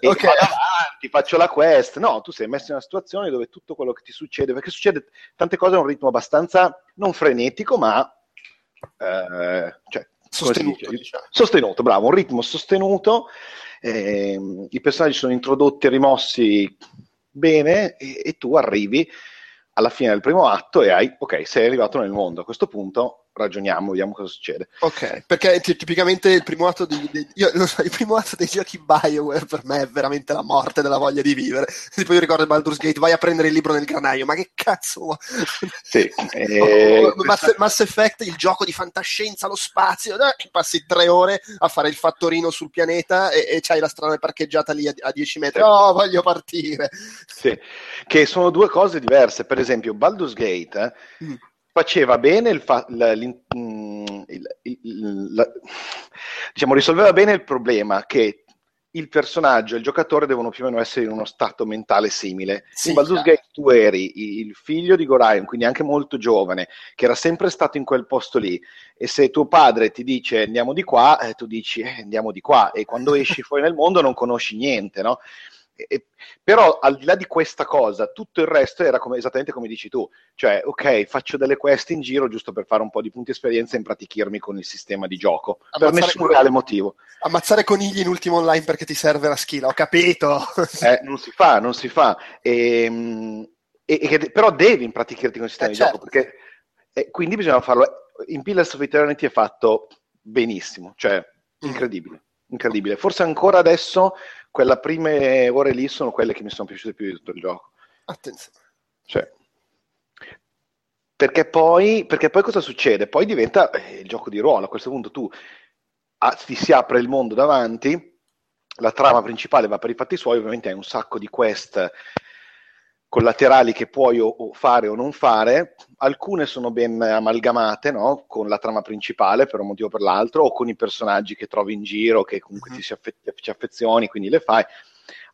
okay. vado avanti, faccio la quest. No, tu sei messo in una situazione dove tutto quello che ti succede, perché succede tante cose a un ritmo abbastanza non frenetico, ma eh, cioè, sostenuto, diciamo. sostenuto, bravo, un ritmo sostenuto. Eh, I personaggi sono introdotti e rimossi bene e, e tu arrivi alla fine del primo atto e hai, ok, sei arrivato nel mondo. A questo punto ragioniamo, vediamo cosa succede. Ok, perché tipicamente il primo atto, di, di, io, so, il primo atto dei giochi Bioware per me è veramente la morte della voglia di vivere. Tipo io ricordo Baldur's Gate, vai a prendere il libro nel granaio, ma che cazzo? Sì, <laughs> eh, oh, Mass, Mass, Effect, il gioco di fantascienza, lo spazio, eh, passi tre ore a fare il fattorino sul pianeta e, e c'hai la strada parcheggiata lì a, a 10 metri. Sì. Oh, voglio partire! Sì, che sono due cose diverse. Per esempio, Baldur's Gate... Eh, mm faceva bene il, fa- mm, il, il, la, diciamo, risolveva bene il problema che il personaggio e il giocatore devono più o meno essere in uno stato mentale simile. Sì, in Baldur's Gate tu eri il figlio di Gorion, quindi anche molto giovane, che era sempre stato in quel posto lì. E se tuo padre ti dice andiamo di qua, eh, tu dici eh, andiamo di qua. E quando esci fuori nel mondo non conosci niente, no? E, però al di là di questa cosa, tutto il resto era come, esattamente come dici tu, cioè ok, faccio delle quest in giro giusto per fare un po' di punti esperienza e impratichirmi con il sistema di gioco, ammazzare per nessun reale motivo. Ammazzare conigli in ultimo online perché ti serve la skill, ho capito. <laughs> eh, non si fa, non si fa. E, e, e, però devi impratichirti con il sistema eh, di certo. gioco, perché eh, quindi bisogna farlo. In Pillars of Eternity è fatto benissimo, cioè mm. incredibile, incredibile. Forse ancora adesso quelle prime ore lì sono quelle che mi sono piaciute più di tutto il gioco. Attenzione. Cioè, perché poi, perché poi cosa succede? Poi diventa eh, il gioco di ruolo. A questo punto tu ah, ti si apre il mondo davanti, la trama principale va per i fatti suoi, ovviamente hai un sacco di quest collaterali che puoi o, fare o non fare, alcune sono ben amalgamate no? con la trama principale per un motivo o per l'altro, o con i personaggi che trovi in giro, che comunque mm-hmm. ti si affe- ci affezioni, quindi le fai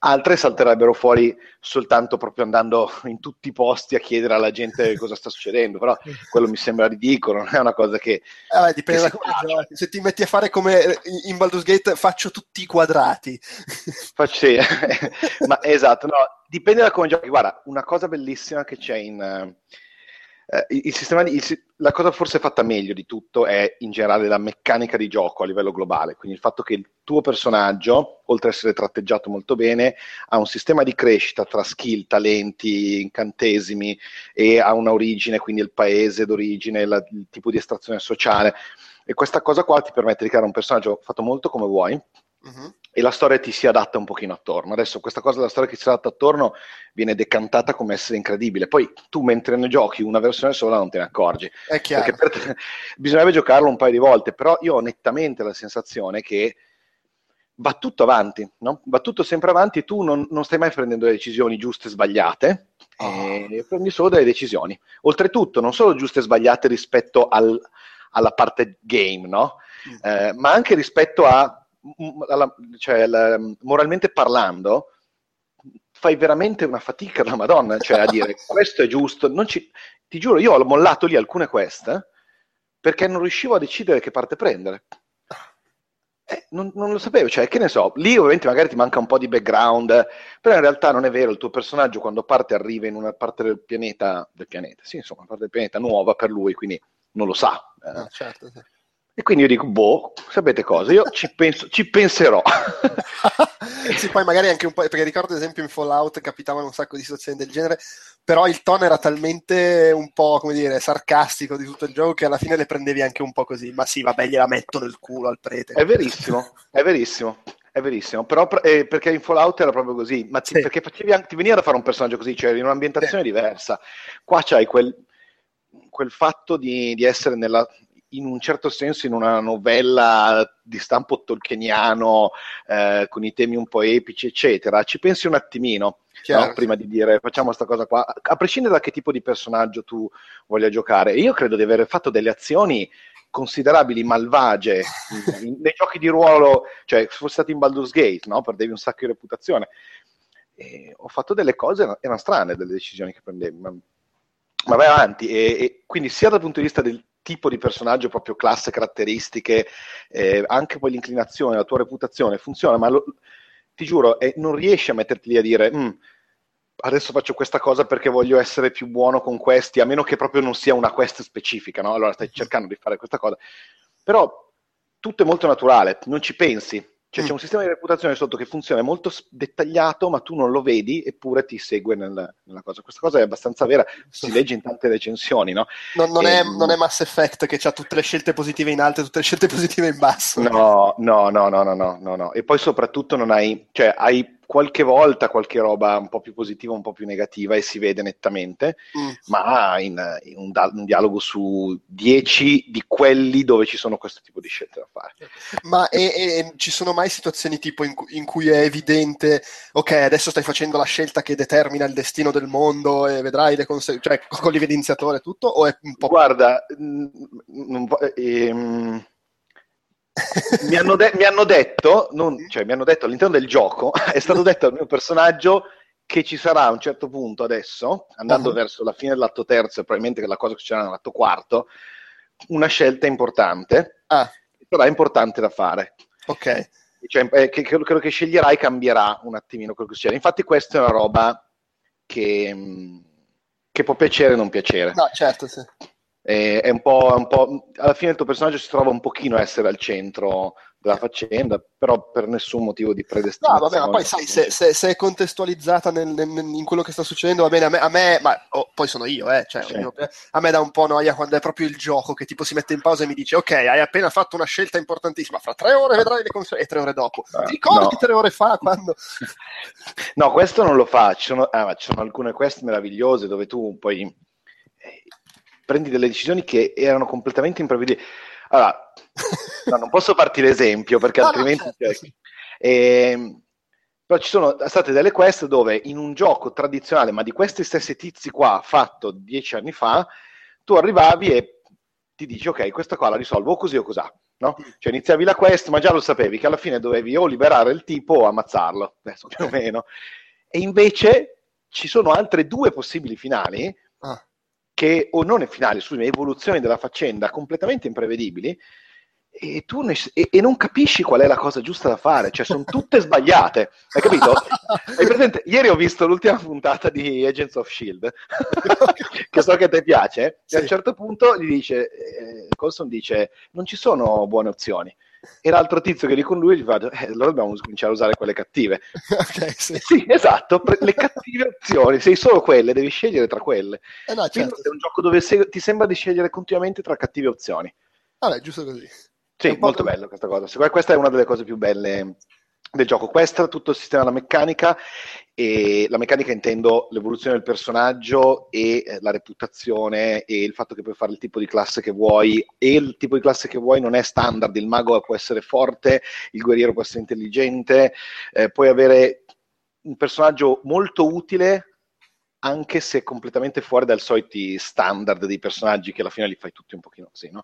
altre salterebbero fuori soltanto proprio andando in tutti i posti a chiedere alla gente <laughs> cosa sta succedendo, però quello mi sembra ridicolo, non è una cosa che... Beh, dipende da come giochi, se ti metti a fare come in Baldur's Gate faccio tutti i quadrati. Faccio, <laughs> ma esatto, no, dipende da come giochi, guarda, una cosa bellissima che c'è in... Uh, eh, il sistema di, il, la cosa forse fatta meglio di tutto è in generale la meccanica di gioco a livello globale, quindi il fatto che il tuo personaggio, oltre ad essere tratteggiato molto bene, ha un sistema di crescita tra skill, talenti, incantesimi e ha un'origine, quindi il paese d'origine, la, il tipo di estrazione sociale. E questa cosa qua ti permette di creare un personaggio fatto molto come vuoi, uh-huh e la storia ti si adatta un pochino attorno. Adesso questa cosa della storia che si adatta attorno viene decantata come essere incredibile. Poi tu mentre ne giochi una versione sola non te ne accorgi. È chiaro. Perché te... <laughs> bisognerebbe giocarlo un paio di volte, però io ho nettamente la sensazione che va tutto avanti, no? va tutto sempre avanti e tu non, non stai mai prendendo le decisioni giuste e sbagliate, oh. e prendi solo delle decisioni. Oltretutto, non solo giuste e sbagliate rispetto al, alla parte game, no? mm. eh, ma anche rispetto a alla, cioè, la, moralmente parlando, fai veramente una fatica da Madonna, cioè a dire <laughs> questo è giusto. Ci, ti giuro, io ho mollato lì alcune queste perché non riuscivo a decidere che parte prendere. Eh, non, non, lo sapevo, cioè, che ne so, lì ovviamente magari ti manca un po' di background, però in realtà non è vero, il tuo personaggio quando parte arriva in una parte del pianeta, del pianeta, sì, insomma, una parte del pianeta nuova per lui, quindi non lo sa. Eh. Ah, certo, sì. E quindi io dico, boh, sapete cosa? Io ci, <laughs> penso, ci penserò. <laughs> sì, poi magari anche un po', perché ricordo ad esempio in Fallout capitavano un sacco di situazioni del genere, però il tono era talmente un po', come dire, sarcastico di tutto il gioco che alla fine le prendevi anche un po' così. Ma sì, vabbè, gliela metto nel culo al prete. È verissimo, è verissimo. È verissimo, però eh, perché in Fallout era proprio così, ma ti, sì. perché anche, ti veniva da fare un personaggio così, cioè in un'ambientazione sì. diversa. Qua c'hai quel, quel fatto di, di essere nella, in un certo senso in una novella di stampo tolkieniano eh, con i temi un po' epici, eccetera, ci pensi un attimino no? prima di dire facciamo questa cosa qua, a prescindere da che tipo di personaggio tu voglia giocare. Io credo di aver fatto delle azioni considerabili malvagie <laughs> nei giochi di ruolo, cioè se fosse stato in Baldur's Gate, no? perdevi un sacco di reputazione. E ho fatto delle cose, erano strane delle decisioni che prendevi, ma, ma vai avanti. E, e, quindi sia dal punto di vista del tipo di personaggio, proprio classe, caratteristiche, eh, anche poi l'inclinazione, la tua reputazione funziona, ma lo, ti giuro, eh, non riesci a metterti lì a dire mm, adesso faccio questa cosa perché voglio essere più buono con questi, a meno che proprio non sia una quest specifica, no? Allora stai cercando di fare questa cosa. Però tutto è molto naturale, non ci pensi. Cioè c'è mm. un sistema di reputazione sotto che funziona, è molto dettagliato, ma tu non lo vedi, eppure ti segue nel, nella cosa. Questa cosa è abbastanza vera, si legge in tante recensioni, no? Non, non, e, è, ehm, non è, Mass Effect che ha tutte le scelte positive in alto e tutte le scelte positive in basso. No, no, no, no, no, no, no, no. E poi soprattutto non hai, cioè hai qualche volta qualche roba un po' più positiva, un po' più negativa e si vede nettamente, mm. ma in, in un, un, dialogo su dieci di quelli dove ci sono questo tipo di scelte da fare. Ma e, e, ci sono mai situazioni tipo in, in, cui è evidente, ok, adesso stai facendo la scelta che determina il destino del mondo e vedrai le conseguenze, cioè con l'evidenziatore e tutto, o è un po'... Guarda, mh, mh, ehm mi, hanno de- mi, hanno detto, non, cioè mi hanno detto all'interno del gioco, <laughs> è stato detto al mio personaggio che ci sarà a un certo punto adesso, andando uh-huh. verso la fine dell'atto terzo e probabilmente che la cosa che succederà nell'atto quarto, una scelta importante, ah. sarà importante da fare. Ok. Cioè, eh, che, quello che sceglierai cambierà un attimino quello che succede. Infatti questa è una roba che, che può piacere o non piacere. No, certo, sì è un, un po', alla fine il tuo personaggio si trova un pochino a essere al centro della faccenda, però per nessun motivo di predestinazione. No, vabbè, ma poi sai, se, se, se è contestualizzata nel, nel, in quello che sta succedendo, va bene, a me, a me ma oh, poi sono io, eh, cioè, sì. a me dà un po' noia quando è proprio il gioco che tipo si mette in pausa e mi dice, ok, hai appena fatto una scelta importantissima, fra tre ore vedrai le conseguenze, e tre ore dopo. Uh, Ti ricordi no. tre ore fa quando... <laughs> no, questo non lo fa, ci sono, ah, ci sono alcune quest meravigliose dove tu poi prendi delle decisioni che erano completamente imprevedibili. Allora, <laughs> no, non posso farti l'esempio perché no, altrimenti... No, certo, sì. eh, però ci sono state delle quest dove in un gioco tradizionale, ma di questi stessi tizi qua, fatto dieci anni fa, tu arrivavi e ti dici, ok, questa qua la risolvo o così o così. No? Cioè iniziavi la quest, ma già lo sapevi che alla fine dovevi o liberare il tipo o ammazzarlo, adesso più o meno. E invece ci sono altre due possibili finali ah che, o non è finale, scusami, evoluzioni della faccenda completamente imprevedibili e tu ne, e, e, non capisci qual è la cosa giusta da fare, cioè sono tutte sbagliate, hai capito? Hai presente? Ieri ho visto l'ultima puntata di Agents of Shield, <laughs> che so che ti piace, sì. e a un certo punto gli dice, eh, Colson dice, non ci sono buone opzioni e l'altro tizio che lì con lui gli fa eh, allora dobbiamo cominciare a usare quelle cattive <laughs> okay, sì. <laughs> sì. esatto le cattive opzioni sei solo quelle devi scegliere tra quelle eh no, certo. è un gioco dove se- ti sembra di scegliere continuamente tra cattive opzioni vabbè giusto così sì molto bello questa cosa questa è una delle cose più belle del gioco. Questo tutto il sistema della meccanica e la meccanica intendo l'evoluzione del personaggio e eh, la reputazione e il fatto che puoi fare il tipo di classe che vuoi e il tipo di classe che vuoi non è standard, il mago può essere forte, il guerriero può essere intelligente, eh, puoi avere un personaggio molto utile anche se completamente fuori dal soliti standard dei personaggi che alla fine li fai tutti un pochino così, no?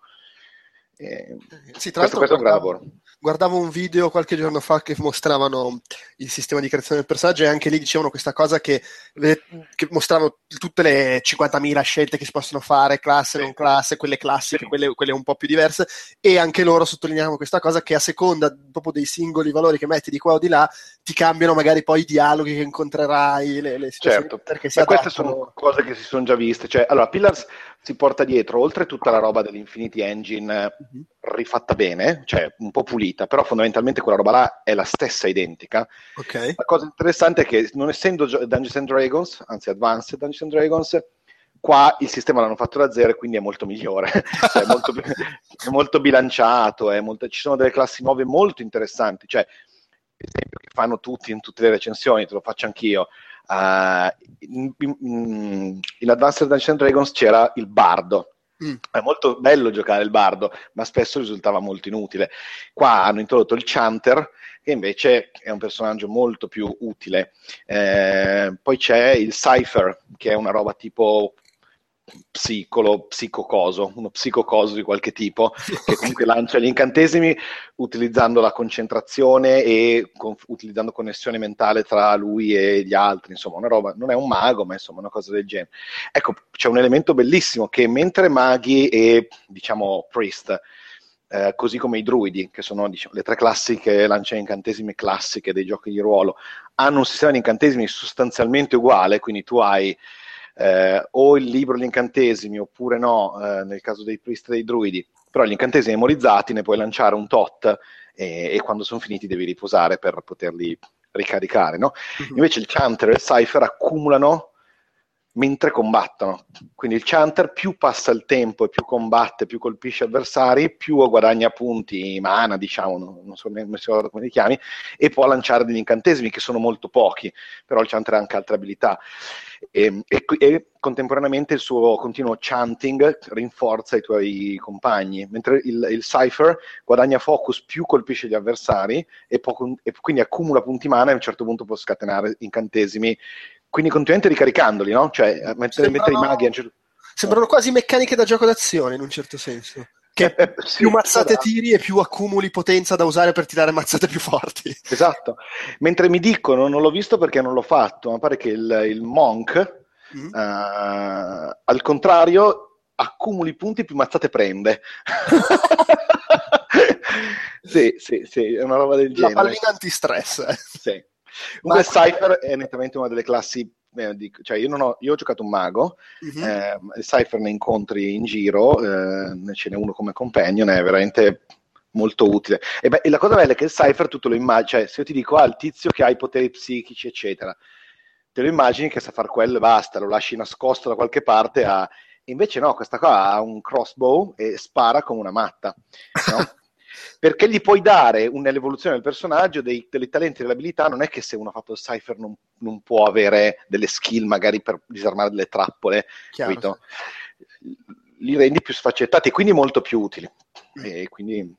Eh, sì, tra questo, l'altro guardavo, guardavo, un video qualche giorno fa che mostravano il sistema di creazione del personaggio e anche lì dicevano questa cosa che, che mostravano tutte le 50.000 scelte che si possono fare, classe, non classe, quelle classiche, quelle, quelle, un po' più diverse e anche loro sottolineavano questa cosa che a seconda proprio dei singoli valori che metti di qua o di là ti cambiano magari poi i dialoghi che incontrerai, le, le certo. perché si Ma queste sono cose che si sono già viste. Cioè, allora, Pillars si porta dietro, oltre tutta la roba dell'Infinity Engine. Rifatta bene, cioè un po' pulita, però fondamentalmente quella roba là è la stessa identica. Okay. La cosa interessante è che non essendo Dungeons and Dragons, anzi Advanced Dungeons and Dragons, qua il sistema l'hanno fatto da zero e quindi è molto migliore, <laughs> cioè, è, molto, è, molto, bilanciato, è molto, ci sono delle classi nuove molto interessanti, cioè, esempio che fanno tutti in tutte le recensioni, te lo faccio anch'io, Uh, in, in, in, Advanced Dungeons Dragons c'era il bardo. Mm. È molto bello giocare il bardo, ma spesso risultava molto inutile. Qua hanno introdotto il Chanter, che invece è un personaggio molto più utile. Eh, poi c'è il Cypher, che è una roba tipo psicolo, psicocoso, uno psicocoso di qualche tipo, che comunque lancia gli incantesimi utilizzando la concentrazione e con, utilizzando connessione mentale tra lui e gli altri, insomma, una roba, non è un mago, ma insomma una cosa del genere. Ecco, c'è un elemento bellissimo che mentre maghi e, diciamo, priest, eh, così come i druidi, che sono diciamo, le tre classiche lancia incantesimi classiche dei giochi di ruolo, hanno un sistema di incantesimi sostanzialmente uguale, quindi tu hai eh, o il libro gli incantesimi oppure no, eh, nel caso dei priest dei druidi, però gli incantesimi memorizzati ne puoi lanciare un tot e, e quando sono finiti devi riposare per poterli ricaricare, no? uh-huh. Invece il Chanter e il Cypher accumulano mentre combattono. Quindi il Chanter più passa il tempo e più combatte, più colpisce avversari, più guadagna punti, mana, diciamo, non, non so neanche come li chiami, e può lanciare degli incantesimi che sono molto pochi, però il Chanter ha anche altre abilità. E, e, e, contemporaneamente il suo continuo chanting rinforza i tuoi compagni, mentre il, il Cypher guadagna focus più colpisce gli avversari e, può, e quindi accumula punti mana e a un certo punto può scatenare incantesimi quindi continuamente ricaricandoli, no? Cioè, mettere, sembrano, i maghi. Certo... Sembrano quasi meccaniche da gioco d'azione in un certo senso. Che eh, eh, sì, più mazzate tiri e più accumuli potenza da usare per tirare mazzate più forti. Esatto. Mentre mi dicono, non l'ho visto perché non l'ho fatto, ma pare che il, il Monk, mm-hmm. uh, al contrario, accumuli punti più mazzate prende. <laughs> <laughs> sì, sì, sì, è una roba del genere. La pallina antistress. Eh. Sì. Comunque Cypher è nettamente una delle classi eh, cioè io, ho, io, ho, giocato un mago, uh-huh. eh, Cypher ne incontri in giro, eh, ce n'è uno come companion, è veramente molto utile. E, beh, e la cosa bella è che il Cypher tu te lo immagini, cioè se io ti dico ah, il tizio che ha i poteri psichici, eccetera, te lo immagini che sa far quello e basta, lo lasci nascosto da qualche parte a... Invece no, questa qua ha un crossbow e spara come una matta. No? <laughs> perché gli puoi dare nell'evoluzione del personaggio dei, dei talenti e delle abilità. Non è che se uno ha fatto il cipher non, non può avere delle skill magari per disarmare delle trappole, capito? Li rendi più sfaccettati e quindi molto più utili. Mm. E quindi...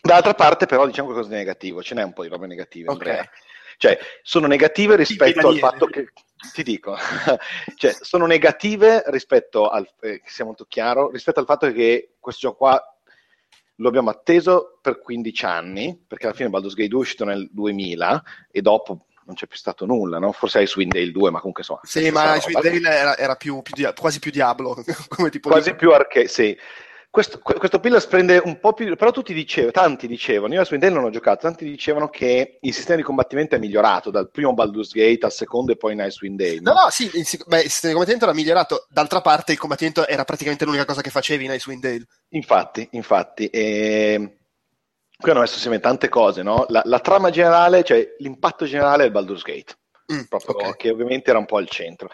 D'altra parte, però, diciamo qualcosa di negativo, ce n'è un po' di robe negative, okay. Andrea. Cioè, sono negative rispetto al fatto che ti dico, <laughs> cioè, sono negative rispetto al, eh, che sia molto chiaro, rispetto al fatto che questo gioco qua lo abbiamo atteso per 15 anni, perché alla fine Baldur's Gate 2 è uscito nel 2000 e dopo non c'è più stato nulla, no? Forse Icewind Dale 2, ma comunque insomma. Sì, ma Icewind Dale era, era più, più, quasi più Diablo, <laughs> come tipo Quasi di... più arcade, sì. Questo, questo Pillars prende un po' più, però tutti dicevano, tanti dicevano, io a Swindale non ho giocato, tanti dicevano che il sistema di combattimento è migliorato dal primo Baldur's Gate al secondo e poi in Icewind Dale. No, no, no sì, il, beh, il, sistema di combattimento era migliorato, d'altra parte il combattimento era praticamente l'unica cosa che facevi in Icewind Dale. Infatti, infatti, e... qui hanno messo insieme tante cose, no? La, la, trama generale, cioè l'impatto generale è il Baldur's Gate, mm, proprio, okay. che ovviamente era un po' al centro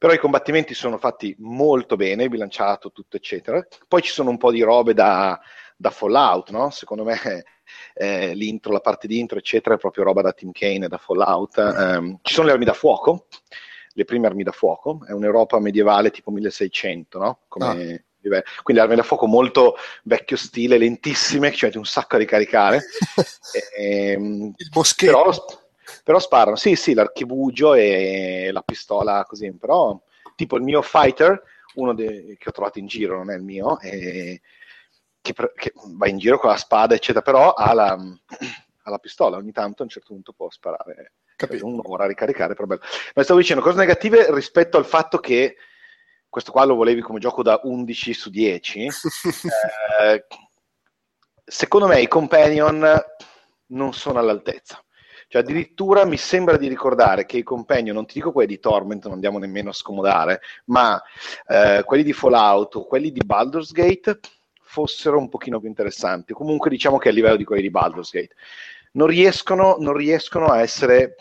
però i combattimenti sono fatti molto bene, bilanciato, tutto eccetera. Poi ci sono un po' di robe da, da Fallout, no? Secondo me <laughs> eh, l'intro, la parte di intro, eccetera, è proprio roba da Team Kane, da Fallout. Um, ci sono le armi da fuoco, le prime armi da fuoco, è un'Europa medievale tipo 1600, no? Come... Ah quindi armi da fuoco molto vecchio stile, lentissime, che ci mette un sacco a ricaricare. e, <laughs> ehm, il boschetto. Però, però sparano, sì, sì, l'archibugio e la pistola così, però tipo il mio fighter, uno de- che ho trovato in giro, non è il mio, e... che, pre- che, va in giro con la spada, eccetera, però ha la, <clears throat> ha la pistola, ogni tanto a un certo punto può sparare. Capito. Un'ora a ricaricare, però bello. Ma stavo dicendo cose negative rispetto al fatto che questo qua lo volevi come gioco da 11 su 10. <laughs> eh, secondo me i companion non sono all'altezza. Cioè, addirittura mi sembra di ricordare che i compagni, non ti dico quelli di Torment, non andiamo nemmeno a scomodare, ma eh, quelli di Fallout o quelli di Baldur's Gate fossero un pochino più interessanti. Comunque diciamo che a livello di quelli di Baldur's Gate. Non riescono, non riescono a essere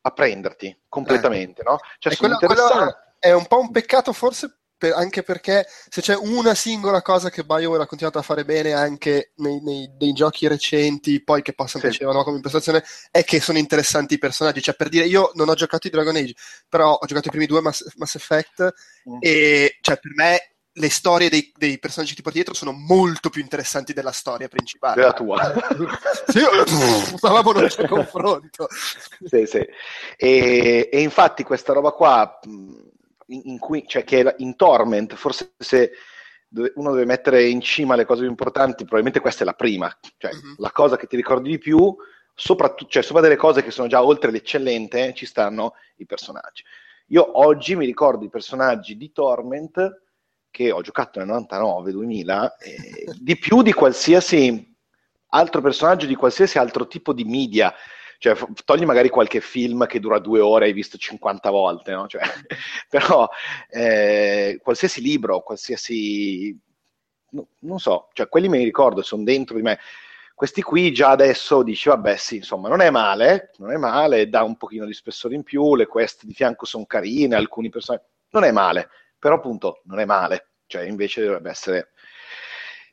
a prenderti completamente, eh. no? Cioè, quello. Quello è un po' un peccato forse per, anche perché se c'è una singola cosa che BioWare ha continuato a fare bene anche nei, nei, nei giochi recenti, poi che possono sì. piacere no, come impostazione, è che sono interessanti i personaggi. Cioè, per dire, io non ho giocato i Dragon Age, però ho giocato i primi due Mass, Mass Effect mm. e cioè, per me le storie dei, dei, personaggi tipo dietro sono molto più interessanti della storia principale. Della tua. <laughs> sì, ma non c'è confronto. sì, sì. E, e, infatti questa roba qua in cui, cioè che in Torment, forse se uno deve mettere in cima le cose più importanti, probabilmente questa è la prima, cioè uh-huh. la cosa che ti ricordi di più, soprattutto, cioè sopra delle cose che sono già oltre l'eccellente, ci stanno i personaggi. Io oggi mi ricordo i personaggi di Torment che ho giocato nel 99-2000, eh, <laughs> di più di qualsiasi altro personaggio, di qualsiasi altro tipo di media cioè, togli magari qualche film che dura due ore e hai visto 50 volte, no? Cioè, <laughs> però eh, qualsiasi libro, qualsiasi... No, non so, cioè quelli me li ricordo, sono dentro di me. Questi qui già adesso dici, vabbè sì, insomma, non è male, non è male, dà un pochino di spessore in più, le quest di fianco sono carine, alcuni personaggi... Non è male, però appunto non è male, cioè invece dovrebbe essere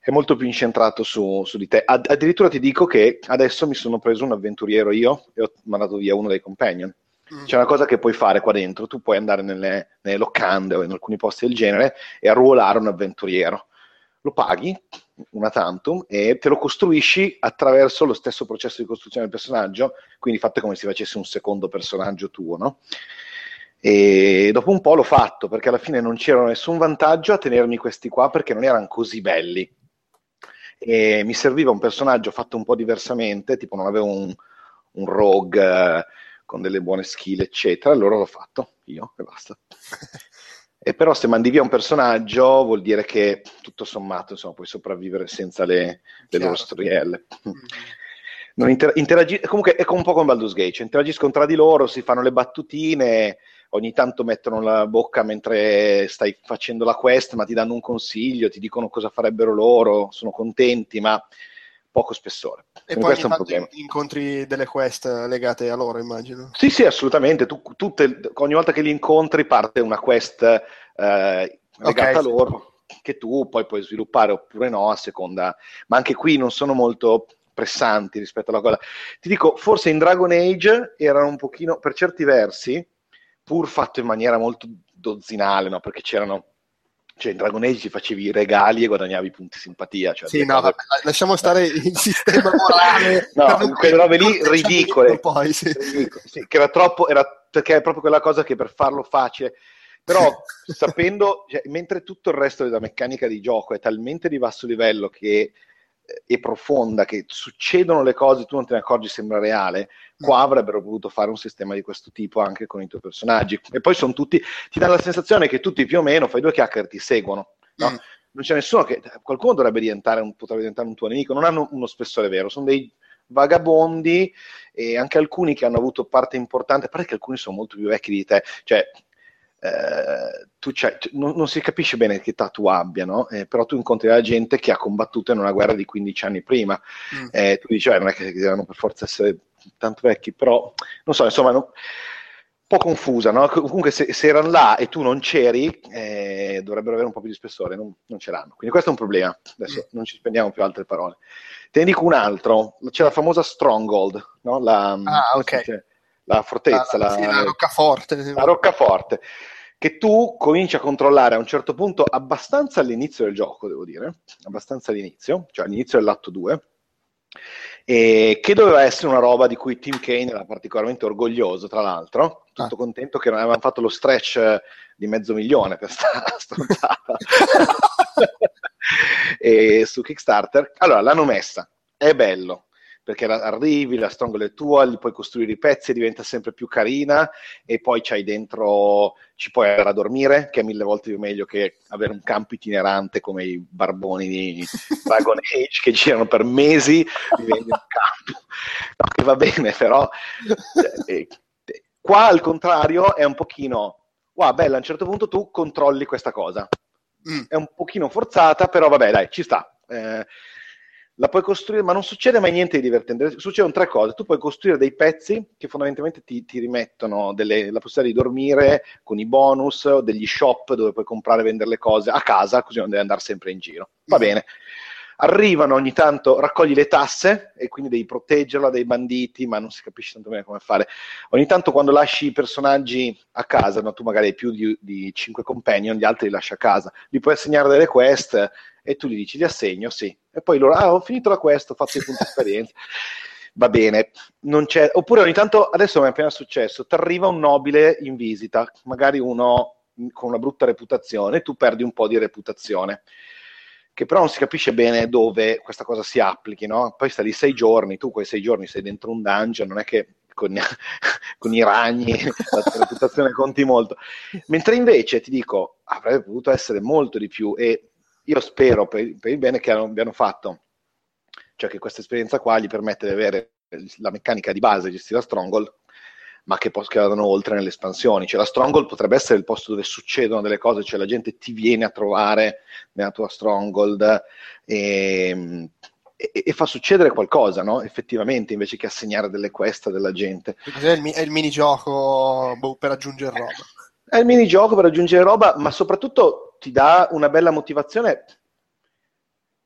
è molto più incentrato su, su di te. Ad, addirittura ti dico che adesso mi sono preso un avventuriero io e ho mandato via uno dei companion. Mm. C'è una cosa che puoi fare qua dentro, tu puoi andare nelle, nelle locande o in alcuni posti del genere e arruolare un avventuriero. Lo paghi una tantum e te lo costruisci attraverso lo stesso processo di costruzione del personaggio, quindi fatto come se facesse un secondo personaggio tuo, no? E dopo un po' l'ho fatto perché alla fine non c'era nessun vantaggio a tenermi questi qua perché non erano così belli e mi serviva un personaggio fatto un po' diversamente, tipo non avevo un, un rogue eh, con delle buone skill, eccetera, allora l'ho fatto io e basta. <laughs> e però se mandi via un personaggio vuol dire che tutto sommato insomma, puoi sopravvivere senza le, le loro storielle. Mm-hmm. Inter- interagi- comunque è un po' come Baldur's Gate, cioè interagiscono tra di loro, si fanno le battutine, ogni tanto mettono la bocca mentre stai facendo la quest, ma ti danno un consiglio, ti dicono cosa farebbero loro, sono contenti, ma poco spessore. E poi questo è un problema. incontri delle quest legate a loro, immagino. Sì, sì, assolutamente. Tu, tutte, ogni volta che li incontri parte una quest eh, legata okay, a loro, che tu poi puoi sviluppare oppure no, a seconda. Ma anche qui non sono molto pressanti rispetto alla cosa. Ti dico, forse in Dragon Age erano un pochino, per certi versi, pur fatto in maniera molto dozzinale, no? perché c'erano cioè in Dragon Age ti facevi i regali e guadagnavi punti simpatia. Cioè sì, no, cose... lasciamo stare il <laughs> sistema morale. no, quelle robe lì ridicole. Poi, sì. ridicole sì, che era troppo, era, perché è proprio quella cosa che per farlo facile. Però <laughs> sapendo, cioè, mentre tutto il resto della meccanica di gioco è talmente di basso livello che e profonda, che succedono le cose, tu non te ne accorgi, sembra reale, qua mm. avrebbero voluto fare un sistema di questo tipo anche con i tuoi personaggi. E poi sono tutti, ti danno la sensazione che tutti più o meno, fai due chiacchiere, ti seguono, no? Mm. Non c'è nessuno che, qualcuno dovrebbe diventare un, potrebbe diventare un tuo nemico, non hanno uno spessore vero, sono dei vagabondi e anche alcuni che hanno avuto parte importante, pare che alcuni sono molto più vecchi di te, cioè eh, tu non, non, si capisce bene che età tu abbia, no? eh, però tu incontri la gente che ha combattuto in una guerra di 15 anni prima. Mm. Eh, tu dici, non è che devono per forza essere tanto vecchi, però non so, insomma, un po' confusa, no? Comunque se, se, erano là e tu non c'eri, eh, dovrebbero avere un po' più di spessore, non, non ce l'hanno. Quindi questo è un problema. Adesso mm. non ci spendiamo più altre parole. Te ne dico un altro, c'è la famosa Stronghold, no? La, ah, ok la fortezza, la, la, la roccaforte. La roccaforte, che tu cominci a controllare a un certo punto, abbastanza all'inizio del gioco, devo dire, abbastanza all'inizio, cioè all'inizio dell'atto 2, e che doveva essere una roba di cui Tim Kane era particolarmente orgoglioso, tra l'altro, tutto ah. contento che non avevano fatto lo stretch di mezzo milione per sta <laughs> stronzata <laughs> su Kickstarter. Allora, l'hanno messa, è bello, perché arrivi, la Stronghold è tua, gli puoi costruire i pezzi e diventa sempre più carina e poi c'hai dentro, ci puoi andare a dormire, che è mille volte più meglio che avere un campo itinerante come i barboni di Dragon <laughs> Age che girano per mesi vivendo in campo. No, che va bene, però eh, eh, qua al contrario è un pochino, wow, bella, a un certo punto tu controlli questa cosa. Mm. È un pochino forzata, però vabbè, dai, ci sta. Eh, la puoi costruire, ma non succede mai niente di divertente. Succedono tre cose. Tu puoi costruire dei pezzi che fondamentalmente ti, ti rimettono delle, la possibilità di dormire con i bonus o degli shop dove puoi comprare e vendere le cose a casa, così non devi andare sempre in giro. Va mm. bene. Arrivano ogni tanto, raccogli le tasse e quindi devi proteggerla dai banditi, ma non si capisce tanto bene come fare. Ogni tanto quando lasci i personaggi a casa, no, tu magari hai più di, di 5 companion, gli altri li lasci a casa, li puoi assegnare delle quest e tu gli dici li assegno, sì. E poi loro, ah, ho finito la quest, ho fatto i punti esperienza. <laughs> Va bene, non c'è. Oppure ogni tanto, adesso mi è appena successo, ti arriva un nobile in visita, magari uno con una brutta reputazione, tu perdi un po' di reputazione che però non si capisce bene dove questa cosa si applichi, no? Poi stai lì sei giorni, tu quei sei giorni sei dentro un dungeon, non è che con, <laughs> con i ragni <laughs> la tua reputazione conti molto. Mentre invece ti dico, avrebbe potuto essere molto di più e io spero per, per il bene che abbiano fatto, cioè che questa esperienza qua gli permette di avere la meccanica di base gestire la Stronghold, ma che poi vadano oltre nelle espansioni. Cioè la Stronghold potrebbe essere il posto dove succedono delle cose, cioè la gente ti viene a trovare nella tua Stronghold e, e, e fa succedere qualcosa, no? Effettivamente, invece che assegnare delle quest della gente. È il, è il minigioco boh, per aggiungere roba. È il minigioco per aggiungere roba, ma soprattutto ti dà una bella motivazione.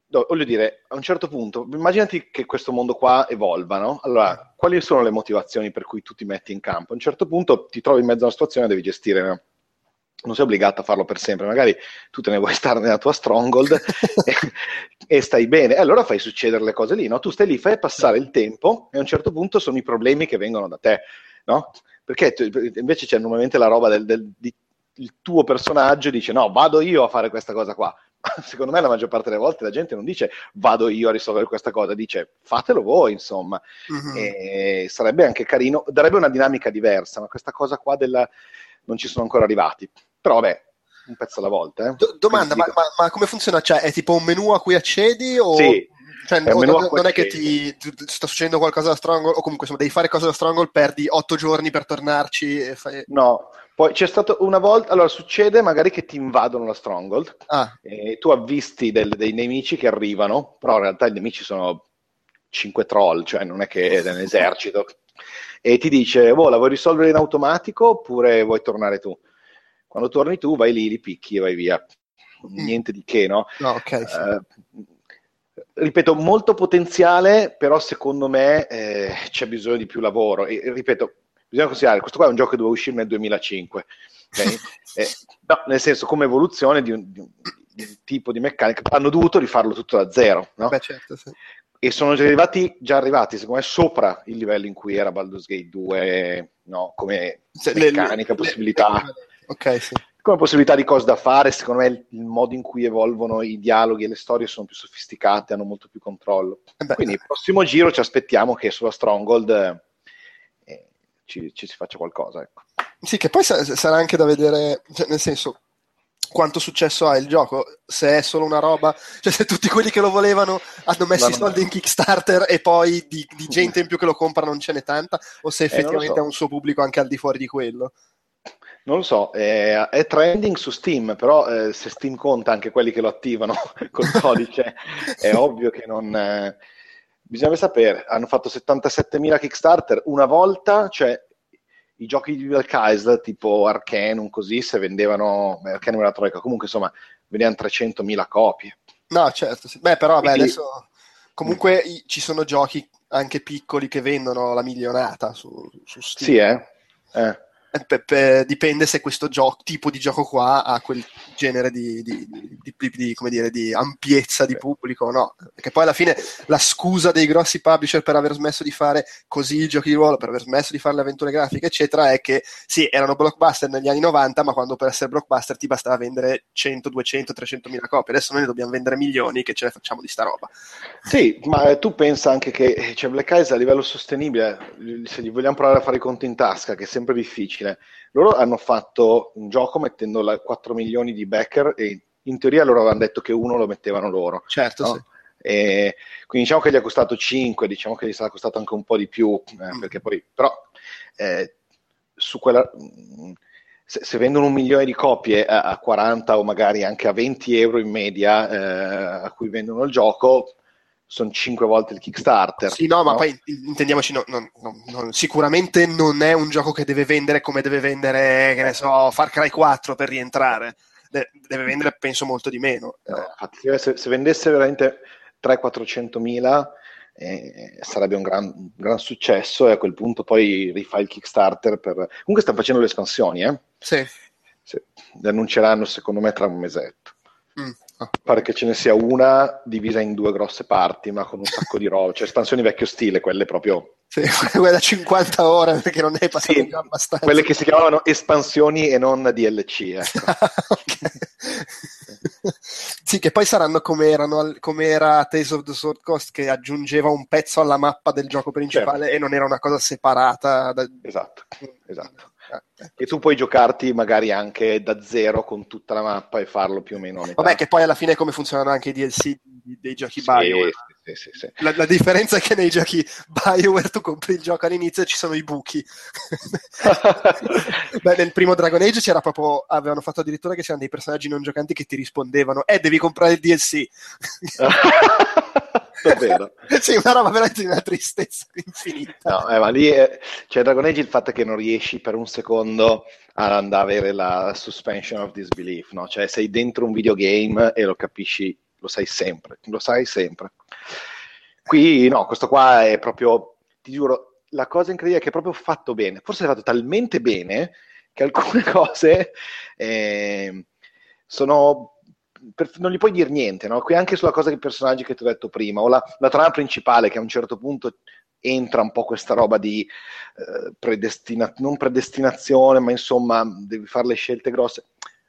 No, voglio dire, a un certo punto, immaginati che questo mondo qua evolva, no? Allora, quali sono le motivazioni per cui tu ti metti in campo? A un certo punto ti trovi in mezzo a una situazione e devi gestire no? non sei obbligato a farlo per sempre, magari tu te ne vuoi stare nella tua stronghold <laughs> e, e, stai bene, e allora fai succedere le cose lì, no? Tu stai lì, fai passare il tempo e a un certo punto sono i problemi che vengono da te, no? Perché tu, invece c'è normalmente la roba del, del di, il tuo personaggio dice no, vado io a fare questa cosa qua. <laughs> Secondo me la maggior parte delle volte la gente non dice vado io a risolvere questa cosa, dice fatelo voi, insomma. E sarebbe anche carino, darebbe una dinamica diversa, ma questa cosa qua della non ci sono ancora arrivati. Però vabbè, un pezzo alla volta. Eh. Do- domanda, ma, ma, ma, come funziona? Cioè, è tipo un menu a cui accedi o... Sì. Cioè, è non, non è che ti, ti, sta succedendo qualcosa da Stronghold, o comunque insomma, devi fare cosa da Stronghold, perdi otto giorni per tornarci. E fai... No, poi c'è stato una volta, allora succede magari che ti invadono la Stronghold ah. e tu avvisti del, dei nemici che arrivano, però in realtà i nemici sono cinque troll, cioè non è che è un esercito, e ti dice, oh, la vuoi risolvere in automatico oppure vuoi tornare tu? Quando torni tu vai lì, li picchi e vai via. Mm. Niente di che, no? no okay, sì. uh, ripeto, molto potenziale, però secondo me eh, c'è bisogno di più lavoro. E, ripeto, bisogna considerare, questo qua è un gioco che doveva uscire nel 2005. Okay? <laughs> eh, no, nel senso, come evoluzione di un, di, un, di un, tipo di meccanica, hanno dovuto rifarlo tutto da zero. No? Beh, certo, sì. E sono già arrivati, già arrivati, secondo me, sopra il livello in cui era Baldur's Gate 2, no? come meccanica, le, possibilità. Le, Ok, sì. Come possibilità di cose da fare, secondo me il, il, modo in cui evolvono i dialoghi e le storie sono più sofisticate, hanno molto più controllo. Eh Quindi il prossimo giro ci aspettiamo che sulla Stronghold eh, ci, ci, si faccia qualcosa. Ecco. Sì, che poi sarà anche da vedere, cioè, nel senso, quanto successo ha il gioco, se è solo una roba, cioè se tutti quelli che lo volevano hanno messo i soldi in Kickstarter e poi di, di, gente in più che lo compra non ce n'è tanta, o se effettivamente eh, so. ha un suo pubblico anche al di fuori di quello. Non lo so, è, è trending su Steam, però eh, se Steam conta anche quelli che lo attivano <laughs> col codice, è ovvio che non... Eh, bisogna sapere, hanno fatto 77.000 Kickstarter una volta, cioè i giochi di Valkyrie tipo Arcanum così, se vendevano, beh, Arcanum era Troika, comunque insomma, vendevano 300.000 copie. No, certo, sì. beh però Quindi... adesso comunque i, ci sono giochi anche piccoli che vendono la milionata su, su Steam. Sì, eh. eh. Pe, pe, dipende se questo gio- tipo di gioco qua ha quel genere di, di, di, di, come dire, di ampiezza di pubblico o no. Perché poi alla fine la scusa dei grossi publisher per aver smesso di fare così i giochi di ruolo, per aver smesso di fare le avventure grafiche, eccetera, è che sì, erano blockbuster negli anni 90, ma quando per essere blockbuster ti bastava vendere 100, 200, 300 mila copie. Adesso noi ne dobbiamo vendere milioni che ce ne facciamo di sta roba. Sì, ma tu pensa anche che cioè, Black Eyes a livello sostenibile, se gli vogliamo provare a fare i conti in tasca, che è sempre difficile, difficile. Loro hanno fatto un gioco mettendo la, 4 milioni di backer e in teoria loro avevano detto che uno lo mettevano loro. Certo, no? sì. E quindi diciamo che gli ha costato 5, diciamo che gli sarà costato anche un po' di più, eh, mm. perché poi, però eh, su quella, se, se, vendono un milione di copie a, a, 40 o magari anche a 20 euro in media eh, a cui vendono il gioco, sono cinque volte il Kickstarter. Sì, no, no? ma poi intendiamoci, no, no, sicuramente non è un gioco che deve vendere come deve vendere, che ne so, Far Cry 4 per rientrare. De- deve vendere, penso, molto di meno. Infatti, se, se, vendesse veramente 300-400 mila eh, sarebbe un gran, un gran, successo e a quel punto poi rifà il Kickstarter per... Comunque stanno facendo le espansioni, eh? Sì. sì. Le annunceranno secondo me tra un mesetto. Mm. Pare che ce ne sia una divisa in due grosse parti, ma con un sacco di roba, cioè espansioni vecchio stile, quelle proprio... Sì, <laughs> quelle da 50 ore perché non è passato sì, abbastanza. Quelle che si chiamavano espansioni e non DLC. Ecco. <laughs> sì, che poi saranno come, erano, come era Tales of the Sword Coast che aggiungeva un pezzo alla mappa del gioco principale certo. e non era una cosa separata. Da... Esatto, esatto. E tu puoi giocarti magari anche da zero con tutta la mappa e farlo più o meno a metà. Vabbè, che poi alla fine come funzionano anche i DLC dei giochi sì, BioWare. Sì, sì, sì. La, la, differenza è che nei giochi BioWare tu compri il gioco all'inizio e ci sono i buchi. <laughs> Beh, nel primo Dragon Age c'era proprio, avevano fatto addirittura che c'erano dei personaggi non giocanti che ti rispondevano, eh, devi comprare il DLC. <laughs> Davvero. <laughs> sì, una roba veramente di una tristezza infinita. No, eh, ma lì è, cioè Dragon Age il fatto è che non riesci per un secondo ad avere la suspension of disbelief, no? Cioè sei dentro un videogame e lo capisci, lo sai sempre, lo sai sempre. Qui no, questo qua è proprio, ti giuro, la cosa incredibile è che è proprio fatto bene. Forse è fatto talmente bene che alcune <laughs> cose eh, sono per, non gli puoi dire niente, no? Qui anche sulla cosa dei personaggi che ti ho detto prima, o la, la trama principale che a un certo punto entra un po' questa roba di eh, predestina- non predestinazione, ma insomma devi fare le scelte grosse.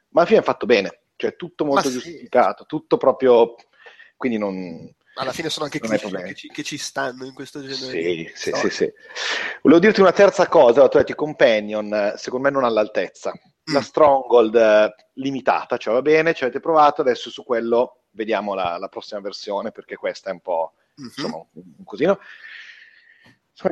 Ma alla fine è fatto bene, cioè tutto molto Ma sì. giustificato, tutto proprio... Quindi non... Alla fine sono anche cliché problemi. che ci, che ci stanno in questo genere Sì, sì, sì, sì. Volevo dirti una terza cosa, detto i Companion, secondo me non all'altezza. La Mm. Stronghold eh, limitata, cioè va bene, ci avete provato, adesso su quello vediamo la, la prossima versione, perché questa è un po', Mhm. insomma, un, un cosino.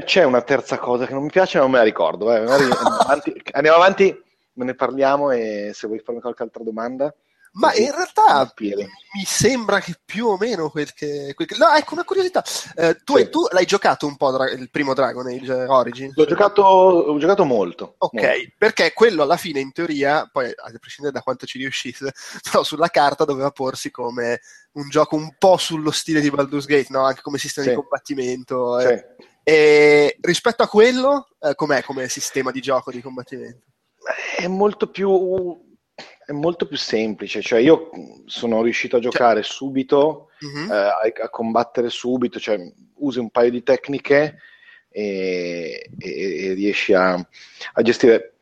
C'è una terza cosa che non mi piace, ma non me la ricordo. eh. <laughs> Andiamo, avanti, andiamo avanti, me ne parliamo e se vuoi farmi qualche altra domanda. Ma in realtà mi sembra che più o meno quel che... quel che- No, ecco una curiosità. Eh, tu, Sì. tu l'hai giocato un po' Dra- il primo Dragon Age eh, Origins? L'ho giocato, ho giocato molto. Ok, molto. perché quello alla fine in teoria, poi a prescindere da quanto ci riuscisse, <laughs> però sulla carta doveva porsi come un gioco un po' sullo stile di Baldur's Gate, no? anche come sistema Sì. di combattimento. Sì. eh. E rispetto a quello, eh, com'è come sistema di gioco di combattimento? è molto più è molto più semplice cioè io sono riuscito a giocare subito Mhm. eh, a, a combattere subito cioè usi un paio di tecniche e, e- e riesci a, a gestire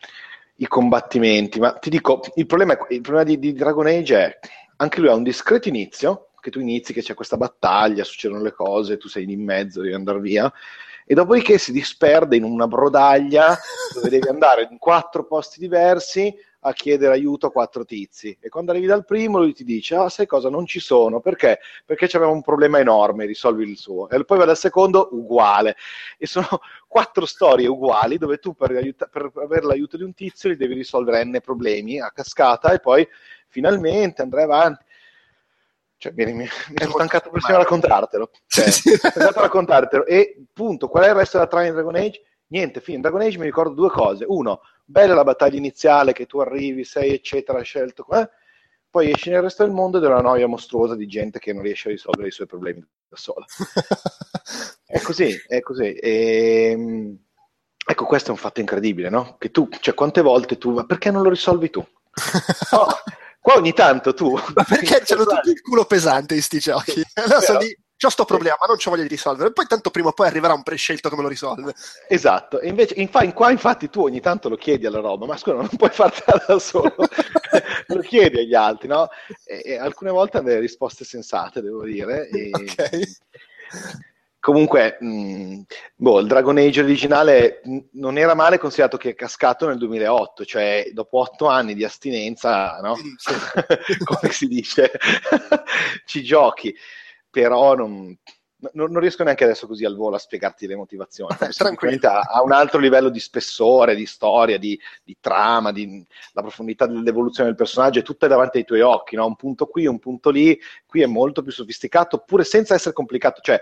i combattimenti ma ti dico il problema, è- il problema di, di Dragon Age è anche lui ha un discreto inizio che tu inizi che c'è questa battaglia succedono le cose tu sei lì in mezzo devi andare via e dopodiché si disperde in una brodaglia dove devi andare in quattro posti diversi a chiedere aiuto a quattro tizi. E quando arrivi dal primo lui ti dice ah sai cosa? Non ci sono. Perché? perché c'aveva un problema enorme risolvi il suo. E poi va dal secondo uguale. E sono <laughs> quattro storie uguali dove tu per, aiuta- per avere l'aiuto di un tizio li devi risolvere n problemi a cascata e poi finalmente andrai avanti. Cioè, mi, mi, sono stancato persino a raccontartelo. Cioè, Sì, sì. stancato a raccontartelo. E punto qual è il resto della trama di Dragon Age? Niente. In Dragon Age mi ricordo due cose. Uno, bella la battaglia iniziale che tu arrivi, sei eccetera, scelto, eh? poi esci nel resto del mondo ed è una noia mostruosa di gente che non riesce a risolvere i suoi problemi da sola. <laughs> È così, è così. E, ecco, questo è un fatto incredibile, no? Che tu, cioè, quante volte tu, ma perché non lo risolvi tu? No, <laughs> qua ogni tanto tu... Ma perché c'hanno tutti il culo pesante in sti giochi? Allora sono lì, c'ho sto problema, ma non c'ho voglia di risolvere. Poi tanto prima o poi arriverà un prescelto che me lo risolve. Esatto, e invece infa- in qua infatti tu ogni tanto lo chiedi alla roba, ma scusa, non puoi fartela da solo, <laughs> lo chiedi agli altri, no? E, e alcune volte hanno delle risposte sensate, devo dire. E... <laughs> Ok. Comunque, mh, boh, il Dragon Age originale mh, non era male considerato che è cascato nel 2008, cioè dopo otto anni di astinenza, no? Mm. <laughs> Come si dice, ci giochi, però non, non- non riesco neanche adesso così al volo a spiegarti le motivazioni. <laughs> Semplicemente ha, un altro livello di spessore, di storia, di, di trama, di, la profondità dell'evoluzione del personaggio, è tutto davanti ai tuoi occhi, no? un punto qui, un punto lì, qui è molto più sofisticato, pure senza essere complicato, cioè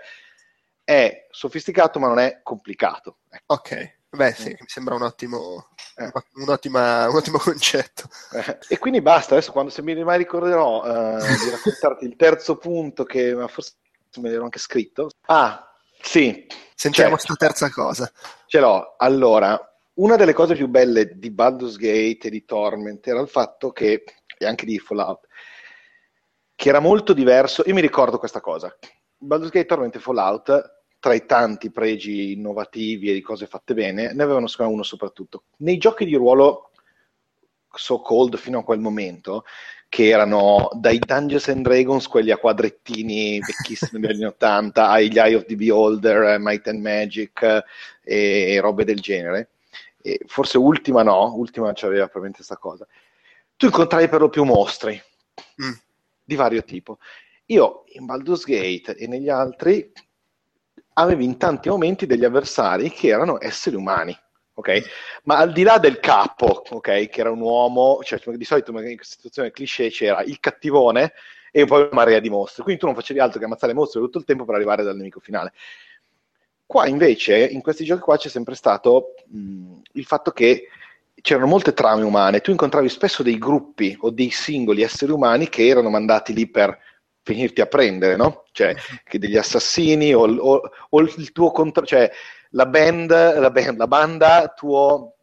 è sofisticato ma non è complicato. Ecco. Ok, beh sì, mi sembra un ottimo, Eh. un, ottima- un ottimo <laughs> concetto. Eh, E quindi basta, adesso quando se mi mai ricorderò eh, di <laughs> raccontarti il terzo punto che forse me l'ero anche scritto. Ah, sì, Sentiamo Certo. sta terza cosa. ce l'ho. Allora, una delle cose più belle di Baldur's Gate e di Torment era il fatto che, e anche di Fallout, che era molto diverso. Io mi ricordo questa cosa. Baldur's Gate, Torment e Fallout, tra i tanti pregi innovativi e di cose fatte bene, ne avevano secondo me uno soprattutto. Nei giochi di ruolo so called fino a quel momento, che erano dai Dungeons and Dragons, quelli a quadrettini vecchissimi degli anni 80, agli Eye of the Beholder, eh, Might and Magic eh, e, e robe del genere. E forse Ultima no, Ultima c'aveva probabilmente questa cosa. Tu incontravi per lo più mostri Mm. di vario tipo. Io in Baldur's Gate e negli altri avevi in tanti momenti degli avversari che erano esseri umani, ok? Ma al di là del capo, ok, che era un uomo, cioè di solito in questa situazione cliché c'era il cattivone e poi una marea di mostri, quindi tu non facevi altro che ammazzare mostri tutto il tempo per arrivare dal nemico finale. Qua invece, in questi giochi qua c'è sempre stato mh, il fatto che c'erano molte trame umane, tu incontravi spesso dei gruppi o dei singoli esseri umani che erano mandati lì per finirti a prendere, no? Cioè, <laughs> che degli assassini o, o, o il tuo contro... cioè la band, la, band, la banda tuo,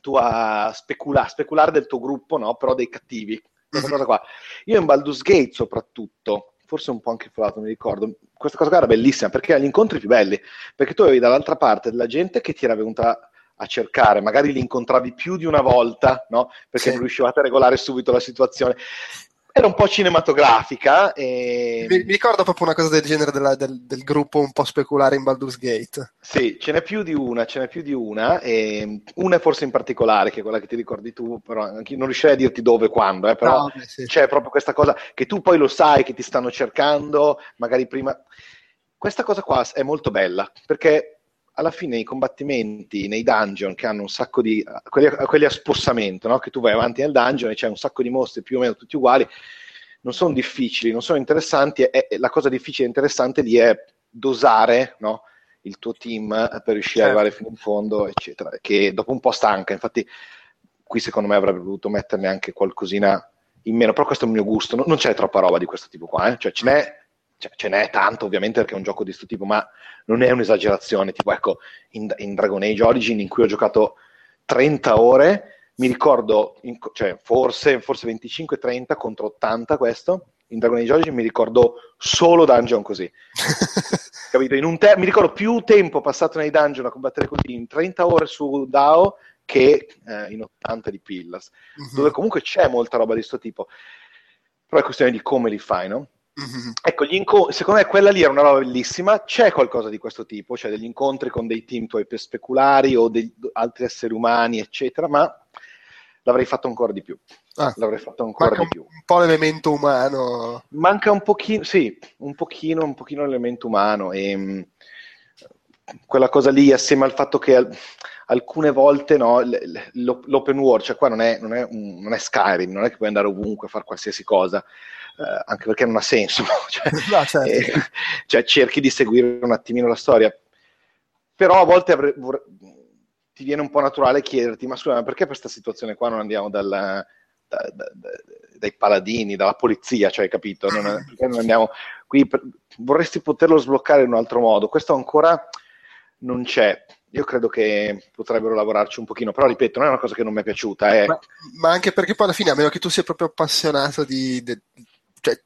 tua specula, speculare del tuo gruppo, no? Però dei cattivi. Questa cosa qua. Io in Baldur's Gate soprattutto, forse un po' anche Fallout, non mi ricordo, questa cosa qua era bellissima perché erano gli incontri più belli, perché tu avevi dall'altra parte della gente che ti era venuta a cercare, magari li incontravi più di una volta, no? Perché sì. non riuscivate a regolare subito la situazione era un po' cinematografica. E... Mi, mi, ricordo proprio una cosa del genere della, del, del, gruppo un po' speculare in Baldur's Gate. Sì, ce n'è più di una, ce n'è più di una, e una forse in particolare, che è quella che ti ricordi tu, però anche non riuscirei a dirti dove e quando, eh, però no, beh, sì. c'è proprio questa cosa che tu poi lo sai che ti stanno cercando, magari prima... Questa cosa qua è molto bella, perché alla fine i combattimenti nei dungeon che hanno un sacco di quelli, quelli a spossamento, no? che tu vai avanti nel dungeon e c'è un sacco di mostri più o meno tutti uguali, non sono difficili, non sono interessanti, e, e la cosa difficile e interessante lì è dosare no? il tuo team per riuscire certo. ad arrivare fino in fondo, eccetera, che dopo un po' stanca, infatti qui secondo me avrebbe voluto metterne anche qualcosina in meno, però questo è il mio gusto, non, non c'è troppa roba di questo tipo qua, eh? cioè ce n'è cioè, ce n'è tanto ovviamente perché è un gioco di questo tipo, ma non è un'esagerazione. Tipo, ecco, in, in Dragon Age Origin, in cui ho giocato 30 ore, mi ricordo, in, cioè, forse, forse 25-30 contro 80 questo, in Dragon Age Origin mi ricordo solo dungeon così. <laughs> Capito? In un te- mi ricordo più tempo passato nei dungeon a combattere così in 30 ore su DAO che eh, in 80 di Pillars, mm-hmm. dove comunque c'è molta roba di questo tipo. Però è questione di come li fai, no? Mm-hmm. Ecco, inco- secondo me quella lì era una roba bellissima. C'è qualcosa di questo tipo, cioè degli incontri con dei team tuoi speculari o degli altri esseri umani, eccetera, ma l'avrei fatto ancora di più. Ah, l'avrei fatto ancora di più. Un po' l'elemento umano. Manca un pochino, sì, un pochino, un pochino l'elemento umano. E, mh, quella cosa lì, assieme al fatto che alcune volte no, l'open world, cioè qua non è, non, è un, non è Skyrim, non è che puoi andare ovunque a fare qualsiasi cosa eh, anche perché non ha senso, <laughs> cioè, no, certo. eh, cioè, cerchi di seguire un attimino la storia, però a volte avre- vor- ti viene un po' naturale chiederti, ma scusa, ma perché per questa situazione qua non andiamo dal, da, da, da, dai paladini, dalla polizia, cioè, capito? Non, perché non andiamo qui? Per, vorresti poterlo sbloccare in un altro modo, questo ancora non c'è. Io credo che potrebbero lavorarci un pochino, però ripeto, non è una cosa che non mi è piaciuta. Eh. Ma, ma, anche perché poi alla fine, a meno che tu sia proprio appassionato di, di, cioè,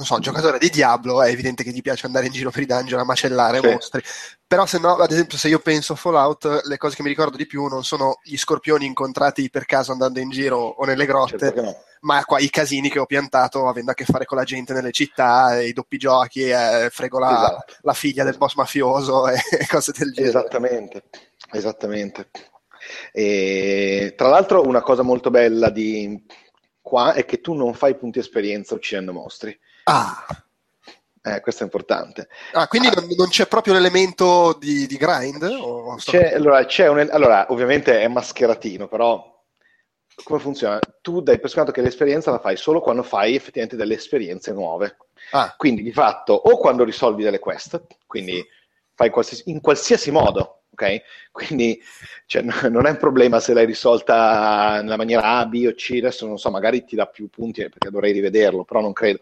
non so, giocatore di Diablo è evidente che gli piace andare in giro per i dungeon a macellare sì. mostri. Però se no, ad esempio, se io penso a Fallout, le cose che mi ricordo di più non sono gli scorpioni incontrati per caso andando in giro o nelle grotte, certo no. ma qua i casini che ho piantato avendo a che fare con la gente nelle città, i doppi giochi, eh, frego la, esatto. la, figlia del boss mafioso <laughs> e cose del genere. Esattamente, esattamente. E, tra l'altro una cosa molto bella di qua è che tu non fai punti esperienza uccidendo mostri. Ah. Eh, questo è importante. Ah, quindi ah. non, c'è proprio l'elemento di, di grind? C'è, allora, c'è un, allora, ovviamente è mascheratino, però come funziona? Tu dai per scontato che l'esperienza la fai solo quando fai effettivamente delle esperienze nuove. Ah. Quindi di fatto o quando risolvi delle quest, quindi fai qualsiasi, in qualsiasi modo, ok? Quindi cioè, non è un problema se l'hai risolta nella maniera A, B o C, adesso non so, magari ti dà più punti perché dovrei rivederlo, però non credo.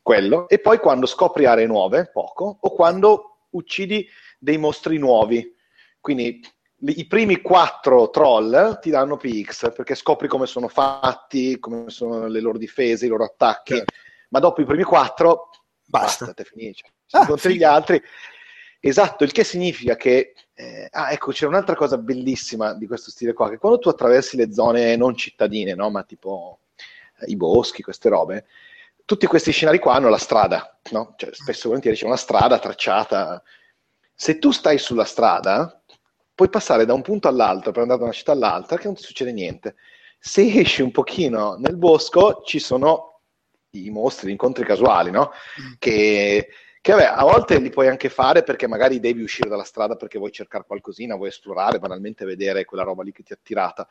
Quello. E poi quando scopri aree nuove, poco, o quando uccidi dei mostri nuovi. Quindi i primi quattro troll ti danno PX perché scopri come sono fatti, come sono le loro difese, i loro attacchi, certo. ma dopo i primi quattro basta, basta te finisce. Se ah, incontri gli altri Esatto, il che significa che, eh, ah, ecco, c'è un'altra cosa bellissima di questo stile qua, che quando tu attraversi le zone non cittadine, no? ma tipo eh, i boschi, queste robe, tutti questi scenari qua hanno la strada, no? Cioè, spesso e volentieri c'è una strada tracciata. Se tu stai sulla strada, puoi passare da un punto all'altro per andare da una città all'altra che non ti succede niente. Se esci un pochino nel bosco, ci sono i mostri, gli incontri casuali, no? Mm. Che che vabbè, a volte li puoi anche fare perché magari devi uscire dalla strada perché vuoi cercare qualcosina, vuoi esplorare, banalmente vedere quella roba lì che ti ha attirata.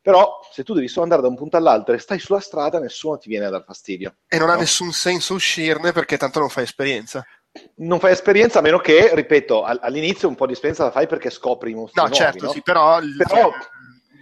Però se tu devi solo andare da un punto all'altro e stai sulla strada, nessuno ti viene a dar fastidio. E non no? ha nessun senso uscirne perché tanto non fai esperienza. Non fai esperienza a meno che, ripeto, all'inizio un po' di esperienza la fai perché scopri i mostri no, nuovi, certo, no? sì, però, però non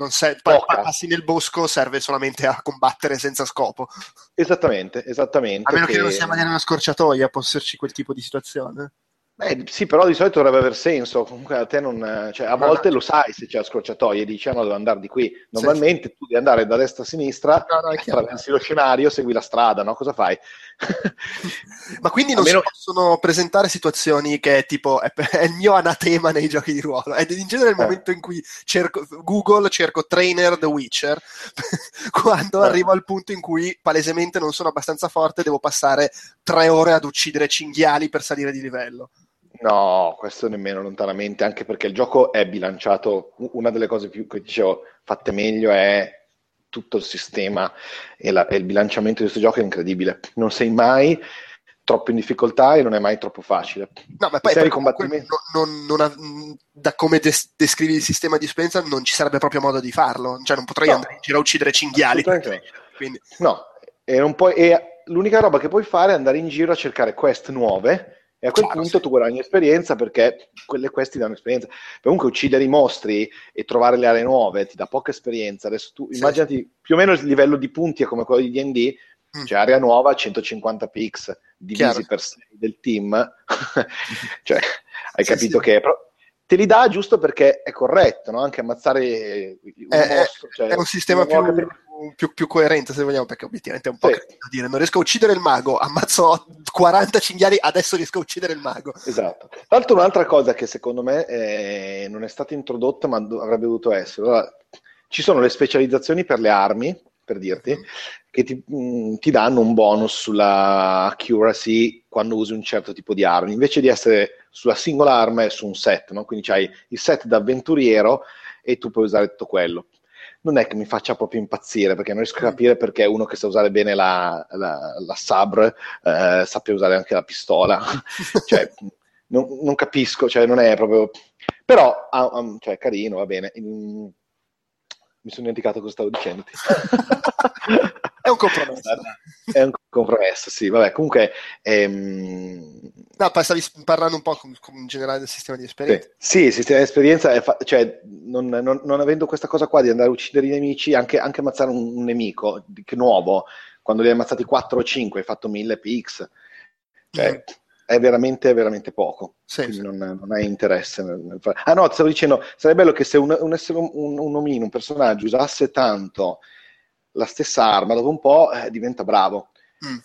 se- passi nel bosco serve solamente a combattere senza scopo. Esattamente, esattamente. A meno che, che non sia magari una scorciatoia, può esserci quel tipo di situazione. Eh, sì, però di solito dovrebbe aver senso. Comunque a te non. Cioè, a volte lo sai se c'è la scorciatoia e dici: ah, no, devo andare di qui. Normalmente sì. tu devi andare da destra a sinistra, no, no, attraversi lo scenario, segui la strada, no? Cosa fai? <laughs> Ma quindi non meno... si possono presentare situazioni che tipo è, è, il mio anatema nei giochi di ruolo. Ed in genere il eh. momento in cui cerco Google cerco trainer The Witcher, <laughs> quando eh. arrivo al punto in cui palesemente non sono abbastanza forte, devo passare tre ore ad uccidere cinghiali per salire di livello. No, questo nemmeno lontanamente, anche perché il gioco è bilanciato. Una delle cose più che dicevo fatte meglio è tutto il sistema e, la, e il bilanciamento di questo gioco è incredibile. Non sei mai troppo in difficoltà e non è mai troppo facile. No, ma poi, poi combattimenti... non, non, non, da come des- descrivi il sistema di esperienza non ci sarebbe proprio modo di farlo, cioè non potrei no, andare in giro a uccidere cinghiali. Quindi... No, e, puoi, e l'unica roba che puoi fare è andare in giro a cercare quest nuove e a quel Chiaro, punto sì. tu guadagni esperienza perché quelle queste ti danno esperienza. Comunque uccidere i mostri e trovare le aree nuove ti dà poca esperienza. Adesso tu sì. immaginati più o meno il livello di punti è come quello di D&D, mm. cioè area nuova 150 pix divisi Chiaro. per 6 del team. <laughs> cioè, hai sì, capito che te li dà giusto perché è corretto, no? Anche ammazzare un è, mostro, cioè, è un sistema più più, più, coerente se vogliamo perché obiettivamente è un po' sì. da dire non riesco a uccidere il mago ammazzo 40 cinghiali adesso riesco a uccidere il mago esatto tra l'altro un'altra cosa che secondo me eh, non è stata introdotta ma do- avrebbe dovuto essere allora, ci sono le specializzazioni per le armi per dirti che ti, mh, mm, ti, danno un bonus sulla accuracy quando usi un certo tipo di armi invece di essere sulla singola arma è su un set no? quindi c'hai il set d'avventuriero e tu puoi usare tutto quello non è che mi faccia proprio impazzire perché non riesco a capire perché uno che sa usare bene la, la, la sabre eh, sappia usare anche la pistola. <laughs> cioè, non, non, capisco, cioè, non è proprio... Però, um, cioè, carino, va bene. Mm, mi sono dimenticato cosa stavo dicendo. <laughs> è un compromesso. È un compromesso, sì. Vabbè, comunque... Ehm... No, stavi parlando un po' con, con in generale del sistema di esperienza. Sì, sì il sistema di esperienza, fa- cioè non, non, non, avendo questa cosa qua di andare a uccidere i nemici, anche, anche ammazzare un, un nemico nuovo, quando li hai ammazzati 4 o 5 hai fatto 1000 px. Cioè, mm è veramente, veramente poco. Sì, quindi sì. Non, non, hai interesse nel, nel fare. Ah no, stavo dicendo, sarebbe bello che se un, un essere un, un, omino, un personaggio, usasse tanto la stessa arma, dopo un po' eh, diventa bravo. Mm.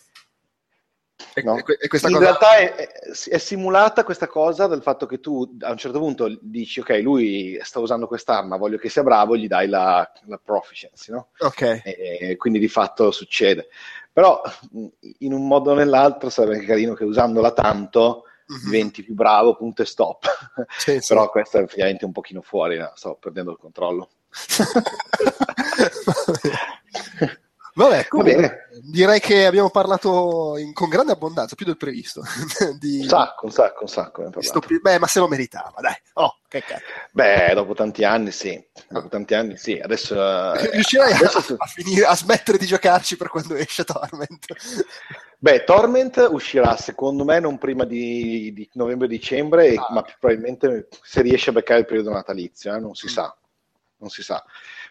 No? E, e in cosa... realtà è, è, simulata questa cosa del fatto che tu a un certo punto dici ok lui sta usando quest'arma voglio che sia bravo gli dai la, la proficiency no? ok e quindi di fatto succede però in un modo o nell'altro sarebbe carino che usandola tanto mm-hmm. diventi più bravo, punto e stop. <laughs> Sì, Però sì. questo è effettivamente un pochino fuori, no? sto perdendo il controllo. <laughs> <laughs> Vabbè, comunque, direi che abbiamo parlato in, con grande abbondanza, più del previsto. <laughs> di... Un sacco, un sacco, un sacco. Pi... Beh, ma se lo meritava, dai. Oh, che cazzo. Beh, dopo tanti anni sì. Dopo tanti anni sì. Adesso... Eh, Riuscirai adesso... A, <laughs> a, finire, a smettere di giocarci per quando esce Torment? Beh, Torment uscirà secondo me non prima di, di novembre-dicembre, ah. ma probabilmente se riesce a beccare il periodo natalizio, eh, non si mm. sa. Non si sa.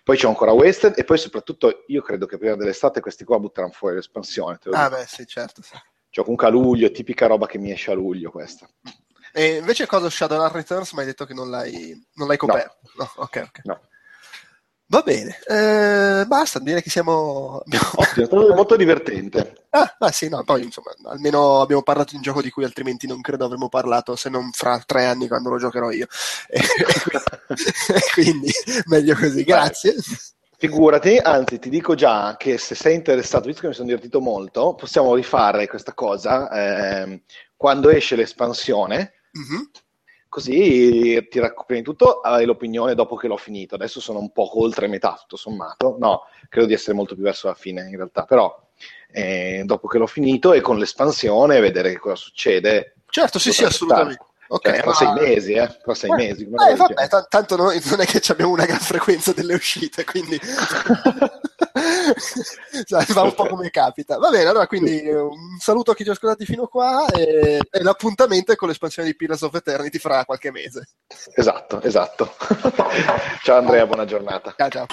Poi c'è ancora Wasted e poi soprattutto io credo che prima dell'estate questi qua butteranno fuori l'espansione. Ah beh sì, certo. Sì. Cioè comunque a luglio, tipica roba che mi esce a luglio questa. E invece cosa Shadowrun Returns mi hai detto che non l'hai, non l'hai coperto? No. no. ok, ok. No. Va bene, eh, basta, direi che siamo... Ottimo, <laughs> è stato molto divertente. Ah, ah, sì, no, poi insomma, almeno abbiamo parlato di un gioco di cui altrimenti non credo avremmo parlato, se non fra tre anni quando lo giocherò io. <laughs> quindi, meglio così, grazie. Figurati, anzi ti dico già che se sei interessato, visto che mi sono divertito molto, possiamo rifare questa cosa eh, quando esce l'espansione. Mm-hmm così ti raccomando tutto, hai l'opinione dopo che l'ho finito. Adesso sono un po' oltre metà, tutto sommato. No, credo di essere molto più verso la fine in realtà, però eh, dopo che l'ho finito e con l'espansione vedere che cosa succede. Certo, sì, sì, assolutamente. Ok, Cioè, ma- sei mesi, eh? Tra sei Eh, mesi. eh, vabbè, t- tanto noi non è che abbiamo una gran frequenza delle uscite, quindi <laughs> va un po' come capita. Va bene, allora quindi un saluto a chi ci ha ascoltati fino qua e, e l'appuntamento è con l'espansione di Pillars of Eternity fra qualche mese. Esatto, esatto. <laughs> ciao Andrea, buona giornata. Ciao ciao.